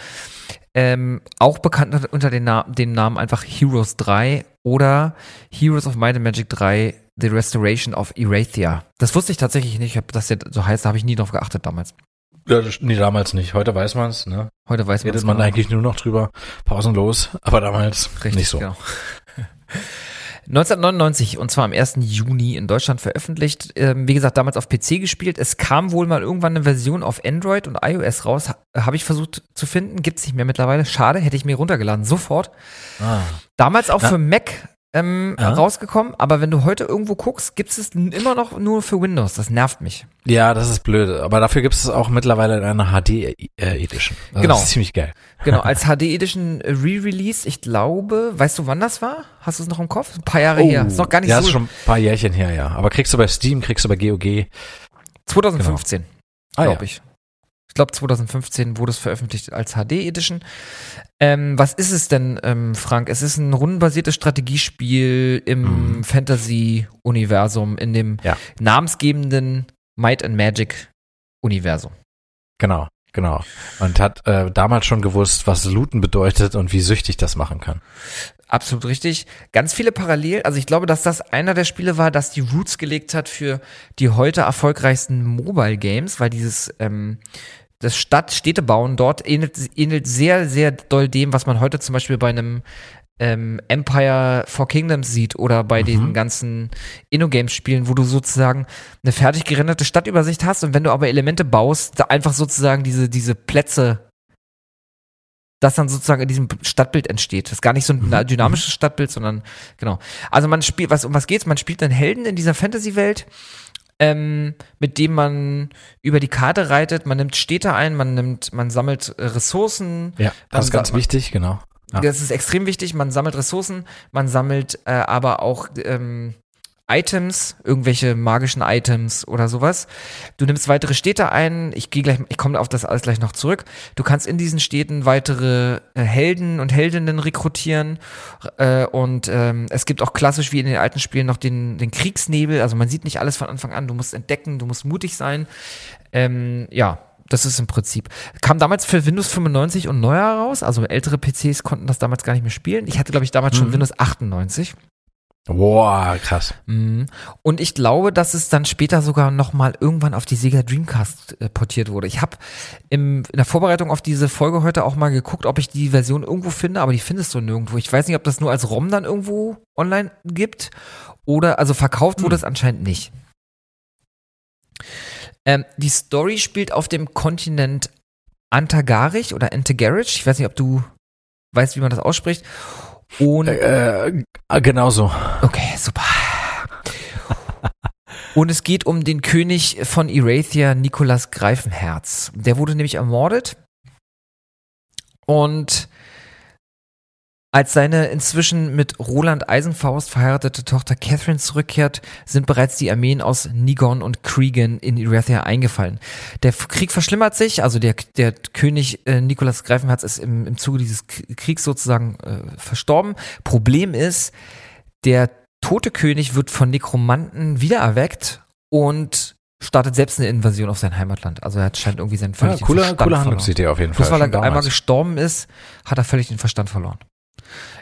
Ähm, auch bekannt unter- unter den, Na dem Namen einfach Heroes 3 oder Heroes of Might and Magic 3 The Restoration of Erathia. Das wusste ich tatsächlich nicht, ob das jetzt so heißt, da habe ich nie drauf geachtet damals. Nee, damals nicht. Heute weiß man's. Ne? Heute weiß man Redet man eigentlich nur noch drüber. Pausenlos. Aber damals Richtig, nicht so. Genau. 1999 und zwar am 1. Juni in Deutschland veröffentlicht. Ähm, wie gesagt, damals auf PC gespielt. Es kam wohl mal irgendwann eine Version auf Android und iOS raus. Ha Habe ich versucht zu finden. Gibt's nicht mehr mittlerweile. Schade, hätte ich mir runtergeladen. Sofort. Ah. Damals auch Na. für Mac ähm, Ja. rausgekommen, aber wenn du heute irgendwo guckst, gibt es immer noch nur für Windows. Das nervt mich. Ja, das ist blöd. Aber dafür gibt es auch mittlerweile in einer HD-Edition. Das Genau. ist ziemlich geil. Genau, als HD Edition äh, Re-Release, ich glaube, weißt du, wann das war? Hast du es noch im Kopf? Ein paar Jahre her. Ist noch gar nicht ja, so. ist schon ein paar Jährchen her, ja. Aber kriegst du bei Steam, kriegst du bei GOG. 2015, Ah, glaube ja. ich. Ich glaube, 2015 wurde es veröffentlicht als HD Edition. Ähm, was ist es denn, ähm, Frank? Es ist ein rundenbasiertes Strategiespiel im Mhm. Fantasy-Universum, in dem Ja. namensgebenden Might and Magic-Universum. Genau, genau. Und hat äh, damals schon gewusst, was Looten bedeutet und wie süchtig das machen kann. Absolut richtig. Ganz viele Parallel. Also ich glaube, dass das einer der Spiele war, das die Roots gelegt hat für die heute erfolgreichsten Mobile Games, weil dieses ähm, das Stadt, Städtebauen dort ähnelt, ähnelt sehr, sehr doll dem, was man heute zum Beispiel bei einem ähm, Empire for Kingdoms sieht oder bei Mhm. den ganzen InnoGames-Spielen, wo du sozusagen eine fertig gerenderte Stadtübersicht hast und wenn du aber Elemente baust, da einfach sozusagen diese, diese Plätze, das dann sozusagen in diesem Stadtbild entsteht. Das ist gar nicht so ein Mhm. dynamisches Stadtbild, sondern genau. Also man spielt, was, um was geht's? Man spielt einen Helden in dieser Fantasy-Welt, ähm, mit dem man über die Karte reitet, man nimmt Städte ein, man nimmt, man sammelt Ressourcen, Ja, das ist ganz man- wichtig, genau. Ja. das ist extrem wichtig. Man sammelt Ressourcen, man sammelt äh, aber auch ähm, Items, irgendwelche magischen Items oder sowas. Du nimmst weitere Städte ein. Ich gehe gleich, ich komme auf das alles gleich noch zurück. Du kannst in diesen Städten weitere äh, Helden und Heldinnen rekrutieren. Äh, und ähm, es gibt auch klassisch wie in den alten Spielen noch den, den Kriegsnebel. Also man sieht nicht alles von Anfang an. Du musst entdecken, du musst mutig sein. Ähm, ja, das ist im Prinzip. Kam damals für Windows 95 und neuer raus. Also ältere PCs konnten das damals gar nicht mehr spielen. Ich hatte, glaube ich, damals schon Mhm. Windows 98. Boah, krass. Mhm. Und ich glaube, dass es dann später sogar noch mal irgendwann auf die Sega Dreamcast äh, portiert wurde. Ich habe in der Vorbereitung auf diese Folge heute auch mal geguckt, ob ich die Version irgendwo finde, aber die findest du nirgendwo. Ich weiß nicht, ob das nur als ROM dann irgendwo online gibt oder also verkauft wurde es anscheinend nicht. Ähm, die Story spielt auf dem Kontinent Antagarich oder Antagarich. Ich weiß nicht, ob du weißt, wie man das ausspricht. Und Äh, äh, genauso. Okay, super. Und es geht um den König von Erathia, Nikolas Greifenherz. Der wurde nämlich ermordet. Und als seine inzwischen mit Roland Eisenfaust verheiratete Tochter Catherine zurückkehrt, sind bereits die Armeen aus Nigon und Cregan in Erathia eingefallen. Der Krieg verschlimmert sich, also der, der König äh, Nikolas Greifenherz ist im, im Zuge dieses Kriegs sozusagen äh, verstorben. Problem ist, der tote König wird von Nekromanten wiedererweckt und startet selbst eine Invasion auf sein Heimatland. Also er scheint irgendwie seinen Ja, völlig den cooler, Verstand cooler verloren. Handlungsidee auf jeden Fall. weil schon er einmal gestorben ist, hat er völlig den Verstand verloren.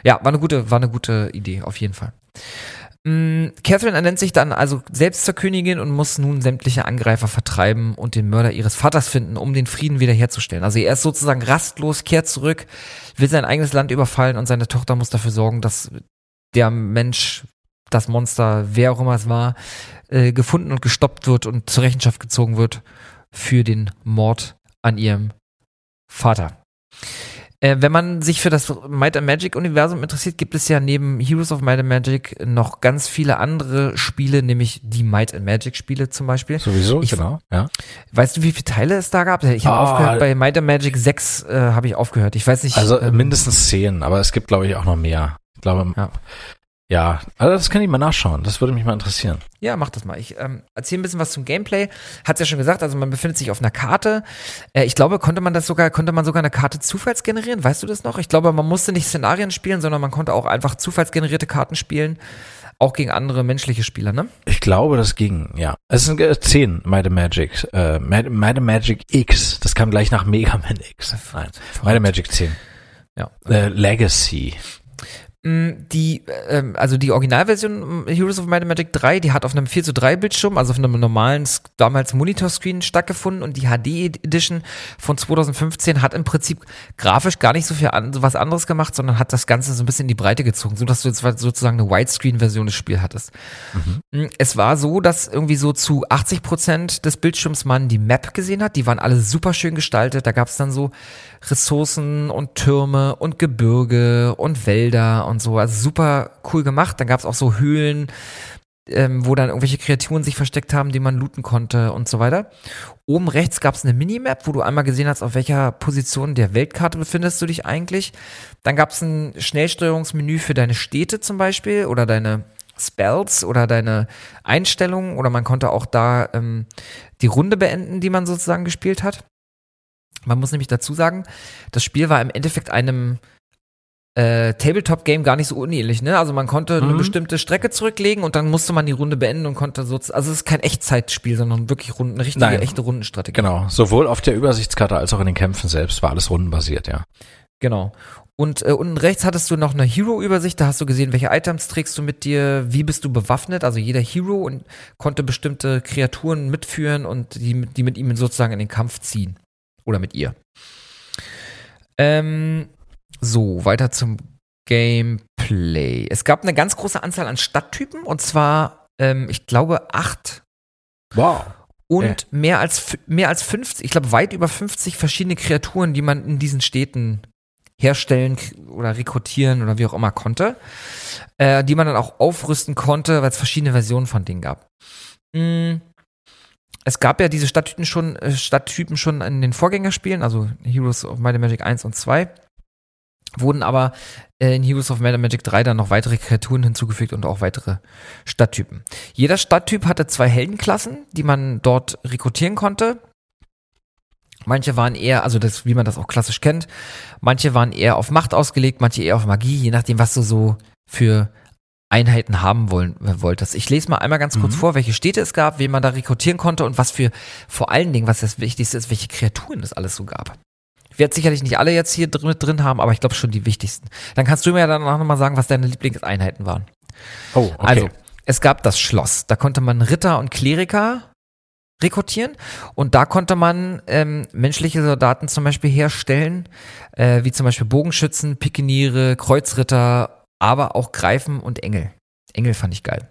Ja, war eine gute, war eine gute Idee, auf jeden Fall. Mm, Catherine ernennt sich dann also selbst zur Königin und muss nun sämtliche Angreifer vertreiben und den Mörder ihres Vaters finden, um den Frieden wiederherzustellen. Also er ist sozusagen rastlos, kehrt zurück, will sein eigenes Land überfallen und seine Tochter muss dafür sorgen, dass der Mensch, das Monster, wer auch immer es war, äh, gefunden und gestoppt wird und zur Rechenschaft gezogen wird für den Mord an ihrem Vater. Äh, wenn man sich für das Might and Magic Universum interessiert, gibt es ja neben Heroes of Might and Magic noch ganz viele andere Spiele, nämlich die Might and Magic Spiele zum Beispiel. Sowieso, Ich- genau. Ja. Weißt du, wie viele Teile es da gab? Ich habe Ah. aufgehört, bei Might and Magic 6 äh, habe ich aufgehört. Ich weiß nicht. Also ähm, mindestens zehn, aber es gibt, glaube ich, auch noch mehr. Ich glaube, Ja. Ja. also das kann ich mal nachschauen. Das würde mich mal interessieren. Ja, mach das mal. Ich ähm, erzähle ein bisschen was zum Gameplay. Hat's ja schon gesagt, also man befindet sich auf einer Karte. Äh, ich glaube, konnte man das sogar, konnte man sogar eine Karte zufallsgenerieren? Weißt du das noch? Ich glaube, man musste nicht Szenarien spielen, sondern man konnte auch einfach zufallsgenerierte Karten spielen. Auch gegen andere menschliche Spieler, ne? Ich glaube, das ging, ja. Es sind äh, zehn Might and Magic. Äh, Might, Might Magic X. Das kam gleich nach Mega Man X. Nein. Might Magic 10. Ja. Äh, Legacy. Mm, Die, ähm, also die Originalversion mm, Heroes of Might and Magic 3, die hat auf einem 4 zu 3 Bildschirm, also auf einem normalen, damals Monitorscreen stattgefunden und die HD Edition von 2015 hat im Prinzip grafisch gar nicht so viel an, so was anderes gemacht, sondern hat das Ganze so ein bisschen in die Breite gezogen, so dass du jetzt sozusagen eine Widescreen-Version des Spiels hattest. Mm, Es war so, dass irgendwie so zu 80 Prozent des Bildschirms man die Map gesehen hat. Die waren alle super schön gestaltet. Da gab es dann so Ressourcen und Türme und Gebirge und Wälder und so. Also super cool gemacht. Dann gab es auch so Höhlen, ähm, wo dann irgendwelche Kreaturen sich versteckt haben, die man looten konnte und so weiter. Oben rechts gab es eine Minimap, wo du einmal gesehen hast, auf welcher Position der Weltkarte befindest du dich eigentlich. Dann gab es ein Schnellsteuerungsmenü für deine Städte zum Beispiel oder deine Spells oder deine Einstellungen oder man konnte auch da ähm, die Runde beenden, die man sozusagen gespielt hat. Man muss nämlich dazu sagen, das Spiel war im Endeffekt einem äh, Tabletop-Game gar nicht so unähnlich, ne? Also man konnte eine Mhm. bestimmte Strecke zurücklegen und dann musste man die Runde beenden und konnte so, also es ist kein Echtzeitspiel, sondern wirklich Runden, eine richtige, Nein. echte Rundenstrategie. Genau. Sowohl auf der Übersichtskarte als auch in den Kämpfen selbst war alles rundenbasiert, ja. Genau. Und äh, unten rechts hattest du noch eine Hero-Übersicht, da hast du gesehen, welche Items trägst du mit dir, wie bist du bewaffnet, also jeder Hero und konnte bestimmte Kreaturen mitführen und die, mit- die mit ihm sozusagen in den Kampf ziehen. Oder mit ihr. Ähm, so, weiter zum Gameplay. Es gab eine ganz große Anzahl an Stadttypen und zwar, ähm, ich glaube, acht Wow. und Ja. mehr als mehr als 50, ich glaube weit über 50 verschiedene Kreaturen, die man in diesen Städten herstellen oder rekrutieren oder wie auch immer konnte, äh, die man dann auch aufrüsten konnte, weil es verschiedene Versionen von denen gab. Mm, Es gab ja diese Stadttypen schon, äh, Stadttypen schon in den Vorgängerspielen, also Heroes of Might and Magic 1 und 2, wurden aber äh, in Heroes of Might Magic 3 dann noch weitere Kreaturen hinzugefügt und auch weitere Stadttypen. Jeder Stadttyp hatte zwei Heldenklassen, die man dort rekrutieren konnte. Manche waren eher, also das, wie man das auch klassisch kennt, manche waren eher auf Macht ausgelegt, manche eher auf Magie, je nachdem, was du so für Einheiten haben wollen, äh, wolltest. Ich lese mal einmal ganz kurz vor, welche Städte es gab, wen man da rekrutieren konnte und was für, vor allen Dingen, was das Wichtigste ist, welche Kreaturen es alles so gab. Ich werde sicherlich nicht alle jetzt hier drin, mit drin haben, aber ich glaube schon die wichtigsten. Dann kannst du mir ja danach nochmal sagen, was deine Lieblingseinheiten waren. Oh, okay. Also, es gab das Schloss. Da konnte man Ritter und Kleriker rekrutieren und da konnte man ähm, menschliche Soldaten zum Beispiel herstellen, äh, wie zum Beispiel Bogenschützen, Pikeniere, Kreuzritter, aber auch Greifen und Engel. Engel fand ich geil.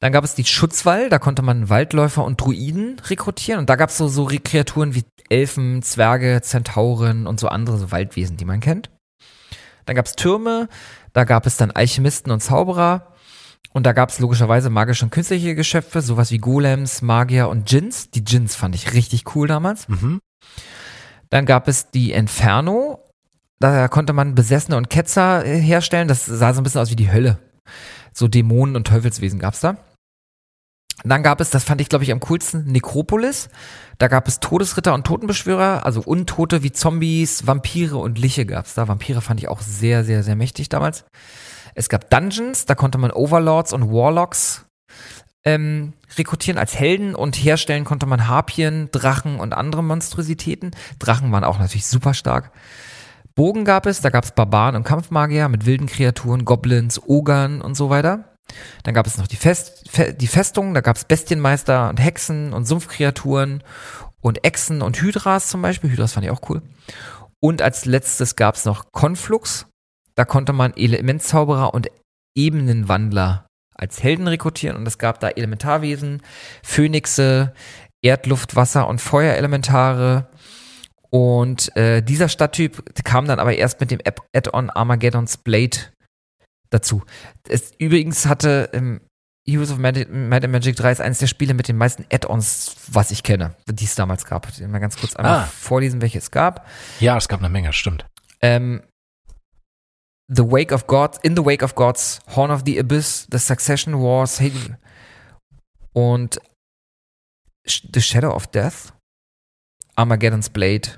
Dann gab es die Schutzwall, da konnte man Waldläufer und Druiden rekrutieren und da gab es so, so Re- Kreaturen wie Elfen, Zwerge, Zentauren und so andere so Waldwesen, die man kennt. Dann gab es Türme, da gab es dann Alchemisten und Zauberer und da gab es logischerweise magische und künstliche Geschöpfe, sowas wie Golems, Magier und Djinns. Die Djinns fand ich richtig cool damals. Mhm. Dann gab es die Inferno. Da konnte man Besessene und Ketzer äh, herstellen. Das sah so ein bisschen aus wie die Hölle. So Dämonen und Teufelswesen gab's da. Dann gab es, das fand ich glaube ich am coolsten, Nekropolis. Da gab es Todesritter und Totenbeschwörer, also Untote wie Zombies, Vampire und Liche gab's da. Vampire fand ich auch sehr, sehr, sehr mächtig damals. Es gab Dungeons, da konnte man Overlords und Warlocks ähm, rekrutieren als Helden und herstellen konnte man Harpien, Drachen und andere Monstrositäten. Drachen waren auch natürlich super stark. Bogen gab es, da gab es Barbaren und Kampfmagier mit wilden Kreaturen, Goblins, Ogern und so weiter. Dann gab es noch die, Fest, Fe, die Festung, da gab es Bestienmeister und Hexen und Sumpfkreaturen und Echsen und Hydras zum Beispiel. Hydras fand ich auch cool. Und als letztes gab es noch Konflux. Da konnte man Elementzauberer und Ebenenwandler als Helden rekrutieren und es gab da Elementarwesen, Phönixe, Erdluft, Wasser und Feuerelementare. Und äh, dieser Stadttyp kam dann aber erst mit dem Add-on Armageddon's Blade dazu. Es, übrigens hatte ähm, Heroes of Might and Magic 3 ist eines der Spiele mit den meisten Add-ons, was ich kenne, die es damals gab. Ich will mal ganz kurz einmal Ah. vorlesen, welche es gab. Ja, es gab eine Menge, stimmt. Ähm, the Wake of Gods, In the Wake of Gods, Horn of the Abyss, The Succession Wars, Hagen und The Shadow of Death, Armageddon's Blade.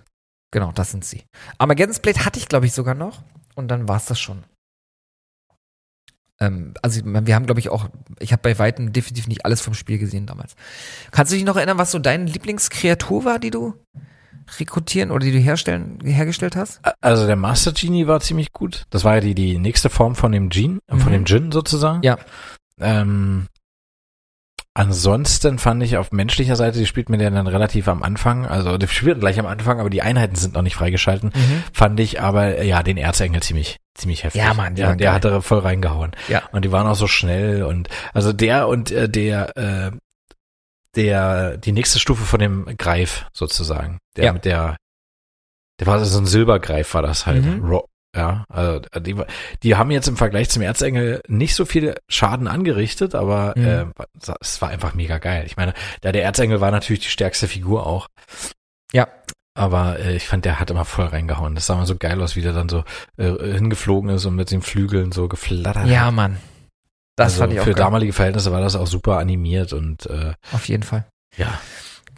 Genau, das sind sie. Armageddon's Blade hatte ich, glaube ich, sogar noch. Und dann war es das schon. Ähm, also wir haben, glaube ich, auch, ich habe bei Weitem definitiv nicht alles vom Spiel gesehen damals. Kannst du dich noch erinnern, was so deine Lieblingskreatur war, die du rekrutieren oder die du herstellen, hergestellt hast? Also der Master Genie war ziemlich gut. Das war ja die, die nächste Form von dem Gene, äh, von Mhm. dem Djinn sozusagen. Ja. Ähm, ansonsten fand ich auf menschlicher Seite, die spielt mir dann relativ am Anfang, also die spielt gleich am Anfang, aber die Einheiten sind noch nicht freigeschalten. Fand ich aber, ja, den Erzengel ziemlich, ziemlich heftig. Ja, Mann, ja, der geil. hat da voll reingehauen. Ja. Und die waren auch so schnell und, also der und äh, der, äh, der, die nächste Stufe von dem Greif sozusagen. Der Ja. mit der, der war so ein Silbergreif war das halt. Mhm. Ro ja, also die, die haben jetzt im Vergleich zum Erzengel nicht so viel Schaden angerichtet, aber Mhm. äh, es war einfach mega geil. Ich meine, da der Erzengel war natürlich die stärkste Figur auch. Ja. Aber äh, ich fand, der hat immer voll reingehauen. Das sah mal so geil aus, wie der dann so äh, hingeflogen ist und mit den Flügeln so geflattert Ja, hat. Mann. Das also fand ich auch Für geil. damalige Verhältnisse war das auch super animiert und äh, Auf jeden Fall. ja.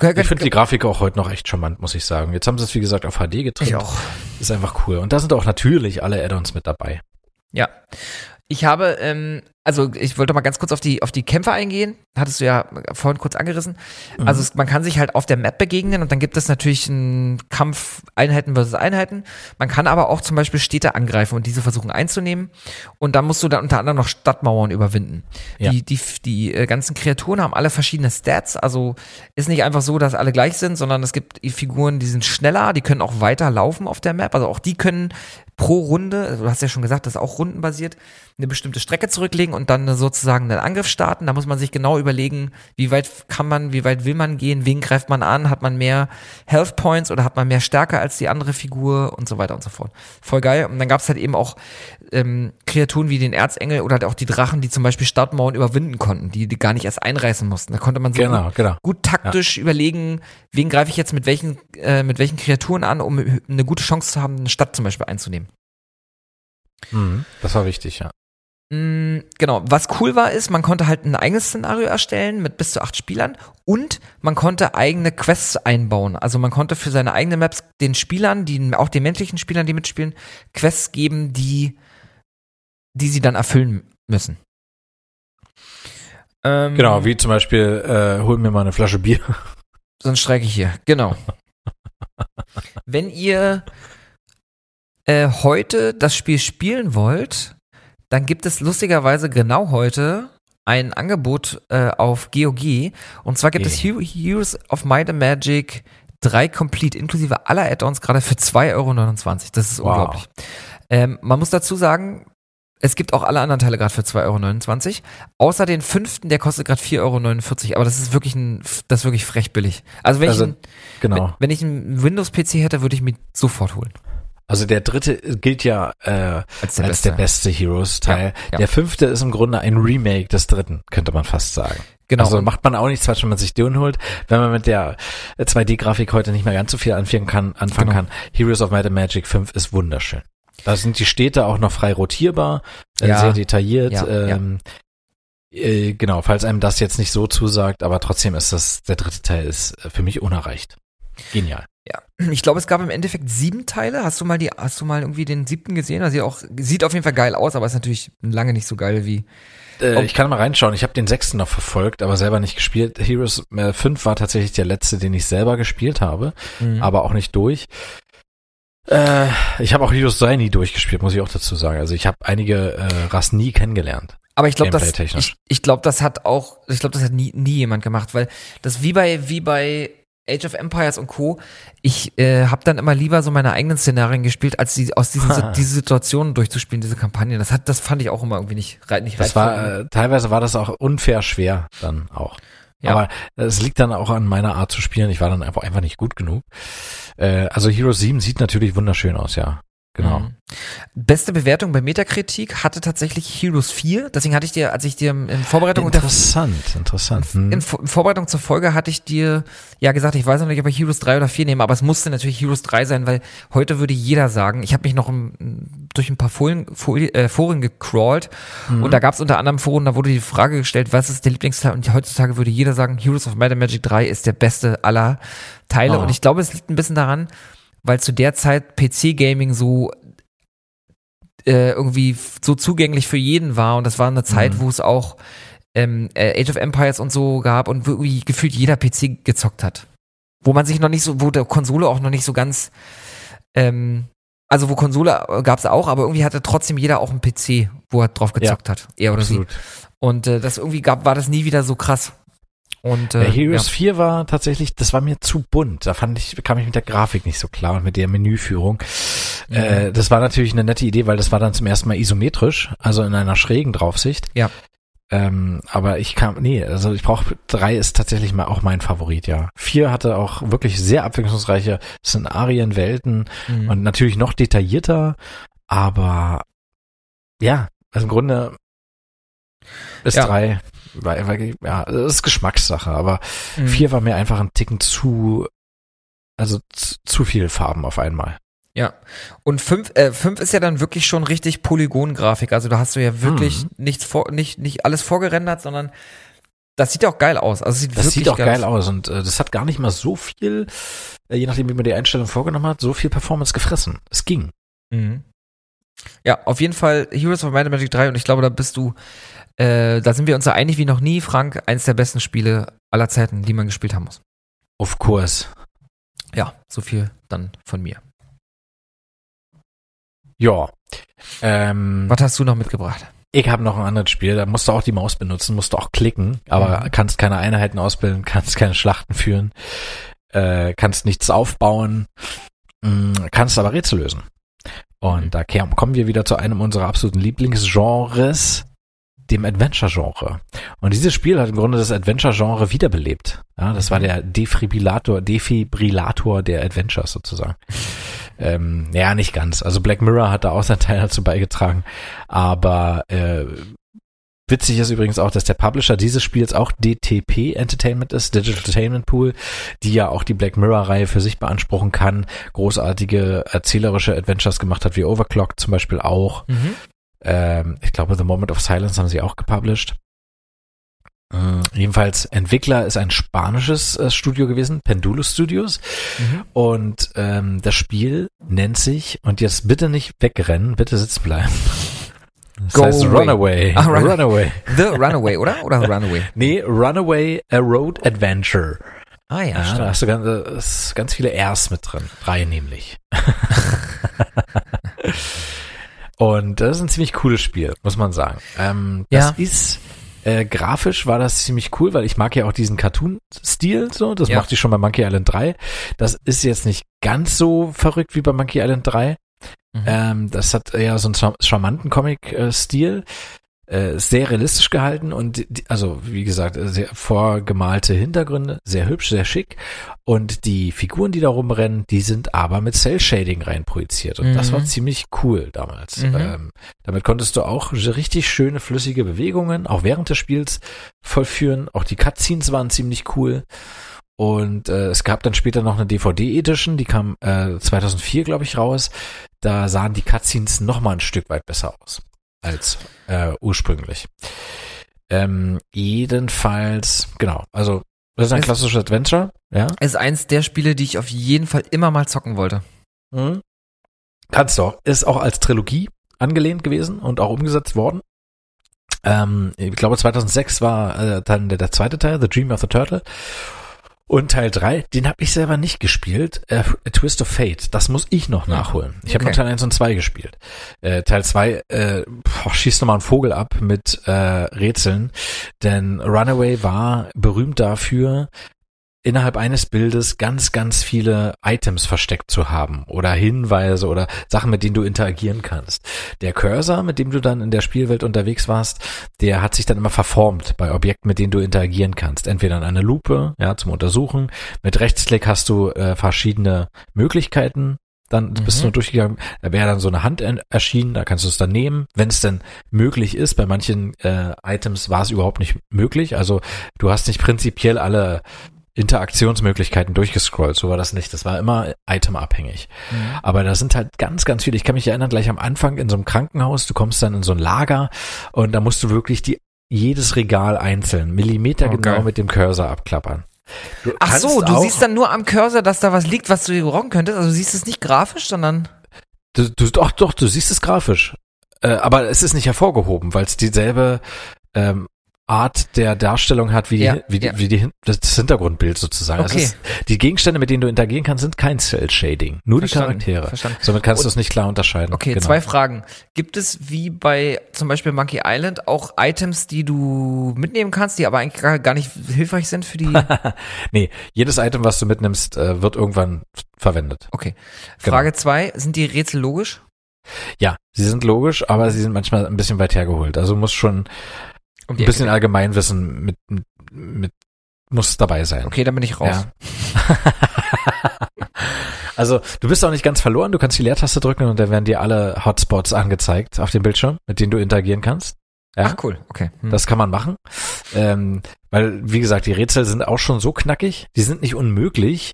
Ich finde die Grafik auch heute noch echt charmant, muss ich sagen. Jetzt haben sie es, wie gesagt, auf HD getrimmt. ich auch. Ist einfach cool. Und da sind auch natürlich alle Add-ons mit dabei. Ja. Ich habe, ähm, also ich wollte mal ganz kurz auf die, auf die Kämpfe eingehen. Hattest du ja vorhin kurz angerissen. Mhm. Also es, man kann sich halt auf der Map begegnen und dann gibt es natürlich einen Kampf Einheiten versus Einheiten. Man kann aber auch zum Beispiel Städte angreifen und diese versuchen einzunehmen. Und dann musst du dann unter anderem noch Stadtmauern überwinden. Ja. Die, die, die äh, ganzen Kreaturen haben alle verschiedene Stats. Also ist nicht einfach so, dass alle gleich sind, sondern es gibt Figuren, die sind schneller, die können auch weiter laufen auf der Map. Also auch die können pro Runde, du hast ja schon gesagt, das ist auch rundenbasiert, eine bestimmte Strecke zurücklegen und dann sozusagen einen Angriff starten. Da muss man sich genau überlegen, wie weit kann man, wie weit will man gehen, wen greift man an, hat man mehr Health Points oder hat man mehr Stärke als die andere Figur und so weiter und so fort. Voll geil. Und dann gab es halt eben auch ähm, Kreaturen wie den Erzengel oder halt auch die Drachen, die zum Beispiel Stadtmauern überwinden konnten, die, die gar nicht erst einreißen mussten. Da konnte man so Genau, gut, genau. gut taktisch überlegen, wen greife ich jetzt mit welchen, äh, mit welchen Kreaturen an, um eine gute Chance zu haben, eine Stadt zum Beispiel einzunehmen. Mhm. Das war wichtig, ja. Mm, Genau, was cool war, ist, man konnte halt ein eigenes Szenario erstellen mit bis zu acht Spielern und man konnte eigene Quests einbauen. Also man konnte für seine eigenen Maps den Spielern, die, auch den menschlichen Spielern, die mitspielen, Quests geben, die, die sie dann erfüllen müssen. Ähm, Genau, wie zum Beispiel, äh, hol mir mal eine Flasche Bier. Sonst streike ich hier. Genau. Wenn ihr äh, heute das Spiel spielen wollt, dann gibt es lustigerweise genau heute ein Angebot äh, auf GOG. Und zwar gibt es Hero- Heroes of Might and Magic 3 Complete, inklusive aller Add-ons, gerade für 2,29 Euro. Das ist Wow. unglaublich. Ähm, man muss dazu sagen, es gibt auch alle anderen Teile gerade für 2,29 Euro. Außer den fünften, der kostet gerade 4,49 Euro. Aber das ist wirklich ein, das ist wirklich frech billig. Also wenn Also, ich ein, Genau. wenn, wenn ich einen Windows-PC hätte, würde ich mir sofort holen. Also der dritte gilt ja äh, Als der als Beste. der beste Heroes-Teil. Ja, ja. Der fünfte ist im Grunde ein Remake des dritten, könnte man fast sagen. Genau. Also macht man auch nichts falsch, wenn man sich den holt. Wenn man mit der 2D-Grafik heute nicht mehr ganz so viel anfangen kann, anfangen Genau. kann. Heroes of Might and Magic 5 ist wunderschön. Da sind die Städte auch noch frei rotierbar, äh, Ja. sehr detailliert. Ja, ja. ähm, Äh, genau, falls einem das jetzt nicht so zusagt, aber trotzdem ist das, der dritte Teil ist äh, für mich unerreicht. Genial. Ja, ich glaube, es gab im Endeffekt sieben Teile. Hast du mal die, hast du mal irgendwie den siebten gesehen? Also auch, sieht auf jeden Fall geil aus, aber ist natürlich lange nicht so geil wie. Äh. Ich kann mal reinschauen. Ich habe den sechsten noch verfolgt, aber selber nicht gespielt. Heroes äh, 5 war tatsächlich der letzte, den ich selber gespielt habe, Mhm. aber auch nicht durch. Äh, ich habe auch Heroes 3 nie durchgespielt, muss ich auch dazu sagen. Also ich habe einige äh, Rassen nie kennengelernt. Aber ich glaube, das, ich, ich glaube, das hat auch, ich glaube, das hat nie, nie jemand gemacht, weil das wie bei, wie bei Age of Empires und Co. Ich äh, habe dann immer lieber so meine eigenen Szenarien gespielt, als die, aus diesen Ha. diese Situationen durchzuspielen, diese Kampagnen. Das hat, das fand ich auch immer irgendwie nicht, nicht Das reizvoll. war äh, teilweise war das auch unfair schwer dann auch. Ja. Aber es liegt dann auch an meiner Art zu spielen. Ich war dann einfach einfach nicht gut genug. Äh, also Heroes 7 sieht natürlich wunderschön aus, ja. Genau. Mhm. Beste Bewertung bei Metakritik hatte tatsächlich Heroes 4. Deswegen hatte ich dir, als ich dir in Vorbereitung der Interessant, interessant. Hm. in, Vor- in Vorbereitung zur Folge hatte ich dir ja gesagt, ich weiß noch nicht, ob ich Heroes 3 oder 4 nehme, aber es musste natürlich Heroes 3 sein, weil heute würde jeder sagen, ich habe mich noch im, durch ein paar Folien, Folien, äh, Foren gecrawlt Mhm. und da gab es unter anderem Foren, da wurde die Frage gestellt, was ist der Lieblingsteil und heutzutage würde jeder sagen, Heroes of Might and Magic 3 ist der beste aller Teile Oh. und ich glaube, es liegt ein bisschen daran, weil zu der Zeit PC-Gaming so äh, irgendwie so zugänglich für jeden war und das war eine Zeit, Mhm. wo es auch ähm, äh, Age of Empires und so gab und irgendwie gefühlt jeder PC gezockt hat. Wo man sich noch nicht so, wo der Konsole auch noch nicht so ganz, ähm, also wo Konsole gab es auch, aber irgendwie hatte trotzdem jeder auch einen PC, wo er drauf gezockt hat. Er oder Absolut. sie. Und äh, das irgendwie gab, war das nie wieder so krass. Und äh, Heroes ja. 4 war tatsächlich, das war mir zu bunt. Da fand ich, kam ich mit der Grafik nicht so klar und mit der Menüführung. Mhm. Äh, das war natürlich eine nette Idee, weil das war dann zum ersten Mal isometrisch, also in einer schrägen Draufsicht. Ja. Ähm, aber ich kam, nee, also ich brauche, drei ist tatsächlich mal auch mein Favorit, ja. Vier hatte auch wirklich sehr abwechslungsreiche Szenarien, Welten Mhm. und natürlich noch detaillierter, aber ja, also im Grunde ist Ja. drei, war, ja, das ist Geschmackssache, aber Mhm. vier war mir einfach ein Ticken zu, also zu, zu viel Farben auf einmal. Ja. Und fünf, äh, fünf ist ja dann wirklich schon richtig Polygon-Grafik. Also da hast du ja wirklich Mhm. nichts vor, nicht, nicht alles vorgerendert, sondern das sieht ja auch geil aus. Also sieht Das sieht auch geil aus und äh, das hat gar nicht mal so viel, äh, je nachdem wie man die Einstellung vorgenommen hat, so viel Performance gefressen. Es ging. Mhm. Ja, auf jeden Fall Heroes of Might and Magic 3 und ich glaube, da bist du Äh, da sind wir uns so einig wie noch nie, Frank, eins der besten Spiele aller Zeiten, die man gespielt haben muss. Of course. Ja, so viel dann von mir. Ja. Ähm, Was hast du noch mitgebracht? ich habe noch ein anderes Spiel, da musst du auch die Maus benutzen, musst du auch klicken, aber Mhm. kannst keine Einheiten ausbilden, kannst keine Schlachten führen, äh, kannst nichts aufbauen, mh, kannst aber Rätsel lösen. Und Mhm. da kommen wir wieder zu einem unserer absoluten Lieblingsgenres, dem Adventure-Genre. Und dieses Spiel hat im Grunde das Adventure-Genre wiederbelebt. Ja, das war Mhm. der Defibrillator, Defibrillator der Adventures sozusagen. ähm, ja, nicht ganz. Also Black Mirror hat da auch seinen Teil dazu beigetragen. Aber äh, witzig ist übrigens auch, dass der Publisher dieses Spiels auch DTP Entertainment ist, Digital Entertainment Pool, die ja auch die Black Mirror-Reihe für sich beanspruchen kann, großartige erzählerische Adventures gemacht hat, wie Overclock zum Beispiel auch. Mhm. Ähm, ich glaube, The Moment of Silence haben sie auch gepublished. Ähm, jedenfalls, Entwickler ist ein spanisches äh, Studio gewesen, Pendulo Studios. Mhm. Und ähm, das Spiel nennt sich, und jetzt bitte nicht wegrennen, bitte sitzen bleiben. Das Go heißt away. Runaway. Ah, Run- Runaway. The Runaway, oder? Oder Runaway? Nee, Runaway A Road Adventure. Ah ja, Ja, da stimmt. hast du ganz, äh, ganz viele Rs mit drin. Drei nämlich. Und das ist ein ziemlich cooles Spiel, muss man sagen. Ähm, das Ja. ist äh, grafisch war das ziemlich cool, weil ich mag ja auch diesen Cartoon-Stil so. Das Ja. mochte ich schon bei Monkey Island 3. Das ist jetzt nicht ganz so verrückt wie bei Monkey Island 3. Mhm. Ähm, das hat eher so einen char- charmanten Comic-Stil. Äh, sehr realistisch gehalten und die, also wie gesagt, äh, sehr vorgemalte Hintergründe, sehr hübsch, sehr schick. Und die Figuren, die da rumrennen, die sind aber mit Cell-Shading rein projiziert. Und das Mhm. war ziemlich cool damals. Mhm. Ähm, damit konntest du auch richtig schöne, flüssige Bewegungen, auch während des Spiels vollführen. Auch die Cutscenes waren ziemlich cool. Und äh, es gab dann später noch eine DVD-Edition, die kam äh, 2004, glaube ich, raus. Da sahen die Cutscenes noch mal ein Stück weit besser aus als äh, ursprünglich. Ähm, jedenfalls, genau, also das ist ein Es- klassisches Adventure, ja. ist eins der Spiele, die ich auf jeden Fall immer mal zocken wollte. Mhm. Kannst du auch. Ist auch als Trilogie angelehnt gewesen und auch umgesetzt worden. Ähm, ich glaube 2006 war äh, dann der, der zweite Teil, The Dream of the Turtle. Und Teil 3, den habe ich selber nicht gespielt. Äh, A Twist of Fate, das muss ich noch nachholen. Ich habe Okay. nur Teil 1 und 2 gespielt. Äh, Teil 2 äh, boah, schießt nochmal einen Vogel ab mit äh, Rätseln. Denn Runaway war berühmt dafür, innerhalb eines Bildes ganz, ganz viele Items versteckt zu haben oder Hinweise oder Sachen, mit denen du interagieren kannst. Der Cursor, mit dem du dann in der Spielwelt unterwegs warst, der hat sich dann immer verformt bei Objekten, mit denen du interagieren kannst. Entweder in eine Lupe, ja, zum Untersuchen. Mit Rechtsklick hast du äh, verschiedene Möglichkeiten. Dann bist Mhm. du durchgegangen, da wäre dann so eine Hand en- erschienen, da kannst du es dann nehmen, wenn es denn möglich ist. Bei manchen äh, Items war es überhaupt nicht möglich. Also du hast nicht prinzipiell alle Interaktionsmöglichkeiten durchgescrollt, so war das nicht. Das war immer itemabhängig. Aber da sind halt ganz, ganz viele. Ich kann mich erinnern, gleich am Anfang in so einem Krankenhaus, du kommst dann in so ein Lager und da musst du wirklich die jedes Regal einzeln, Millimeter Oh, genau geil. mit dem Cursor abklappern. Du Ach so, du siehst dann nur am Cursor, dass da was liegt, was du gebrauchen könntest. Also du siehst es nicht grafisch, sondern Du, du, doch, doch, du siehst es grafisch. Äh, aber es ist nicht hervorgehoben, weil es dieselbe ähm, Art der Darstellung hat wie, die, Ja, wie, die, ja. wie die, das Hintergrundbild sozusagen. Es Okay. ist, die Gegenstände, mit denen du interagieren kannst, sind kein Cell-Shading. Nur Verstanden, die Charaktere. verstanden. Somit kannst du es nicht klar unterscheiden. Okay, Genau. zwei Fragen. Gibt es wie bei zum Beispiel Monkey Island auch Items, die du mitnehmen kannst, die aber eigentlich gar, nicht hilfreich sind für die? Nee, jedes Item, was du mitnimmst, äh, wird irgendwann verwendet. Okay. Genau. Frage zwei: Sind die Rätsel logisch? Ja, sie sind logisch, aber sie sind manchmal ein bisschen weit hergeholt. Also muss schon Um ein bisschen Allgemeinwissen mit, mit, mit muss dabei sein. Okay, dann bin ich raus. Ja. also du bist auch nicht ganz verloren, du kannst die Leertaste drücken und dann werden dir alle Hotspots angezeigt auf dem Bildschirm, mit denen du interagieren kannst. Ja, Ach cool, okay. Hm. das kann man machen. Ähm, weil, wie gesagt, die Rätsel sind auch schon so knackig, die sind nicht unmöglich.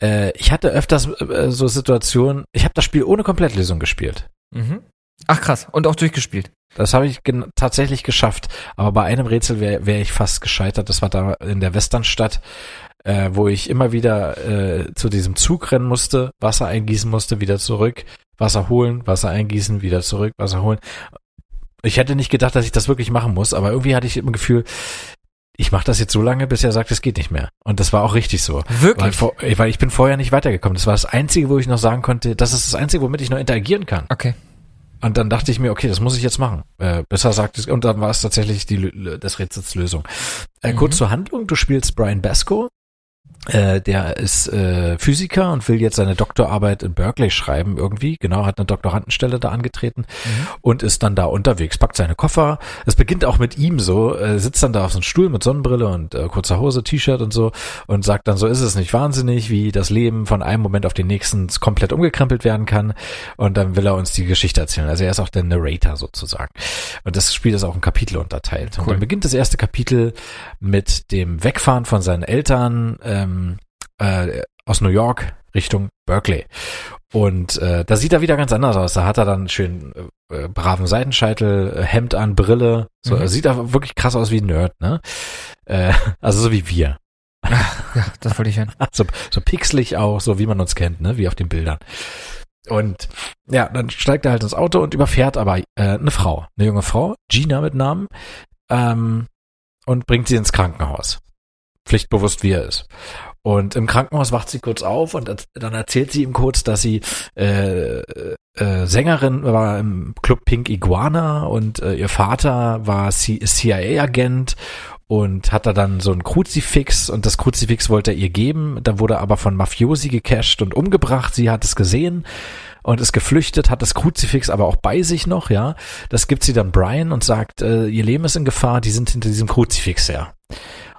Äh, ich hatte öfters äh, so Situationen, ich habe das Spiel ohne Komplettlösung gespielt. mhm. Ach krass, und auch durchgespielt. Das habe ich tatsächlich geschafft. Aber bei einem Rätsel wäre wär ich fast gescheitert. Das war da in der Westernstadt, äh, wo ich immer wieder äh, zu diesem Zug rennen musste, Wasser eingießen musste, wieder zurück, Wasser holen, Wasser eingießen, wieder zurück, Wasser holen. ich hätte nicht gedacht, dass ich das wirklich machen muss, aber irgendwie hatte ich im Gefühl, ich mache das jetzt so lange, bis er sagt, es geht nicht mehr. Und das war auch richtig so. Wirklich? Weil, vor, weil ich bin vorher nicht weitergekommen. Das war das Einzige, wo ich noch sagen konnte, das ist das Einzige, womit ich noch interagieren kann. Okay. Und dann dachte ich mir, okay, das muss ich jetzt machen. Äh, besser sagt es, und dann war es tatsächlich die das Rätsels Lösung. Äh, Mhm. Kurz zur Handlung, du spielst Brian Basco. Äh, der ist äh, Physiker und will jetzt seine Doktorarbeit in Berkeley schreiben irgendwie. Genau, hat eine Doktorandenstelle da angetreten und ist dann da unterwegs, packt seine Koffer. Es beginnt auch mit ihm so, äh, sitzt dann da auf so einem Stuhl mit Sonnenbrille und äh, kurzer Hose, T-Shirt und so und sagt dann, so ist es nicht wahnsinnig, wie das Leben von einem Moment auf den nächsten komplett umgekrempelt werden kann. Und dann will er uns die Geschichte erzählen. Also er ist auch der Narrator sozusagen. Und das Spiel ist auch in Kapitel unterteilt. Und Cool. dann beginnt das erste Kapitel mit dem Wegfahren von seinen Eltern ähm, äh, aus New York Richtung Berkeley. Und äh, da sieht er wieder ganz anders aus. Da hat er dann schön äh, äh, braven Seitenscheitel, äh, Hemd an, Brille. So, Mhm. sieht er wirklich krass aus wie ein Nerd, ne? Äh, also so wie wir. Ja, das wollte ich hören. So, so pixelig auch, so wie man uns kennt, ne? Wie auf den Bildern. Und ja, dann steigt er halt ins Auto und überfährt aber äh, eine Frau, eine junge Frau, Gina mit Namen, ähm, und bringt sie ins Krankenhaus. Pflichtbewusst wie er ist. Und im Krankenhaus wacht sie kurz auf und dann erzählt sie ihm kurz, dass sie äh, äh, Sängerin war im Club Pink Iguana und äh, ihr Vater war CIA-Agent und hat da dann so ein Kruzifix und das Kruzifix wollte er ihr geben. Da wurde aber von Mafiosi gecasht und umgebracht. Sie hat es gesehen und ist geflüchtet, hat das Kruzifix aber auch bei sich noch, ja. Das gibt sie dann Brian und sagt, äh, ihr Leben ist in Gefahr, die sind hinter diesem Kruzifix her.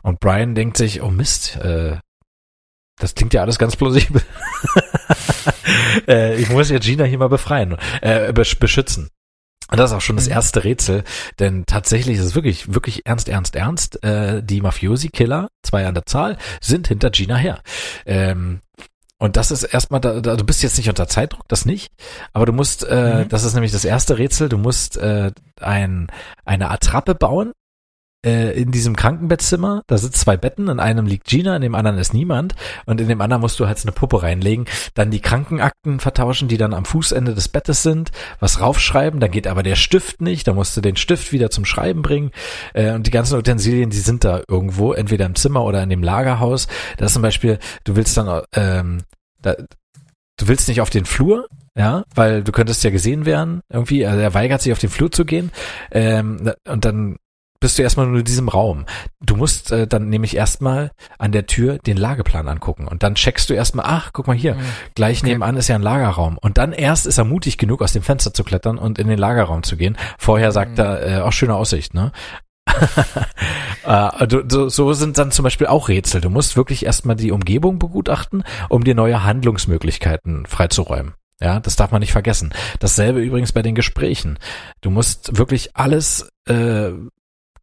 Und Brian denkt sich, oh Mist, äh, das klingt ja alles ganz plausibel. äh, ich muss ja Gina hier mal befreien, äh, besch beschützen. Und das ist auch schon das Mhm. erste Rätsel, denn tatsächlich ist es wirklich, wirklich ernst, ernst, ernst. Äh, die Mafiosi-Killer, zwei an der Zahl, sind hinter Gina her. Ähm, und das ist erstmal, da, da, du bist jetzt nicht unter Zeitdruck, das nicht, aber du musst, äh, Mhm. das ist nämlich das erste Rätsel, du musst äh, ein, eine Attrappe bauen in diesem Krankenbettzimmer. Da sitzt zwei Betten, in einem liegt Gina, in dem anderen ist niemand. Und in dem anderen musst du halt eine Puppe reinlegen, dann die Krankenakten vertauschen, die dann am Fußende des Bettes sind, was raufschreiben, dann geht aber der Stift nicht, da musst du den Stift wieder zum Schreiben bringen. Äh, und die ganzen Utensilien, die sind da irgendwo, entweder im Zimmer oder in dem Lagerhaus. Das ist zum Beispiel, du willst dann, ähm, da, du willst nicht auf den Flur, ja, weil du könntest ja gesehen werden, irgendwie, also er weigert sich auf den Flur zu gehen, ähm, und dann bist du erstmal nur in diesem Raum. Du musst äh, dann nämlich erstmal an der Tür den Lageplan angucken und dann checkst du erstmal, ach, guck mal hier, Mhm. gleich Okay. nebenan ist ja ein Lagerraum und dann erst ist er mutig genug, aus dem Fenster zu klettern und in den Lagerraum zu gehen. Vorher sagt Mhm. er, äh, auch schöne Aussicht, ne? äh, du, so, so sind dann zum Beispiel auch Rätsel. Du musst wirklich erstmal die Umgebung begutachten, um dir neue Handlungsmöglichkeiten freizuräumen. Ja, das darf man nicht vergessen. Dasselbe übrigens bei den Gesprächen. Du musst wirklich alles äh,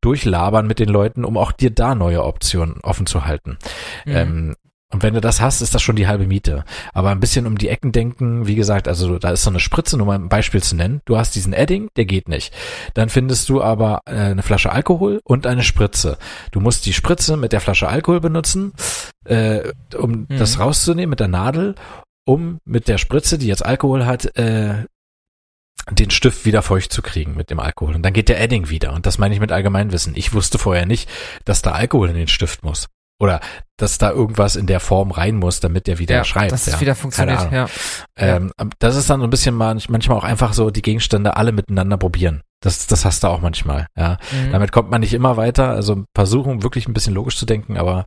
durchlabern mit den Leuten, um auch dir da neue Optionen offen zu halten. Mhm. Ähm, und wenn du das hast, ist das schon die halbe Miete. Aber ein bisschen um die Ecken denken, wie gesagt, also da ist so eine Spritze, nur mal ein Beispiel zu nennen. Du hast diesen Edding, der geht nicht. Dann findest du aber äh, eine Flasche Alkohol und eine Spritze. Du musst die Spritze mit der Flasche Alkohol benutzen, äh, um Mhm. das rauszunehmen mit der Nadel, um mit der Spritze, die jetzt Alkohol hat, äh, den Stift wieder feucht zu kriegen mit dem Alkohol. Und dann geht der Edding wieder. Und das meine ich mit Allgemeinwissen. Ich wusste vorher nicht, dass da Alkohol in den Stift muss. Oder dass da irgendwas in der Form rein muss, damit der wieder ja, schreibt. dass es ja. wieder Keine funktioniert. Ja. Ähm, das ist dann so ein bisschen manch- manchmal auch einfach so die Gegenstände alle miteinander probieren. Das, das hast du auch manchmal, ja. Mhm. Damit kommt man nicht immer weiter. Also versuchen wirklich ein bisschen logisch zu denken, aber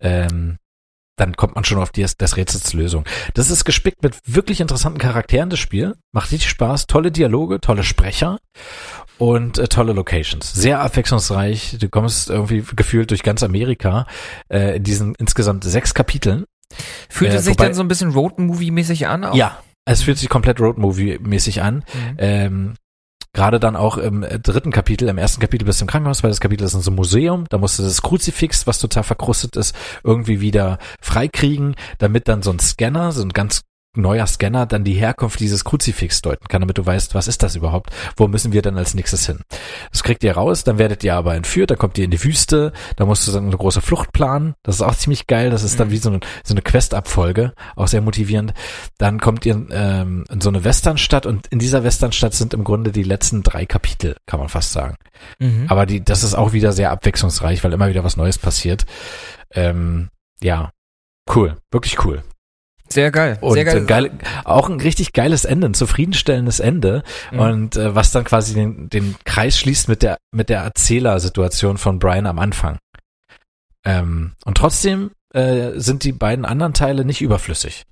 ähm, dann kommt man schon auf die, das Rätsels Lösung. Das ist gespickt mit wirklich interessanten Charakteren, das Spiel. Macht richtig Spaß. Tolle Dialoge, tolle Sprecher und äh, tolle Locations. Sehr abwechslungsreich. Du kommst irgendwie gefühlt durch ganz Amerika äh, in diesen insgesamt sechs Kapiteln. Fühlt äh, es sich wobei- dann so ein bisschen Road-Movie-mäßig an? Auch? Ja, es fühlt sich komplett Roadmovie-mäßig an. Mhm. Ähm, Gerade dann auch im äh, dritten Kapitel, im ersten Kapitel bist du im Krankenhaus, weil das Kapitel ist in so einem Museum, da musst du das Kruzifix, was total verkrustet ist, irgendwie wieder freikriegen, damit dann so ein Scanner, so ein ganz neuer Scanner dann die Herkunft dieses Kruzifix deuten kann, damit du weißt, was ist das überhaupt? Wo müssen wir dann als nächstes hin? Das kriegt ihr raus, dann werdet ihr aber entführt, dann kommt ihr in die Wüste, da musst du dann eine große Flucht planen. Das ist auch ziemlich geil, das ist dann wie so eine, so eine Quest-Abfolge, auch sehr motivierend. Dann kommt ihr ähm, in so eine Westernstadt und in dieser Westernstadt sind im Grunde die letzten drei Kapitel, kann man fast sagen. Mhm. Aber die, das ist auch wieder sehr abwechslungsreich, weil immer wieder was Neues passiert. Ähm, ja, cool, wirklich cool. Sehr geil. Und Sehr geil. geil, auch ein richtig geiles Ende, ein zufriedenstellendes Ende. Mhm. Und äh, was dann quasi den, den Kreis schließt mit der, mit der Erzählersituation von Brian am Anfang. Ähm, und trotzdem äh, sind die beiden anderen Teile nicht überflüssig.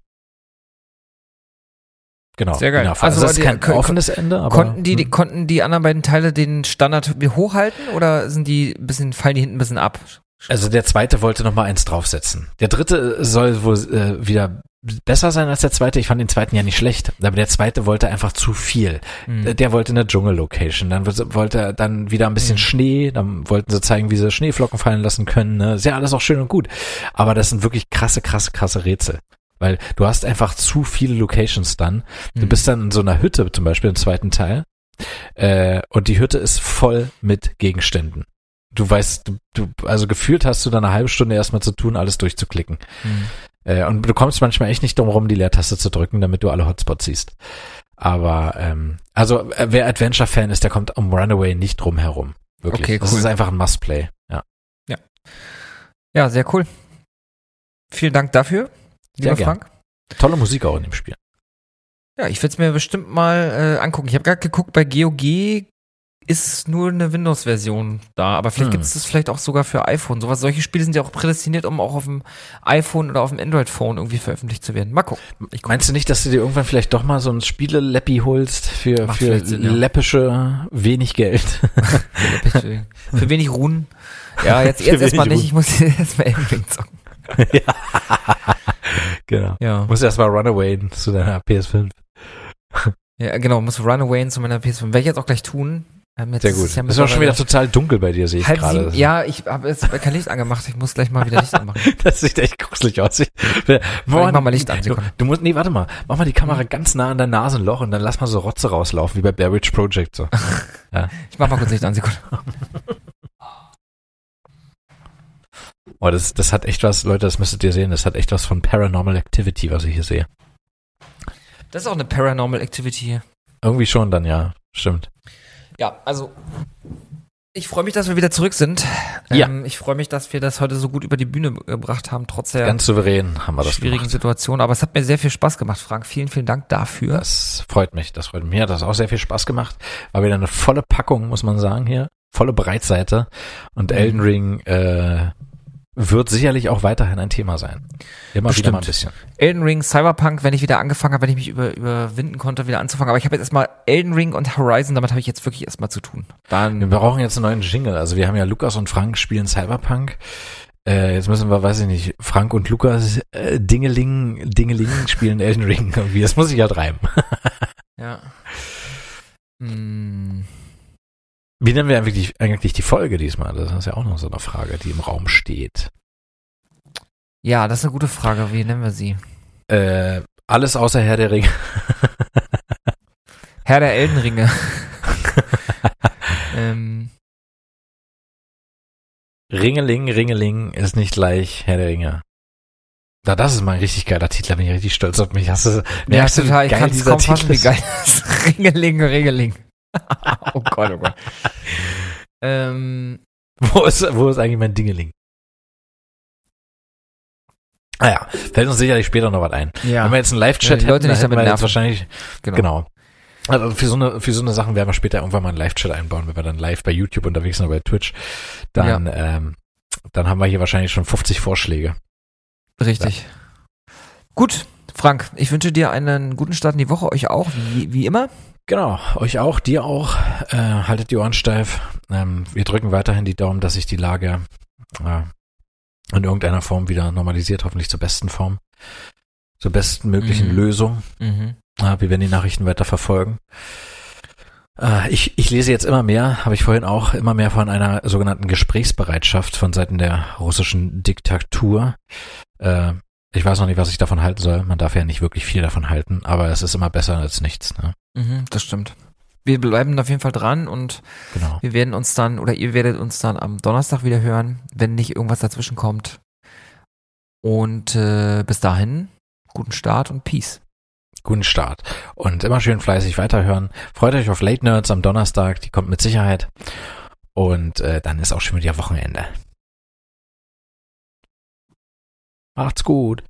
Genau. Sehr geil. Genau. Also Also, das ist die- kein kon- offenes Ende, aber konnten die, die hm. konnten die anderen beiden Teile den Standard hochhalten oder sind die ein bisschen fallen die hinten ein bisschen ab? Also der zweite wollte noch mal eins draufsetzen. Der dritte soll wohl äh, wieder besser sein als der zweite. Ich fand den zweiten ja nicht schlecht, aber der zweite wollte einfach zu viel. Mhm. Der- Der wollte eine Dschungel-Location, dann wollte er dann wieder ein bisschen Mhm. Schnee, dann wollten sie zeigen, wie sie Schneeflocken fallen lassen können. Ne? Ist ja alles auch schön und gut, aber das sind wirklich krasse, krasse, krasse Rätsel. Weil du hast einfach zu viele Locations dann. Du Mhm. bist dann in so einer Hütte zum Beispiel im zweiten Teil äh, und die Hütte ist voll mit Gegenständen. Du weißt, du, du, also gefühlt hast du da eine halbe Stunde erstmal zu tun, alles durchzuklicken. Mhm. Äh, und du kommst manchmal echt nicht drum rum, die Leertaste zu drücken, damit du alle Hotspots siehst. Aber ähm, also äh, wer Adventure-Fan ist, der kommt um Runaway nicht drum herum. Wirklich. Okay, Das cool. ist einfach ein Must-Play. Ja. Ja, sehr cool. Vielen Dank dafür, lieber. Frank. Tolle Musik auch in dem Spiel. Ja, ich werde es mir bestimmt mal äh, angucken. Ich habe gerade geguckt, bei GOG ist nur eine Windows-Version da, aber vielleicht Hm. gibt es das vielleicht auch sogar für iPhone. Sowas, solche Spiele sind ja auch prädestiniert, um auch auf dem iPhone oder auf dem Android-Phone irgendwie veröffentlicht zu werden. Mal gucken. Meinst du nicht, dass du dir irgendwann vielleicht doch mal so ein Spiele-Leppi holst für, Macht für Sinn, ja. läppische wenig Geld? Für, für wenig Ruhen. Ja, jetzt, jetzt erstmal nicht. Ich muss erstmal Elden zocken. genau. Ja. Muss erst mal Runaway zu deiner PS5. ja, genau. Muss Runaway zu meiner PS5. Werde ich jetzt auch gleich tun. Ähm, Sehr ist gut. es ja ist auch schon wieder total dunkel bei dir, sehe ich gerade. Ja, ich habe jetzt kein Licht angemacht. Ich muss gleich mal wieder Licht anmachen. Das sieht echt gruselig aus. Ich, mach mal Licht an, Du, du musst, nee, warte mal. Mach mal die Kamera ganz nah an dein Nasenloch und dann lass mal so Rotze rauslaufen, wie bei Blair Witch Project so. Ich mach mal kurz Licht an, Sekunde. Oh, das, das hat echt was, Leute, das müsstet ihr sehen, das hat echt was von Paranormal Activity, was ich hier sehe. Das ist auch eine Paranormal Activity hier. Irgendwie schon dann, ja. Stimmt. Ja, also ich freue mich, dass wir wieder zurück sind. Ja. Ähm, ich freue mich, dass wir das heute so gut über die Bühne gebracht haben, trotz der Ganz souverän haben wir das schwierigen gemacht. Situation. Aber es hat mir sehr viel Spaß gemacht, Frank. Vielen, vielen Dank dafür. Das freut mich, das freut mich. Mir hat das auch sehr viel Spaß gemacht. War wieder eine volle Packung, muss man sagen, hier. Volle Breitseite. Und Mhm. Elden Ring äh, wird sicherlich auch weiterhin ein Thema sein. Immer wieder Bestimmt. mal ein bisschen. Elden Ring, Cyberpunk, wenn ich wieder angefangen habe, wenn ich mich über, überwinden konnte, wieder anzufangen. Aber ich habe jetzt erstmal Elden Ring und Horizon, damit habe ich jetzt wirklich erstmal zu tun. Wir Dann, brauchen jetzt einen neuen Jingle. Also wir haben ja Lukas und Frank spielen Cyberpunk. Äh, jetzt müssen wir, weiß ich nicht, Frank und Lukas äh, Dingeling, Dingeling spielen Elden Ring irgendwie. Das muss ich halt reimen. ja. Hm. Wie nennen wir eigentlich, eigentlich die Folge diesmal? Das ist ja auch noch so eine Frage, die im Raum steht. Ja, das ist eine gute Frage. Wie nennen wir sie? Äh, alles außer Herr der Ringe. Herr der Eldenringe. ähm, Ringeling, Ringeling ist nicht gleich Herr der Ringe. Na, das ist mal ein richtig geiler Titel, da bin ich richtig stolz auf mich. Hast du, ja, merkst du, wie total. Ich kann es kaum fassen, wie geil das. Ringeling, Ringeling. oh Gott, oh Gott. ähm, Wo ist, wo ist eigentlich mein Dingeling? Ah ja, fällt uns sicherlich später noch was ein. ja. Wenn wir jetzt einen Live-Chat Ja, Leute hätten, nicht hätten damit wir jetzt wahrscheinlich, genau. genau. Also für so eine, für so eine Sachen werden wir später irgendwann mal einen Live-Chat einbauen, wenn wir dann live bei YouTube unterwegs sind oder bei Twitch. Dann, ähm, dann haben wir hier wahrscheinlich schon 50 Vorschläge. Richtig. Gut, Frank, ich wünsche dir einen guten Start in die Woche, euch auch, wie, wie immer. Genau, euch auch, dir auch. Äh, haltet die Ohren steif. Ähm, wir drücken weiterhin die Daumen, dass sich die Lage äh, in irgendeiner Form wieder normalisiert, hoffentlich zur besten Form. Zur besten möglichen Mhm. Lösung. Mhm. Ja, wir werden die Nachrichten weiter verfolgen. Äh, ich, ich lese jetzt immer mehr, habe ich vorhin auch, immer mehr von einer sogenannten Gesprächsbereitschaft von Seiten der russischen Diktatur. Äh, Ich weiß noch nicht, was ich davon halten soll. Man darf ja nicht wirklich viel davon halten, aber es ist immer besser als nichts. Ne? Mhm, das stimmt. Wir bleiben auf jeden Fall dran und Genau. wir werden uns dann, oder ihr werdet uns dann am Donnerstag wieder hören, wenn nicht irgendwas dazwischen kommt. Und äh, bis dahin, guten Start und Peace. Guten Start. Und immer schön fleißig weiterhören. Freut euch auf Late Nerds am Donnerstag, die kommt mit Sicherheit. Und äh, dann ist auch schon wieder Wochenende. Macht's gut.